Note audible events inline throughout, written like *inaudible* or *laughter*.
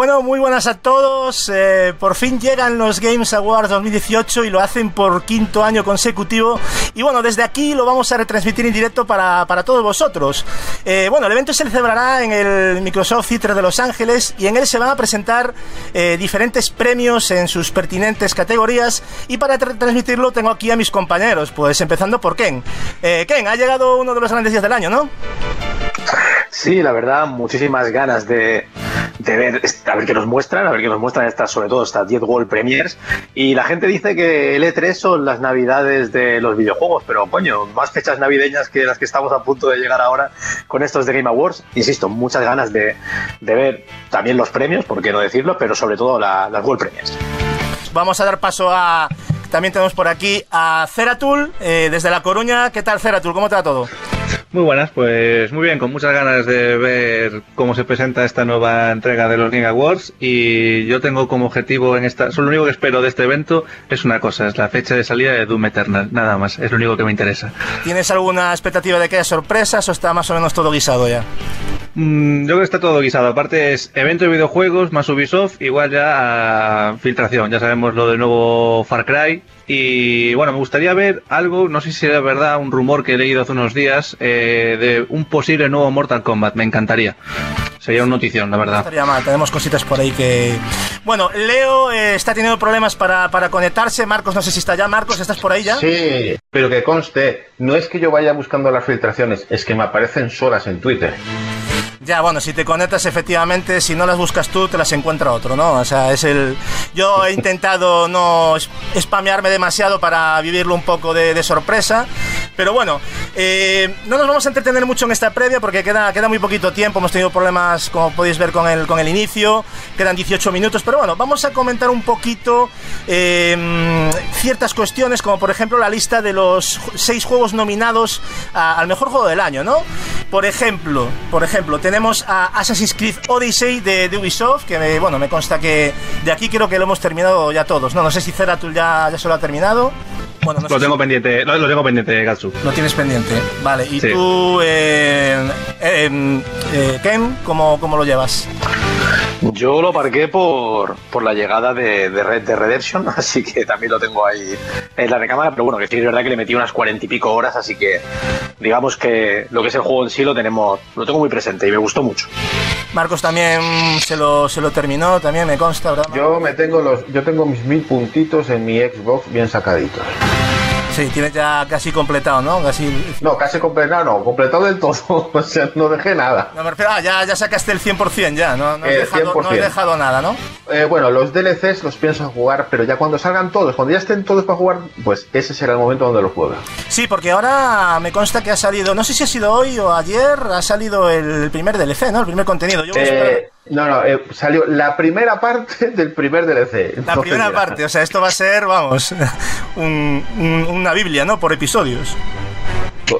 Bueno, muy buenas a todos. Eh, por fin llegan los Games Awards 2018 y lo hacen por quinto año consecutivo. Y bueno, desde aquí lo vamos a retransmitir en directo para, para todos vosotros. Eh, bueno, el evento se celebrará en el Microsoft Theater de Los Ángeles y en él se van a presentar eh, diferentes premios en sus pertinentes categorías. Y para transmitirlo tengo aquí a mis compañeros, pues empezando por Ken. Ken, ha llegado uno de los grandes días del año, ¿no? Sí, la verdad, muchísimas ganas de, ver, a ver qué nos muestran, a ver qué nos muestran estas, sobre todo estas 10 World Premiers. Y la gente dice que el E3 son las navidades de los videojuegos, pero coño, más fechas navideñas que las que estamos a punto de llegar ahora con estos de Game Awards. Insisto, muchas ganas de, ver también los premios, por qué no decirlo, pero sobre todo las World Premiers. Vamos a dar paso a. También tenemos por aquí a Ceratul, eh, desde La Coruña. ¿Qué tal, Ceratul? ¿Cómo te todo? Muy buenas, pues muy bien, con muchas ganas de ver cómo se presenta esta nueva entrega de los Game Awards y yo tengo como objetivo en esta, solo lo único que espero de este evento es una cosa, es la fecha de salida de Doom Eternal, nada más, es lo único que me interesa. ¿Tienes alguna expectativa de que haya sorpresas o está más o menos todo guisado ya? Mm, yo creo que está todo guisado. Aparte es evento de videojuegos más Ubisoft, igual ya filtración. Ya sabemos lo del nuevo Far Cry. Y bueno, me gustaría ver algo, no sé si era verdad, un rumor que he leído hace unos días eh, de un posible nuevo Mortal Kombat. Me encantaría. Sería una notición, la verdad. No estaría mal, tenemos cositas por ahí que... Bueno, Leo eh, está teniendo problemas para, para conectarse. Marcos, no sé si está ya. Marcos, ¿estás por ahí ya? Sí, pero que conste, no es que yo vaya buscando las filtraciones, es que me aparecen solas en Twitter. Ya, bueno, si te conectas efectivamente, si no las buscas tú, te las encuentra otro, ¿no? O sea, es el... Yo he intentado no spamearme demasiado para vivirlo un poco de, sorpresa, pero bueno, eh, no nos vamos a entretener mucho en esta previa porque queda, queda muy poquito tiempo, hemos tenido problemas, como podéis ver, con el, con el inicio, quedan 18 minutos, pero bueno, vamos a comentar un poquito em, ciertas cuestiones, como por ejemplo la lista de los seis juegos nominados al mejor juego del año, ¿no? Por ejemplo, por ejemplo, tenemos a Assassin's Creed Odyssey de, Ubisoft, que me, bueno, me consta que de aquí creo que lo hemos terminado ya todos, ¿no? No sé si Zeratul ya, ya se lo ha terminado. Bueno, lo, tengo pendiente, lo, tengo pendiente, Gatsu. Lo tienes pendiente, vale. ¿Y tú, eh, eh, eh, Ken, cómo, cómo lo llevas? Yo lo parqué por, por la llegada de, de Red de Redemption, *laughs* así que también lo tengo ahí en la recámara, pero bueno, que sí es verdad que le metí unas cuarenta y pico horas, así que digamos que lo que es el juego en sí lo tenemos, lo tengo muy presente y me gustó mucho. Marcos también se lo, se lo terminó, también me consta, ¿verdad? Yo me tengo los, yo tengo mis mil puntitos en mi Xbox bien sacaditos. Sí, tienes ya casi completado, ¿no? Casi... No, casi completado, no, completado del todo. *laughs* o sea, no dejé nada. No, pero ah, ya, ya sacaste el 100% ya, no, no, he, eh, dejado, no he dejado nada, ¿no? Eh, bueno, los DLCs los pienso jugar, pero ya cuando salgan todos, cuando ya estén todos para jugar, pues ese será el momento donde los juega. Sí, porque ahora me consta que ha salido, no sé si ha sido hoy o ayer, ha salido el primer DLC, ¿no? El primer contenido. Yo eh, no, no, eh, salió la primera parte *laughs* del primer DLC. La primera parte, o sea, esto va a ser, vamos, *laughs* una Biblia, ¿no? Por episodios.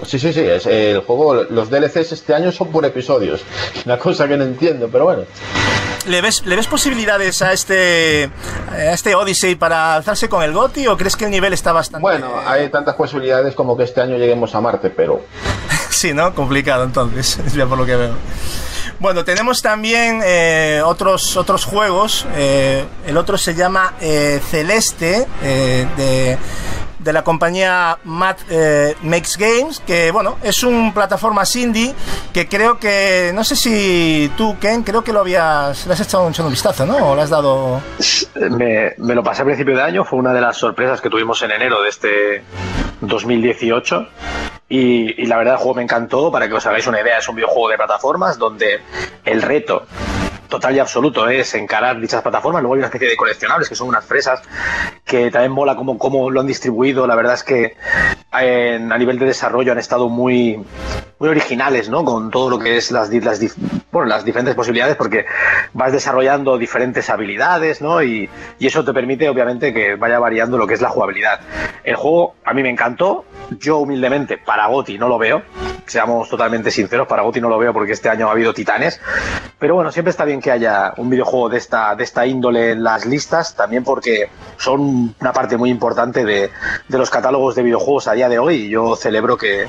Sí, sí, sí, es el juego, los DLCs este año son por episodios. *laughs* Una cosa que no entiendo, pero bueno. ¿Le ves, ¿Le ves posibilidades a este, a este Odyssey para alzarse con el GOTI o crees que el nivel está bastante... Bueno, hay tantas posibilidades como que este año lleguemos a Marte, pero... sí, ¿no? Complicado entonces, es bien por lo que veo. Bueno, tenemos también eh, otros, otros juegos. Eh, el otro se llama eh, Celeste, de, de, la compañía Mad Makes Games, que bueno, es un plataforma indie que creo que, no sé si tú, Ken, creo que lo habías, le has echado un, un vistazo, ¿no? ¿O le has dado...? Me, lo pasé a principio de año, fue una de las sorpresas que tuvimos en enero de este 2018 y, la verdad el juego me encantó, para que os hagáis una idea, es un videojuego de plataformas donde el reto total y absoluto es encarar dichas plataformas. Luego hay una especie de coleccionables que son unas fresas que también mola como, cómo lo han distribuido. La verdad es que a nivel de desarrollo han estado muy, muy originales, ¿no? Con todo lo que es las, las, bueno, las diferentes posibilidades, porque vas desarrollando diferentes habilidades, ¿no? Y, y eso te permite, obviamente, que vaya variando lo que es la jugabilidad. El juego a mí me encantó. Yo humildemente para Goti no lo veo, seamos totalmente sinceros, para Goti no lo veo porque este año ha habido titanes, pero bueno, siempre está bien que haya un videojuego de esta, de esta índole en las listas, también porque son una parte muy importante de, de los catálogos de videojuegos a día de hoy y yo celebro que,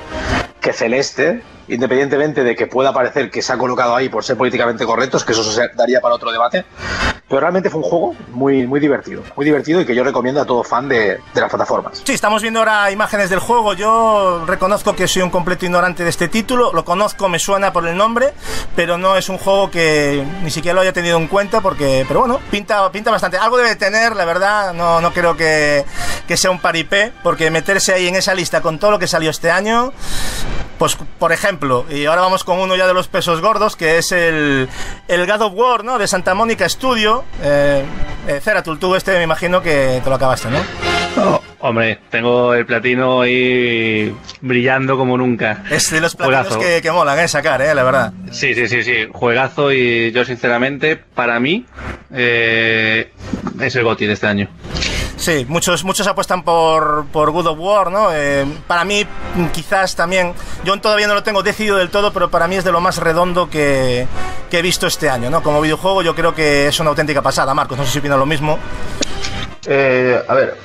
que Celeste, independientemente de que pueda parecer que se ha colocado ahí por ser políticamente correctos, que eso se daría para otro debate, pero realmente fue un juego muy, muy divertido, muy divertido y que yo recomiendo a todo fan de, de las plataformas. Sí, estamos viendo ahora imágenes del juego. Yo reconozco que soy un completo ignorante de este título. Lo conozco, me suena por el nombre, pero no es un juego que ni siquiera lo haya tenido en cuenta porque, pero bueno, pinta, pinta bastante. Algo debe tener, la verdad. No, no creo que, que sea un paripé, porque meterse ahí en esa lista con todo lo que salió este año, pues por ejemplo, y ahora vamos con uno ya de los pesos gordos, que es el, el God of War, ¿no? De Santa Mónica Studio. Eh, eh, Ceratul, tú este me imagino que te lo acabaste, ¿no? Oh, hombre, tengo el platino ahí brillando como nunca. Es de los platinos que, que, molan, ¿eh? Sacar, ¿eh? La verdad. Sí, sí, sí, sí. Juegazo y yo sinceramente, para mí, eh, es el GOTI de este año. Sí, muchos, muchos apuestan por, por Good of War, ¿no? Eh, para mí, quizás también, yo todavía no lo tengo decidido del todo, pero para mí es de lo más redondo que, que he visto este año, ¿no? Como videojuego yo creo que es una auténtica pasada, Marcos, no sé si opinas lo mismo. Eh, a ver,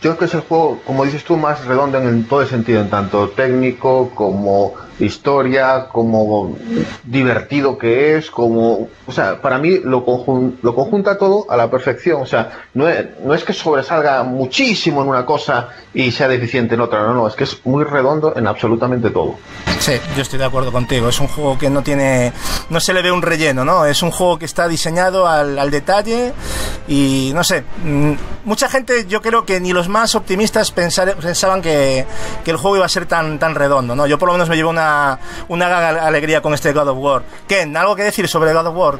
yo creo que es el juego, como dices tú, más redondo en, todo el sentido, en tanto técnico como historia, como divertido que es, como, o sea, para mí lo, conjun, lo conjunta todo a la perfección, o sea, no es, no es que sobresalga muchísimo en una cosa y sea deficiente en otra, no, no, es que es muy redondo en absolutamente todo. Sí, yo estoy de acuerdo contigo, es un juego que no tiene, no se le ve un relleno, ¿no? Es un juego que está diseñado al, al detalle y, no sé, mucha gente, yo creo que ni los más optimistas pensar, pensaban que, que el juego iba a ser tan, tan redondo, ¿no? Yo por lo menos me llevo una una, alegría con este God of War. Ken, ¿algo que decir sobre God of War?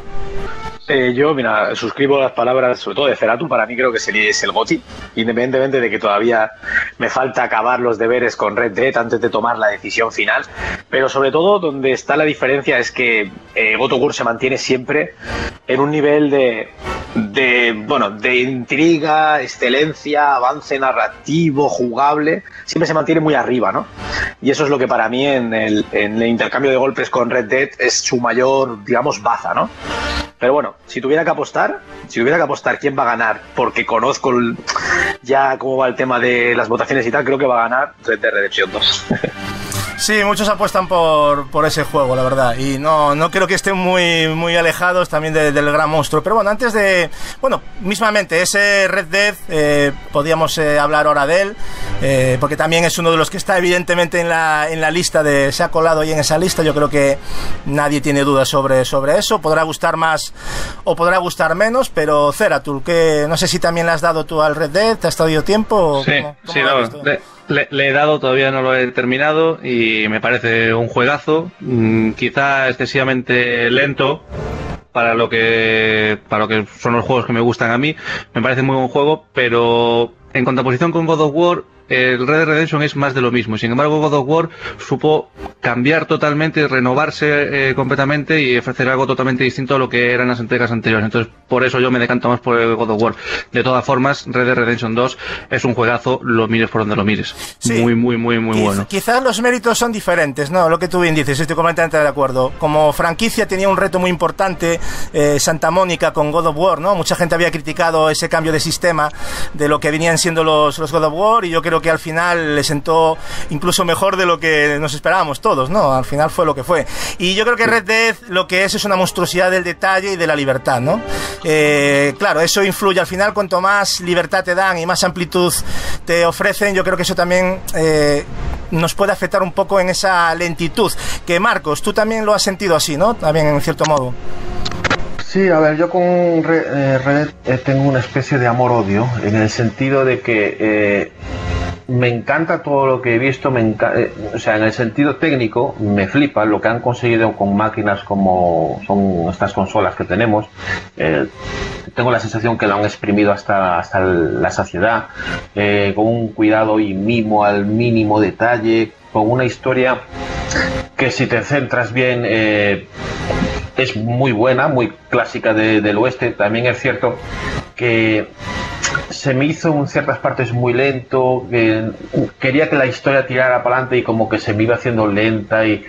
Eh, yo, mira, suscribo las palabras, sobre todo de Ceratu, para mí creo que es el GOTI, independientemente de que todavía me falta acabar los deberes con Red Dead antes de tomar la decisión final, pero sobre todo donde está la diferencia es que eh, War se mantiene siempre en un nivel de, de, bueno, de intriga, excelencia, avance narrativo, jugable, siempre se mantiene muy arriba, ¿no? Y eso es lo que para mí en el, en el intercambio de golpes con Red Dead es su mayor, digamos, baza, ¿no? Pero bueno, si tuviera que apostar, si tuviera que apostar quién va a ganar, porque conozco el, ya cómo va el tema de las votaciones y tal, creo que va a ganar Red Dead Redemption 2. *laughs* Sí, muchos apuestan por, por ese juego, la verdad. Y no, no creo que estén muy, muy alejados también de, del gran monstruo. Pero bueno, antes de. Bueno, mismamente, ese Red Dead, eh, podíamos eh, hablar ahora de él, eh, porque también es uno de los que está evidentemente en la, en la lista de. Se ha colado ahí en esa lista. Yo creo que nadie tiene dudas sobre, sobre eso. Podrá gustar más o podrá gustar menos, pero Ceratul, que no sé si también le has dado tú al Red Dead, ¿te has dado tiempo? Sí, ¿Cómo, cómo sí, no, le, le, he dado, todavía no lo he terminado y me parece un juegazo, mmm, quizá excesivamente lento para lo que para lo que son los juegos que me gustan a mí. Me parece muy buen juego, pero en contraposición con God of War el Red Dead Redemption es más de lo mismo. Sin embargo, God of War supo cambiar totalmente, renovarse eh, completamente y ofrecer algo totalmente distinto a lo que eran las entregas anteriores. Entonces, por eso yo me decanto más por el God of War. De todas formas, Red Dead Redemption 2 es un juegazo, lo mires por donde lo mires. Sí. Muy, muy, muy, muy Quiz bueno. Quizás los méritos son diferentes, ¿no? Lo que tú bien dices, estoy completamente de acuerdo. Como franquicia tenía un reto muy importante eh, Santa Mónica con God of War, ¿no? Mucha gente había criticado ese cambio de sistema de lo que venían siendo los, los God of War y yo creo que al final le sentó incluso mejor de lo que nos esperábamos todos, ¿no? Al final fue lo que fue. Y yo creo que Red Dead lo que es es una monstruosidad del detalle y de la libertad, ¿no? Eh, claro, eso influye. Al final, cuanto más libertad te dan y más amplitud te ofrecen, yo creo que eso también eh, nos puede afectar un poco en esa lentitud. Que Marcos, tú también lo has sentido así, ¿no? También en cierto modo. Sí, a ver, yo con Red, eh, eh, tengo una especie de amor-odio, en el sentido de que eh, me encanta todo lo que he visto, me o sea, en el sentido técnico me flipa lo que han conseguido con máquinas como son estas consolas que tenemos. Tengo la sensación que lo han exprimido hasta, hasta la saciedad, con un cuidado y mimo al mínimo detalle, con una historia que si te centras bien es muy buena, muy clásica de, del oeste. También es cierto que se me hizo en ciertas partes muy lento, que quería que la historia tirara para adelante y como que se me iba haciendo lenta y,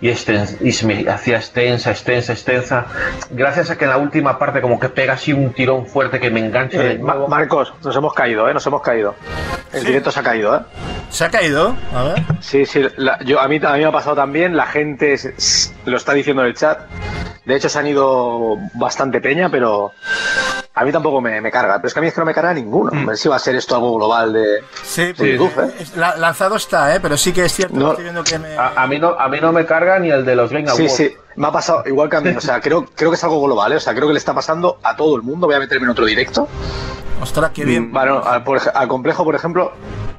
y, extens, y se me hacía extensa, extensa, extensa. Gracias a que en la última parte como que pega así un tirón fuerte que me engancha. Eh, Ma Marcos, nos hemos caído, ¿eh? Nos hemos caído. El Sí. directo se ha caído, ¿eh? ¿Se ha caído? A ver. Sí, sí, la- yo, a, mí, a mí me ha pasado también, la gente lo está diciendo en el chat. De hecho, se han ido bastante peña, pero a mí tampoco me, me carga. Pero es que a mí es que no me carga ninguno. A ver si va a ser esto algo global de... Sí, Sí, porque uf, ¿eh? la- lanzado está, ¿eh? pero sí que es cierto. No. estoy viendo que me... A, a mí no, a mí no me carga ni el de los Game Sí, sí, me ha pasado igual que a mí. O sea, creo, creo que es algo global, ¿eh? O sea, creo que le está pasando a todo el mundo. Voy a meterme en otro directo. Ostras, qué bien. Bueno, al, por ej- al complejo, por ejemplo,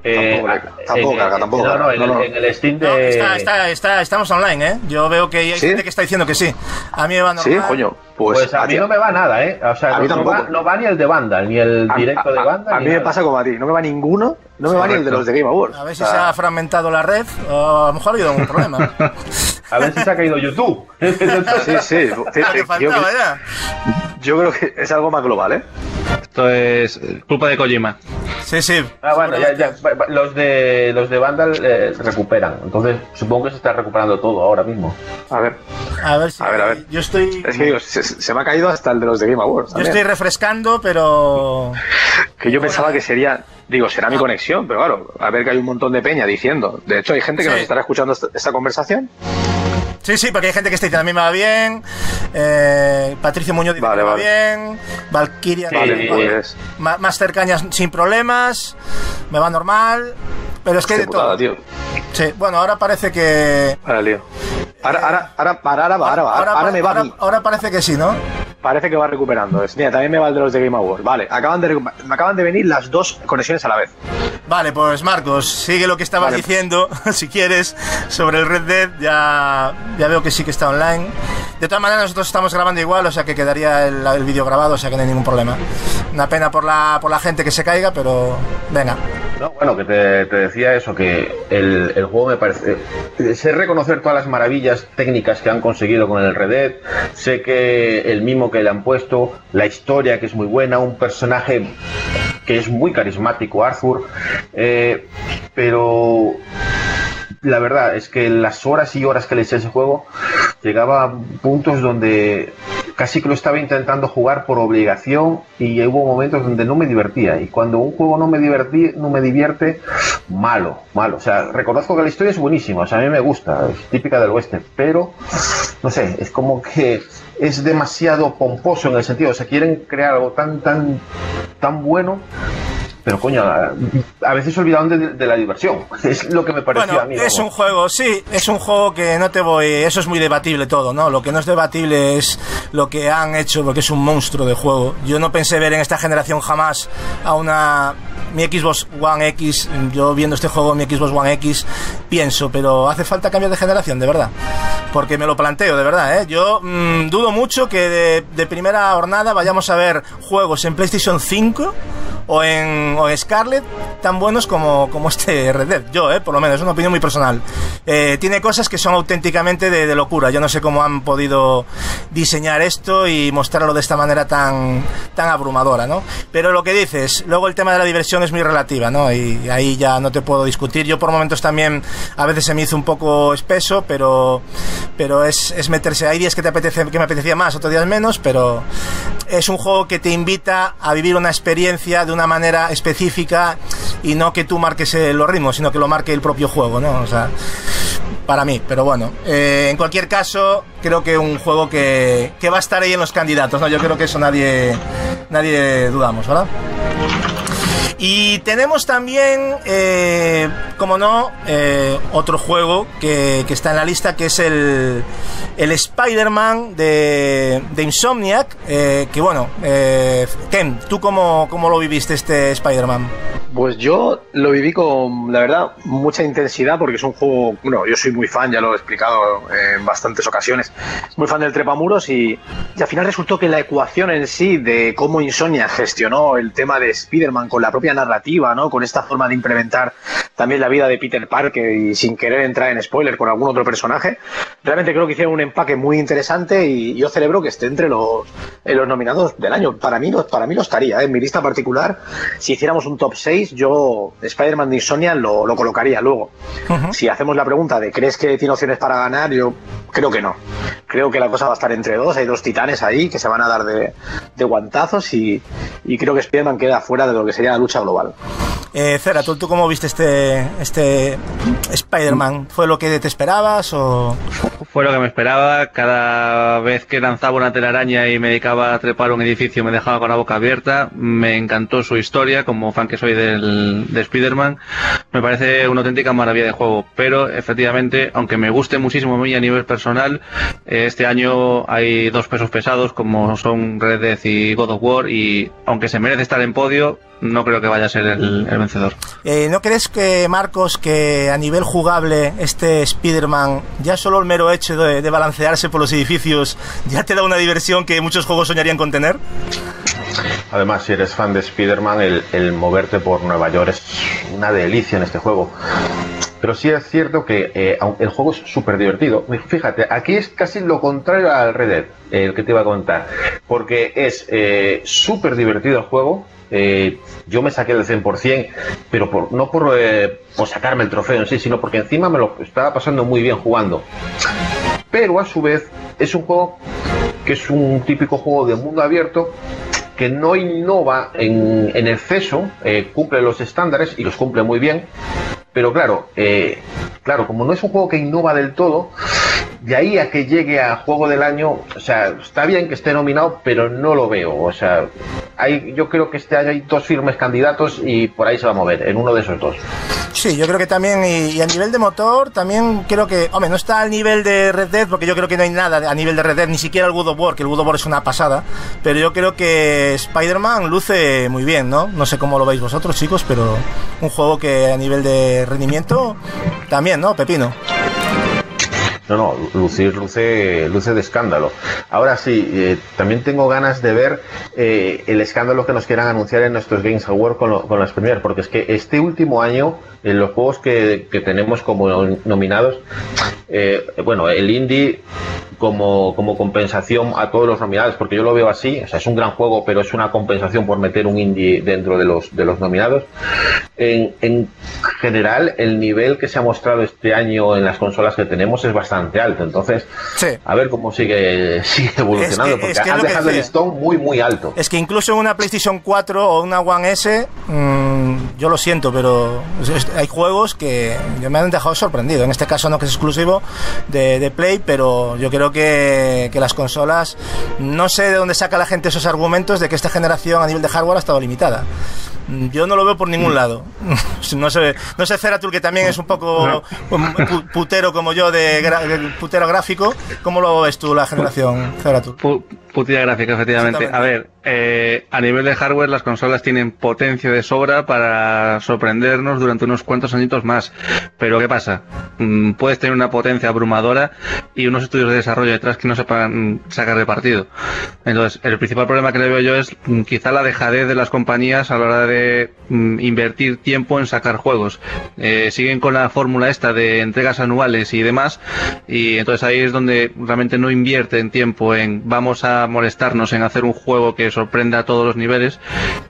Eh, Tampoco le- a- tampoco en- carga, tampoco No, no, en, No, no. el, en el Steam de. No, está, está, está, estamos online, ¿eh? Yo veo que hay ¿Sí? gente que está diciendo que sí. A mí me va normal. sí, coño. Pues, Pues, a mí no me va nada, ¿eh? O sea, A mí no, tampoco. va, no va ni el de Vandal, ni el a- directo de a- Vandal. A, mí me nada. pasa como a ti. No me va ninguno. No me va ni el de los de Game Awards. A ver si O sea, se ha fragmentado la red o a lo mejor ha habido algún problema. *laughs* A ver si se ha caído YouTube. *laughs* Sí, sí. *laughs* Que yo, creo que es algo más global, ¿eh? Esto es eh, culpa de Kojima. Sí, sí. Ah, bueno, ya, ya, los de los de Vandal eh, se recuperan. Entonces, supongo que se está recuperando todo ahora mismo. A ver. A ver si. A ver, a ver. Yo estoy. Es que digo, se, se me ha caído hasta el de los de Game Awards. Yo también. estoy refrescando, pero. Que yo pensaba que sería. Digo, será mi conexión, pero claro, a ver que hay un montón de peña diciendo. De hecho, hay gente que Sí. nos estará escuchando esta, esta conversación. Sí, sí, porque hay gente que está diciendo a mí me va bien. eh, Patricio Muñoz dice Vale, que me va vale. bien. Valkyria Sí, Vale, pues. más cercanas sin problemas. Me va normal. Pero es que Qué de putada, todo. tío. Sí, bueno, ahora parece que. Ahora lío. Ahora, ahora, ahora, ahora, ahora, ahora, va. ahora, pa- me va a ahora- mí. ahora parece que sí, ¿no? Parece que va recuperando. Mira, también me va el de los de Game Awards. Vale, acaban de, me acaban de venir las dos conexiones a la vez. Vale, pues Marcos, sigue lo que estabas Vale. diciendo, *laughs* si quieres, sobre el Red Dead. Ya, ya veo que sí que está online. De todas maneras, nosotros estamos grabando igual, o sea que quedaría el, el vídeo grabado, o sea que no hay ningún problema. Una pena por la, por la gente que se caiga, pero venga. No, bueno, que te, te decía eso, que el, el juego me parece... Sé reconocer todas las maravillas técnicas que han conseguido con el Red Dead, sé que el mimo le han puesto, la historia que es muy buena, un personaje que es muy carismático, Arthur, eh, pero la verdad es que las horas y horas que le a ese juego llegaba a puntos donde casi que lo estaba intentando jugar por obligación y hubo momentos donde no me divertía. Y cuando un juego no me divertí, no me divierte malo malo. O sea reconozco que la historia es buenísima o sea a mí me gusta es típica del oeste pero no sé es como que es demasiado pomposo en el sentido o sea quieren crear algo tan tan tan bueno pero coño, a, veces olvidaron de, de la diversión. *laughs* Es lo que me pareció Bueno, a mí. es un juego, sí, es un juego que no te voy. Eso es muy debatible todo, ¿no? Lo que no es debatible es lo que han hecho, porque es un monstruo de juego. Yo no pensé ver en esta generación jamás a una. Mi Xbox One X, yo viendo este juego mi Xbox One X, pienso, pero hace falta cambiar de generación, de verdad. Porque me lo planteo, de verdad, ¿eh? Yo mm, dudo mucho que de, de primera jornada vayamos a ver juegos en PlayStation 5 o en, o Scarlet tan buenos como, como este *laughs* Red Dead. Yo, eh, por lo menos, es una opinión muy personal. Eh, tiene cosas que son auténticamente de, de locura. Yo no sé cómo han podido diseñar esto y mostrarlo de esta manera tan, tan abrumadora, ¿no? Pero lo que dices, luego el tema de la diversión es muy relativa, ¿no? Y ahí ya no te puedo discutir. Yo por momentos también a veces se me hizo un poco espeso, pero, pero es, es meterse. Hay días que te apetece, que me apetecía más, otros días menos, pero es un juego que te invita a vivir una experiencia de una manera específica y no que tú marques eh, los ritmos, sino que lo marque el propio juego, ¿no? O sea, para mí, pero bueno, eh, en cualquier caso, creo que un juego que, que va a estar ahí en los candidatos, ¿no? Yo creo que eso nadie, nadie dudamos, ¿verdad? Y tenemos también, eh, como no, eh, otro juego que, está en la lista, que es el, el Spider-Man de, de Insomniac. eh, que bueno, eh, Ken, ¿tú cómo, cómo lo viviste este Spider-Man? Pues yo lo viví con, la verdad, mucha intensidad porque es un juego, bueno, yo soy muy fan, ya lo he explicado en bastantes ocasiones, muy fan del trepamuros y, y al final resultó que la ecuación en sí de cómo Insomnia gestionó el tema de Spider-Man con la propia narrativa, ¿no? Con esta forma de implementar también la vida de Peter Parker y sin querer entrar en spoiler con algún otro personaje, realmente creo que hicieron un empaque muy interesante y yo celebro que esté entre los, en los nominados del año. Para mí, para mí lo estaría, ¿eh? en mi lista particular, si hiciéramos un top 6, yo Spider-Man de Insomnia lo, lo colocaría luego. Ujú. Si hacemos la pregunta de ¿crees que tiene opciones para ganar? Yo creo que no. Creo que la cosa va a estar entre dos, hay dos titanes ahí que se van a dar de, de guantazos y, y creo que Spider-Man queda fuera de lo que sería la lucha global. Eh, Cera, ¿tú, ¿tú cómo viste este, este Spider-Man? ¿Fue lo que te esperabas o...? Fue lo que me esperaba. Cada vez que lanzaba una telaraña y me dedicaba a trepar un edificio me dejaba con la boca abierta. Me encantó su historia, como fan que soy del, de Spider-Man. Me parece una auténtica maravilla de juego. Pero efectivamente, aunque me guste muchísimo a mí a nivel personal, eh, este año hay dos pesos pesados como son Red Dead y God of War y aunque se merece estar en podio, no creo que vaya a ser el, el vencedor. Eh, ¿No crees que, Marcos, que a nivel jugable este Spider-Man, ya solo el mero hecho de, de, balancearse por los edificios, ya te da una diversión que muchos juegos soñarían con tener? Además, si eres fan de Spider-Man, el, el moverte por Nueva York es una delicia en este juego. Pero sí es cierto que eh, el juego es súper divertido. Fíjate, aquí es casi lo contrario al Red Dead, el que te iba a contar. Porque es eh, súper divertido el juego. Eh, yo me saqué del 100%, pero por, no por, eh, por, sacarme el trofeo en sí, sino porque encima me lo estaba pasando muy bien jugando. Pero a su vez es un juego que es un típico juego de mundo abierto que no innova en, en exceso, eh, cumple los estándares y los cumple muy bien, pero claro, eh, claro, como no es un juego que innova del todo, de ahí a que llegue a juego del año, o sea, está bien que esté nominado, pero no lo veo. O sea, hay, yo creo que este año hay dos firmes candidatos y por ahí se va a mover, en uno de esos dos. Sí, yo creo que también, y, a nivel de motor, también creo que, hombre, no está al nivel de Red Dead, porque yo creo que no hay nada a nivel de Red Dead, ni siquiera el God of War, que el God of War es una pasada, pero yo creo que Spider-Man luce muy bien, ¿no? No sé cómo lo veis vosotros, chicos, pero un juego que a nivel de rendimiento, también, ¿no? Pepino. No, no, lucir luce, luce de escándalo. Ahora sí, eh, también tengo ganas de ver eh, el escándalo que nos quieran anunciar en nuestros Games Award con, con las primeras, porque es que este último año, en los juegos que, que tenemos como nominados, eh, bueno, el indie como, como compensación a todos los nominados, porque yo lo veo así, o sea, es un gran juego, pero es una compensación por meter un indie dentro de los, de los nominados. En, en general, el nivel que se ha mostrado este año en las consolas que tenemos es bastante alto, entonces, sí. a ver cómo sigue, *laughs* sigue evolucionando, es que, porque es que han dejado el listón muy, muy alto. Es que incluso en una PlayStation 4 o una One S, mmm, yo lo siento, pero hay juegos que me han dejado sorprendido. En este caso no que es exclusivo de, de Play, pero yo creo que, que, las consolas, no sé de dónde saca la gente esos argumentos de que esta generación a nivel de hardware ha estado limitada. Yo no lo veo por ningún lado. *laughs* No sé, no sé Ceratul, que también es un poco putero como yo, de, de putero gráfico. ¿Cómo lo ves tú la generación Ceratul? Putilla gráfica, efectivamente. A ver, eh, a nivel de hardware, las consolas tienen potencia de sobra para sorprendernos durante unos cuantos añitos más. Pero ¿qué pasa? Mm, puedes tener una potencia abrumadora y unos estudios de desarrollo detrás que no sepan sacar de partido. Entonces, el principal problema que le veo yo es mm, quizá la dejadez de las compañías a la hora de mm, invertir tiempo en sacar juegos. Eh, siguen con la fórmula esta de entregas anuales y demás, y entonces ahí es donde realmente no invierten tiempo en vamos a molestarnos en hacer un juego que sorprenda a todos los niveles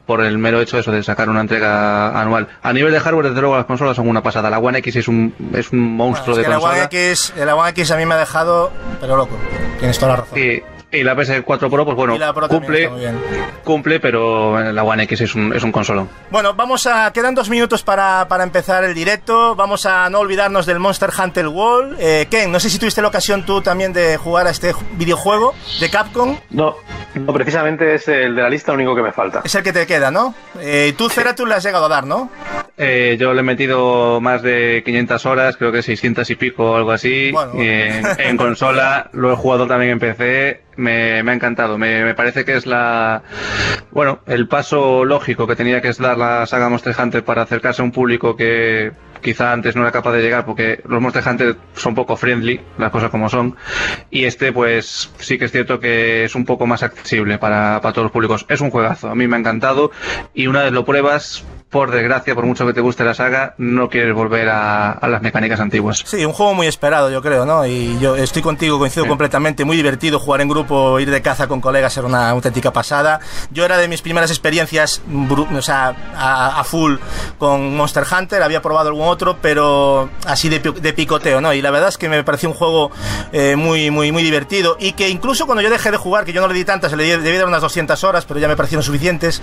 por el mero hecho de eso de sacar una entrega anual. A nivel de hardware, desde luego las consolas son una pasada. La One X es un, es un monstruo bueno, es de consola. La One, X, la One X a mí me ha dejado, pero loco. Tienes toda la razón. Y, y la PS4 Pro, pues bueno, Pro cumple, cumple, pero la One X es un, es un consolón. Bueno, vamos a. Quedan dos minutos para, para empezar el directo. Vamos a no olvidarnos del Monster Hunter World. Eh, Ken, no sé si tuviste la ocasión tú también de jugar a este videojuego de Capcom. No, no, precisamente es el de la lista, lo único que me falta. Es el que te queda, ¿no? Eh, tú, Cera, tú le has llegado a dar, ¿no? Eh, yo le he metido más de 500 horas, creo que 600 y pico o algo así. Bueno, bueno. En, en, consola, *laughs* lo he jugado también en PC. Me, me ha encantado. Me, me, parece que es la. Bueno, el paso lógico que tenía que dar la saga Monster Hunter para acercarse a un público que quizá antes no era capaz de llegar porque los Monster Hunter son poco friendly, las cosas como son, y este pues sí que es cierto que es un poco más accesible para, para todos los públicos. Es un juegazo, a mí me ha encantado y una vez lo pruebas, por desgracia, por mucho que te guste la saga, no quieres volver a, a, las mecánicas antiguas. Sí, un juego muy esperado, yo creo, ¿no? Y yo estoy contigo, coincido sí. completamente, muy divertido jugar en grupo, ir de caza con colegas era una auténtica pasada. Yo era de mis primeras experiencias, o sea, a, a full con Monster Hunter, había probado algún otro, pero así de, picoteo, ¿no? Y la verdad es que me pareció un juego eh, muy, muy, muy divertido y que incluso cuando yo dejé de jugar, que yo no le di tantas, le debí dar unas 200 horas, pero ya me parecieron suficientes,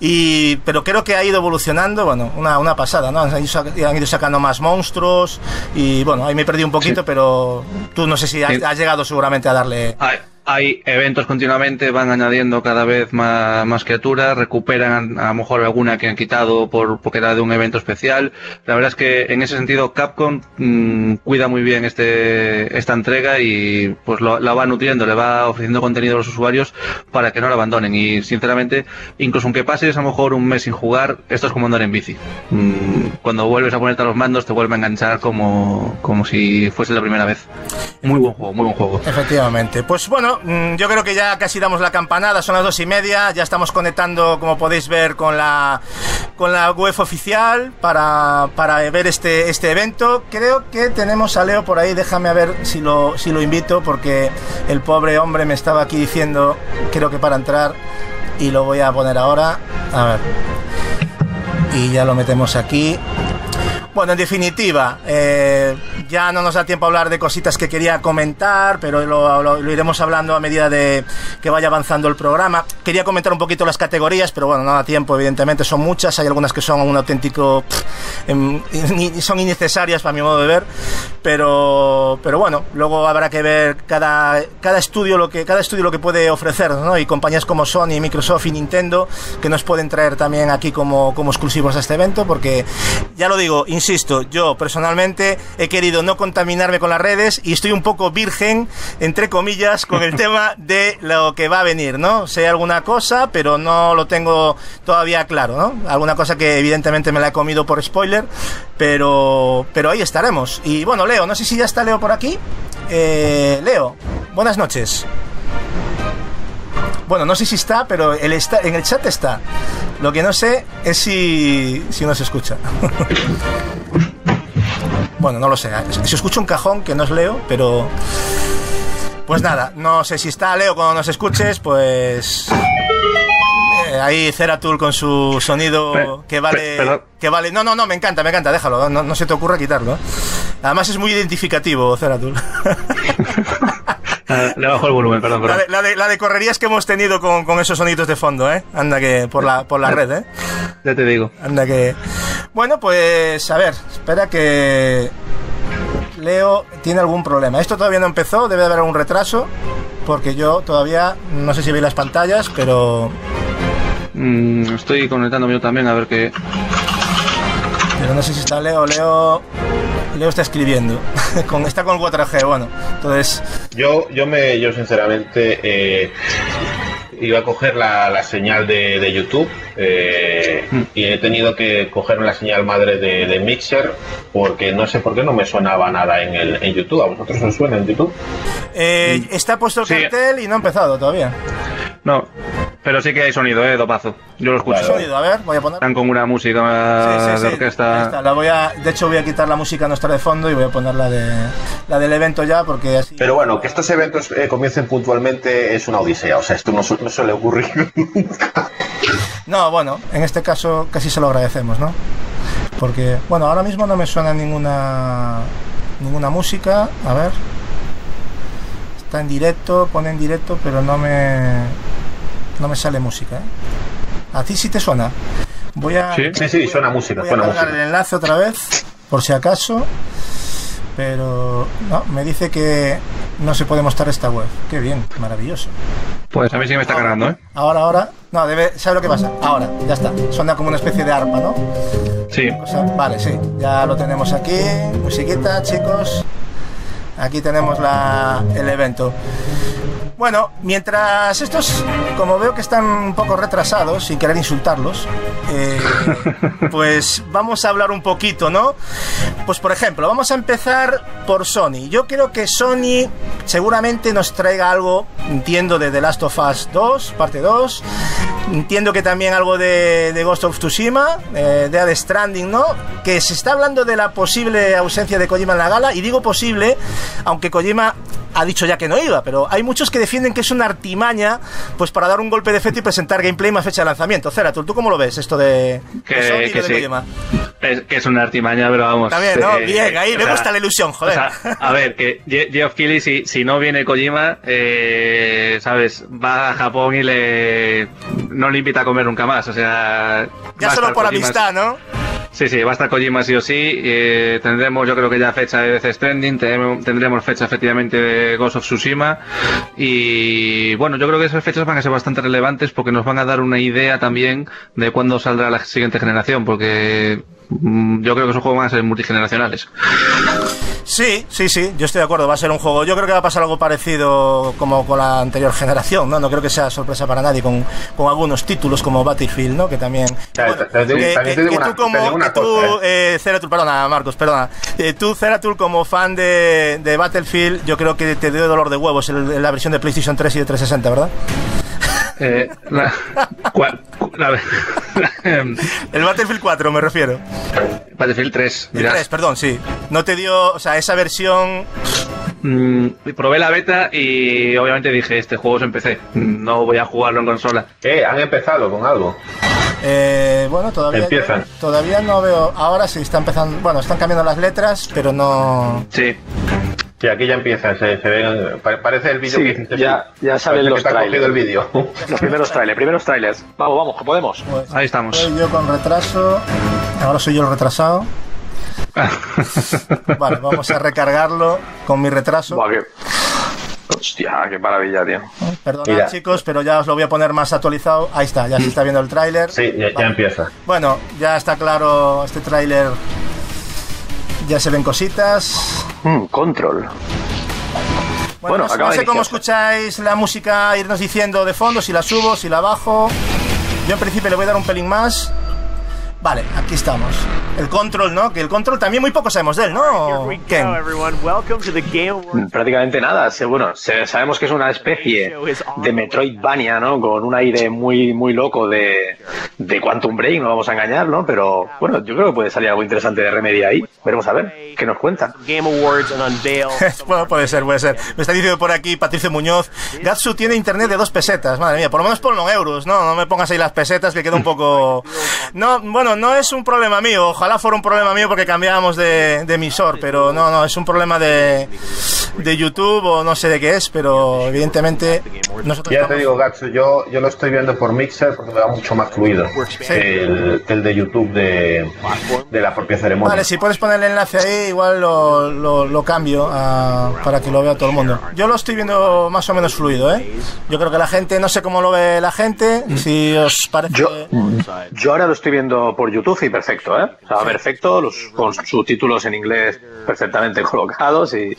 y, pero creo que ha ido evolucionando, bueno, una, una pasada, ¿no? Han ido, sacando más monstruos y bueno, ahí me perdí un poquito, pero tú no sé si has, has llegado seguramente a darle hay eventos continuamente, van añadiendo cada vez más, criaturas, recuperan a lo mejor alguna que han quitado por, porque era de un evento especial. La verdad es que en ese sentido Capcom mm, cuida muy bien este, esta entrega y pues la va nutriendo, le va ofreciendo contenido a los usuarios para que no la abandonen. Y sinceramente, incluso aunque pases a lo mejor un mes sin jugar, esto es como andar en bici. Mm, cuando vuelves a ponerte a los mandos te vuelve a enganchar como, como si fuese la primera vez. Muy buen juego, muy buen juego. Efectivamente. Pues bueno, Mm, yo creo que ya casi damos la campanada, son las dos y media, ya estamos conectando, como podéis ver, con la, con la web oficial para, para ver este, este evento. Creo que tenemos a Leo por ahí, déjame a ver si lo, si lo invito, porque el pobre hombre me estaba aquí diciendo, creo que para entrar, y lo voy a poner ahora, a ver. Y ya lo metemos aquí. Bueno, en definitiva, eh, ya no nos da tiempo a hablar de cositas que quería comentar, pero lo, iremos hablando a medida de que vaya avanzando el programa. Quería comentar un poquito las categorías, pero bueno, no da tiempo, evidentemente, son muchas, hay algunas que son un auténtico... Em, *laughs* son innecesarias para mi modo de ver, pero, pero bueno, luego habrá que ver cada, cada, estudio lo que, cada estudio lo que puede ofrecer, ¿no? Y compañías como Sony, Microsoft y Nintendo, que nos pueden traer también aquí como, como exclusivos a este evento, porque ya lo digo, insisto, yo personalmente he querido no contaminarme con las redes y estoy un poco virgen, entre comillas, con el *laughs* tema de lo que va a venir, ¿no? Sé alguna cosa, pero no lo tengo todavía claro, ¿no? Alguna cosa que evidentemente me la he comido por spoiler, pero, pero ahí estaremos. Y bueno, Leo, no sé si ya está Leo por aquí. Eh, Leo, buenas noches. Bueno, no sé si está, pero el está, en el chat está. Lo que no sé es si, si se escucha. *laughs* bueno, no lo sé. Si escucho un cajón que no es Leo, pero... Pues nada, no sé si está Leo cuando nos escuches, pues... Eh, ahí Ceratul con su sonido que vale... que vale... No, no, no, me encanta, me encanta, déjalo. No, se te ocurra quitarlo. Además es muy identificativo, Ceratul. *laughs* Ah, *laughs* le bajo el volumen, perdón. perdón. La, de, la, de, correrías que hemos tenido con, con, esos sonidos de fondo, ¿eh? Anda que por la, por la red, ¿eh? Ya te digo. Anda que... Bueno, pues a ver, espera que... Leo tiene algún problema. Esto todavía no empezó, debe de haber algún retraso, porque yo todavía, no sé si veis las pantallas, pero... Mm, estoy conectándome yo también a ver qué... Pero no sé si está Leo, Leo... Leo está escribiendo. *laughs* está con el 4G, bueno. Entonces. Yo, yo me, yo sinceramente eh, iba a coger la, señal de, YouTube eh, mm. y he tenido que coger la señal madre de, Mixer porque no sé por qué no me sonaba nada en, el, en YouTube. ¿A vosotros os suena en YouTube? Eh, está puesto el cartel y no ha empezado todavía. No, pero sí que hay sonido, ¿eh? Dopazo. Yo lo escucho. Sonido, a ver, voy a poner. Están con una música de orquesta. La voy a, de hecho, voy a quitar la música nuestra de fondo y voy a poner la, de, la del evento ya, porque así. Pero bueno, que estos eventos eh, comiencen puntualmente es una odisea. O sea, esto no, no nunca. *laughs* No, bueno, en este caso casi se lo agradecemos, ¿no? Porque, bueno, ahora mismo no me suena ninguna ninguna música. A ver. Está en directo, pone en directo, pero no me no me sale música. ¿eh? ¿A ti sí te suena? Voy a. Sí, sí, suena música. Voy a el enlace otra vez, por si acaso. Pero no, me dice que no se puede mostrar esta web. Qué bien, maravilloso. Pues a mí sí me está cargando, ¿eh? Ahora, ahora. No, debe. ¿Sabes lo que pasa? Ahora, ya está. Suena como una especie de arpa, ¿no? Sí. vale, sí. Ya lo tenemos aquí. Musiquita, chicos. Aquí tenemos la, el evento. Bueno, mientras estos, como veo que están un poco retrasados, sin querer insultarlos, eh, *laughs* pues vamos a hablar un poquito, ¿no? Pues por ejemplo, vamos a empezar por Sony. Yo creo que Sony seguramente nos traiga algo, entiendo, de The Last of Us 2, parte 2. Entiendo que también algo de, Ghost of Tsushima, eh, de The Stranding, ¿no? Que se está hablando de la posible ausencia de Kojima en la gala, y digo posible, aunque Kojima ha dicho ya que no iba, pero hay muchos que defienden que es una artimaña pues para dar un golpe de efecto y presentar gameplay más fecha de lanzamiento. Ceratul, ¿tú cómo lo ves esto de, Que- de de? Es, que es una artimaña, pero vamos. Bien, ¿no? eh, Bien, ahí me gusta la ilusión, o joder. sea, a ver, que Ge- Geoff Keighley, si, si no viene Kojima, eh, ¿sabes? Va a Japón y le no le invita a comer nunca más. O sea. ya solo por Kojima- amistad, ¿no? Sí, sí, va a estar Kojima sí o sí. eh, tendremos, yo creo que ya fecha de Death Stranding, tendremos, fecha efectivamente de Ghost of Tsushima. Y bueno, yo creo que esas fechas van a ser bastante relevantes porque nos van a dar una idea también de cuándo saldrá la siguiente generación, porque yo creo que esos juegos van a ser multigeneracionales. Sí, sí, sí, yo estoy de acuerdo, va a ser un juego. Yo creo que va a pasar algo parecido como con la anterior generación, ¿no? No creo que sea sorpresa para nadie con, con algunos títulos como Battlefield, ¿no? Que también. Que, tú como. que tú, eh, Ceratul, perdona, Marcos, perdona. Eh, tú, Ceratul, como fan de, de Battlefield, yo creo que te dio dolor de huevos el- la versión de PlayStation 3 y de 360, ¿verdad? Eh, la, cua- cu- la- *laughs* El Battlefield 4, me refiero. Battlefield 3, El dirás. 3, perdón, sí. No te dio. O sea, esa versión. Mm, probé la beta y obviamente dije, este juego es en PC, no voy a jugarlo en consola. Eh, han empezado con algo. Eh, bueno, todavía. Empiezan. Todavía no veo. Ahora sí está empezando. Bueno, están cambiando las letras, pero no. Sí, Sí, aquí ya empieza, se, se ve, pa- parece el vídeo Sí, que hiciste ya- ya salen los trailers. el vídeo. *laughs* Los primeros trailers, primeros trailers. Vamos, vamos, que podemos. Pues, ahí estamos. Soy yo con retraso. Ahora soy yo el retrasado. *laughs* Vale, vamos a recargarlo con mi retraso. Hostia, qué maravilla, tío. Perdonad, Mira. chicos, pero ya os lo voy a poner más actualizado. Ahí está, ya se está viendo el tráiler. Sí, ya, ya empieza. Bueno, ya está claro este tráiler. Ya se ven cositas. Mm, control. Bueno, Bueno, no, no sé cómo escucháis la música, irnos diciendo de fondo, si la subo, si la bajo. Yo en principio le voy a dar un pelín más. Vale, aquí estamos. El control, ¿no? Que el control también muy poco sabemos de él, ¿no? Ken? Prácticamente nada. Bueno, sabemos que es una especie de Metroidvania, ¿no? Con un aire muy, muy loco de, de Quantum Break, no vamos a engañar, ¿no? Pero bueno, yo creo que puede salir algo interesante de Remedy ahí. Veremos a ver qué nos cuentan. *laughs* Bueno, puede ser, puede ser. Me está diciendo por aquí Patricio Muñoz. Gatsu tiene internet de dos pesetas. Madre mía, por lo menos ponlo en euros, ¿no? No me pongas ahí las pesetas que queda un poco. No, bueno, no es un problema mío. Ojalá fuera un problema mío porque cambiábamos de, de emisor, pero no, no, es un problema de, de YouTube o no sé de qué es, pero evidentemente nosotros. Ya te estamos- digo, Gatsu, yo, yo lo estoy viendo por Mixer porque me va mucho más fluido que el, que el de YouTube de, de la propia ceremonia. Vale, si puedes poner el enlace ahí, igual lo, lo- lo cambio ah, para que lo vea todo el mundo. Yo lo estoy viendo más o menos fluido, ¿eh? Yo creo que la gente, no sé cómo lo ve la gente, si os parece... Yo, yo ahora lo estoy viendo por YouTube y perfecto, ¿eh? O sea, perfecto, los, con subtítulos en inglés perfectamente colocados y,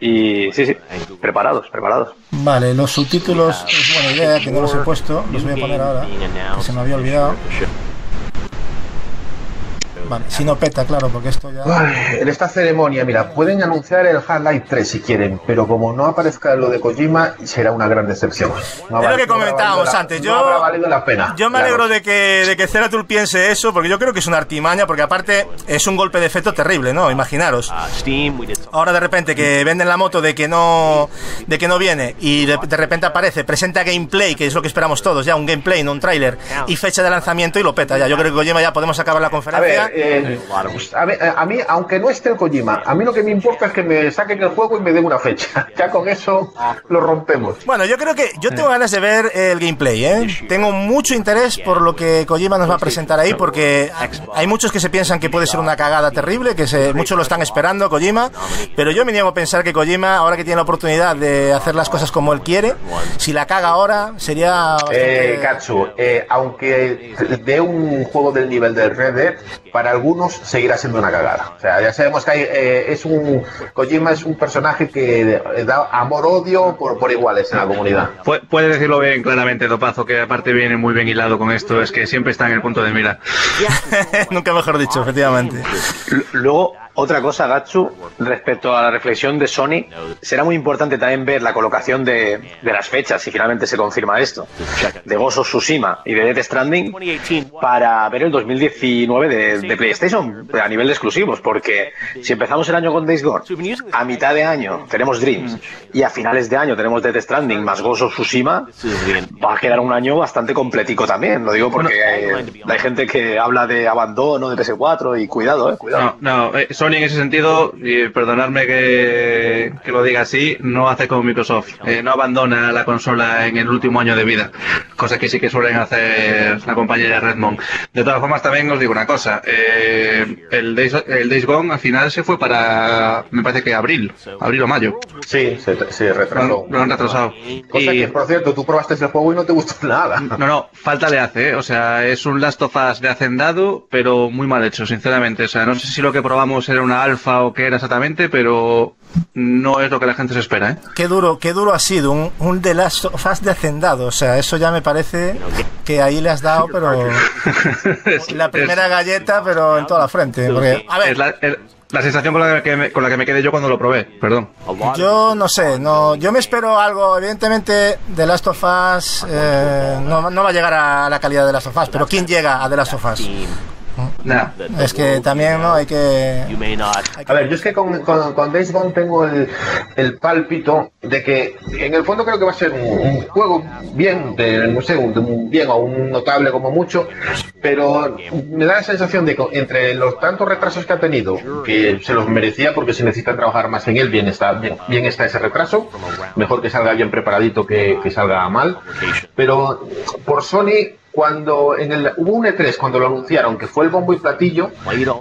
y sí, sí, preparados, preparados. Vale, los subtítulos es buena idea, que no los he puesto, los voy a poner ahora, que se me había olvidado. Vale, si no peta, claro, porque esto ya... Ay, En esta ceremonia, mira, pueden anunciar el Half-Life 3 si quieren, pero como no aparezca lo de Kojima, será una gran decepción. No Es lo que no comentábamos la- antes. no Yo, habrá valido la pena. yo me Claro. alegro de que, de que Ceratul piense eso, porque yo creo que es una artimaña, porque aparte es un golpe de efecto terrible, ¿no? Imaginaros. Some Ahora de repente que venden la moto de que no de que no viene y de, de repente aparece, presenta gameplay, que es lo que esperamos todos, ya un gameplay, no un tráiler, y fecha de lanzamiento y lo peta ya. Yo creo que Kojima ya podemos acabar la A conferencia. ver, eh, a, ver, a mí, aunque no esté el Kojima, a mí lo que me importa es que me saquen el juego y me den una fecha. *laughs* Ya con eso lo rompemos. Bueno, yo creo que yo tengo ganas de ver el gameplay, ¿eh? Tengo mucho interés por lo que Kojima nos va a presentar ahí, porque hay muchos que se piensan que puede ser una cagada terrible, que se, muchos lo están esperando, Kojima, pero yo me niego a pensar que Kojima, ahora que tiene la oportunidad de hacer las cosas como él quiere, si la caga ahora, sería bastante... Eh, Katsu, eh, aunque de un juego del nivel de Red Dead, para algunos seguirá siendo una cagada. O sea, ya sabemos que hay, eh, es un Kojima es un personaje que da amor-odio por, por iguales en la comunidad. Pu- Puedes decirlo bien claramente, Topazo, que aparte viene muy bien hilado con esto, es que siempre está en el punto de mira. *laughs* Nunca mejor dicho, efectivamente. L- Luego, Otra cosa, Gatsu, respecto a la reflexión de Sony, será muy importante también ver la colocación de, las fechas, si finalmente se confirma esto, de of Tsushima y de Death Stranding, para ver el 2019 de, de PlayStation a nivel de exclusivos, porque si empezamos el año con Days Gone, a mitad de año tenemos Dreams y a finales de año tenemos Death Stranding más of Tsushima, va a quedar un año bastante completico también, lo digo porque hay, hay gente que habla de abandono de PS4 y cuidado, eh, cuidado. No, no, eh, en ese sentido, y perdonadme que, que lo diga así, no hace como Microsoft. Eh, no abandona la consola en el último año de vida, cosa que sí que suelen hacer la compañía de Redmond. De todas formas, también os digo una cosa, eh, el, Days, el Days Gone al final se fue para, me parece que abril, abril o mayo. Sí, se, se retrasó. lo han retrasado. Cosa Y- que, por cierto, tú probaste el juego y no te gustó *laughs* nada. No, no, falta le hace, ¿eh? o sea, es un Last of Us de hacendado, pero muy mal hecho, sinceramente. O sea, no sé si lo que probamos era una alfa o qué era exactamente, pero no es lo que la gente se espera, ¿eh? Qué duro, qué duro ha sido un, un The Last of Us de hacendado. O sea, eso ya me parece que ahí le has dado, pero *laughs* la primera es- galleta, pero en toda la frente. Porque, a ver, es la, es la sensación con la, que me, con la que me quedé yo cuando lo probé, perdón. Yo no sé, no, yo me espero algo. Evidentemente, The Last of Us eh, no, no va a llegar a la calidad de The Last of Us, pero ¿quién llega a The Last of Us? Nah. Es que también no hay que. A ver, yo es que con, con, con Days Gone tengo el, el pálpito de que en el fondo creo que va a ser un, un juego bien, de, no sé, un, de un bien o un notable como mucho, pero me da la sensación de que entre los tantos retrasos que ha tenido, que se los merecía porque se necesita trabajar más en él, bien está, bien, bien está ese retraso, mejor que salga bien preparadito que, que salga mal, pero por Sony cuando en el hubo un E3 cuando lo anunciaron que fue el bombo y platillo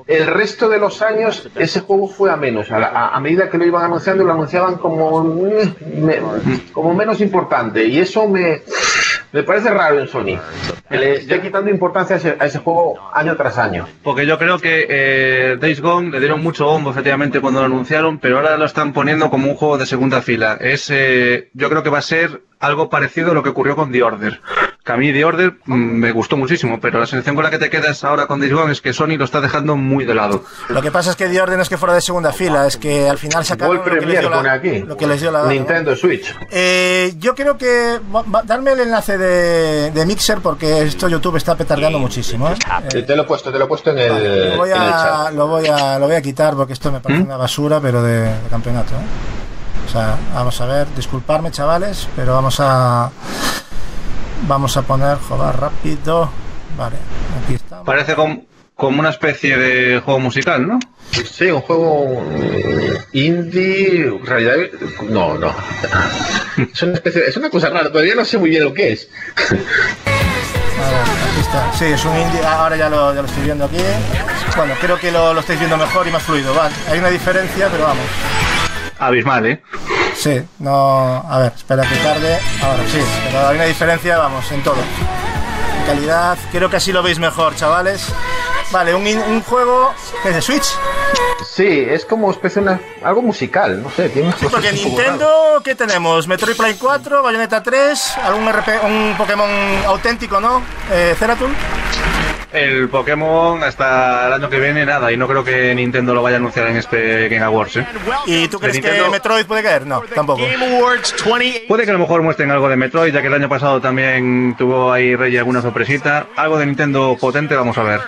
el resto de los años ese juego fue a menos a, la- a- medida que lo iban anunciando lo anunciaban como mm, como menos importante y eso me me parece raro en Sony que le esté quitando importancia a ese, a ese juego año tras año Porque yo creo que eh, Days Gone le dieron mucho bombo efectivamente cuando lo anunciaron, pero ahora lo están poniendo como un juego de segunda fila. Es, eh, yo creo que va a ser algo parecido a lo que ocurrió con The Order. Que a mí The Order mm, me gustó muchísimo, pero la sensación con la que te quedas ahora con Days Gone es que Sony lo está dejando muy de lado. Lo que pasa es que The Order no es que fuera de segunda fila, es que al final sacaron World lo que les dio la- pone aquí lo que les dio la gana, ¿no? Nintendo Switch Eh, yo creo que darme el enlace de, de Mixer porque esto YouTube está petardeando muchísimo. ¿eh? te, te lo he puesto te lo he puesto en el, Vale, lo, voy en el a, chat lo, voy a, lo voy a quitar porque esto me parece una basura, pero de, de campeonato. ¿eh? O sea, vamos a ver, disculparme chavales, pero vamos a vamos a poner jugar rápido. Vale, aquí estamos. Parece com- como una especie de juego musical, ¿no? Sí, un juego mm, indie, realidad. No, no. Es una, especie, es una cosa rara, todavía no sé muy bien lo que es. Aquí está. Sí, es un indie. ah, Ahora ya lo, ya lo estoy viendo aquí. Bueno, creo que lo, lo estáis viendo mejor y más fluido. Vale, hay una diferencia, pero vamos. Abismal, ¿eh? Sí, no. A ver, espera que tarde. Ahora sí, pero hay una diferencia, vamos, en todo. En calidad, creo que así lo veis mejor, chavales. Vale, un, un juego que es de Switch. Sí, es como especie una, algo musical, no sé, tiene Sí, porque Nintendo, ¿qué tenemos? Metroid Prime 4, Bayonetta 3, algún RP, un Pokémon auténtico, ¿no? Eh, Ceratul. El Pokémon hasta el año que viene nada, y no creo que Nintendo lo vaya a anunciar en este Game Awards, ¿eh? ¿Y tú crees que Nintendo. Metroid puede caer? No, tampoco. Game Awards 28. Puede que a lo mejor muestren algo de Metroid, ya que el año pasado también tuvo ahí Rey alguna sorpresita. Algo de Nintendo potente, vamos a ver.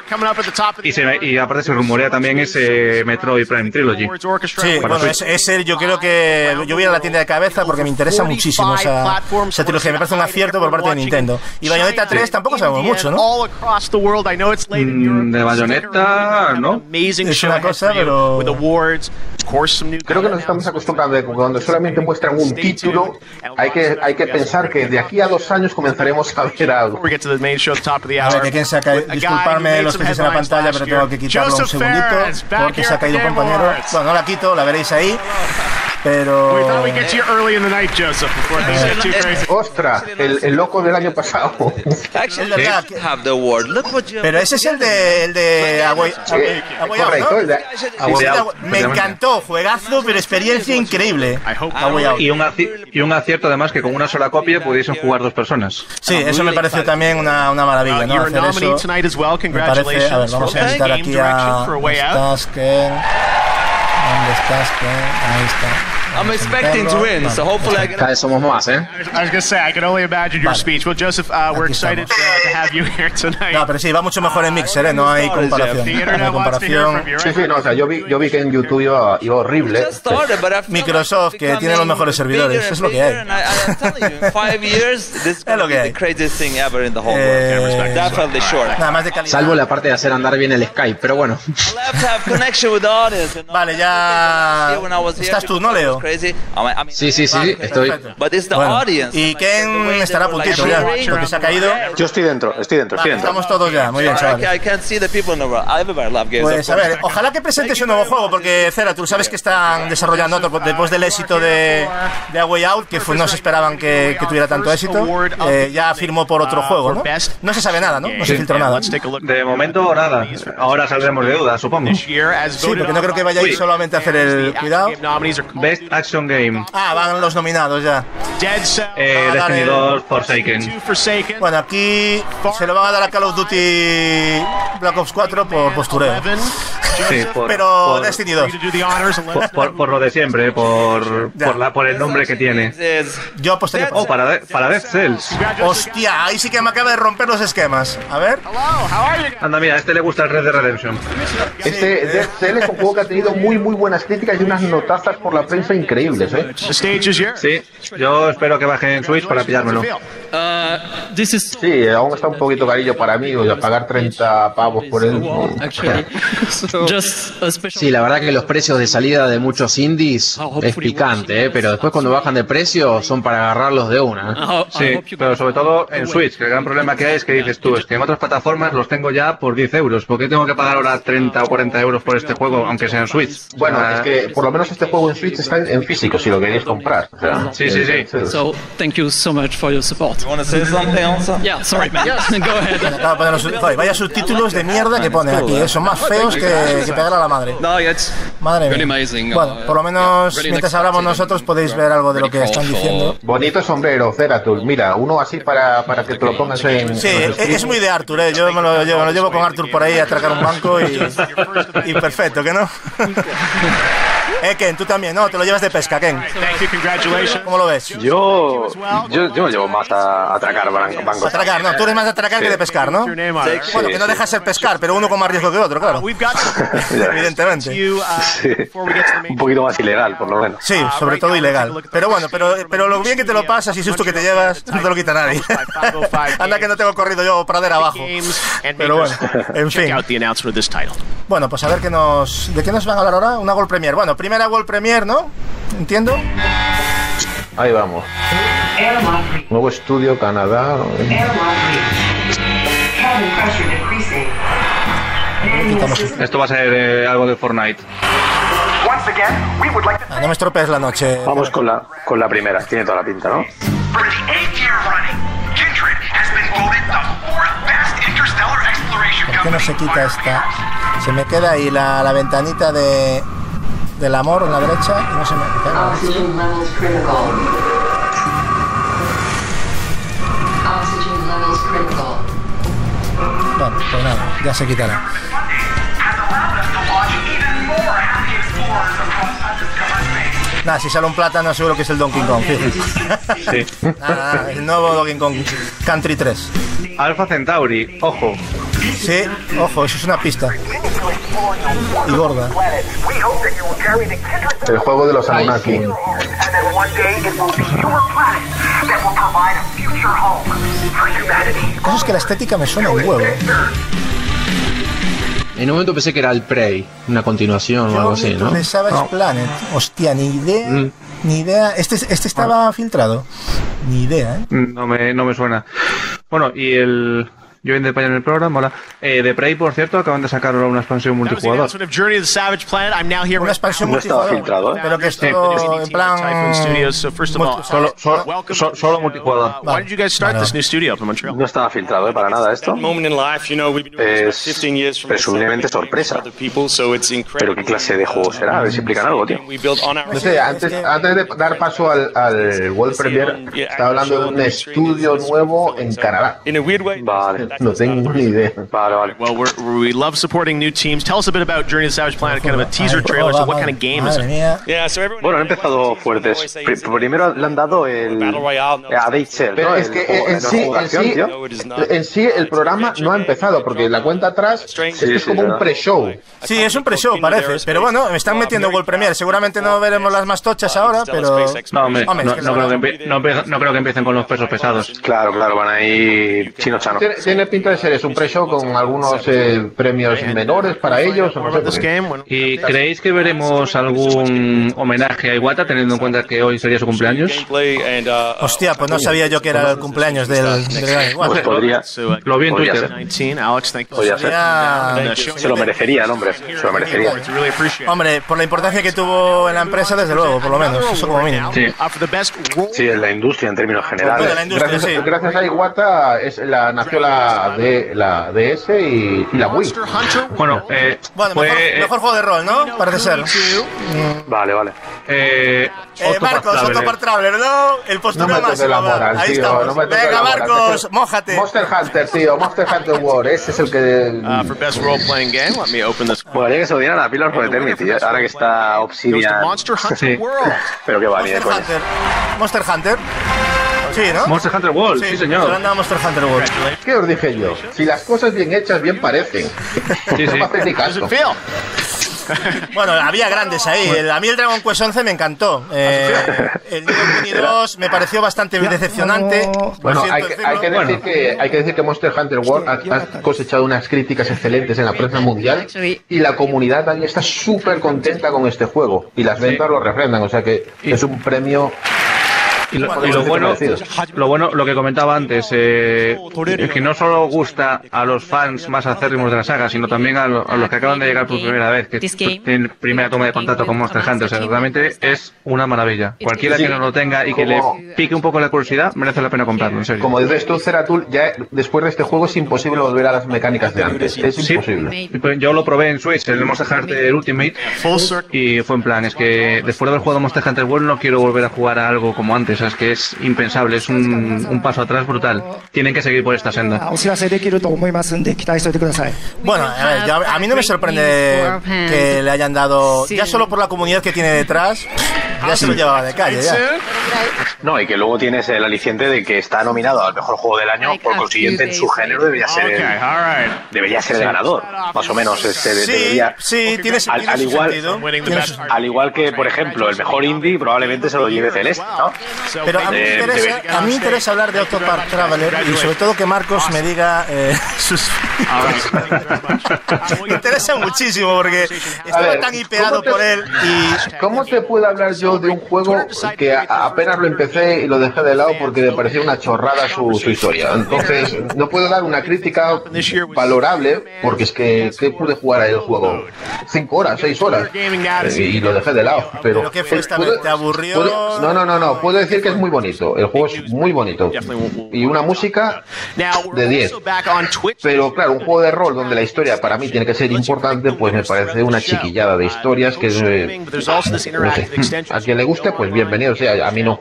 Y, se, y aparte se rumorea también ese Metroid Prime Trilogy. Sí, bueno, ese, ese yo creo que yo voy a la tienda de cabeza porque me interesa muchísimo esa, esa trilogía. Me parece un acierto por parte de Nintendo. Y Bayonetta 3 tampoco sabemos mucho, ¿no? Mm, de Bayonetta, ¿no? Es una cosa, pero- Creo que nos estamos acostumbrando que cuando solamente muestran un título, hay que, hay que pensar que de aquí a dos años comenzaremos a ver algo. Before we get to the main show at the top of the A ver, que Disculparme los estéis en la pantalla, pero tengo que quitarlo un segundito porque se ha caído un compañero. Bueno, no la quito, la veréis ahí. We Pero. thought we'd get you early in the night, Joseph, before things get too crazy. ¡Ostras! El, el loco del año pasado. Es verdad que- have the award. Look what you Pero ese es el de, el de Away, Away- Me encantó, juegazo, pero experiencia increíble. Y un, y un acierto además que con una sola copia pudiesen jugar dos personas. Sí, eso me pareció también una, una maravilla, Uh, ¿no? Hacer eso me parece. A ver, vamos a visitar aquí a a. Stasken. ¿Dónde estás? Ahí está. I'm expecting to win, so hopefully I get. Cada vez somos más, ¿eh? I was gonna say I can only imagine your Vale. speech. Well, Joseph, uh, we're Aquí excited to, estamos. to have you *laughs* here tonight. No, pero sí, va mucho mejor en Mixer, ¿eh? No hay comparación. the No hay internet wants to hear from comparación. you, Sí, right? sí, no, o sea, yo vi, yo vi que en YouTube iba, iba horrible. Just started, but I feel Microsoft, like que it's tiene los mejores servidores, bigger es lo que hay. bigger, and I, I'm telling you, in five years, this is *laughs* Es gonna lo be que the hay. craziest thing ever in the whole Eh, world. Definitely sure. Nada más de calidad. Salvo la parte de hacer andar bien el Skype, pero bueno. I'll have to have connection with the audience. you know. Vale, ya- Here when I was here, estás tú, ¿no, Leo? was crazy. I mean, I mean, Sí, sí, sí, estoy. perfecto. But it's the Bueno, audience. y Ken estará a puntito ya, porque se ha caído. Yo estoy dentro, estoy dentro, estoy dentro. estamos todos ya, muy bien, I, chavales. I can't see the people in the world. Everybody love games. Pues a ver, ojalá que presentes un nuevo juego, porque Cera, tú sabes que están desarrollando otro después del éxito de, de A Way Out, que fue- no se esperaban que, que tuviera tanto éxito. eh, ya firmó por otro juego, ¿no? No se sabe nada, ¿no? No se filtró nada. De momento, nada. Ahora saldremos de dudas, supongo. Sí, porque no creo que vaya a ir solamente a hacer el cuidado. Best Action Game. Ah, van los nominados ya. Dead Cell, Eh, a dar Destiny el- 2, Forsaken. 2 Forsaken, Bueno, aquí se lo van a dar a Call of Duty Black Ops 4 por postureo. 11. Sí, por, Pero por, Destiny 2. To do the honors, por, 11. por- por lo de siempre, por, la, por el nombre que tiene. Yo apostaría Oh, para, de- para Death Cells. Hostia, ahí sí que me acaba de romper los esquemas. A ver. Anda, mira, a este le gusta el Red Dead Redemption. Este Dead Cell es un juego que ha tenido muy, muy buenas críticas y unas notazas por la prensa increíbles, ¿eh? Sí, yo espero que baje en Switch para pillármelo. Uh, this is Sí, aún está un poquito carillo para mí, o sea, pagar 30 pavos por él. *laughs* Sí, la verdad que los precios de salida de muchos indies es picante, ¿eh? pero después cuando bajan de precio son para agarrarlos de una. ¿eh? Sí, pero sobre todo en Switch, que el gran problema que hay es que dices tú, es que en otras plataformas los tengo ya por 10 euros. ¿Por qué tengo que pagar ahora 30 o 40 euros por este juego, aunque sea en Switch? Bueno, es que por lo menos este juego en Switch está en, en físico, si lo queréis comprar. O sea, Sí, sí, sí. So thank you so much for your support. You want to say something also? *laughs* Yeah, sorry man. *laughs* Go ahead. Acaba de poner los vaya subtítulos de mierda que pone aquí, eh, son más feos que, que pegar a la madre. No, it's Madre mía. amazing, Bueno, uh, por lo menos really mientras hablamos nosotros podéis ver algo de lo que están diciendo. Bonito sombrero, Ceratul. Mira, uno así para, para que te lo pongas en. Sí, es es muy de Arthur, ¿eh? Yo me lo llevo, me lo llevo con Arthur por ahí a atracar un banco y, y perfecto, ¿que no? *laughs* eh, Ken, tú también, ¿no? Te lo llevas de pesca, Ken. Thank you, congratulations. ¿Cómo lo ves? Yo, yo, yo me llevo más a atracar ban- bancos. Atracar, no, tú eres más de atracar que de pescar, ¿no? It. Bueno, que no deja de ser pescar, pero uno con más riesgo que otro, claro. *laughs* Evidentemente. uh, Sí. Un poquito más ilegal, por lo menos. Sí, sobre todo ilegal. Pero bueno, pero, pero lo bien que te lo pasas y susto que te llevas, no te lo quita nadie. *laughs* Anda que no tengo corrido yo pradera abajo. Pero bueno, en fin. Bueno, pues a ver qué nos, de qué nos van a hablar ahora. Una World Premier. Bueno, primera World Premier, ¿no? Entiendo. Ahí vamos. Nuevo estudio, Canadá. Esto. Esto va a ser eh, algo de Fortnite. Ah, no me estropees la noche. Vamos con la, con la primera, tiene toda la pinta, ¿no? ¿Por qué no se quita esta? Se me queda ahí la, la ventanita de, del amor en la derecha y no se me pega. Oxygen levels critical. Oxygen levels critical. Bueno, pues nada, ya se quitará. Nada, si sale un plátano seguro que es el Donkey Kong. fíjate. Sí. *laughs* Nada, el nuevo Donkey Kong Country 3. Alpha Centauri, ojo. Sí, ojo, eso es una pista. Y gorda. El juego de los Anunnaki. and that one day it will be your planet that will provide a future home for humanity. La cosa es que la estética me suena un huevo. En un momento pensé que era el Prey, una continuación o algo así, ¿no? De Savage Planet. Hostia, ni idea. Mm. Ni idea. Este, este estaba filtrado. Ni idea, ¿eh? No me, no me suena. Bueno, y el. Yo en detalle en el programa, hola. Eh, de Prey, por cierto, acaban de sacar ahora una expansión multijugador. Una expansión No estaba multijugador. filtrado, ¿eh? Pero que Sí. esto en plan. Solo, solo, welcome so- to solo the- multijugador. uh, Why did you guys start Vale. this new studio up in Montreal? No estaba filtrado, ¿eh? Para nada esto. Es 15 years from presumiblemente sorpresa. Pero incredible. qué clase de juego será, a ver si explican algo, tío. No sé, antes, antes de dar paso al, al World Premier, está hablando de un estudio nuevo en Canadá. Vale. No tengo ni idea. Vale, vale. Well, we're, we love supporting new teams. Tell us a bit about Journey to the Savage Planet, kind of a teaser trailer. So, what kind of game is it? Yeah, so everyone. Bueno, han empezado fuertes. Pri- primero le han dado el a Dead Cell, Pero ¿no? es El que juego- en el sí, en sí, en sí el programa no ha empezado, porque la cuenta atrás es, que es sí, como un pre-show. Sí, es un pre-show, parece. Pero bueno, me están metiendo World Premier. Seguramente no veremos las más tochas ahora, pero. No, hombre, Hombre, no, es que no creo que no creo que empiecen con los pesos pesados. Claro, claro, van a ir chino chano. Tiene, tiene pinta de ser es un pre-show con algunos eh, premios menores para ellos. o no sé, ¿Y creéis que veremos algún homenaje a Iwata, teniendo en cuenta que hoy sería su cumpleaños? Hostia, pues no sabía yo que era el cumpleaños del, igual. Pues podría, Lo vi en Twitter. ser. 19, Alex, thank you. Podría ser. Se lo merecería el hombre, se lo merecería. Hombre, por la importancia que tuvo en la empresa, desde luego, por lo menos, eso como mínimo. Sí. Uh, Sí, en la industria en términos generales. Gracias, sí. gracias a Iwata es, la, nació la, D, la DS y, y la Wii. Bueno, eh, Bueno, mejor, mejor juego de rol, ¿no? Parece ser. Vale, vale. eh, Eh, Marcos, Traveler. Octopath Traveler, ¿no? El No postureo me toques máximo. la moral, Ahí tío. estamos. No Venga, la moral. Marcos, Ese- mójate. Monster Hunter, tío. Monster Hunter War. Ese es el que. Uh, for best role playing game, let me open this. Molaría que se lo dieran a Pillars of Eternity, ¿eh? ahora que está Obsidian. Monster Hunter Sí. World. Pero que va, ni de Monster. Hunter. Monster Hunter. Sí, ¿no? Monster Hunter World, sí, Se señor. Monster Hunter World. ¿Qué os dije yo? Si las cosas bien hechas, bien parecen. *laughs* Sí, no sí. me ni caso. *laughs* Bueno, había grandes ahí. El- A mí el Dragon Quest 11 me encantó. Eh, el 2 *laughs* me pareció bastante decepcionante. Bueno, hay que, hay, que decirlo. decir que, hay que decir que Monster Hunter World ha, ha cosechado unas críticas excelentes en la prensa mundial y la comunidad también está súper contenta con este juego y las ventas lo refrendan, o sea que es un premio Y lo, Bueno, y lo bueno, lo bueno, lo que comentaba antes, eh, es que no solo gusta a los fans más acérrimos de la saga, sino también a, lo- a los que acaban de llegar por primera vez, que tienen primera toma de contacto con Monster Hunter. O sea, realmente es una maravilla. Cualquiera que no lo tenga y que le pique un poco la curiosidad, merece la pena comprarlo, en serio. Como dices tú, Ceratul, ya después de este juego es imposible volver a las mecánicas de antes. Es Sí. imposible. Pues Yo lo probé en Switch, el Monster Hunter Ultimate, y fue en plan, es que después de haber jugado Monster Hunter World no quiero volver a jugar a algo como antes, sea, es que es impensable, es un, un paso atrás brutal. Tienen que seguir por esta senda. Bueno, a, ver, yo, a mí no me sorprende que le hayan dado, ya solo por la comunidad que tiene detrás, ya se lo llevaba de calle. Ya. No, y que luego tienes el aliciente de que está nominado al mejor juego del año, por consiguiente en su género debería ser el, debería ser el ganador, más o menos. Este, debería, sí, tiene, al, igual, al igual que, por ejemplo, el mejor indie probablemente se lo lleve Celeste, ¿no? Pero a mí, me Eh, interesa, a mí me interesa hablar de Octopath Traveler y sobre todo que Marcos me diga eh, *laughs* sus... me interesa muchísimo porque estaba ver, tan hipeado ¿cómo te- por él y... ¿Cómo te puedo hablar yo de un juego que a- apenas lo empecé y lo dejé de lado porque me parecía una chorrada su, su historia? Entonces, no puedo dar una crítica valorable porque es que, que pude jugar ahí el juego cinco horas, seis horas eh, y lo dejé de lado. Pero, ¿Pero qué fue esta? ¿Te aburrió? puedo- no, no, no, no. Puedo decir que es muy bonito. El juego es muy bonito y una música de 10. Pero claro, un juego de rol donde la historia para mí tiene que ser importante, pues me parece una chiquillada de historias que eh, no *laughs* sé. a quien le guste, pues bienvenido sea, a mí no.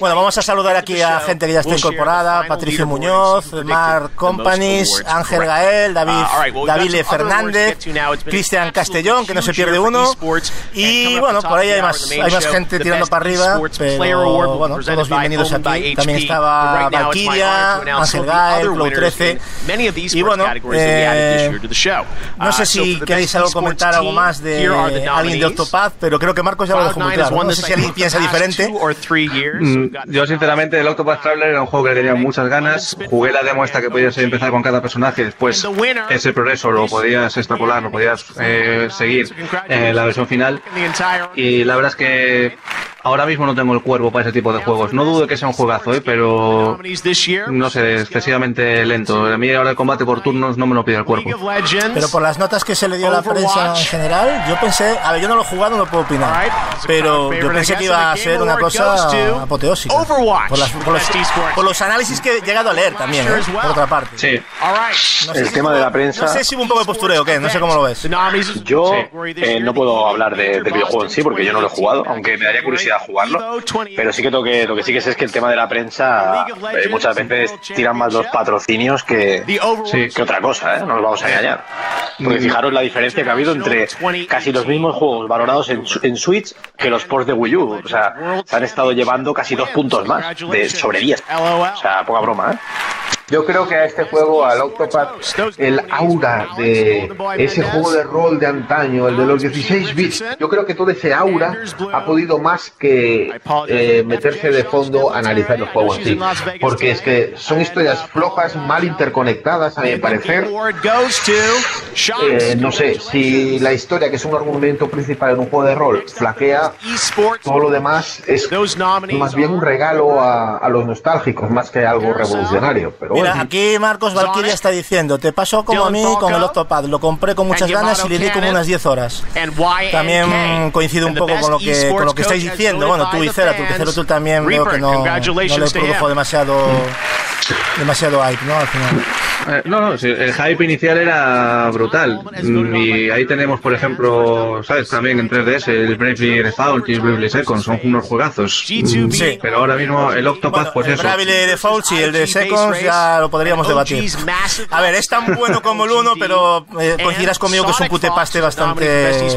Bueno, vamos a saludar aquí a gente que ya está incorporada, Patricio Muñoz, Mark Companies, Ángel Gael, David, David Fernández, Cristian Castellón, que no se pierde uno, y bueno, por ahí hay más, hay más gente tirando para arriba, pero bueno, todos bienvenidos aquí. También estaba Valkyria, Ángel Gael, Flow 13, y bueno, eh, no sé si queréis algo comentar algo más de alguien de Octopath, pero creo que Marcos ya lo dejó muy claro. No sé si alguien piensa diferente. Mm, Yo sinceramente el Octopath Traveler era un juego que tenía muchas ganas. Jugué la demo esta que podías empezar con cada personaje, después ese progreso lo podías extrapolar, lo podías eh, seguir en la versión final. Y la verdad es que ahora mismo no tengo el cuerpo para ese tipo de juegos. No dudo de que sea un juegazo, ¿eh? pero no sé, excesivamente lento. A mí ahora el combate por turnos no me lo pide el cuerpo. Pero por las notas que se le dio a la prensa en general, yo pensé, a ver, yo no lo he jugado, no puedo opinar, pero yo pensé que iba a ser una cosa apoteósica. Por, las- por los, por los análisis que he llegado a leer también, ¿eh? por otra parte. Sí. No sé El si tema de la prensa- No sé si hubo un poco de postureo o qué, no sé cómo lo ves. Yo eh, no puedo hablar de- del videojuego en sí porque yo no lo he jugado, aunque me daría curiosidad curiosidad jugarlo. Pero sí que lo que, lo que sí que sé es que el tema de la prensa eh, muchas veces tiran más los patrocinios que, que otra cosa, ¿eh? no nos vamos a engañar. Porque fijaros la diferencia que ha habido entre casi los mismos juegos valorados en, en Switch que los ports de Wii U. O sea, se han estado llevando casi dos puntos más de sobre 10. O sea, poca broma, ¿eh? Yo creo que a este juego, al Octopath, el aura de ese juego de rol de antaño, el de los 16 bits, yo creo que todo ese aura ha podido más que eh, meterse de fondo a analizar el juego en sí. Porque es que son historias flojas, mal interconectadas, a mi parecer. Eh, no sé, si la historia, que es un argumento principal en un juego de rol, flaquea, todo lo demás es más bien un regalo a, a los nostálgicos, más que algo revolucionario. Pero Mira, aquí Marcos Valkyria está diciendo, te pasó como a mí con el Octopad, lo compré con muchas ganas y le di como unas 10 horas. También coincido un poco con lo que, con lo que estáis diciendo. Bueno, tú y Cera, tú, que Cero, tú también veo que no, no le produjo demasiado, demasiado hype, ¿no? Al final. Eh, no, no, sí, el hype inicial era brutal. Mm, Y ahí tenemos, por ejemplo, ¿sabes? También en 3DS, el Bravely Default y el Bravely Second son unos juegazos. Mm, Sí. Pero ahora mismo el Octopath, pues El eso. Bravely Default y el de Seconds ya lo podríamos debatir. A ver, es tan *laughs* bueno como el uno, pero eh, coincidirás conmigo que es un putepaste bastante bestia.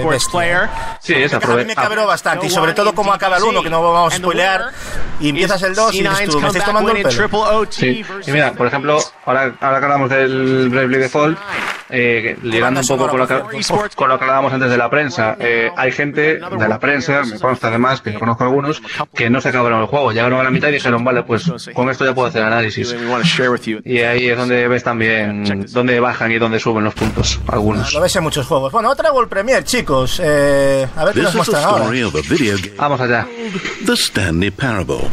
Sí, es A mí me cabró bastante, y sobre todo como acaba el 1, que no vamos a spoilear, y empiezas el 2 y dices tú, me estáis tomando el pelo. Sí. Y mira, por ejemplo, ahora, ahora que hablamos del Bravely Default, eh, ligando un poco con lo, que, con lo que hablábamos antes de la prensa, eh, hay gente de la prensa, me consta además, que yo conozco algunos, que no se acabaron el juego, llegaron a la mitad y dijeron, vale, pues con esto ya puedo hacer análisis. Y ahí es donde ves también dónde bajan y dónde suben los puntos, algunos. Lo ves en muchos juegos. Bueno, otra World Premier, chicos. Eh, a ver qué nos muestran ahora. Vamos allá. The Stanley Parable.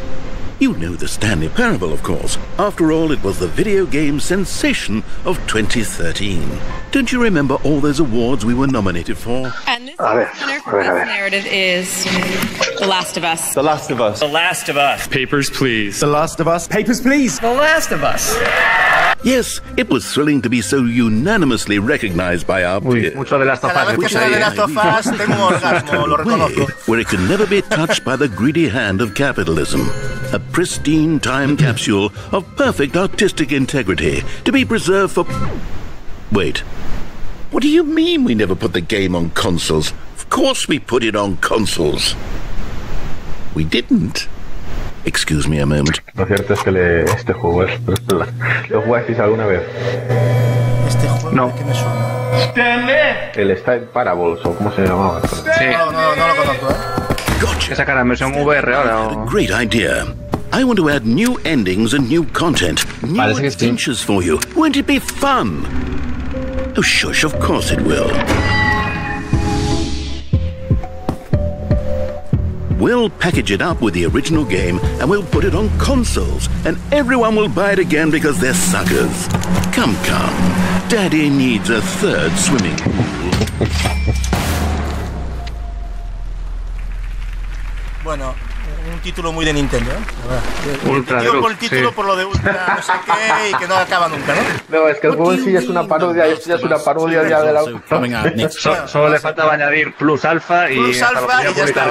You know the Stanley Parable, of course. After all, it was the video game sensation of 2013. Don't you remember all those awards we were nominated for? And this A ver, winner for ver, a best narrative is The Last of Us. The Last of Us. The Last of Us. Papers, please. The Last of Us. Papers, please. The Last of Us. Yes, it was thrilling to be so unanimously recognized by our peers. Mucho de las Cada vez que Which sale I- de Last of I Us *laughs* tengo un orgasmo, lo reconozco. where it could never be touched by the greedy hand of capitalism. A pristine time capsule of perfect artistic integrity to be preserved for. Wait. What do you mean we never put the game on consoles? Of course we put it on consoles. We didn't. Excuse me a moment. Lo cierto es que le- este juego es. *laughs* ¿Lo jugasteis alguna vez? Este juego No. que me suena. El Style Parables, o cómo se llamaba. Sí. No, no, no lo conozco, ¿eh? Que sacarán versión VR ahora. o- Great idea. I want to add new endings and new content, new Parece que sí. adventures for you. Won't it be fun? Oh, shush, of course it will. We'll package it up with the original game and we'll put it on consoles, and everyone will buy it again because they're suckers. Come, come. Daddy needs a third swimming pool. Bueno, un título muy de Nintendo, ¿eh? Ultra Digo por el título, sí. por lo de Ultra, no sé qué, y que no acaba nunca, ¿no? *laughs* No, es que el juego sí es una parodia, esto ya es una parodia ya de la. *laughs* So- *laughs* solo le faltaba añadir Plus Alpha y Plus Alpha y ya está.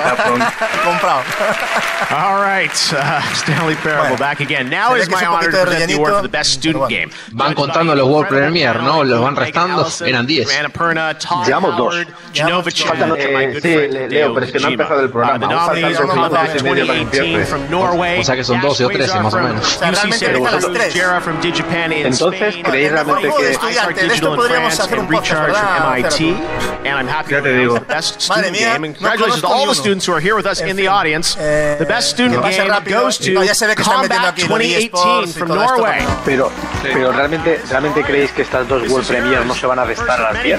Comprado. All right, uh, Stanley Parable Bueno, back again. Now is my honor to de present the award for the best student game. Van contando los World Premier, ¿no? Los van restando. Eran 10. Annapurna, Todd Llevamos dos. Genova Faltan- eh, sí, Leo, pero es que no ha empezado el programa. Are minutos Combat y medio para que 2018 empiece. from Norway, O sea que son 12 o 13 más o menos. Entonces, ¿creéis realmente que- estudiante, de esto podríamos hacer un podcast, happy Ya to te digo. the best Madre student mía, game. And no congratulations to all the students who are here with us En in the audience. eh, The best student game goes to Combat aquí lo de 2018 eSports y from Norway. pero. Pero, realmente, realmente creéis que estas dos World Premier no se van a restar a las Many 10?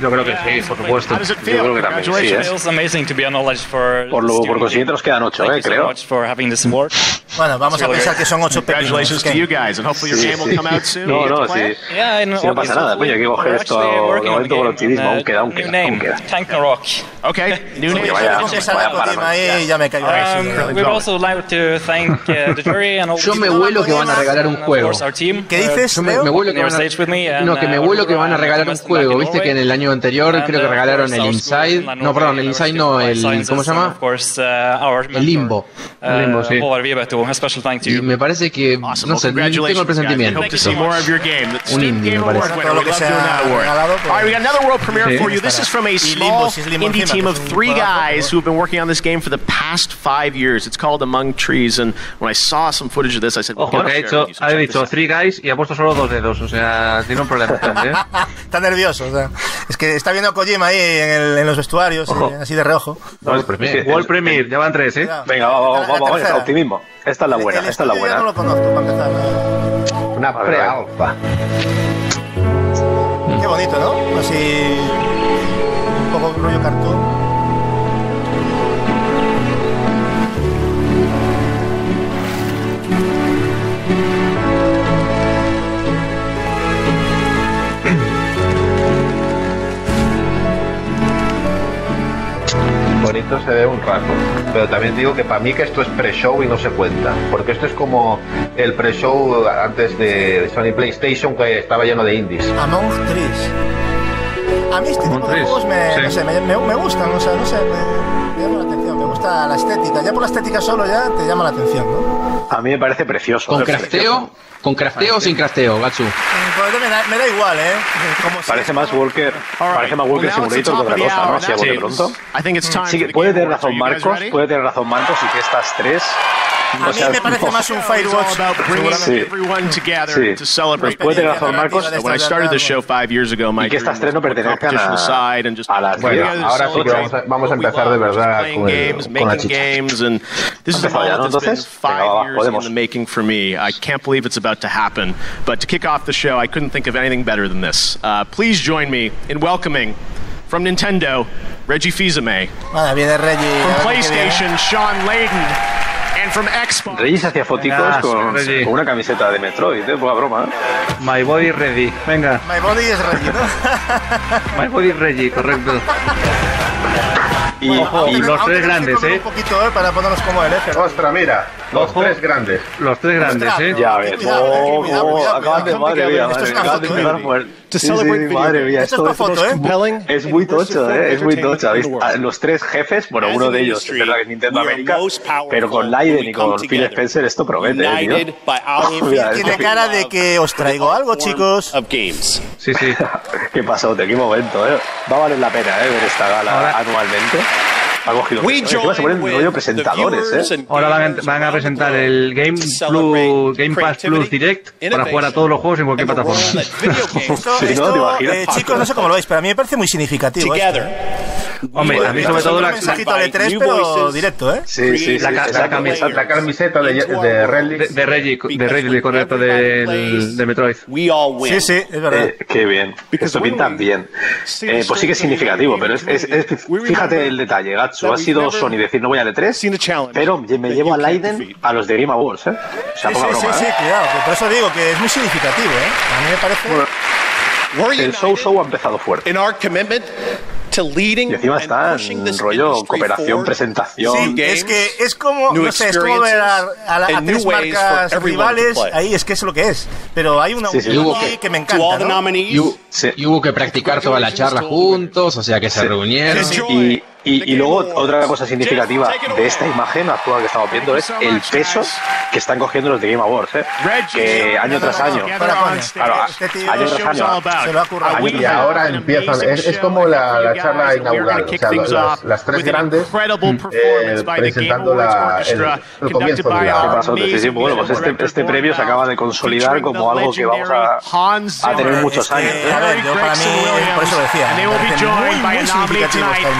Yo creo que sí, por supuesto. How does it Yo feel? creo que también sí, Congratulations. ¿eh? Feels amazing to be acknowledged for Por lo, por consiguiente nos quedan 8, Thank eh, creo. much for having this award. Bueno, vamos a pensar que son ocho Congratulations to you guys, and hopefully your Sí, game will sí. come out soon. No, no, sí. Sí, no pasa nada, coño, hay que coger esto de momento con optimismo, aún queda, aún queda, aún queda. Tank Rock. Okay, *laughs* new name. vaya, vaya ya me caigo. We'd also like to thank uh, the *laughs* jury and all Yo me vuelo que van a regalar un juego. course our team. ¿Qué dices, Yo me, vuelo que van a, uh, que van a regalar un juego. Viste que en el año anterior And, creo que uh, regalaron el Inside. No, perdón, el Inside no, el ¿cómo se llama? Course, uh, our El Limbo. uh, El Limbo, sí. Y me parece que no sé, tengo el presentimiento. hope to see more of your game. The Un Steam indie, Game me parece. Todo lo We que that award. regalado, pues- All right, we got another world premiere Sí. for you. This is from a small Limbo, Limbo indie team of three guys who have been working on this game for the past five years. It's called Among Trees, and when I saw some footage of this, I said, Ojo, que ha dicho, ha dicho three guys y ha puesto solo dos dedos. O sea, tiene un problema. *laughs* ¿eh? Está nervioso, o sea. Es que está viendo a Kojima ahí en, el- en los vestuarios, eh, así de reojo. World Premiere. World Premiere, ya van tres, ¿eh? Venga, vamos, vamos, vamos, vamos, optimismo. Esta es la buena, El esta es la buena. no lo conozco, para empezar. Una pre-alfa. Qué bonito, ¿no? Así. Un poco rollo cartoon. Bonito se ve un rato, pero también digo que para mí que esto es pre-show y no se cuenta, porque esto es como el pre-show antes de Sony PlayStation que estaba lleno de indies. Among Trees. A mí este tipo de juegos me, sí. no sé, me, me, me gustan, o sea, no sé, me, me llama la atención, me gusta la estética. Ya por la estética solo ya te llama la atención, ¿no? A mí me parece precioso. ¿Con crafteo? ¿Con crafteo o sin crafteo, Gatsu? Me, da, me da igual, ¿eh? Como si Parece más Walker, right. parece más Well, Walker the Simulator que otra cosa, ¿no? a that bote means pronto. I think it's time Sí, puede tener razón Marcos, puede tener razón Marcos y que estas tres A no mí sean me parece más un It's all Firewatch. about bringing Sí. everyone together Sí. to celebrate. Pues puede tener razón Marcos. When I started the show five years ago, my Y que estas dream tres no was to put pertenezcan competition a- aside and just a las bring Bueno, together to ahora sí que celebrate vamos a, vamos a what we empezar de love, which is verdad playing con, el- games, con la making chicha. games, and this is a Empezado ya, moment ¿no? that's been Entonces, five venga, va, years podemos. in the making for me. I can't believe it's about to happen. But to kick off the show, I couldn't think of anything better than this. Uh, please join me in welcoming from Nintendo, Reggie Fils-Aimé. Vale, viene Reggie. From a ver qué viene. PlayStation, Sean Layden. Reyes hacía fotitos Venga, con, una camiseta de Metroid, ¿eh? Poca broma. ¿eh? My body ready. Venga, My body is Reggie, ¿no? *laughs* my body ready, correcto. Y, Ojo, y- los tres grandes, ¿eh? Un poquito, ¿eh? Para ponernos como el eje. Ostras, mira, los Ojo. tres grandes. Los tres grandes, ¿eh? ya ves, Cuidado, oh, oh, acaban de, madre mía, de ¿eh? fuerte. To Sí, celebrate sí, video madre mía, Esto es foto, ¿eh? Compelling es muy tocho, ¿eh? Es muy tocho. Los tres jefes, bueno, uno de ellos es verdad que Nintendo América, pero con Leiden y con Phil Spencer esto promete, ¿eh, tío? *laughs* Mira, Tiene cara de que os traigo algo, chicos. Sí, sí. *laughs* Qué pasote, qué momento, ¿eh? Va a valer la pena, ¿eh? Ver esta gala anualmente. Ha cogido se join ponen with rollo the presentadores, viewers ¿eh? and Ahora van, gamers van a presentar el Game, Plus, Game Pass Plus Direct para jugar a innovation, todos los juegos en cualquier plataforma. *laughs* Esto, Sí, ¿no? ¿Te esto, imaginas? eh, chicos, no sé cómo lo veis, pero a mí me parece muy significativo. esto. Hombre, a mí sobre todo la, mensajito al E3, pero directo, ¿eh? Sí, sí, sí. La camiseta- La camiseta de, de Relic. de, de Reggie, de Reggie, correcto, del, de Metroid. We all win. Sí, sí, es verdad. Eh, qué bien. Esto pinta bien. Eh, pues sí que es significativo, pero es, es- es- fíjate el detalle, Gatsu. Ha sido Sony decir no voy al E3, pero me llevo a Leiden a los de Game Awards, ¿eh? O sea, Sí, poca sí, sí, broma, sí, ¿eh? cuidado. Por eso digo que es muy significativo, ¿eh? A mí me parece. We're El show show ha empezado fuerte. Y encima está en rollo cooperación, presentación. Sí, es que es como, no sé, es como ver a, a a tres marcas rivales, ahí es que es lo que es. Pero hay una Sí, sí. Hubo que- que me encanta, ¿no? Y, y hubo que practicar toda la charla juntos, o sea que se reunieron. Sí, sí. Y, y, y luego otra cosa significativa de esta imagen actual que estamos viendo es el peso que están cogiendo los de Game Awards, ¿eh? que año tras año, claro, año tras año, Y ahora empiezan, es, es como la, la charla inaugural, o sea, las, las- tres grandes eh, presentando la, el, el comienzo de ¿Qué la... pasó? Sí, sí, bueno, pues este, este premio se acaba de consolidar como algo que vamos a, a tener muchos años. Eh, a ver, yo para mí, por eso decía, And they me will be parece joined muy, by muy esta imagen.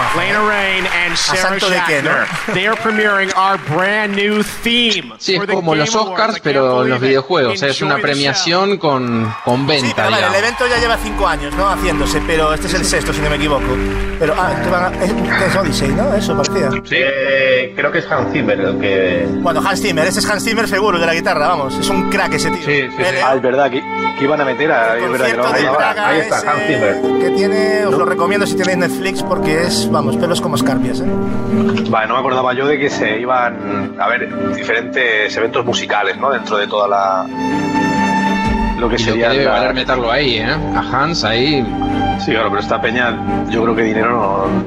Lana Rain and Sarah santo de qué, no? Shackner. They are premiering our brand new theme. Sí, es como los. Oscars, pero en los videojuegos. Es Enjoy una the premiación con, con venta, Sí, pero vale, el evento ya lleva cinco años, ¿no? Haciéndose, pero este es el sexto, si no me equivoco. Pero, ah, a- es, es Odyssey, ¿no? Eso parecía. Sí, eh, creo que es Hans Zimmer el que. Bueno, Hans Zimmer, ese es Hans Zimmer seguro, el de la guitarra, vamos. Es un crack ese tío. Sí, sí. El- Ah, es verdad que, que iban a meter a. Es verdad que lo concierto van a de llevar. Praga ahí está, ese Hans Zimmer. que tiene, os lo recomiendo si tenéis Netflix porque es, vamos, pelos como escarpias, ¿eh? Vale, no me acordaba yo de que se iban a ver diferentes eventos musicales, ¿no? Dentro de toda la. Lo que Y lo que sería. debe la- valer meterlo ahí, ¿eh? A Hans ahí. Sí, claro, pero esta peña, yo creo que dinero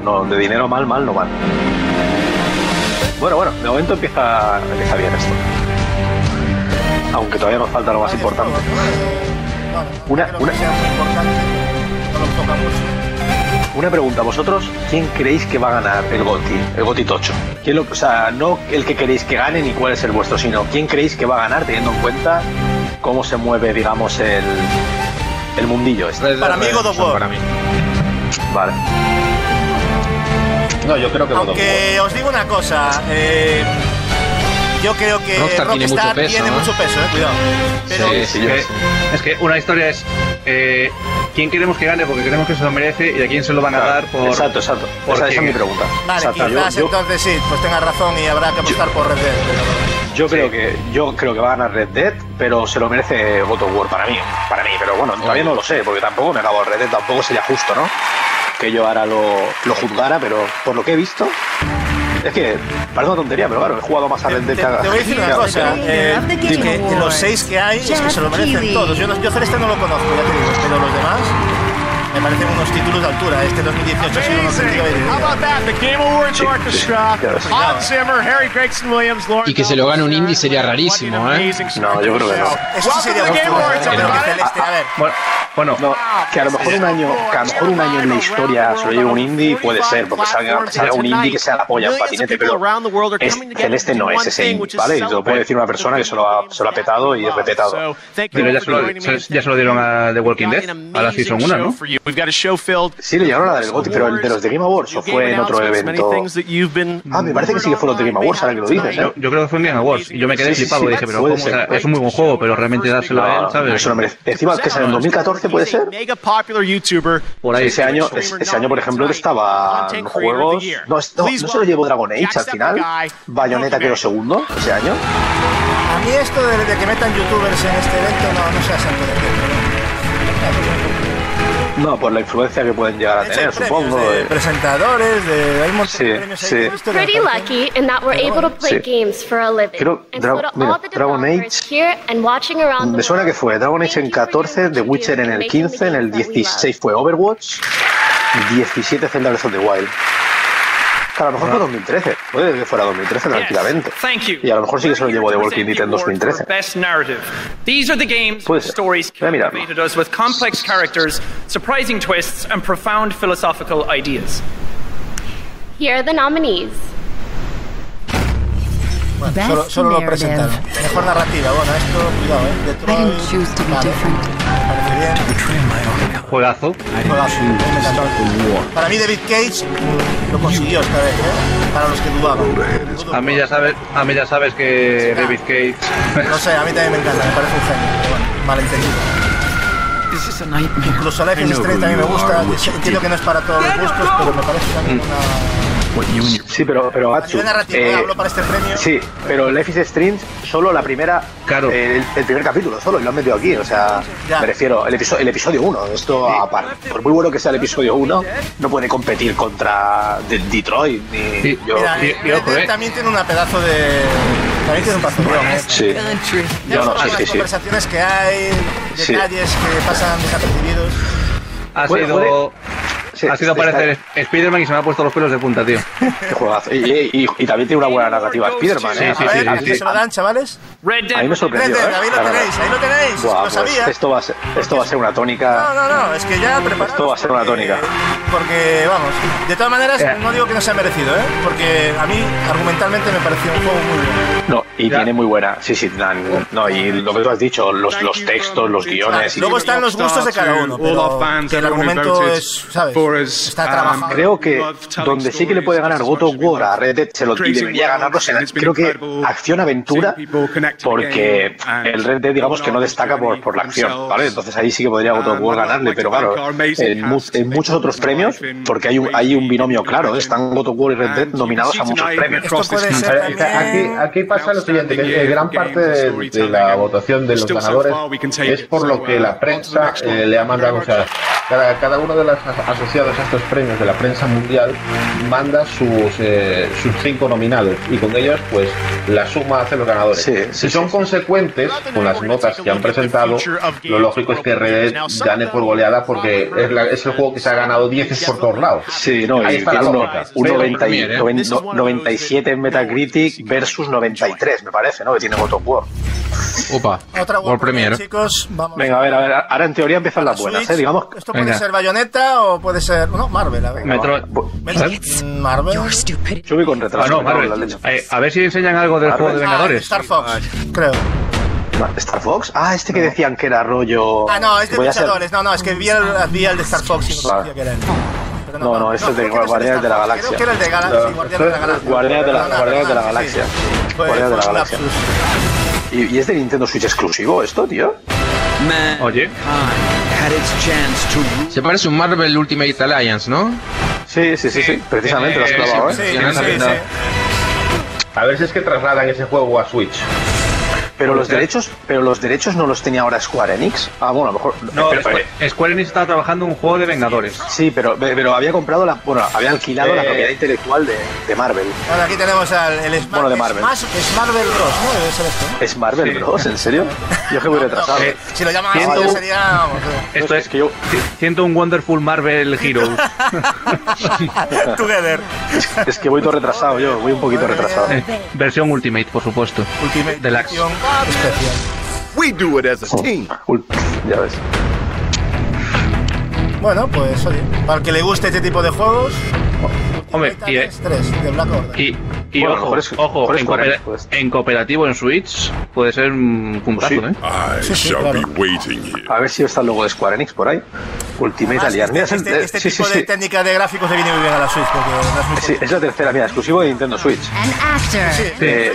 no, no- de dinero mal, mal no van. Bueno, bueno, de momento empieza, empieza bien esto. Aunque todavía nos falta lo más importante. Una, una, una pregunta, vosotros, ¿quién creéis que va a ganar el GOTI, el GOTI Tocho? ¿Quién lo- o sea, no el que queréis que gane ni cuál es el vuestro, sino quién creéis que va a ganar teniendo en cuenta cómo se mueve, digamos, el, el mundillo este. Para mí, God of Redemption War. Para mí. Vale. No, yo creo que God of War. Aunque os digo una cosa, eh, yo creo que Rockstar tiene mucho peso, tiene ¿no? mucho peso, eh, cuidado. Pero Sí, sí, Es que, es que una historia es eh, quién queremos que gane porque creemos que se lo merece y a quién se lo van a dar por. Exacto, exacto. por Esa, esa es mi pregunta. Vale, Exacto, quizás yo, entonces sí, pues tengas razón y habrá que apostar por Red Dead. pero- yo creo que yo creo que va a ganar Red Dead, pero se lo merece God of War para mí, para mí, pero bueno, todavía no lo sé, porque tampoco me acabo el Red Dead, tampoco sería justo, ¿no? Que yo ahora lo, lo juzgara, pero por lo que he visto, es que parece una tontería, pero claro, he jugado más a Red Te, Dead te que a- voy a decir que una cosa, eh, que de los seis que hay es que se lo merecen todos. Yo, yo Celeste no lo conozco, ya te digo, pero los demás me parecen unos títulos de altura. Este 2018 ha sido un auténtico Amazing. How about that? The Game Awards Orchestra, claro, sí. Hans Zimmer, Harry Gregson Williams, Lauren Y que se lo gane un indie sería rarísimo, ¿eh? No, yo creo que no. Eso sí sería ver. Bueno, bueno, No, que a lo mejor un año, que a lo mejor un año en la historia se lo lleve un indie puede ser, porque salga, salga un indie que sea la polla en patinete, pero es, Celeste no es ese indie, ¿vale? Y lo puede decir una persona que se lo ha, se lo ha petado y es repetado. pero ya se, lo, ya se lo dieron a The Walking Dead, a la Season 1, ¿no? We've got a show filled. Sí, le llegaron a dar el GOTY, pero el de los de Game Awards o fue en otro evento. Ah, me parece que sí que fue los de Game Awards, ahora que lo dices, ¿eh? Yo, yo creo que fue en Game Awards y yo me quedé Sí, sí, flipado sí, y dije, pero puede ¿cómo? ser, O sea, es un muy buen juego, pero realmente dárselo a él, ¿sabes? eso no merece. Encima que es en el 2014, ¿puede ser? Por ahí. Ese año, es- ese año, por ejemplo, estaba en juegos. No, no, no se lo llevó Dragon Age al final. Bayonetta quedó segundo ese año. A mí esto de, de que metan youtubers en este evento no, no sea santo de No, por la influencia que pueden llegar a tener, supongo. de eh. presentadores, de, hay Sí, sí. Pretty lucky in that we're able to play Sí. games for a living. Creo- Dra- mira, Dragon the Me suena que fue Dragon Age en 14, The Witcher en el 15, en el 16 fue Overwatch, 17 Zelda Breath of the Wild. A lo mejor fue 2013, puede que fuera 2013 tranquilamente. Thank you. Y a lo mejor sí que se lo llevó The Walking Dead en 2013. Best narrative. These are the games Puede with ser. stories Voy a mirarlo. captivated us with complex characters, surprising twists, and profound philosophical ideas. here are the nominees. Bueno, solo, solo lo presentaron. Mejor narrativa, bueno, esto, cuidado, ¿eh? I Detroit, didn't choose to be vale, different. Parece bien. Juegazo. Juegazo, me encantó. Para mí David Cage lo consiguió esta vez, ¿eh? Para los que dudaban. A mí ya sabes, a mí ya sabes que David Cage. No sé, a mí también me encanta, me parece un genio. pero bueno, malentendido. Incluso Life is Strange también me gusta. Entiendo que no es para todos los gustos, pero me parece también una. Sí, pero, pero A Gatsu, nivel narrativo, eh, hablo para este premio. Sí, pero Life is Strange solo la primera, Claro. eh, el, el primer capítulo solo, y lo han metido aquí, o sea, Ya. me refiero, el episodio, el episodio 1, esto aparte, por muy bueno que sea el episodio 1, no puede competir contra de- Detroit, ni Sí. yo, Mira, eh, y ojo, Red Dead eh. también tiene una pedazo de. También tiene un pasollón, ¿eh? sí, Ya yo no, sí, las sí, sí, conversaciones que hay, Sí. detalles que pasan desapercibidos. Ha sido, ha sido está- aparecer Spider-Man y se me ha puesto los pelos de punta, tío. qué juegazo. Y, y- y- y también tiene una buena narrativa Spider-Man, ¿eh? Sí, a sí, ver, a, ¿a mí, quién se lo dan, chavales? Red a Dead. mí me sorprendió, Red Dead, ¿eh? ahí lo tenéis, ahí lo tenéis, Buah, lo pues sabía. esto va, a ser, esto va a ser una tónica. No, no, no, es que ya preparados. Esto va a ser una tónica. Porque, vamos, de todas maneras, Eh. no digo que no sea merecido, ¿eh? Porque a mí, argumentalmente, me pareció un juego muy bueno. No, y Ya. tiene muy buena. Sí, sí, dan- no, y lo que tú has dicho, los, los textos, los guiones. y- Luego están los gustos de cada uno, pero que el argumento es, ¿sabes? Creo que donde sí que le puede ganar God of War a Red Dead se lo, y debería ganarlo, será- creo que acción-aventura, porque el Red Dead, digamos que no destaca por, por la acción, ¿vale? Entonces ahí sí que podría God of War ganarle, pero claro, en, mu- en muchos otros premios, porque hay un, hay un binomio claro, están God of War y Red Dead nominados a muchos premios. Que Aquí, aquí pasa lo siguiente, que gran parte de, de la votación de los ganadores es por lo que la prensa eh, le ha mandado, sea, cada, cada uno de los as- asociados a estos premios de la prensa mundial manda sus, eh, sus cinco nominados y con ellos pues la suma hace los ganadores. si son consecuentes con las notas que han presentado, lo lógico es que Red Dead gane por goleada porque es, la- es el juego que se ha ganado 10 por todos lados. Sí, no, Ahí y está la uno- un Pero 90 y- Premier, ¿eh? noven- no- 97 en Metacritic versus 93, me parece, ¿no? Que tiene God of War. Opa, Otra World Premier. chicos. Vamos. Venga, a ver, a ver, ahora en teoría empiezan las buenas. ¿eh? Digamos. Esto puede ser Bayonetta o puede ser. No, Marvel, a ver. Metro- Met- Marvel. Yo voy con retraso. Ah, no, Marvel. Eh, a ver si enseñan algo del Marvel. juego de Ah, Vengadores. Star Fox, creo. ¿Star Fox? Ah, este que decían que era rollo. Ah, no, es de ser- luchadores. No, no, es que vi el, vi el de Star Fox y no sabía que era él. No, no, este es de Guardianes de la. Galaxia. Creo que era el de Galaxia, sí, Guardianes de la Galaxia. Guardianes de la, Galaxia. ¿Y, y es de Nintendo Switch exclusivo esto, tío? Oye. Se parece un Marvel Ultimate Alliance, ¿no? Sí, sí, sí, sí. Precisamente lo has Eh, clavado, sí, ¿eh? A ver si es que trasladan ese juego a Switch. Pero los derechos, pero los derechos no los tenía ahora Square Enix. Ah, bueno, a lo mejor. No, pero- Square, Square Enix estaba trabajando en un juego de Vengadores. Sí, pero, pero había comprado la, bueno, había alquilado la Eh. propiedad intelectual de, de Marvel. Ahora aquí tenemos al el Smash, Bueno, de Marvel. Smash, es Marvel Bros, ¿no? Debe ser esto, ¿no? ¿Es Marvel Bros? ¿En serio? Yo que voy *laughs* retrasado. Eh, Si lo llaman Siento- así sería... eh. Esto es que yo. Siento un Wonderful Marvel Heroes. *laughs* Together. Es que voy todo retrasado yo, voy un poquito retrasado. Eh, versión Ultimate, por supuesto. Ultimate Deluxe. Especial. We do it as a team. Ul- Ya ves. Bueno, pues oye, para el que le guste este tipo de juegos, Hombre, y, eh, es 3 de Black Order. y, y Bueno, ojo, es- ojo en, pues. en cooperativo en Switch puede ser un puntazo, Sí. ¿eh? Sí, sí, claro. be waiting here. A ver si está el logo de Square Enix por ahí. Ultimate Alliance. Mira, este, este, este sí, tipo sí, de sí. técnica de gráficos le viene muy bien a la Switch porque no es es la tercera, mira, exclusivo de Nintendo Switch. Eh,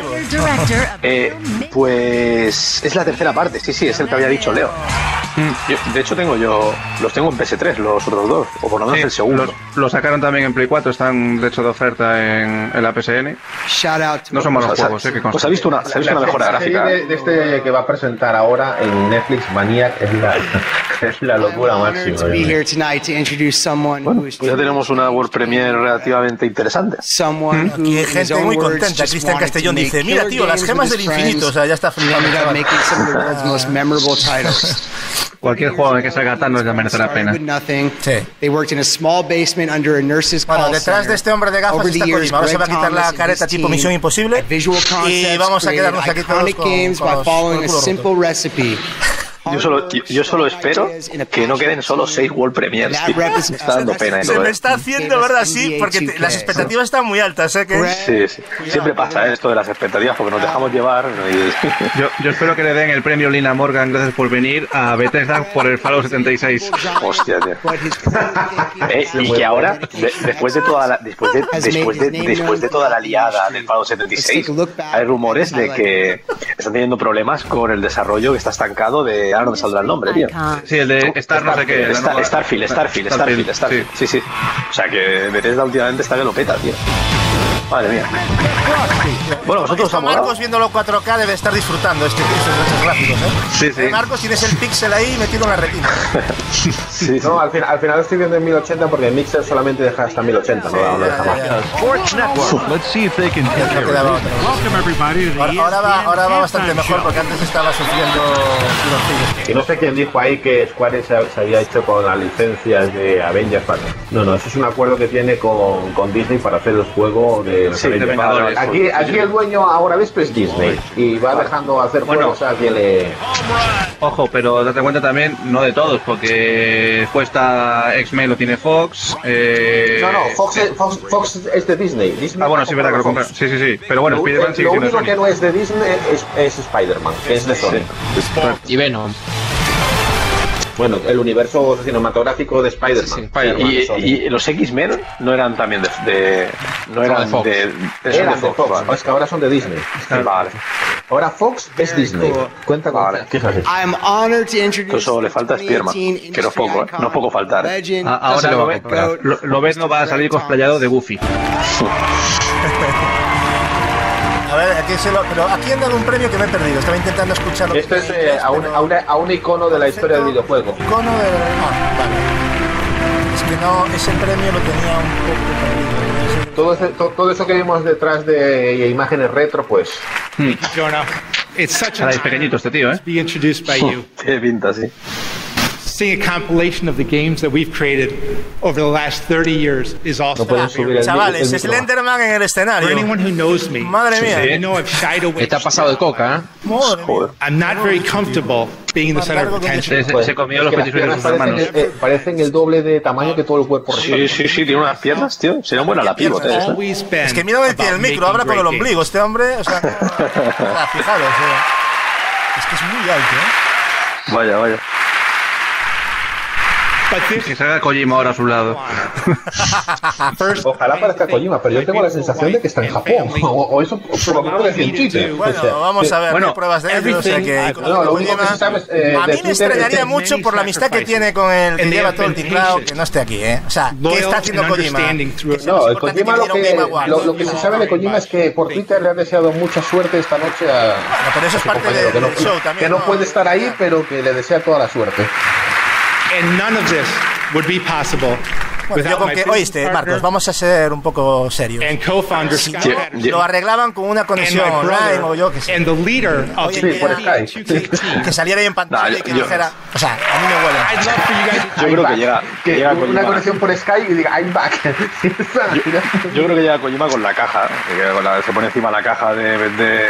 eh, pues es la tercera parte, sí, sí, es el que había dicho Leo. Yo- de hecho tengo yo, los tengo en PS3, los otros dos, o por lo menos Sí, el segundo. Los, lo sacaron también en Play 4, están de hecho de oferta en, en la PSN. No son malos Pues, juegos, eh, que pues ha visto una, se ha visto una mejora la gráfica. de, de este que va a presentar ahora en Netflix, Maniac, es la, *laughs* es la locura máxima. is Pues ya tenemos una World Premiere relativamente interesante. who, Aquí hay gente muy contenta. Cristian Castellón dice, mira tío, las gemas del infinito. O sea, ya está flipando. *laughs* Cualquier juego que salga Thanos ya merece la pena. with nothing. They worked in a small basement under a nurse's Bueno, call detrás de center. este hombre de gafas Over the está years, Kojima. Ahora se va a quitar la careta tipo Misión Imposible. Y Concepts vamos a quedarnos aquí todos con, games con el culo roto. Yo solo, yo, yo solo espero que no queden solo seis World Premiers. tío. Me está dando pena. y Se me ¿eh? está haciendo, ¿verdad? Sí, porque te- las expectativas están muy altas, ¿eh? Que... Sí, sí. Siempre pasa ¿eh? esto de las expectativas porque nos dejamos llevar. y- *laughs* Yo, yo espero que le den el premio Lina Morgan, gracias por venir, a Bethesda por el Fallout 76. Hostia, tío. *laughs* Eh, y que ahora, de- después de toda la, después de, después de, después de toda la liada del Fallout 76, hay rumores de que están teniendo problemas con el desarrollo que está estancado de ahora no me saldrá el nombre, tío. Sí, el de Star no sé qué. Starfield, Starfield, Starfield, Starfield. Sí, sí. O sea que Bethesda últimamente está que lo peta, tío. Madre mía. Bueno, vosotros molado. Marcos viéndolo 4K debe estar disfrutando este, estos, gráficos, ¿eh? Sí, sí. Eh, Marcos, tienes el pixel ahí metido en la retina. *laughs* No, al, fin- al final estoy viendo en 1080 porque el Mixer solamente deja hasta 1080, no, no deja más. Ahora, va, ahora va bastante mejor porque antes estaba sufriendo tironcillos. Y no sé quién dijo ahí que Square se, se había hecho con las licencias de Avengers. para- No, no, eso es un acuerdo que tiene con, con Disney para hacer el juego de los Sí, de Avengers. Vengadores. Aquí, aquí el dueño ahora mismo es Disney y va dejando hacer Bueno. juegos a quien le. Ojo, pero date cuenta también, no de todos, porque después está X-Men lo tiene Fox. Eh... No, no, Fox, es- Fox, Fox es de Disney. Disney Ah, bueno, sí, verdad que lo compran. Sí, sí, sí. Pero bueno, Lo, Spider-Man sigue lo único que no es de Disney es, es Spider-Man, que es de Sony. Y Venom. Bueno, el universo cinematográfico de Spider-Man. y, y- y los X-Men no eran también de, de- no eran de Fox. de, de- son Eran de de Fox, Fox, vale. es que ahora son de Disney. Vale. Ahora Fox es Disney. Cuenta con Vale. I'm honored to introduce Eso le falta Spearman, que no es poco, ¿eh? no es poco faltar. ¿eh? legend, A- ahora lo, ve- lo, lo ves no va a salir cosplayado de Goofy. *laughs* A ver, aquí se lo, pero aquí han dado un premio que me he perdido. Estaba intentando escucharlo. Esto es eh, a, un, a, una- a un icono de la historia del videojuego. Icono de. Ah, vale. Es que no, ese premio lo tenía un poco perdido. Todo, ese- to- todo eso que vimos detrás de imágenes retro, pues. Jonah, it's such an pequeñito este tío, ¿eh? be introduced by you. *laughs* Tiene pinta, sí. Seeing a compilation of the games that we've created over the last 30 years is also pueden subir el- Chavales, el. Slenderman en el escenario. For anyone who knows me, Madre mía. I know I've shied away. Está pasado de coca, ¿eh? I'm not very comfortable being in the center of attention. Se, se comió los de sus parecen, hermanos. el- eh, parecen el doble de tamaño que todo el cuerpo. Sí, sí, sí, tiene unas piernas, tío. Sería buena la pivote. been Es que mira tiene el micro, habla con el ombligo. Este hombre, o sea. *laughs* o sea, fijaros, eh. Es que es muy alto, ¿eh? Vaya, vaya. Que salga Kojima ahora a su lado. *laughs* Ojalá parezca Kojima, pero yo tengo la sensación de que está en Japón. *laughs* O, o eso por lo menos decía en Twitter. Bueno, O sea, vamos a ver, bueno, hay pruebas de ello, o sea que... No, lo único que se sabe es, eh, a de mí me extrañaría mucho por la amistad que tiene con el que lleva todo el teclado que no esté aquí, ¿eh? O sea, ¿qué está haciendo Kojima? No, el Kojima lo que, lo, lo que se sabe de Kojima es que por Twitter le ha deseado mucha suerte esta noche a, Bueno, pero eso es parte compañero, de- que no, del show también, que no ¿no? puede estar ahí, pero que le desea toda la suerte. And none of this would be possible Bueno, yo con my que, oíste, Marcos, vamos a ser un poco serios. no, Patterson lo arreglaban con una conexión online o yo que sé. and the leader of Oye, the Sí, Skype. 2K *laughs* Que saliera ahí en pantalla Nah, y que yo- dijera... O sea, a mí me huele. I'd love for you guys to Yo creo que llega, que Que llega una Kojima. conexión por Skype y diga, I'm back. *laughs* Yo creo que llega Kojima con la caja, que con la- se pone encima la caja de, de,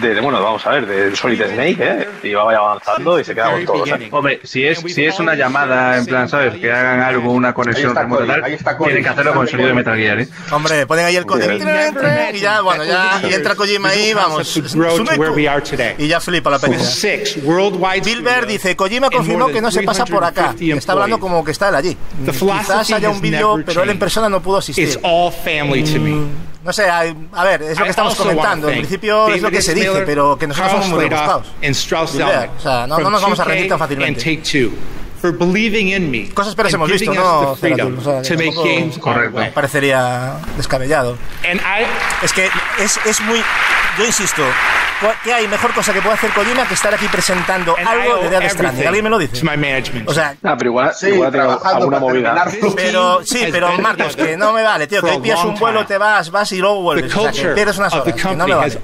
de, de- bueno, vamos a ver, de Solid Snake, ¿eh? Y va avanzando y se queda con todo. ¿sabes? Hombre, si es, si es una llamada, en plan, ¿sabes? Que hagan algo, una conexión remota tal, ahí está Cody. tienen que hacerlo con el sonido de Metal Gear, ¿eh? Hombre, ponen ahí el código y ya, bueno, ya y entra Kojima ahí, vamos. to grow to where we are today. Y ya flipa la worldwide Bilber dice, Kojima confirmó que no se pasa por acá. 350 Está hablando como que está él allí. Quizás haya un vídeo, pero él en persona no pudo asistir. It's all family to me. No sé, hay- a ver, es lo I que estamos comentando. En principio es lo David que se dice, Miller, pero que nosotros somos muy Zelnick o sea, no, no nos vamos a 2K rendir tan fácilmente. Take Two for believing in me Cosas peores and hemos visto, giving us ¿no? the freedom Ceratul? O sea, to make tampoco- games way. Parecería descabellado. And I Es que es, es muy. Yo insisto, ¿qué hay mejor cosa que puede hacer Kojima que estar aquí presentando and algo de Death Stranding? ¿Alguien me lo dice? my management. O sea, Ah, pero igual, Sí, igual alguna movida. pero sí, pero Marcos, que no me vale, tío, for que pillas un vuelo, te vas, vas y luego vuelves. O sea, que pierdes unas horas, que no me vale.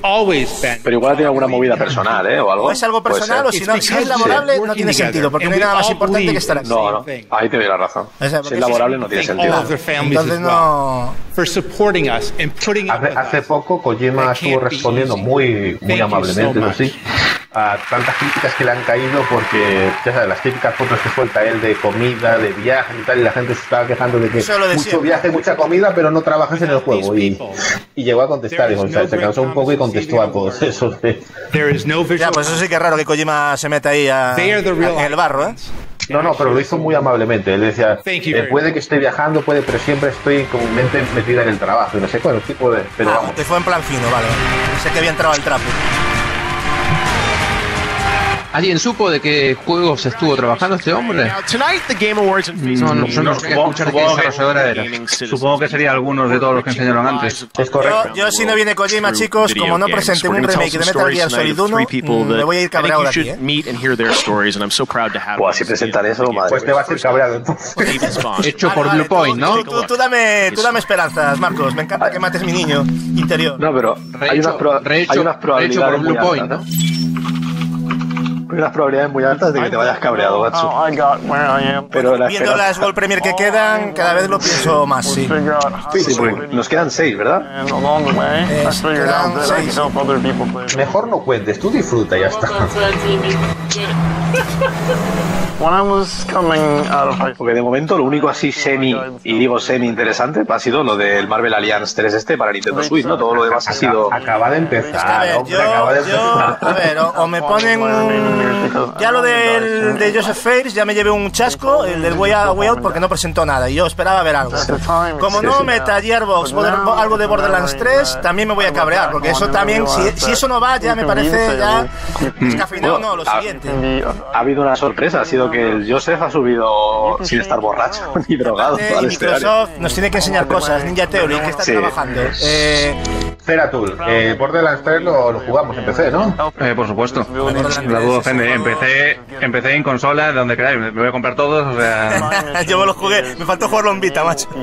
Pero igual tiene alguna movida personal, ¿eh? O algo. O es algo personal o si no, si es laborable no tiene sentido, porque no hay nada más importante que estar aquí. No, no. Ahí te doy la razón. O sea, Si es laborable no tiene sentido. Entonces no. for supporting us and putting up Hace, hace us. poco Kojima estuvo respondiendo muy, muy amablemente, so sí, a tantas críticas que le han caído porque, ya sabes, las típicas fotos que suelta él de comida, de viaje y tal, y la gente se estaba quejando de que de mucho siempre. viaje, mucha comida, pero no trabajas en el juego. Y, y llegó a contestar, y, o sea, se cansó un poco y contestó a todos esos. de- There is no Ya, pues eso sí que es raro que Kojima se meta ahí a, en el barro, ¿eh? No, no, pero lo hizo muy amablemente. Él decía, Thank you eh, puede que esté viajando, puede, pero siempre estoy con mente metida en el trabajo. Y no sé cuál tipo de... Pero Ah, vamos. te fue en plan fino, vale. Sé que había entrado al trapo. ¿Alguien supo de qué juegos estuvo trabajando este hombre? No, no, yo no llegué a Supongo, escuchar qué supongo que, desarrolladora era. supongo que sería algunos de todos los que enseñaron antes. Es correcto. Yo, yo si no viene Kojima, chicos, como no presenten un remake de Metal Gear Solid 1, mm, me voy a ir cabreado de aquí, ¿eh? O así presentar eso, madre. Pues te vas a ir cabreado. *laughs* *laughs* Hecho por Blue Point, ¿no? Tú, tú- tú dame, tú dame esperanzas, Marcos. Me encanta que mates mi niño interior. No, pero hay unas, probabilidades por Blue Point, ¿no? Hay unas probabilidades muy altas de que te vayas cabreado, macho. Pero la Viendo las World Premier que quedan, cada vez lo pienso más, sí. Sí, porque nos quedan seis, ¿verdad? Eh, quedan seis. Mejor no cuentes, tú disfruta y ya está. *laughs* Porque de momento lo único así semi, y digo semi interesante, ha sido lo del Marvel Alliance 3 este para Nintendo Switch, ¿no? Todo lo demás ha sido... Acaba de empezar, ver, hombre, yo, acaba de yo, empezar. a ver, o, o me ponen un- ya lo del de Joseph Fares ya me llevé un chasco, el del Way Out, Way Out, porque no presentó nada y yo esperaba ver algo. Como no meta Gearbox Border- algo de Borderlands 3, también me voy a cabrear, porque eso también, si, si eso no va, ya me parece ya descafeinado, no, lo ha, siguiente. ha habido una sorpresa, ha sido que el Joseph ha subido sin estar borracho *laughs* ni drogado al. Microsoft nos tiene que enseñar cosas, Ninja Theory, que está Sí. trabajando. Eh, Ceratul, eh, Borderlands 3 lo, lo jugamos en PC, ¿no? Eh, por supuesto. La duda ofende. Empecé, empecé en consola, donde queráis. Me voy a comprar todos, o sea... *laughs* yo me lo jugué, me faltó jugarlo en Vita, macho. *laughs*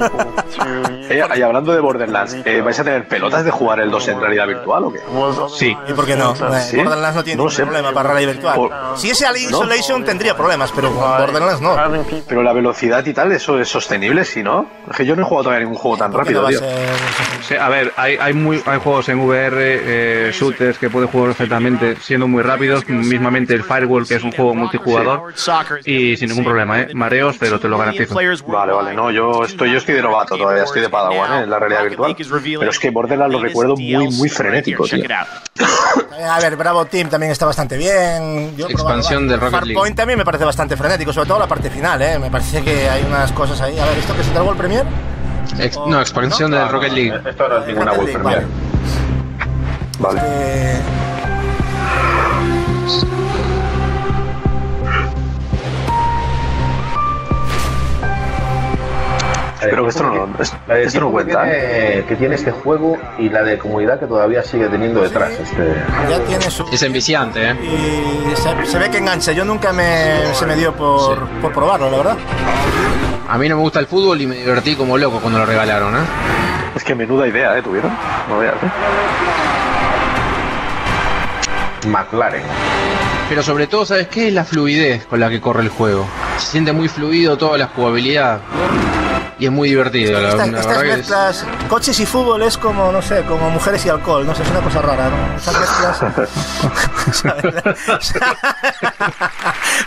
Eh, y hablando de Borderlands, eh, ¿vais a tener pelotas de jugar el 2 en realidad virtual o qué? Sí. ¿Y por qué no? Eh, ¿Sí? Borderlands no tiene No sé. problema para realidad virtual. Por- Si ese Alien Isolation tendría problemas, pero Borderlands no. Pero la velocidad y tal, ¿eso es sostenible, si no? Es que yo no he jugado todavía ningún juego tan ¿Por qué no rápido, tío. ser- Sí, a ver, hay, hay, muy, hay juegos en VR, eh, shooters que puedes jugar perfectamente siendo muy rápidos, mismamente el Firewall, que es un juego multijugador, y sin ningún problema, ¿eh? Mareos, pero te lo garantizo. Vale, vale, no, yo estoy, yo estoy de novato todavía, estoy de Padawan ¿eh? en la realidad virtual. Pero es que Borderlands lo recuerdo muy, muy frenético, tío. A ver, Bravo Team también está bastante bien. Yo he probado Expansión del. Rocket League. Farpoint también me parece bastante frenético, sobre todo la parte final, ¿eh? Me parece que hay unas cosas ahí. A ver, ¿esto que se tragó el Premier? Ex- no, expansión del Rocket League. Esto no es ninguna League, Premiere. Vale. Eh, Que esto no, esto, La de esto no que cuenta, ¿eh? tiene, que tiene este juego y la de comunidad que todavía sigue teniendo detrás. Este... ya tiene su... Es enviciante, ¿eh? Y se, se ve que engancha. Yo nunca me, se me dio por, por probarlo, la verdad. A mí no me gusta el fútbol y me divertí como loco cuando lo regalaron, ¿eh? Es que menuda idea, ¿eh? ¿Tuvieron? No veas, ¿eh? McLaren. Pero sobre todo, ¿sabes qué? Es la fluidez con la que corre el juego. Se siente muy fluido toda la jugabilidad. Y es muy divertido, la, Estas, la estas es- mezclas, coches y fútbol es como, no sé, como mujeres y alcohol, no sé, es una cosa rara, ¿no? Esas mezclas. *laughs*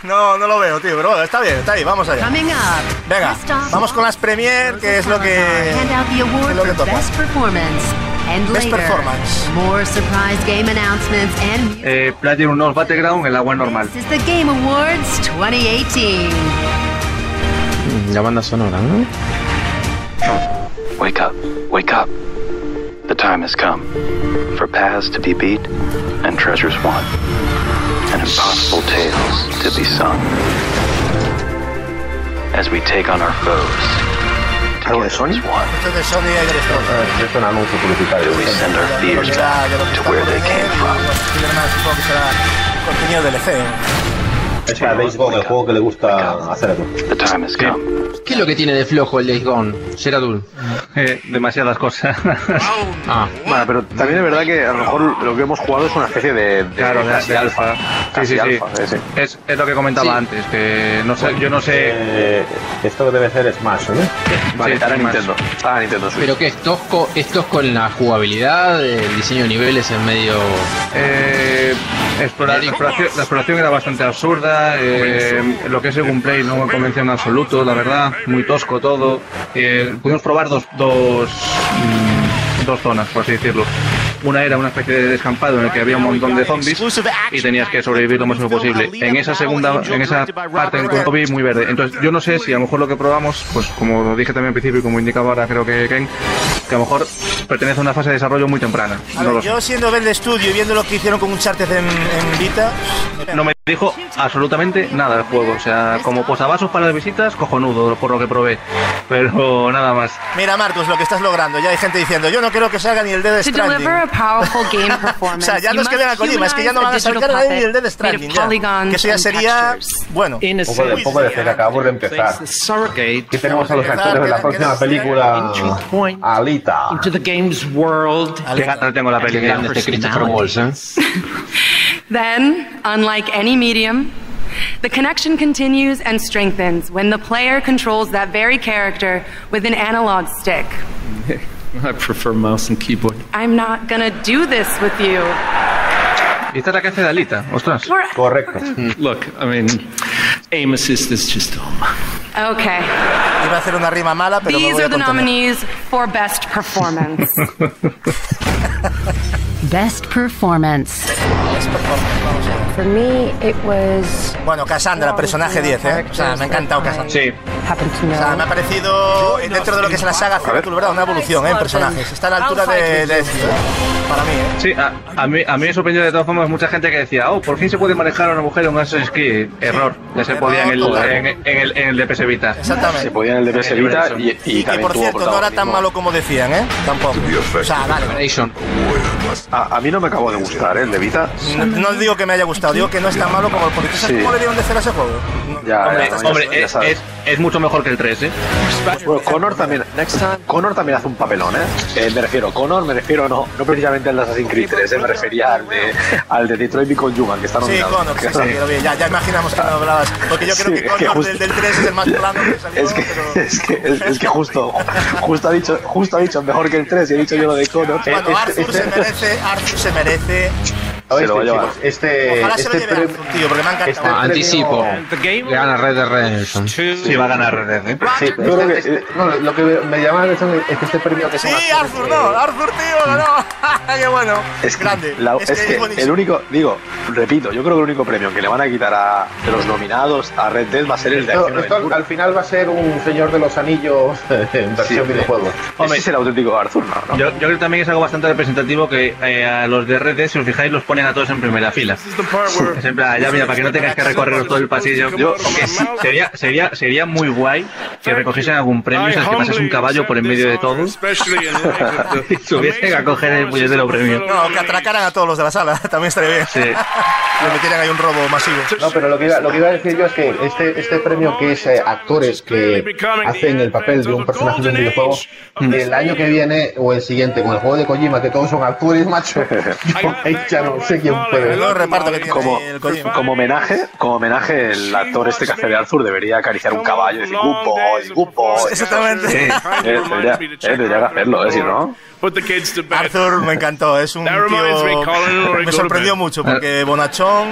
no, no lo veo, tío, pero bueno, está bien, está bien, vamos allá. Venga, vamos con las Premier, que es lo que, es lo que toca. best performance. More surprise game announcements and. Eh, Platinum North Battleground, el agua normal. This is the Game Awards 2018. La banda sonora, ¿no? Wake up, wake up. The time has come for paths to be beat and treasures won, and impossible tales to be sung. As we take on our foes, ¿Algo de Sony? Esto de Sony y de Eh, Es un anuncio publicitario. we send our fears Ya, ya lo back to where they came from. Spider-Man supongo que será contenido DLC. Es a Days Gone, el juego que le gusta hacer. Come. ¿Qué es lo que tiene de flojo el Days Gone? Sheradul. Eh, demasiadas cosas. *laughs* Ah, Bueno, pero también es verdad que a lo mejor lo que hemos jugado es una especie de, de Claro, de, alfa. Sí, sí, sí. Es, es lo que comentaba Sí. antes, que no sé, yo no sé. Eh, esto debe ser Smash, ¿no? Vale, Sí, está en más. Nintendo. En Nintendo Switch. pero que es tosco, es tosco en la jugabilidad, el diseño de niveles es medio. Eh, explora- la, exploración, la exploración era bastante absurda. Eh, lo que es el gameplay no me convenció en absoluto, la verdad. Muy tosco todo. Eh, pudimos probar dos, dos, mm, dos zonas, por así decirlo. Una era una especie de descampado en el que había un montón de zombies y tenías que sobrevivir lo máximo posible. En esa segunda, en esa parte en cuanto vi muy verde. Entonces yo no sé si a lo mejor lo que probamos, pues como dije también al principio y como indicaba ahora creo que Ken, que a lo mejor pertenece a una fase de desarrollo muy temprana. A No ver, yo siendo Bell de estudio y viendo lo que hicieron con Uncharted en, en Vita, No me dijo absolutamente nada del juego. O sea, como posavasos para las visitas, cojonudo por lo que probé. Pero nada más. mira Marcos lo que estás logrando. Ya hay gente diciendo, yo no creo que salga ni el Dead Stranding. *laughs* O sea, ya no es que vean a Kojima, es que ya no van a sacar digital ni el Dead Stranding. ya. Que eso ya sería, bueno, Un poco de, poco de fe que acabamos de empezar. Aquí tenemos a los actores de la próxima película Alita. Into the game's world. Qué gana tengo la peli. grande este Christopher Waltz, ¿eh? Then, unlike any medium, the connection continues and strengthens when the player controls that very character with an analog stick. *laughs* I prefer mouse and keyboard. I'm not gonna do this with you. Y esta es la que hace de Alita, ostras. Correcto. Look, I mean, aim assist is just um, Okay. Iba a hacer una rima mala, pero me These voy are a the contener. nominees for Best Performance. *laughs* Best performance. For me, it was. Bueno, Cassandra, personaje 10, ¿eh? O sea, me ha encantado Cassandra. Sí. O sea, me ha parecido, dentro de lo que es la saga Círculo, ¿verdad? Una evolución, ¿eh? En personajes. Está a la altura de, de. Para mí, ¿eh? Sí, a, a mí, a mí me sorprendió de todas formas mucha gente que decía, oh, por fin se puede manejar a una mujer en un Assassin's Creed. Error, ya se podía en el, en, en el, en el de PS Vita. Exactamente. Se podía en el de PS Vita y, y Y también por tuvo cierto, no era tan malo como decían, ¿eh? Tampoco. O sea, vale. A, a mí no me acabó de gustar, ¿eh? El de Vita. No, no digo que me haya gustado, digo que no es tan malo como el porque ¿tú sabes Sí. cómo le dieron de hacer a ese juego? Ya, Hombre, ya, hombre, ya es, es, es mucho mejor que el 3, ¿eh? Bueno, Connor también, Connor también hace un papelón, ¿eh? Eh, Me refiero, Connor, me refiero no, no precisamente al de Assassin's Creed 3, eh, me refería al de, al de Detroit Become Human, que está Sí, nominado. Connor, sí, *laughs* Que- sí, lo vi. Ya, ya imaginamos que no hablabas. Porque yo creo Sí, que es que Connor justo- del, del 3 es el más plano que salió. Es que, *laughs* es que, es, es que justo, justo ha dicho, justo ha dicho mejor que el 3 y he dicho yo lo de Connor. Bueno, Arthur se merece, Arthur se merece. Se lo va a llevar. este, Ojalá se este lo lleve premio- Arthur, tío, porque me ha encantado. este Anticipo. premio- Gana Red Dead Redemption. Sí, va a ganar Red Dead, ¿eh? Sí, este- este- no, lo que me llama la atención es que este premio que Sí, son actores Arthur, que- no, Arthur, tío, no. *laughs* Qué bueno. Es que, Grande. la- es es que buenísimo. el único, digo, repito, yo creo que el único premio que le van a quitar a de los nominados a Red Dead va a ser el de Esto, acción esto aventura. al final va a ser un señor de los anillos *laughs* en versión Sí, videojuego. Ese es el auténtico Arthur, ¿no? ¿no? Yo, yo creo también que es algo bastante representativo que eh, a los de Red Dead, si os fijáis, los ponen a todos en primera fila. Es en plan, ya mira, para que no tengáis que recorrer todo el pasillo. Yo, sería, sería, sería muy guay que recogiesen algún premio, ¿sabes? que pases un caballo por en medio de todos *laughs* y subiesen a coger el puñetero premio. No, que atracaran a todos los de la sala, *laughs* también estaría bien. Sí. *laughs* Le metieran ahí un robo masivo. No, pero lo que, iba, lo que iba a decir yo es que este, este premio que es eh, actores que hacen el papel de un personaje de un videojuego, el año que viene o el siguiente, con el juego de Kojima, que todos son actores, macho, yo ahí ya no sé quién puede. El reparto que tiene Como, el homenaje, como homenaje, el actor este que hace de Arthur debería acariciar un caballo y decir good boy, good boy. Exactamente. Sí, eh, debería, eh, debería hacerlo, eh, si no. Arthur me encantó, es un tío. Me sorprendió mucho porque Bonachón.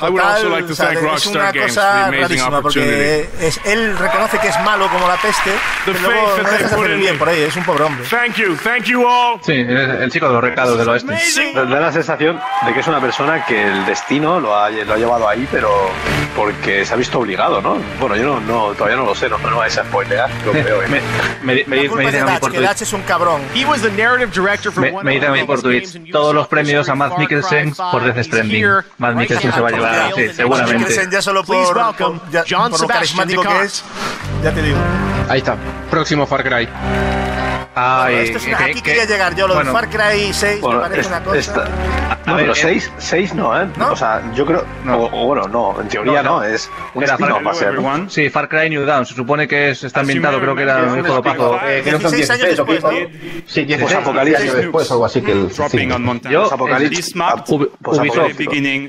I would also like to o sea, thank es una cosa the rarísima porque es, él reconoce que es malo como la peste, pero luego no that dejas de put hacer bien por ahí, es un pobre hombre. Thank you, thank you all. Sí, es el chico de los recados del oeste. Da da la sensación de que es una persona que el destino lo ha, lo ha llevado ahí, pero porque se ha visto obligado, ¿no? Bueno, yo no, no todavía no lo sé, no, no vais a spoilear, lo *laughs* creo. ¿eh? Me, me, me, me es dicen a mí por que Twitch. Dutch es un cabrón. He was the narrative director for Me, one me mí por Twitch todos los premios a Matt Mikkelsen por Death Stranding. Matt Mikkelsen se va a llevar, sí, seguramente. Ya solo Please por, welcome por, ya- John por lo Sebastian carismático que es, ya te digo. Ahí está. Próximo Far Cry. Ay, Esto es una- aquí que- quería llegar yo, lo bueno, de Far Cry 6 Bueno, me parece es- una cosa. esta- no, ver, pero eh, 6 seis no, ¿eh? O sea, yo creo. O, o bueno, no, en teoría no, es un Era spin-off Far, va a ser. ¿no? Sí, Far Cry New Dawn. Se supone que es, está ambientado, creo que era un hijo de paso. Eh, que son 16 años 16 o después, ¿no? 15. Sí, 16 Posapocalipsis. años después, algo así que el. Yo. Ubi- Ubisoft,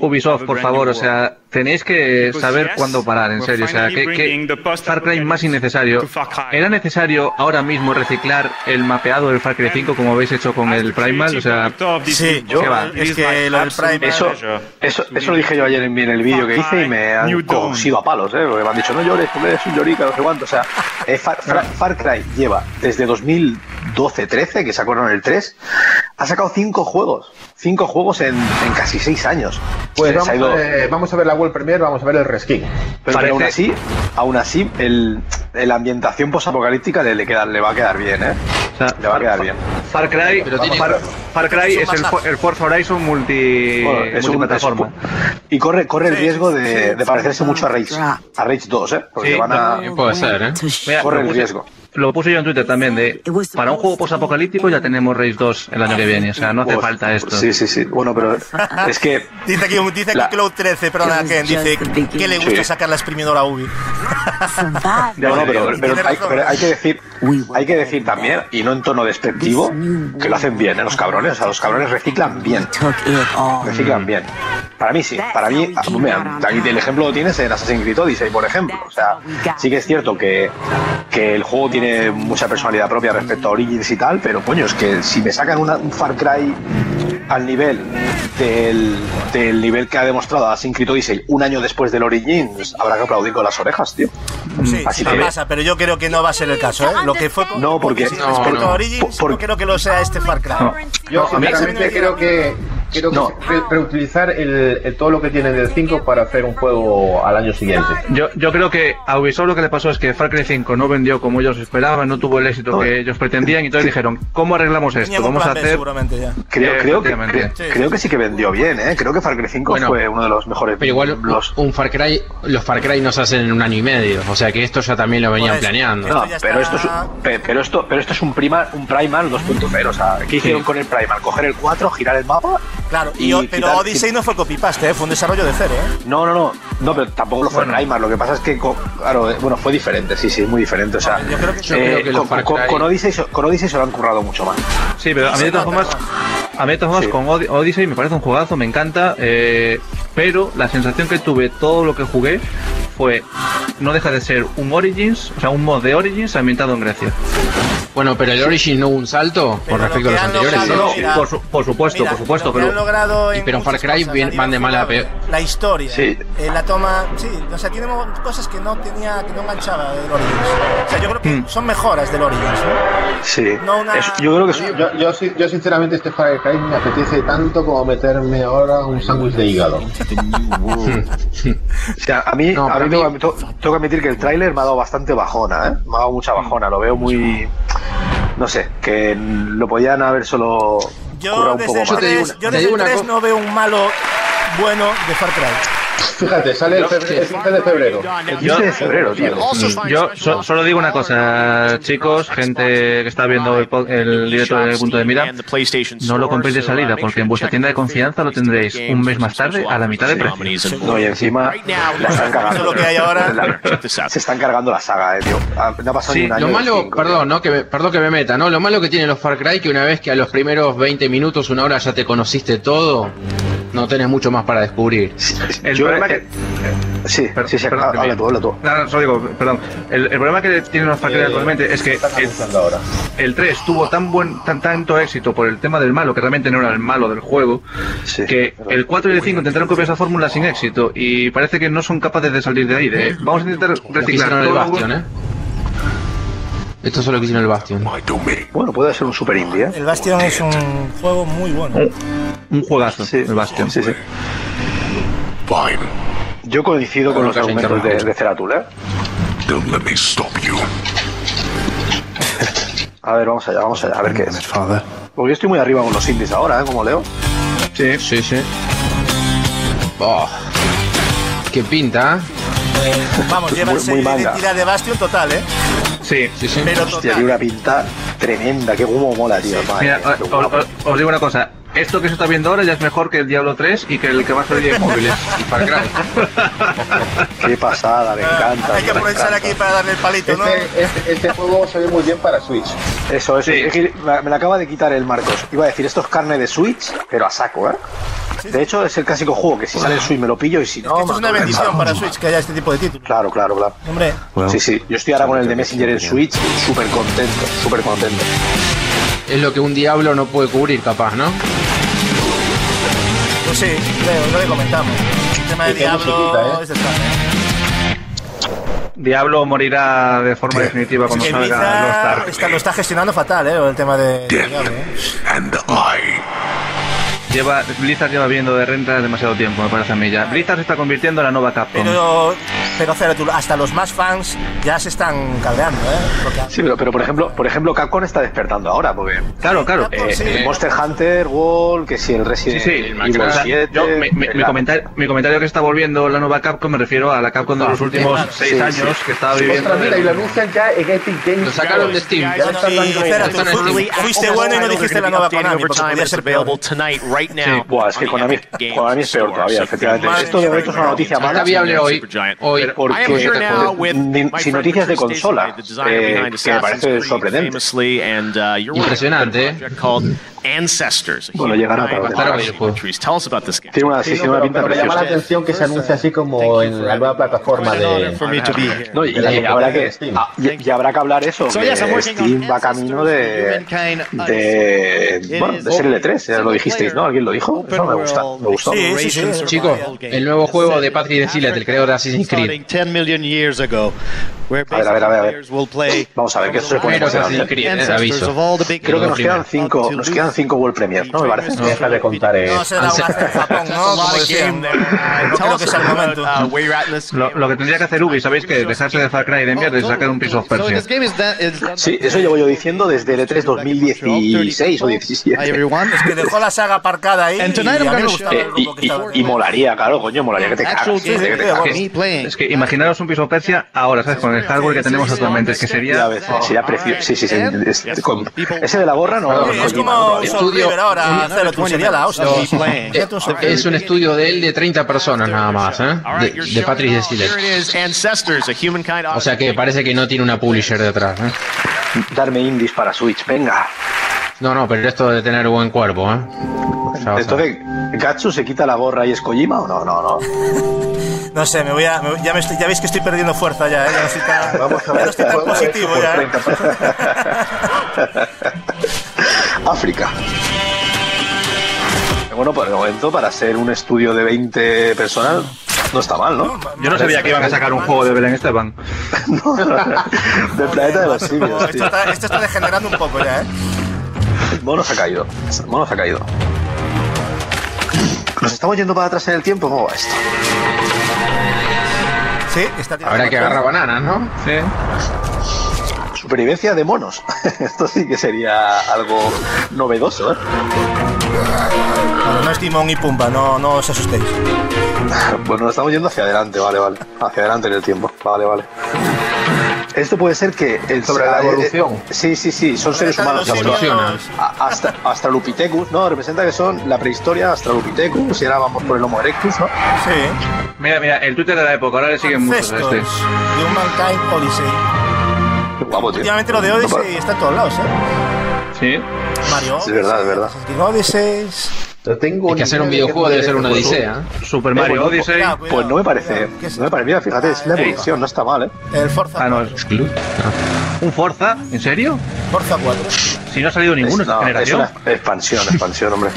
Ubisoft, por favor, o sea, tenéis que saber cuándo parar, en serio. O sea, que, que Far Cry más innecesario. ¿Era necesario ahora mismo reciclar el mapeado del Far Cry 5 como habéis hecho con el Primal? O sea, Sí, ¿qué va? es que lo del Prime. Eso, eso, eso lo dije yo ayer en, en el vídeo que hice y me han cosido a palos, ¿eh? Porque me han dicho, no llores, tú eres un llorica, no sé cuánto. O sea, eh, Far, Far- Far Cry lleva desde 2012-13, que sacaron el 3, ha sacado 5 juegos. 5 juegos en, en casi 6 años. Pues vamos ido- ver, vamos a ver la World Premier, vamos a ver el reskin. pero, pero aún así, aún así el, la ambientación posapocalíptica le, le, queda, le va a quedar bien, ¿eh? O sea, Le va a quedar bien. Far Cry, Far, Far Cry es el, For- el Forza Horizon multi, Bueno, es un- multiplataforma. Y corre, corre el riesgo de, de parecerse mucho a Rage, a Rage 2, ¿eh? Porque Sí, van a. Puede ser, ¿eh? Corre el riesgo. Lo puse yo en Twitter también, de para un juego posapocalíptico ya tenemos Race 2 el año que viene, o sea, no hace falta esto. Sí, sí, sí. Bueno, pero es que. Dice aquí, dice aquí La- Cloud 13, perdona, Ken, dice que le gusta Sí. sacar la exprimidora Ubi. *laughs* Ya, bueno, pero, pero hay, pero hay que decir, hay que decir también, y no en tono despectivo, que lo hacen bien, ¿eh? Los cabrones, o sea, los cabrones reciclan bien. Reciclan bien. Para mí sí, para mí, mira, aquí el ejemplo lo tienes en Assassin's Creed Odyssey, por ejemplo. O sea, sí que es cierto que, que el juego tiene mucha personalidad propia respecto a Origins y tal, pero coño, es que si me sacan una- un Far Cry al nivel del, del nivel que ha demostrado Assassin's Creed Odyssey un año después del Origins, habrá que aplaudir con las orejas, tío. Sí, Así sí que- pasa, pero yo creo que no va a ser el caso, ¿eh? Lo que fue con, No, porque- no, respecto no. a Origins, no creo que lo sea este Far Cry. Yo sinceramente creo que creo que re- reutilizar el, el- todo lo que tienen del 5 para hacer un juego al año siguiente. Yo, yo creo que a Ubisoft lo que le pasó es que Far Cry 5 no vendió como ellos esperaban, no tuvo el éxito que ellos pretendían y entonces dijeron, ¿cómo arreglamos esto? Vamos a hacer... seguramente ya. Creo, Eh, creo, que, efectivamente. creo, creo que sí que vendió bien, ¿eh? Creo que Far Cry 5 Bueno, fue uno de los mejores. Pero igual un Far Cry, los Far Cry no se hacen en un año y medio, o sea que esto ya también lo venían planeando. No, pero esto es pero esto pero esto es un primal un primal 2.0, o sea, ¿qué hicieron con el primal? Coger el 4, girar el mapa Claro, y, Y o- pero quitar- Odyssey no fue copy-paste, ¿eh? fue un desarrollo de cero. ¿eh? No, no, no, no, pero tampoco lo fue Primal. Lo que pasa es que, claro, eh, bueno, fue diferente, sí, sí, muy diferente. O sea, Yo creo que- Yo creo que los con, con- Odyssey, se- con Odyssey se lo han currado mucho más. Sí, pero a mí de todas formas, a mí de todas formas con Od- Odyssey me parece un juegazo, me encanta, eh, pero la sensación que tuve todo lo que jugué fue, no deja de ser un Origins, o sea, un mod de Origins ambientado en Grecia. Bueno, pero el Origins no hubo un salto con respecto a los anteriores. logrado, ¿sí? mira, por, su- por supuesto, Mira, por supuesto, lo pero... logrado Y en pero Far Cry cosas, bien- van de mal a peor. La historia, Sí. eh, la toma, sí, o sea, tiene cosas que no tenía, que no enganchaba del Origins. O sea, yo creo que son mejoras del Origins, ¿no? Sí. No una- Es- yo creo que es- Yo, yo, sí- yo sinceramente este Far Cry me apetece tanto como meterme ahora un sándwich de hígado. *laughs* o sea, a mí, No, a mí mí- tengo, que admitir que el tráiler me ha dado bastante bajona, ¿eh? Me ha dado mucha bajona, lo veo muy... No sé, que lo podían haber solo Yo currado un desde, poco el más. te digo 3, una- yo desde el una 3 co- no veo un malo bueno de Far Cry. Fíjate, sale el, febre- el 15 de febrero. El 15 de febrero, tío. Yo so- solo digo una cosa, chicos, gente que está viendo el, po- el directo del punto de mira, no lo compréis de salida, porque en vuestra tienda de confianza lo tendréis un mes más tarde a la mitad de precio. No, y encima la *laughs* están cargando. Eso es lo que hay ahora. La- se están cargando la saga, eh, tío. Ah, No ha pasado Sí, ni un año. lo malo, cinco, perdón, ¿no? que me, perdón que me meta, ¿no? Lo malo que tienen los Far Cry que una vez que a los primeros 20 minutos, una hora ya te conociste todo, no tenés mucho más para descubrir. El Yo- problema eh, que... Sí, sí, sí, perdón, habla tú, habla tú. No, no, solo digo, perdón. El, el problema que tienen los Far Cry actualmente es que el, ahora. el 3 tuvo tan buen tan, tanto éxito por el tema del malo, que realmente no era el malo del juego, Sí. que el 4 y el 5 intentaron copiar esa fórmula sin éxito y parece que no son capaces de salir de ahí. de, vamos a intentar reciclar el Bastion, ¿eh? Esto es lo que hicieron el Bastion. Bueno, puede ser un super indie, ¿eh? El Bastion es un juego muy bueno. Un juegazo, Sí, el Bastion. Sí, sí. Yo coincido con los argumentos de, de Ceratul, ¿eh? Don't let me stop you. A ver, vamos allá, vamos allá, a ver qué es. Porque yo estoy muy arriba con los indies ahora, ¿eh? Como leo. Sí. Sí, sí. Oh, qué pinta, ¿eh? Vamos, lleva Muy- muy manga. identidad de Bastion total, ¿eh? Sí. Sí, sí. Pero Hostia, total. tiene una pinta tremenda, qué humo mola, tío. Madre Mira, os digo una cosa. Esto que se está viendo ahora ya es mejor que el Diablo 3 y que el que va a salir en móviles. Y Far Cry. *laughs* Qué pasada, me encanta. Hay que aprovechar encanta. aquí para darle el palito, ¿no? Este, este, este juego se ve muy bien para Switch. Eso, eso. Es que me la acaba de quitar el Marcos. Iba a decir, esto es carne de Switch, pero a saco, ¿eh? De hecho, es el clásico juego que si sale el Switch me lo pillo y si no. Esto es una lo bendición para Switch que haya este tipo de títulos. Claro, claro, claro. Hombre, Sí, sí. Yo estoy ahora con el de Messenger en Switch, súper contento, súper contento. Es lo que un diablo no puede cubrir, capaz, ¿no? pues sí, creo, lo que comentamos. El tema de Diablo ¿eh? es del plan, ¿eh? Diablo morirá de forma definitiva cuando salga Blizzard está, lo está gestionando fatal, ¿eh? El tema de, de Diablo, ¿eh? And I. Lleva, Blizzard lleva viendo de renta demasiado tiempo, me parece a mí ya. Blizzard se está convirtiendo en la nueva Capcom. Pero, pero Cero, tú- hasta los más fans ya se están cabreando, ¿eh? Porque Sí, pero, pero por ejemplo, por ejemplo, Capcom está despertando ahora, porque Claro, claro. Capcom, eh, sí. el Monster Hunter, World, que si el Resident Sí, sí, Evil o sea, 7, yo, mi, mi- mi comentario, mi comentario que está volviendo la nueva Capcom me refiero a la Capcom de los últimos claro. seis Sí, años sí. que estaba viviendo. Ostras, mira, y lo anuncian ya en Epic Games. Lo sacaron de. Ya Sí, Steam. fuiste bueno y no dijiste la nueva Konami, porque podía ser peor. ¿Eh? Buah, es que Konami, Konami es peor todavía, efectivamente. Esto de momento es una noticia mala. viable hoy. Hoy. Porque sin noticias de consola, eh, que me parece sorprendente. Impresionante, ¿eh? Ancestors. Bueno, llegará tarde. Tell us about this game. Tiene una, sí, Sí, tiene no, una pero, pinta pero me llama la atención que se anuncia así como en la nueva plataforma de. No, y, de y habrá que, ah, y, y habrá que hablar eso. So, que yes, Steam va camino de, de, bueno, de ser L3, ya lo dijisteis, ¿no? ¿Alguien lo dijo? Eso me gusta, me gustó. Sí, sí, sí. Chicos, el nuevo juego de Patrick Desilet, el creador de Assassin's Creed. Starting 10 million years ago, where A ver, a ver, a ver, Vamos a ver, que eso se pone Pero emocionante. Assassin's Creed, eh, aviso. Creo que nos quedan cinco, nos quedan cinco World Premiers, ¿no? Me parece. No deja de contar eh, No será una en Japón, ¿no? Como decían. No creo que sea el momento. Where you're at in this Lo, lo que tendría que hacer Ubi, ¿sabéis que Dejarse de Far Cry y de mierda y sacar un Prince of Persia. Sí, eso llevo yo diciendo desde el E3 2016 o Hi 17. everyone. Que dejó la saga aparcada ahí. Y tonight I'm a mí me gonna gustaba Eh, el y, grupo que y- estaba. y molaría, claro, coño, molaría que te cagas. que te cagas. Es que imaginaros un Prince of Persia ahora, ¿sabes? Con el hardware que tenemos actualmente. Es que sería. sería precioso. Sí, sí, sí. es- ese de la gorra no. Es como Estudio- ahora. Eh, Es un estudio de él de 30 personas nada más, ¿eh? De, de Patrick humankind. O sea que parece que no tiene una publisher detrás, ¿eh? Darme indies para Switch, venga. No, no, pero esto de tener buen cuerpo, ¿eh? Entonces, ¿Gatsu se quita la gorra y es Kojima o no? No, no. *laughs* No sé, me voy a. me- ya, me estoy- ya veis que estoy perdiendo fuerza ya, ¿eh? Ya no estoy tan, Vamos a ya ver no estoy tan juego positivo ya. ¿eh? *laughs* 30. África. Bueno, por el momento, para ser un estudio de 20 personas, no está mal, ¿no? Yo no sabía que iban a sacar un juego de Belén Esteban. *laughs* Del planeta de los simios. Esto está, esto está degenerando un poco ya, ¿eh? El mono se ha caído. El mono se ha caído. ¿Nos estamos yendo para atrás en el tiempo? ¿Cómo va esto? Sí, está Habrá que agarrar bananas, ¿no? Sí. Supervivencia de monos. *laughs* Esto sí que sería algo novedoso, ¿eh? Bueno, no es Timón y Pumba, no, no os asustéis. *laughs* Bueno, nos estamos yendo hacia adelante, vale, vale. Hacia adelante en el tiempo, vale, vale. Esto puede ser que... El, Sobre la eh, evolución. eh, sí, sí, sí, son seres humanos. Hasta, Australopithecus, ¿no? Representa que son la prehistoria Australopithecus y ahora vamos por el Homo erectus, ¿no? Sí. Mira, mira, el Twitter de la época, ahora le siguen muchos a este. de Humankind Odyssey. Guapo, tío. Últimamente lo de No, Odyssey está en todos lados, ¿eh? Sí. Mario Es verdad, es verdad. Odyssey. Yo tengo Es que hacer un videojuego debe ser una odisea. ¿eh? Super Eh, Mario bueno, Odyssey. cuidado, cuidado, Pues no me parece, cuidado, ¿qué es no me parece, mira, fíjate, es la evolución, no está mal, ¿eh? El Forza, Ah, no, es ¿Un Forza? ¿En serio? Forza 4. Si no ha salido ninguno Es, esta no, es generación. una expansión, expansión, hombre.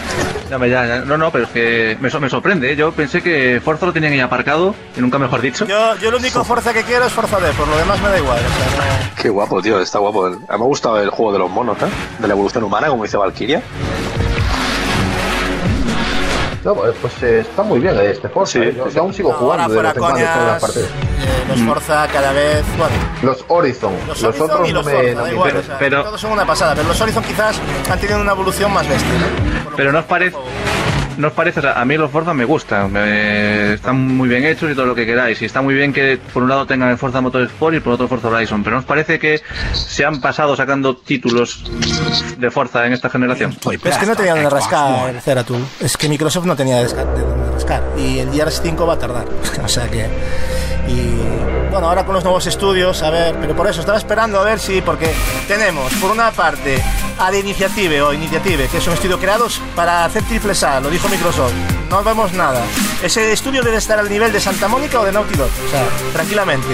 Ya, ya, ya. No, no, pero es que me, me sorprende. ¿eh? Yo pensé que Forza lo tenían ahí aparcado, y nunca mejor dicho. Yo, yo lo único Forza que quiero es Forza D, por lo demás me da igual. O sea, Qué guapo, tío, está guapo. Me ha gustado el juego de los monos, ¿eh? De la evolución humana, como dice Valkyria. No, pues eh, está muy bien eh, este Forza. Sí, eh. yo, sí. yo aún sigo no, jugando ahora de fuera las eh, los Forza cada vez, bueno, Los Horizon, los, los, Horizon otros y no me, Forza, no da me igual, interesan. o sea, pero- todos son una pasada, pero los Horizon quizás han tenido una evolución más bestia. Pero no os parece. No os parece, o sea, a mí los Forza me gustan, me- están muy bien hechos y todo lo que queráis. Y está muy bien que por un lado tengan el Forza Motorsport y por otro Forza Horizon. Pero ¿no os parece que se han pasado sacando títulos de Forza en esta generación? Es que no tenía donde rascar el Ceratul. Es que Microsoft no tenía de donde rascar. Y el Gears 5 va a tardar. o sea que. Y bueno, ahora con los nuevos estudios, a ver, pero por eso estaba esperando a ver si, porque tenemos por una parte a de Initiative o Initiative, que es un estudio creados para hacer triple A, lo dijo Microsoft. No vemos nada. Ese estudio debe estar al nivel de Santa Mónica o de Naughty Dog, o sea, tranquilamente.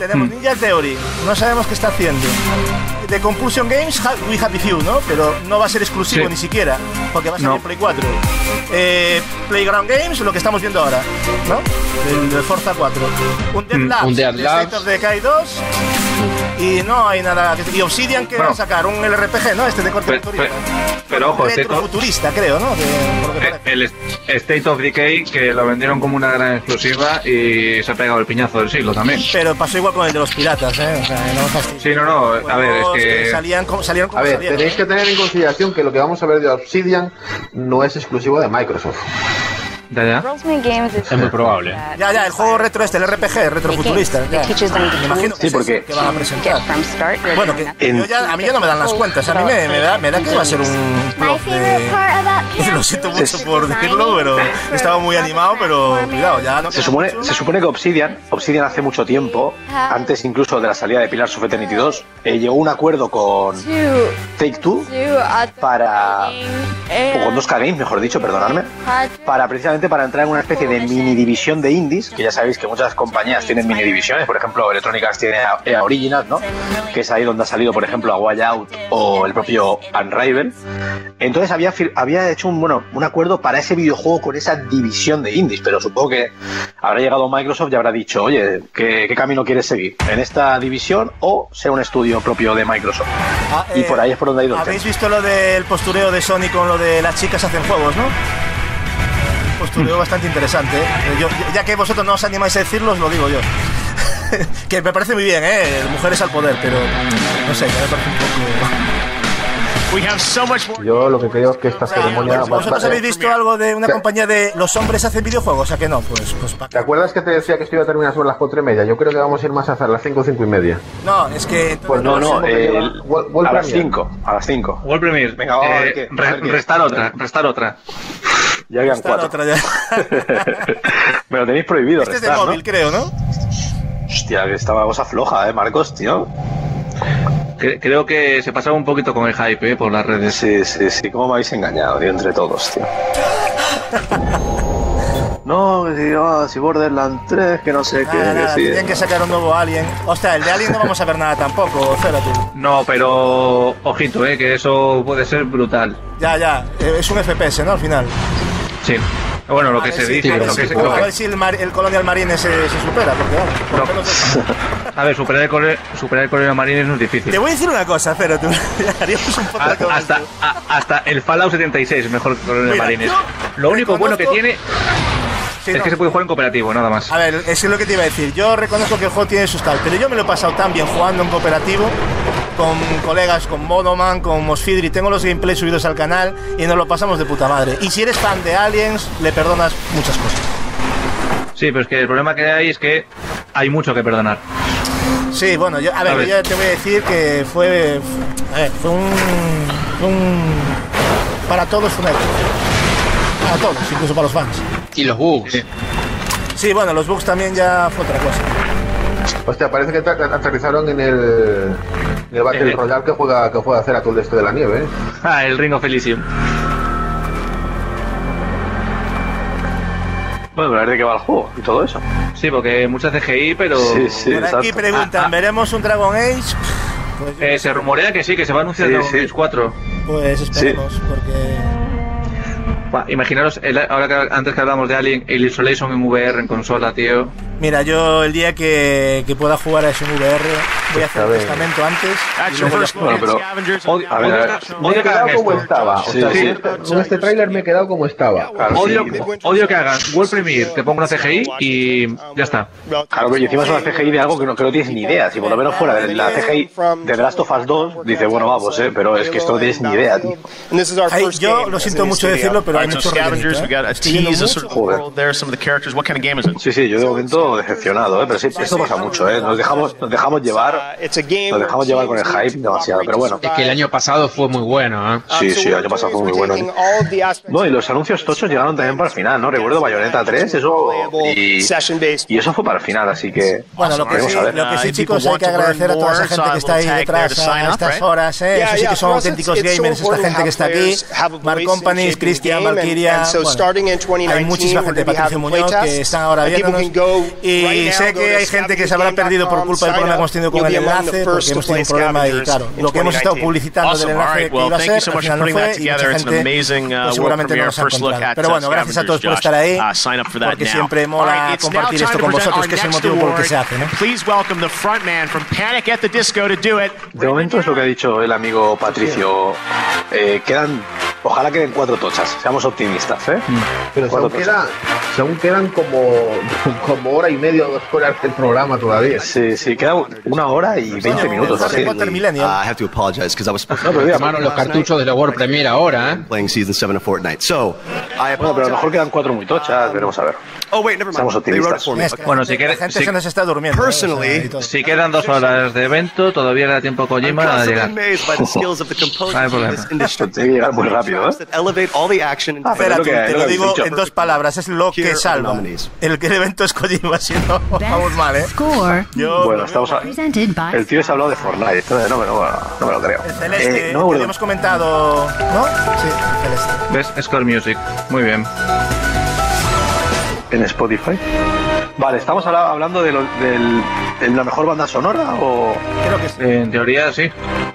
Tenemos Ninja Theory, no sabemos qué está haciendo. De Compulsion Games, We Happy Few, ¿no? Pero no va a ser exclusivo Sí. ni siquiera, porque va a salir No. Play 4. Eh, Playground Games, lo que estamos viendo ahora, ¿no? Del, del Forza 4. Un Dead Mm, Labs, un Dead de Labs. Of Decay 2. Y no hay nada. que- Y Obsidian que va a sacar un LRPG, ¿no? Este de corte Pe- futurista. pe- pero ojo, este to- futurista, creo, ¿no? Que Eh. El est- State of Decay, que lo vendieron como una gran exclusiva y se ha pegado el piñazo del siglo también. Pero pasó igual con el de los piratas, ¿eh? O sea, no me fastidies. Sí, no, no, a ver, es que... Salían como, salieron como A ver, salieron. tenéis que tener en consideración que lo que vamos a ver de Obsidian no es exclusivo de Microsoft. Ya, ya. Es muy probable. Ya, ya, el juego retro este, el RPG, el retrofuturista. ya. Me imagino que Sí, porque- ese que van a presentar. Bueno, que En- yo ya- a mí ya no me dan las cuentas. A mí me, me da, me da que va a ser un de... *laughs* Lo siento mucho por decirlo, pero estaba muy animado, pero cuidado, ya no Se supone, se supone que Obsidian, Obsidian hace mucho tiempo, antes incluso de la salida de Pillars of Eternity 2, eh, llegó a un acuerdo con Take Two para. o con 2K Games, mejor dicho, perdonadme, para precisamente para entrar en una especie de mini división de indies, que ya sabéis que muchas compañías tienen mini divisiones, por ejemplo, Electronic Arts tiene a- EA Originals, ¿no? Que es ahí donde ha salido, por ejemplo, a Way Out o el propio Unravel. Entonces había, había hecho un, bueno, un acuerdo para ese videojuego con esa división de indies, pero supongo que habrá llegado Microsoft y habrá dicho, oye, ¿qué, qué camino quieres seguir? ¿En esta división o ser un estudio propio de Microsoft? Ah, y eh, por ahí es por donde ha ido ¿Habéis visto lo del postureo de Sony con lo de las chicas hacen juegos, no? Postureo bastante interesante. ¿eh? Ya que vosotros no os animáis a decirlo, os lo digo yo. *laughs* que me parece muy bien, ¿eh? Mujeres al poder, pero no sé, me parece un poco... Yo lo que creo es que esta ceremonia va a ¿Vosotros habéis visto algo de una compañía de los hombres hacen videojuegos? ¿A que no? Pues, pues ¿Te acuerdas que te decía que esto iba a terminar sobre las cuatro y media? Yo creo que vamos a ir más hacia las cinco, cinco y media. No, es que... Pues no, no, eh, World- World a las Premier. 5, a las 5. World Premiere. Venga, vamos a ver Eh, qué- a re- ver qué- restar otra, restar otra. Ya habían la cuatro. otra ya. *laughs* Me lo tenéis prohibido Este es de restar, ¿no? móvil, creo, ¿no? Hostia, que estaba cosa floja, ¿eh, Marcos, tío? Cre- Creo que se pasaba un poquito con el hype eh, por las redes. Sí, sí, sí, cómo me habéis engañado, tío, entre todos, tío. *laughs* No, que si, ah, si Borderlands 3, que no sé qué, Nada, que sí. Tienen que sacar un nuevo Alien. Hostia, el de Alien no vamos a ver nada tampoco. No, pero ojito, eh, que eso puede ser brutal. Ya, ya, eh, es un FPS, ¿no? Al final. Sí. Bueno, lo que se dice, a ver lo si- que se- a lo que- ver si el, mar- el Colonial Marine se, se supera, porque vamos, por lo menos- *laughs* A ver, superar el, superar el Coronel Marines no es difícil. Te voy a decir una cosa, pero tú *laughs* haríamos un con hasta, a- hasta el Fallout 76 mejor que Coronel Mira, Marines. Lo único bueno que tiene Sí, es no. que se puede jugar en cooperativo, nada más. A ver, es lo que te iba a decir. Yo reconozco que el juego tiene sus tal, pero yo me lo he pasado tan bien jugando en cooperativo con colegas, con Monoman, con Mosfidri. Tengo los gameplays subidos al canal y nos lo pasamos de puta madre. Y si eres fan de Aliens, le perdonas muchas cosas. Sí, pero es que el problema que hay es que hay mucho que perdonar. Sí, bueno, yo, a ver, A ver. yo te voy a decir que fue, a ver, fue un, un- para todos fue una época. Para todos, incluso para los fans. Y los bugs. Sí, bueno, los bugs también ya fue otra cosa. Hostia, parece que ater- aterrizaron en el, el Battle Eh. Royale que juega, que juega hacer a todo el este de la nieve, ¿eh? *laughs* Ah, el Ring of Elysium. Bueno, pero a ver de qué va el juego y todo eso. Sí, porque mucha CGI, pero... Sí, sí, Por aquí preguntan, Ah, ah. ¿veremos un Dragon Age? Pues, Eh, se rumorea que sí, que se va a anunciar Sí, Dragon sí. Age 4. pues esperemos, porque... Imaginaros, el- ahora que antes que hablamos de Alien, el Isolation en VR en consola, tío. Mira, yo el día que, que pueda jugar a ese VR voy a hacer A un testamento antes. Bueno, pero Odio, A ver, odio a ver. que- Me odio he que quedado hagan como estaba. O Sí, sea, sí. con este, con este tráiler me he quedado como estaba. Claro, Odio, sí. odio que hagan World Premiere, que ponga una CGI y ya está. Claro, pero y encima es una CGI de algo que no, que no tienes ni idea. Si por lo menos fuera de la CGI de The Last of Us 2, dice, bueno, vamos, eh, pero es que esto no tienes ni idea, tío. Ay, yo lo siento mucho decirlo, pero hay Alright, so mucho scavengers, we rellenito, got ¿eh? a Estoy viendo tease, a mucho. sort of world there, some of the characters. What kind of game is it? Sí, sí, yo de momento decepcionado, ¿eh? pero sí, esto pasa mucho, ¿eh? nos dejamos, nos dejamos llevar, nos dejamos llevar con el hype demasiado, pero bueno. Es que el año pasado fue muy bueno, ¿eh? Sí, sí, el año pasado fue muy bueno. No, y los anuncios tochos llegaron también para el final, ¿no? Recuerdo Bayonetta 3, eso, y, y eso fue para el final, así que Bueno, lo que sí, a ver. lo que sí chicos, hay que agradecer a toda esa gente que está ahí detrás a estas horas, ¿eh? Eso sí que son auténticos gamers, esta gente que está aquí, Mark the Cristian, Valkyria, bueno, starting in 2019, hay muchísima gente, Patricio Muñoz, que están ahora viéndonos, y sé que to hay gente que se habrá perdido por culpa del problema que hemos tenido con el enlace, porque to hemos tenido un problema y claro, lo que hemos estado 2019. publicitando del enlace que iba a ser, al final no fue, y mucha together. It's an gente amazing uh, pues, seguramente no nos ha encontrado. Pero uh, bueno, gracias a todos por estar ahí. Uh, porque siempre mola compartir esto to con vosotros, que es el motivo por el que se hace, ¿no? Please welcome the frontman from Panic at the Disco to do it. De momento es lo que ha dicho el amigo Patricio. Eh, quedan Ojalá queden cuatro tochas, seamos optimistas, ¿eh? Pero Cuatro queda- si aún quedan como, como hora y media o dos horas del programa todavía. Sí, sí, queda una hora y 20 minutos. así. Uh, I have to apologize because I was supposed No, to pero los cartuchos de la World Premiere ahora, ¿eh? playing Season 7 of Fortnite. So, I Bueno, pero a lo mejor quedan cuatro muy tochas, veremos a ver. Oh, wait, never mind. It optimistas. Bueno, si la quieres- gente si- se nos está durmiendo. ¿eh? O sea, y todo. Si quedan dos horas de evento, todavía queda tiempo a I'm Kojima a llegar. Tiene que llegar muy rápido, ¿eh? And Ah, que- te lo digo en dos palabras, es lo que salva. El el evento es Kojima, si no, *laughs* vamos mal, ¿eh? Score Yo, Bueno, estamos a- El tío se ha hablado de Fortnite, entonces no, me- no, no me lo creo. el celeste, Eh, no que hemos comentado, ¿no? Sí, el celeste. ¿Ves? Score Music. Muy bien. en Spotify. Vale, ¿estamos habla- hablando de, lo- del- de la mejor banda sonora o...? Creo que sí. En teoría, sí.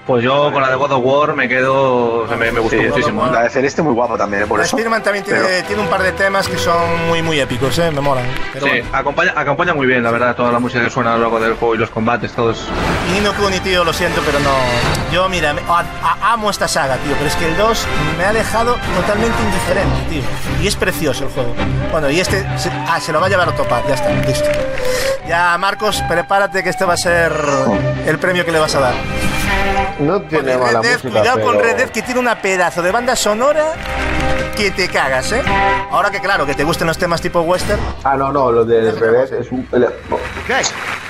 Pues yo con la de God of War me quedo. o sea, me, me gustó Sí, muchísimo. ¿eh? La de Celeste muy guapa también, ¿eh? por La eso. Spider-Man también tiene, Pero- tiene un par de temas que son muy, muy épicos, ¿eh? Me molan. Pero Sí, bueno. acompaña, acompaña muy bien, la verdad, toda la música que suena a lo largo del juego y los combates, todos. Y Nino Kuni, tío, lo siento, pero no. Yo, mira, me- a- a- amo esta saga, tío, pero es que el 2 me ha dejado totalmente indiferente, tío. Y es precioso el juego. Bueno, y este. Se, ah, se lo va a llevar Octopath, ya está, listo. Ya, Marcos, prepárate que este va a ser el premio que le vas a dar. No tiene Red mala música, cuidado con pero- Red Dead, que tiene una pedazo de banda sonora que te cagas, ¿eh? Ahora que, claro, que te gusten los temas tipo western. Ah, no, no, lo del revés es un...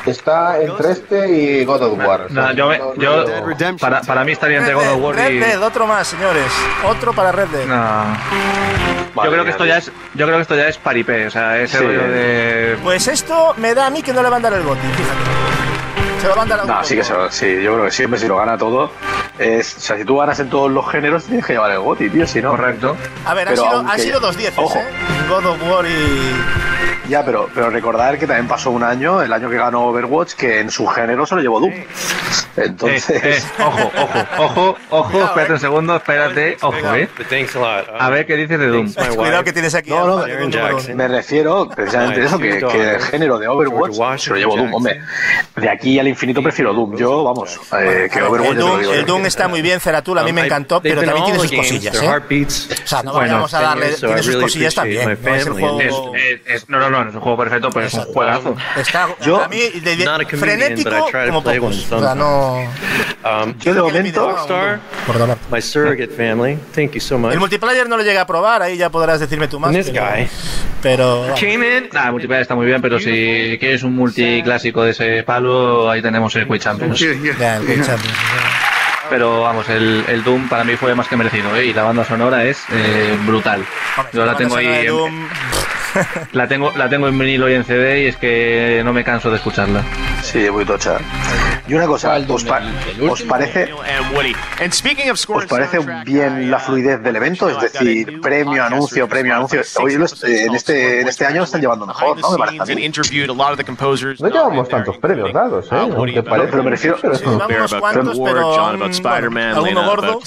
Está entre este y God of War. yo, me- no- yo no- para, para mí estaría entre Red God of Dead, War Red y. Dead, otro más, señores. Otro para Red Dead. No. Yo creo que esto ya es, yo creo que esto ya es paripé, o sea, ese Sí. rollo de. Pues esto me da a mí que no le van a dar el goti, fíjate. Se lo van a dar a No, sí que se lo- sí, yo creo que siempre si lo gana todo. Es, o sea, si tú ganas en todos los géneros, tienes que llevar el GOTI, tío, si no. Correcto. A ver, han Pero sido, aunque- han sido dos dieces, Ojo. ¿eh? God of War y. Ya, pero, pero recordar que también pasó un año, el año que ganó Overwatch, que en su género se lo llevó Doom. Entonces. Eh, eh, ojo, ojo, ojo, ojo, espérate un segundo, espérate, ojo, eh. Thanks a ver qué dices de Doom. Cuidado que tienes aquí. No. Me refiero precisamente a eso, que, que el género de Overwatch se lo llevó Doom. Hombre, de aquí al infinito prefiero Doom. Yo, vamos, eh, que Overwatch El Doom, digo. el Doom está muy bien, Zeratul, a mí me encantó, pero también tiene sus cosillas, ¿eh? O sea, no Bueno, vamos a darle. Tiene sus cosillas también. No es el juego. Es- es- no, no, no, no es un juego perfecto, pero es un juegazo. Está, Yo- a mí, de, de- frenético como pocos. O sea, no. Um, Yo de momento. My surrogate family. Thank you so much. El multiplayer no lo llegué a probar, ahí ya podrás decirme tú más. This pero- guy. Pero. Came in. Nada, el multiplayer está muy bien, pero si quieres un multiclásico de ese palo, ahí tenemos el Quake Champions. El Quake Champions. Pero vamos, el, el Doom para mí fue más que merecido, ¿eh? Y la banda sonora es eh, brutal. Yo la tengo ahí. En- Doom, *laughs* La tengo, la tengo en vinilo y en CD y es que no me canso de escucharla. Sí, muy tocha. Y una cosa, ¿os, pa- os parece, ¿os parece bien la fluidez del evento? Es decir, premio, anuncio, premio, anuncio. Hoy los- eh, en, este, en este año lo están llevando mejor, ¿no? Me parece a mí. interviewed a lot of the composers. No llevamos tantos premios dados, ¿eh? Aunque parece. Pero me refiero. Cuantos, pero. Mm, gordo,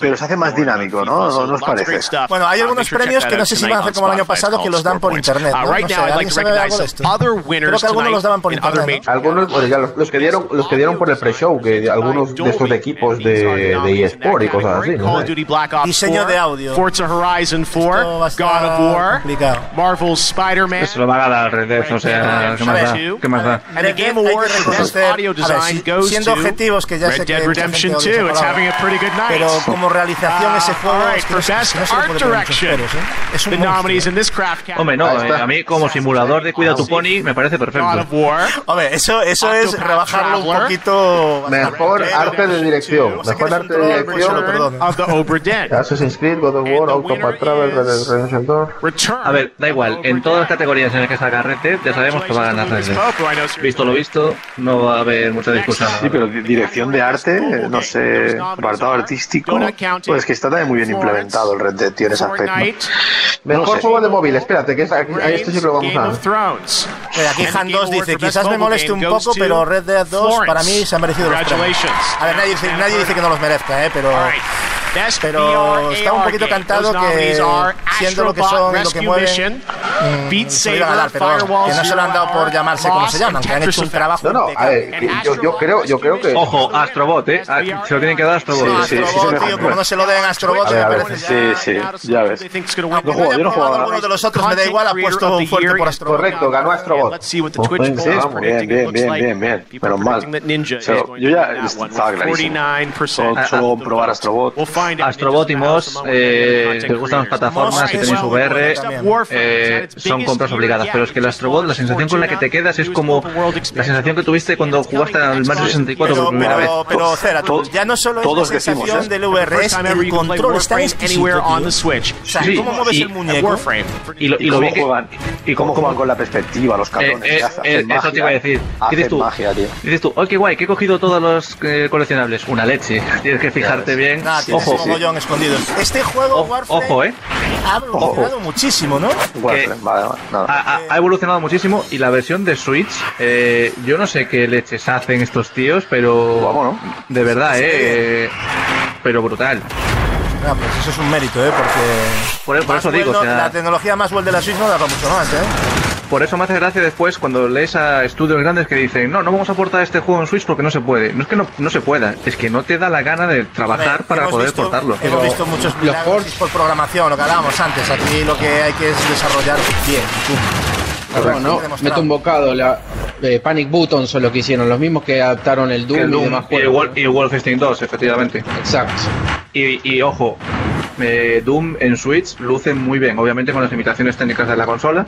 pero se hace más dinámico, ¿no? ¿No, os parece? Bueno, hay algunos premios que no sé si van a hacer como el año pasado, que los dan por internet. ¿no? Uh, Creo que algunos los daban por internet. ¿no? Algunos, bueno, ya los, los que dieron, los que dieron por el pre-show, que algunos de estos equipos de, de eSport y cosas así, ¿no? Diseño 4, de audio. Forza Horizon 4, Esto va a estar God of War. Marvel's Spider-Man, Se lo va a ganar Red Dead, o sea, ¿qué más da? ¿Qué más da? and the Game Award que for Best Audio Design si- goes siendo to objetivos, que ya Red Dead Redemption gente que 2. odia It's having a pretty good night. Pero como realización ese Uh, juego es que no se- puede poner nominees in this craft Hombre, no, eh, a mí como simulador de Cuida tu Pony me parece perfecto. Hombre, eso, eso es rebajarlo un Traveler. poquito. Mejor arte de dirección. Mejor arte de dirección. of the. Assassin's Creed, God of War, Octopath Travel, Red Dead Redemption 2. Return. A ver, da igual, en todas las categorías en las que salga Red Dead, ya sabemos que va a ganar Red Dead. Visto lo visto, no va a haber mucha discusión. Sí, pero di- dirección de arte, no sé, apartado artístico, pues que está también muy bien implementado el Red Dead, tío, en ese aspecto. Mejor juego de móvil, espérate, que es, aquí- a sí que lo vamos a. Mira, aquí Han Game 2 Award dice, quizás me moleste un poco, pero Red Dead 2 Florence. Para mí se ha merecido los premios. A ver, nadie dice, nadie dice que no los merezca, ¿eh? pero, pero está un poquito cantado que siendo lo que son, lo que mueven, Beat se lo iban a dar, pero que no se lo han dado por llamarse como se llaman, que han hecho un trabajo No, no, a ver, yo, yo creo, yo creo que. Ojo, Astrobot, ¿eh? Ah, Se lo tienen que dar a Astrobot. Sí, sí, sí, sí, tío, como no se lo den a Astrobot, A ver, me a ver, parece sí, sí, ya ves. No juego, yo no juego alguno de los otros, me da igual, apuesto un fuerte por Astrobot. Correcto, ganó Astrobot. Let's see what the Oh, Twitch sí, bien, bien, bien, bien. are Menos mal. yo ya estaba clarísimo. 49%. Solo, solo probar Astrobot. Astrobot y Moss, eh, si les gustan las plataformas y tenéis VR, eh, son compras obligadas. Pero es que el Astrobot, la sensación con la que te quedas es como la sensación que tuviste cuando jugaste al Mario 64 por primera vez. pero, pero, ya no solo es la todos decimos, sensación ¿eh? del VR, es el control está exquisito, anywhere on tío. the Switch. O sea, Sí, ¿cómo mueves y- el muñeco? Y lo, y ¿Y lo cómo bien que- juegan? y ¿Cómo juegan con la perspectiva, los cabrones? Eh, eh, eh, eso te iba a decir. ¿Qué dices tú? magia, tío. Dices tú, oh, qué guay, que he cogido todos los eh, coleccionables. Una leche. *laughs* Tienes que fijarte bien. Nada, tienes Ojo, un mogollón escondido. Este juego, ojo, Warframe, ojo, eh. ha evolucionado muchísimo, ¿no? Warframe, vale, vale, nada. Ha, ha- ha evolucionado muchísimo y la versión de Switch, eh, yo no sé qué leches hacen estos tíos, pero Vamos, ¿no? de verdad, eh, eh, pero brutal. Ah, pues eso es un mérito, ¿eh? Porque Por, por eso Maxwell digo, no- o sea, la tecnología más de la Switch no da para mucho más, ¿eh? Por eso me hace gracia después cuando lees a estudios grandes que dicen, no, no vamos a aportar este juego en Switch porque no se puede. No es que no, no se pueda, es que no te da la gana de trabajar ver, para poder visto- portarlo. Hemos visto muchos milagros por programación, lo que hablábamos antes. Aquí lo que hay que es desarrollar bien. Perdón, no, meto un bocado. La, eh, Panic Buttons son lo que hicieron, los mismos que adaptaron el Doom, y demás y, el juegos. Y Wolfenstein 2, efectivamente. Exacto. Y, y ojo, eh, Doom en Switch luce muy bien, obviamente con las limitaciones técnicas de la consola,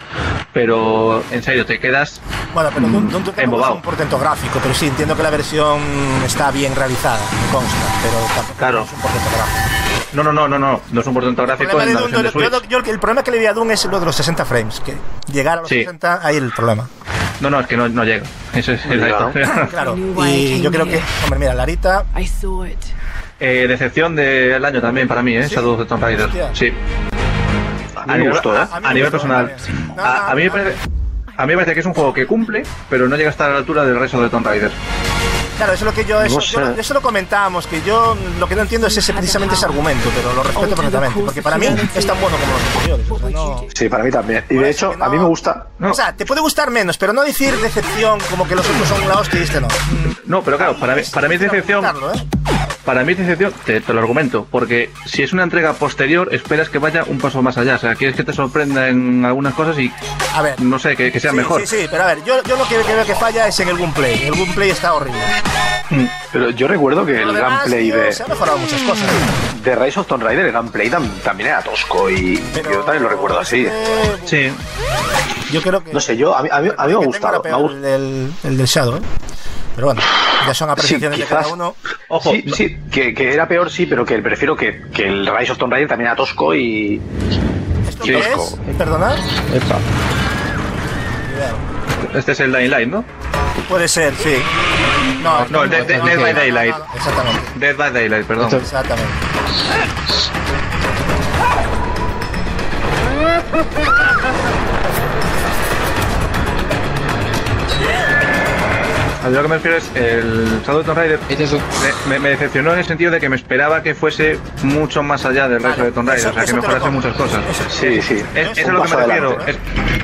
pero en serio, te quedas Bueno, pero Doom, Doom tampoco es embobado. un portento gráfico, pero sí, entiendo que la versión está bien realizada, me consta, pero tampoco Claro. es un portento gráfico. No, no, no, no, no, no es un portento gráfico problema, en de la Doom, versión de yo- Switch. yo- yo- el problema que le vi a Doom es lo de los 60 frames, que llegar a los Sí. 60, ahí el problema. No, no, es que no, no llega. Eso es, es la llega, ¿no? Claro, y yo creo que, hombre, mira, Larita, Eh, decepción del año también para mí, ¿eh? Shadow of the Tomb Raider. Hostia. Sí. A mí me gustó, ¿eh? a nivel gustó personal. sí. No, A, mí me parece. A mí me parece que es un juego que cumple, pero no llega a estar a la altura del resto de Tomb Raider. Claro, eso es lo que yo, eso, yo- lo comentábamos, que yo lo que no entiendo es ese, precisamente ese argumento, pero lo respeto perfectamente, porque para mí es tan bueno como los anteriores. o sea, no- Sí, para mí también. Y de hecho, a mí me gusta. O sea, te puede gustar menos, pero no decir decepción como que los otros son la hostia y este no. No, pero claro, para mí, para mí es decepción. ¿eh? Para mí es decepción, te, te lo argumento, porque si es una entrega posterior, esperas que vaya un paso más allá. O sea, quieres que te sorprenda en algunas cosas y, A ver. no sé, que, que sea sí, mejor. Sí, sí, pero a ver, yo, yo lo que que veo que falla es en el gameplay. El gameplay está horrible. Pero yo recuerdo que Lo el demás, gameplay tío, de, Se han mejorado muchas cosas. de Rise of Tomb Raider, el gameplay tam- también era tosco y yo también lo recuerdo así. Sí. Yo creo que. No sé, yo a mí, a mí, a mí me ha gustado. era me ha peor gustado. el, del, el del Shadow, ¿eh? Pero bueno, ya son apreciaciones de quizás. cada uno. Ojo, Sí, sí, que, que era peor, sí, pero que prefiero que, que el Rise of Tomb Raider también era tosco y. ¿Esto Sí, qué tosco. es? ¿Perdonad? Epa. este es el Dying Light, ¿no? Puede ser, sí. No, No, el de- de- Dead by Daylight. no, no, exactamente. Dead by Daylight, perdón. Exactamente. A lo que me refiero es el Shadow Tomb Raider. me, me- me decepcionó en el sentido de que me esperaba que fuese mucho más allá del resto de Tomb Raider, eso- o sea, que mejorase muchas cosas. Sí, sí. Es, eso es a lo que me refiero. adelante. Es-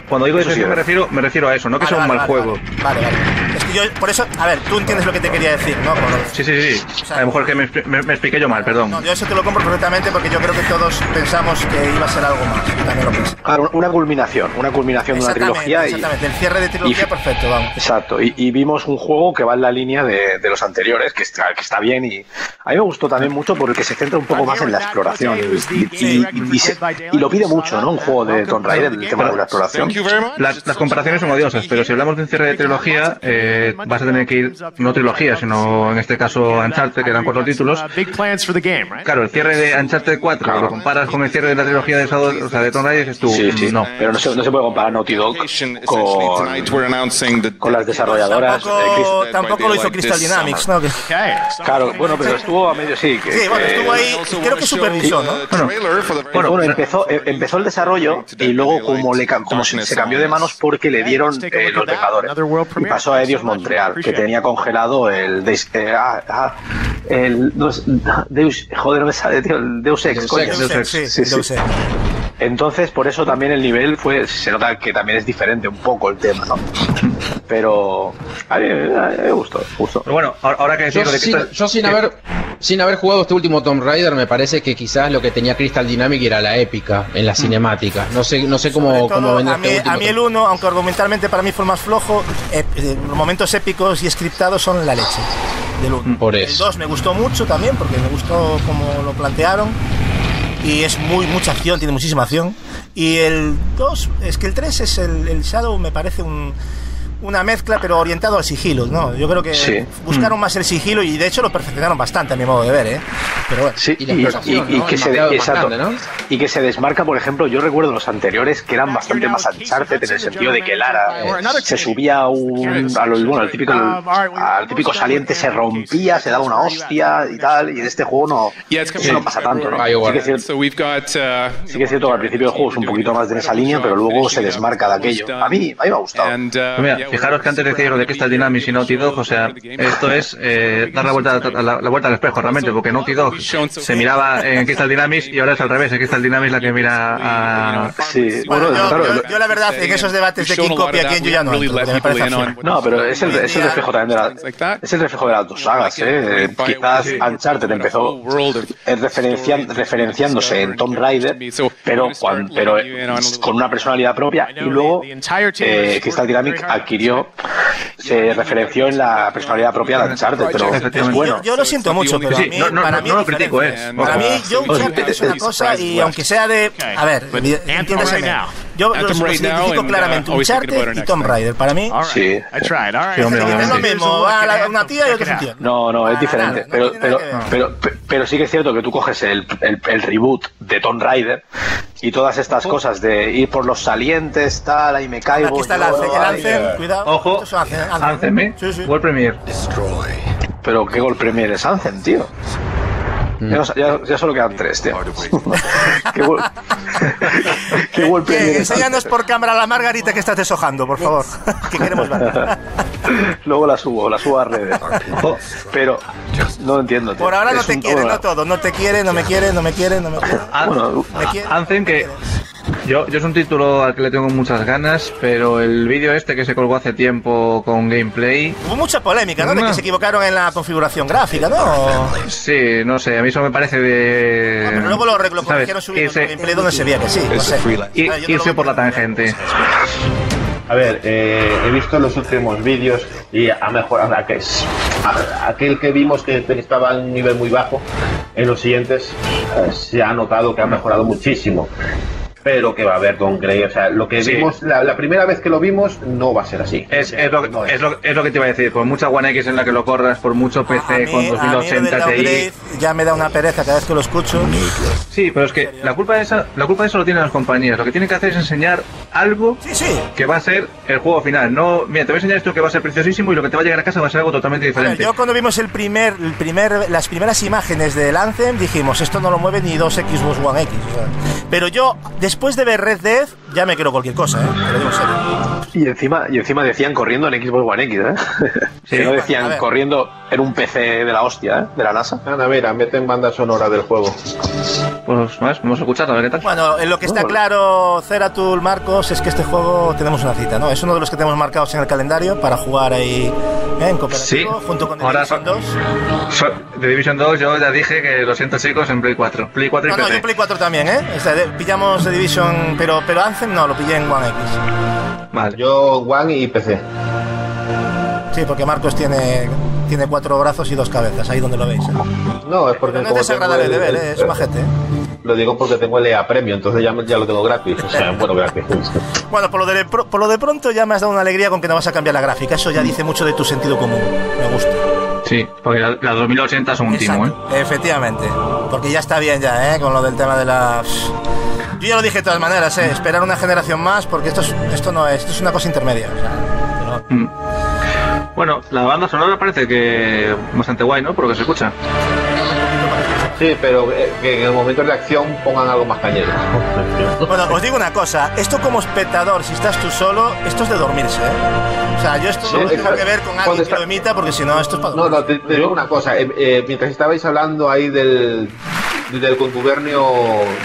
cuando digo Eso sí decepción me es. refiero, me refiero a eso, no que sea un Vale, mal vale, juego. Vale, vale. Es que yo, por eso, a ver, tú entiendes lo que te quería decir, ¿no? Por- Sí, sí, sí. A lo mejor que me, me- me expliqué yo mal, perdón. No, yo eso te lo compro perfectamente porque yo creo que todos pensamos que iba a ser algo más. También lo pensé. Claro, una culminación, una culminación de una Exactamente, trilogía y. exactamente. El cierre de trilogía y- perfecto, vamos. Exacto, y, y vimos un juego que va en la línea de, de los anteriores, que está, que está bien y a mí me gustó también mucho porque se centra un poco más en la exploración y, y- y- y se- y lo pide mucho, ¿no? Un juego de Tomb Raider, el tema de la exploración. Las, las comparaciones son odiosas, pero si hablamos de un cierre de trilogía, eh, vas a tener que ir, no trilogía, sino en este caso Uncharted, que eran cuatro títulos. Right? Claro, el cierre de Uncharted 4, lo comparas con el cierre de la trilogía de, o sea, de Tomb Raider, dices tú, Sí, sí, no. pero no se, no se puede comparar Naughty Dog con, con las desarrolladoras. Tampoco, lo hizo Crystal Dynamics, ¿no? Claro, bueno, pero estuvo a medio, sí. Que, Sí, bueno, estuvo ahí, creo que supervisó, ¿no? Bueno, bueno, empezó, eh, empezó el desarrollo y luego como, le, como se, se cambió de manos porque le dieron eh, los Vengadores y pasó a Edios Montreal, que tenía congelado el Deus, eh, ah, ah, el Deus, joder, no me sale, tío, el Deus Ex, Deus coño. Deus Ex, sí, Sí, sí. Deus Ex. Entonces, por eso también el nivel fue, se nota que también es diferente un poco el tema, ¿no? Pero a mí, a mí me gustó, gustó. Pero bueno, ahora que Yo, de sin, Crystal- yo sin ¿qué? haber sin haber jugado este último Tomb Raider, me parece que quizás lo que tenía Crystal Dynamic era la épica en la cinemática. No sé, no sé cómo, cómo vender a, mí, este último a mí el 1, aunque argumentalmente para mí fue el más flojo, eh, eh, los momentos épicos y scriptados son la leche del 1. Por El eso. 2 me gustó mucho también, porque me gustó como lo plantearon. Y es muy mucha acción, tiene muchísima acción. Y el 2, es que el 3 es el, el Shadow, me parece un- una mezcla, pero orientado al sigilo, ¿no? Yo creo que Sí. buscaron más el sigilo y de hecho lo perfeccionaron bastante, a mi modo de ver, ¿eh? Pero bueno. Sí, y, y- y que se, exacto. y que se desmarca, por ejemplo, yo recuerdo los anteriores que eran bastante más Uncharted en el sentido de que Lara eh, se subía a un, a lo- bueno, al típico, al típico saliente, se rompía, se daba una hostia y tal, y en este juego no, eso no pasa tanto, ¿no? Sí que, es cierto, sí que es cierto que al principio del juego es un poquito más de esa línea, pero luego se desmarca de aquello. A mí, a mí me ha gustado. Pues mira, fijaros que antes decía lo de Crystal Dynamics y Naughty Dog, o sea, esto es eh, dar la vuelta, la, la vuelta al espejo realmente, porque Naughty Dog se miraba en Crystal Dynamics y ahora es al revés, es Crystal Dynamics la que mira a... Sí, Bueno, yo, yo- yo la verdad, en esos debates de quién copia a quién, yo ya no entro, me parece. No, pero es el, es el reflejo también de la, es el reflejo de las dos sagas, ¿eh? Quizás Uncharted empezó referencian- referenciándose en Tomb Raider, pero, cuan- pero con una personalidad propia, y luego eh, Crystal Dynamics adquirió, se referenció en la personalidad propia de Uncharted, pero es bueno. Yo, yo lo siento mucho, pero Sí, a mí, no, no, para no, mí no es lo critico, eh. Para mí, yo. Uncharted es una cosa y aunque sea de... A ver, entiéndaseme. Yo los, identifico claramente Uncharted y Tomb Raider. Para mí... Sí. Sí, hombre, es lo mismo, va la- una tía y otro es un tío. No, no, es diferente. Pero, pero, pero, pe- pero sí que es cierto que tú coges el, el, el reboot de Tomb Raider y todas estas cosas de ir por los salientes, tal, ahí me caigo. Aquí está el yo, Anthem, el cuidado. Ojo. Anthem, ¿eh? Sí, sí. World Premiere. Pero qué gol premier es Anthem, tío. Ya, no sa- ya, ya solo quedan tres, tío. *laughs* qué gol, *laughs* qué premier es enséñanos por cámara la margarita que estás deshojando, por favor. *laughs* que queremos ver. Luego la subo, la subo a redes. Pero no entiendo. tío. Por ahora no Es te quiere, bueno, no todo. No te quiere, no me quiere, no me quiere, no me quiere. Ah, Me quiere. Anthem que yo, yo es un título al que le tengo muchas ganas, pero el vídeo este que se colgó hace tiempo con gameplay, Hubo mucha polémica, ¿no? De que se equivocaron en la configuración gráfica, ¿no? sí, no sé, a mí eso me parece de... Pero luego lo, lo ¿sabes? corrigieron subiendo Irse- gameplay donde se veía que sí. No sé. i- Ah, no irse lo- por la tangente. A ver, eh, he visto los últimos vídeos y ha mejorado. aquel, a- aquel que vimos que estaba en un nivel muy bajo, en los siguientes eh, se ha notado que ha mejorado muchísimo. Pero que va a haber Don Grey, o sea, lo que Sí. vimos, la, la primera vez que lo vimos, no va a ser así. Es, es, lo, es, lo, es lo que te iba a decir, por mucha One X en la que lo corras, por mucho PC A mí, con a mí lo del 2080 Ti. ya me da una pereza cada vez que lo escucho. Sí, pero es que la culpa de esa, la culpa de eso lo tienen las compañías. Lo que tienen que hacer es enseñar algo que va a ser el juego final. No, mira, te voy a enseñar esto que va a ser preciosísimo y lo que te va a llegar a casa va a ser algo totalmente diferente. yo cuando vimos el primer, el primer, las primeras imágenes del Anthem dijimos, esto no lo mueve ni dos Xbox One X. o sea. Pero yo, después de ver Red Dead, ya me quiero cualquier cosa, ¿eh? Te lo digo en serio. Y encima, y encima decían corriendo en Xbox One X, ¿eh? *laughs* que no decían ver. corriendo en un PC de la hostia, ¿eh? De la NASA. Anda, mira, meten banda sonora del juego. Pues más, vamos a escuchar a ver qué tal. Bueno, en lo que está claro, Ceratul, Marcos, es que este juego tenemos una cita, ¿no? Es uno de los que tenemos marcados en el calendario para jugar ahí ¿eh? en cooperativo, Sí. junto con The Ahora Division 2. So- de Division 2 yo ya dije que lo siento chicos en Play 4. Play 4 y No, no, PC. yo Play 4 también, ¿eh? O sea, de- pillamos The Division, pero, pero Anthem no, lo pillé en One X. Vale. Yo, One y PC. Sí, porque Marcos tiene, tiene cuatro brazos y dos cabezas, ahí donde lo veis. ¿eh? No, es porque No es desagradable de ver, ¿eh? es majete. ¿eh? Lo digo porque tengo el EA Premium, entonces ya, ya lo tengo gratis. O sea, *laughs* bueno, gratis. Bueno, por lo, de, por lo de pronto ya me has dado una alegría con que no vas a cambiar la gráfica. Eso ya dice mucho de tu sentido común. Me gusta. Sí, porque la, la 2080 es un timo, ¿eh? Efectivamente. Porque ya está bien ya, ¿eh? Con lo del tema de la... Yo ya lo dije de todas maneras, ¿eh? Esperar una generación más porque esto, es, esto no es... Esto es una cosa intermedia. o sea, Mm. Bueno, la banda sonora parece que bastante guay, ¿no? Por lo que se escucha. Sí, pero que en el momento de acción pongan algo más cañero. Bueno, os digo una cosa. Esto como espectador, si estás tú solo, esto es de dormirse, ¿eh? O sea, yo esto Sí, lo tengo que ver con alguien que está- lo emita porque si no, esto es para No, no, te, te digo una cosa. eh, eh, mientras estabais hablando ahí del, del contubernio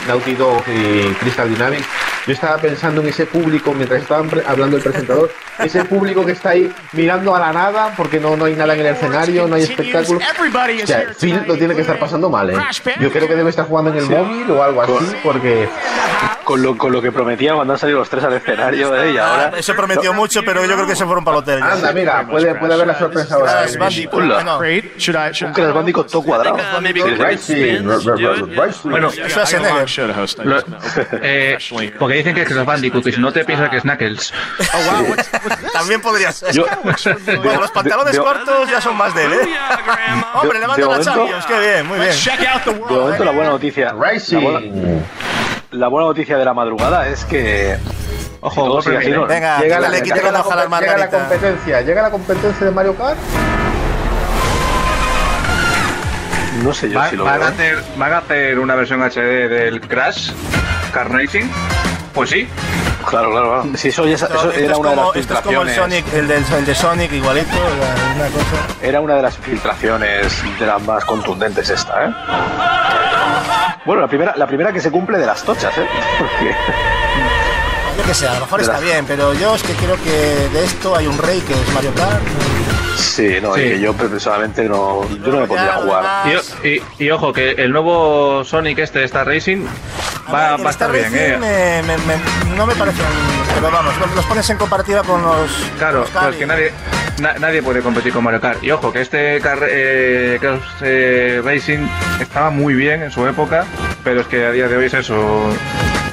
Naughty Dog y Crystal Dynamics, yo estaba pensando en ese público, mientras estaban pre- hablando el presentador, ese público que está ahí mirando a la nada porque no, no hay nada en el escenario, no hay espectáculo. O sea, Phil lo tiene que estar pasando mal, ¿eh? Yo creo que debe estar jugando en el Sí. móvil o algo así, porque... Con lo, con lo que prometían cuando han salido los tres al escenario, ¿eh? Y ahora. Eso prometió mucho, pero yo creo que se fueron para el hotel. ya. Anda, mira, puede, puede haber la sorpresa ahora. Crash Bandicoot. Un Crash Bandicoot todo cuadrado. Bueno. Lo- eh, porque dicen que es Crash Bandicoot y si no te piensas que es Knuckles. *laughs* También podría ser. Bueno, los pantalones cortos ya son más de él, ¿eh? Hombre, levanta la Champions, qué bien, muy bien. De momento la buena noticia. Buena, la buena noticia de la madrugada es que. Ojo, si. Venga, llega la- le quite llega la la Llega la competencia, llega la competencia de Mario Kart. No sé yo Va- si lo ¿Van veo. a, hacer, ¿Van a hacer una versión HD del Crash Car Racing? Pues sí. Claro, claro, claro. Si eso, ya- eso era es una de como- las esto es como el filtraciones. Sonic, el, del, el de Sonic, igualito, una cosa. Era una de las filtraciones de las más contundentes esta, ¿eh? Bueno, la primera, la primera que se cumple de las tochas, ¿eh? Porque Yo que sé, a lo mejor está bien, pero yo es que creo que de esto hay un rey que es Mario Kart. Sí, no, Sí. y que yo personalmente no, yo no me pondría a jugar. Y, y- y ojo, que el nuevo Sonic este, Star Racing, va, El va a estar Star bien, ¿eh? me- me- me- no me parecen, pero vamos, los, pones en comparativa con los. Claro, los pues que nadie, na- nadie puede competir con Mario Kart. Y ojo, que este car, eh, Crash, eh, Racing estaba muy bien en su época, pero es que a día de hoy es eso.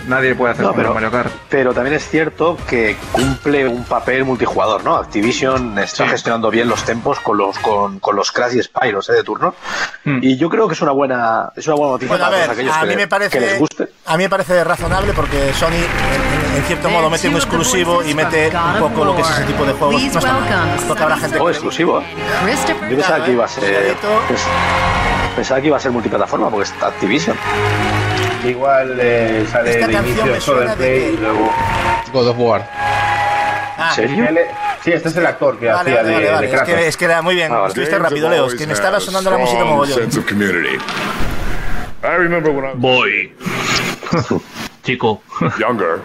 Nadie puede hacer No, como pero- Mario Kart. Pero también es cierto que cumple un papel multijugador, ¿no? Activision está Sí. gestionando bien los tempos con los con, con los Crash y Spyros ¿eh? de turno. Hmm. Y yo creo que es una buena es una buena noticia Bueno, a para ver, todos aquellos a que, mí le- me parece, que les guste. a mí me parece razonable porque Sony en, en cierto modo mete un exclusivo y mete un poco lo que es ese tipo de juegos. No está mal, porque habrá gente Oh, que exclusivo. Yo pensaba que iba a ser pens- pensaba que iba a ser multiplataforma porque está Activision. Igual eh, sale Esta canción inicio de Play y luego. God of War. Ah, ¿En serio? Él- Sí, este es el actor que Vale, hacía vale, de, vale, de vale. Es, que, es que era muy bien. Ah. Estuviste rápido, Leo. Es que me estaba sonando la música mogollón. sense of community. I remember when I was Boy. *laughs* Chico. younger.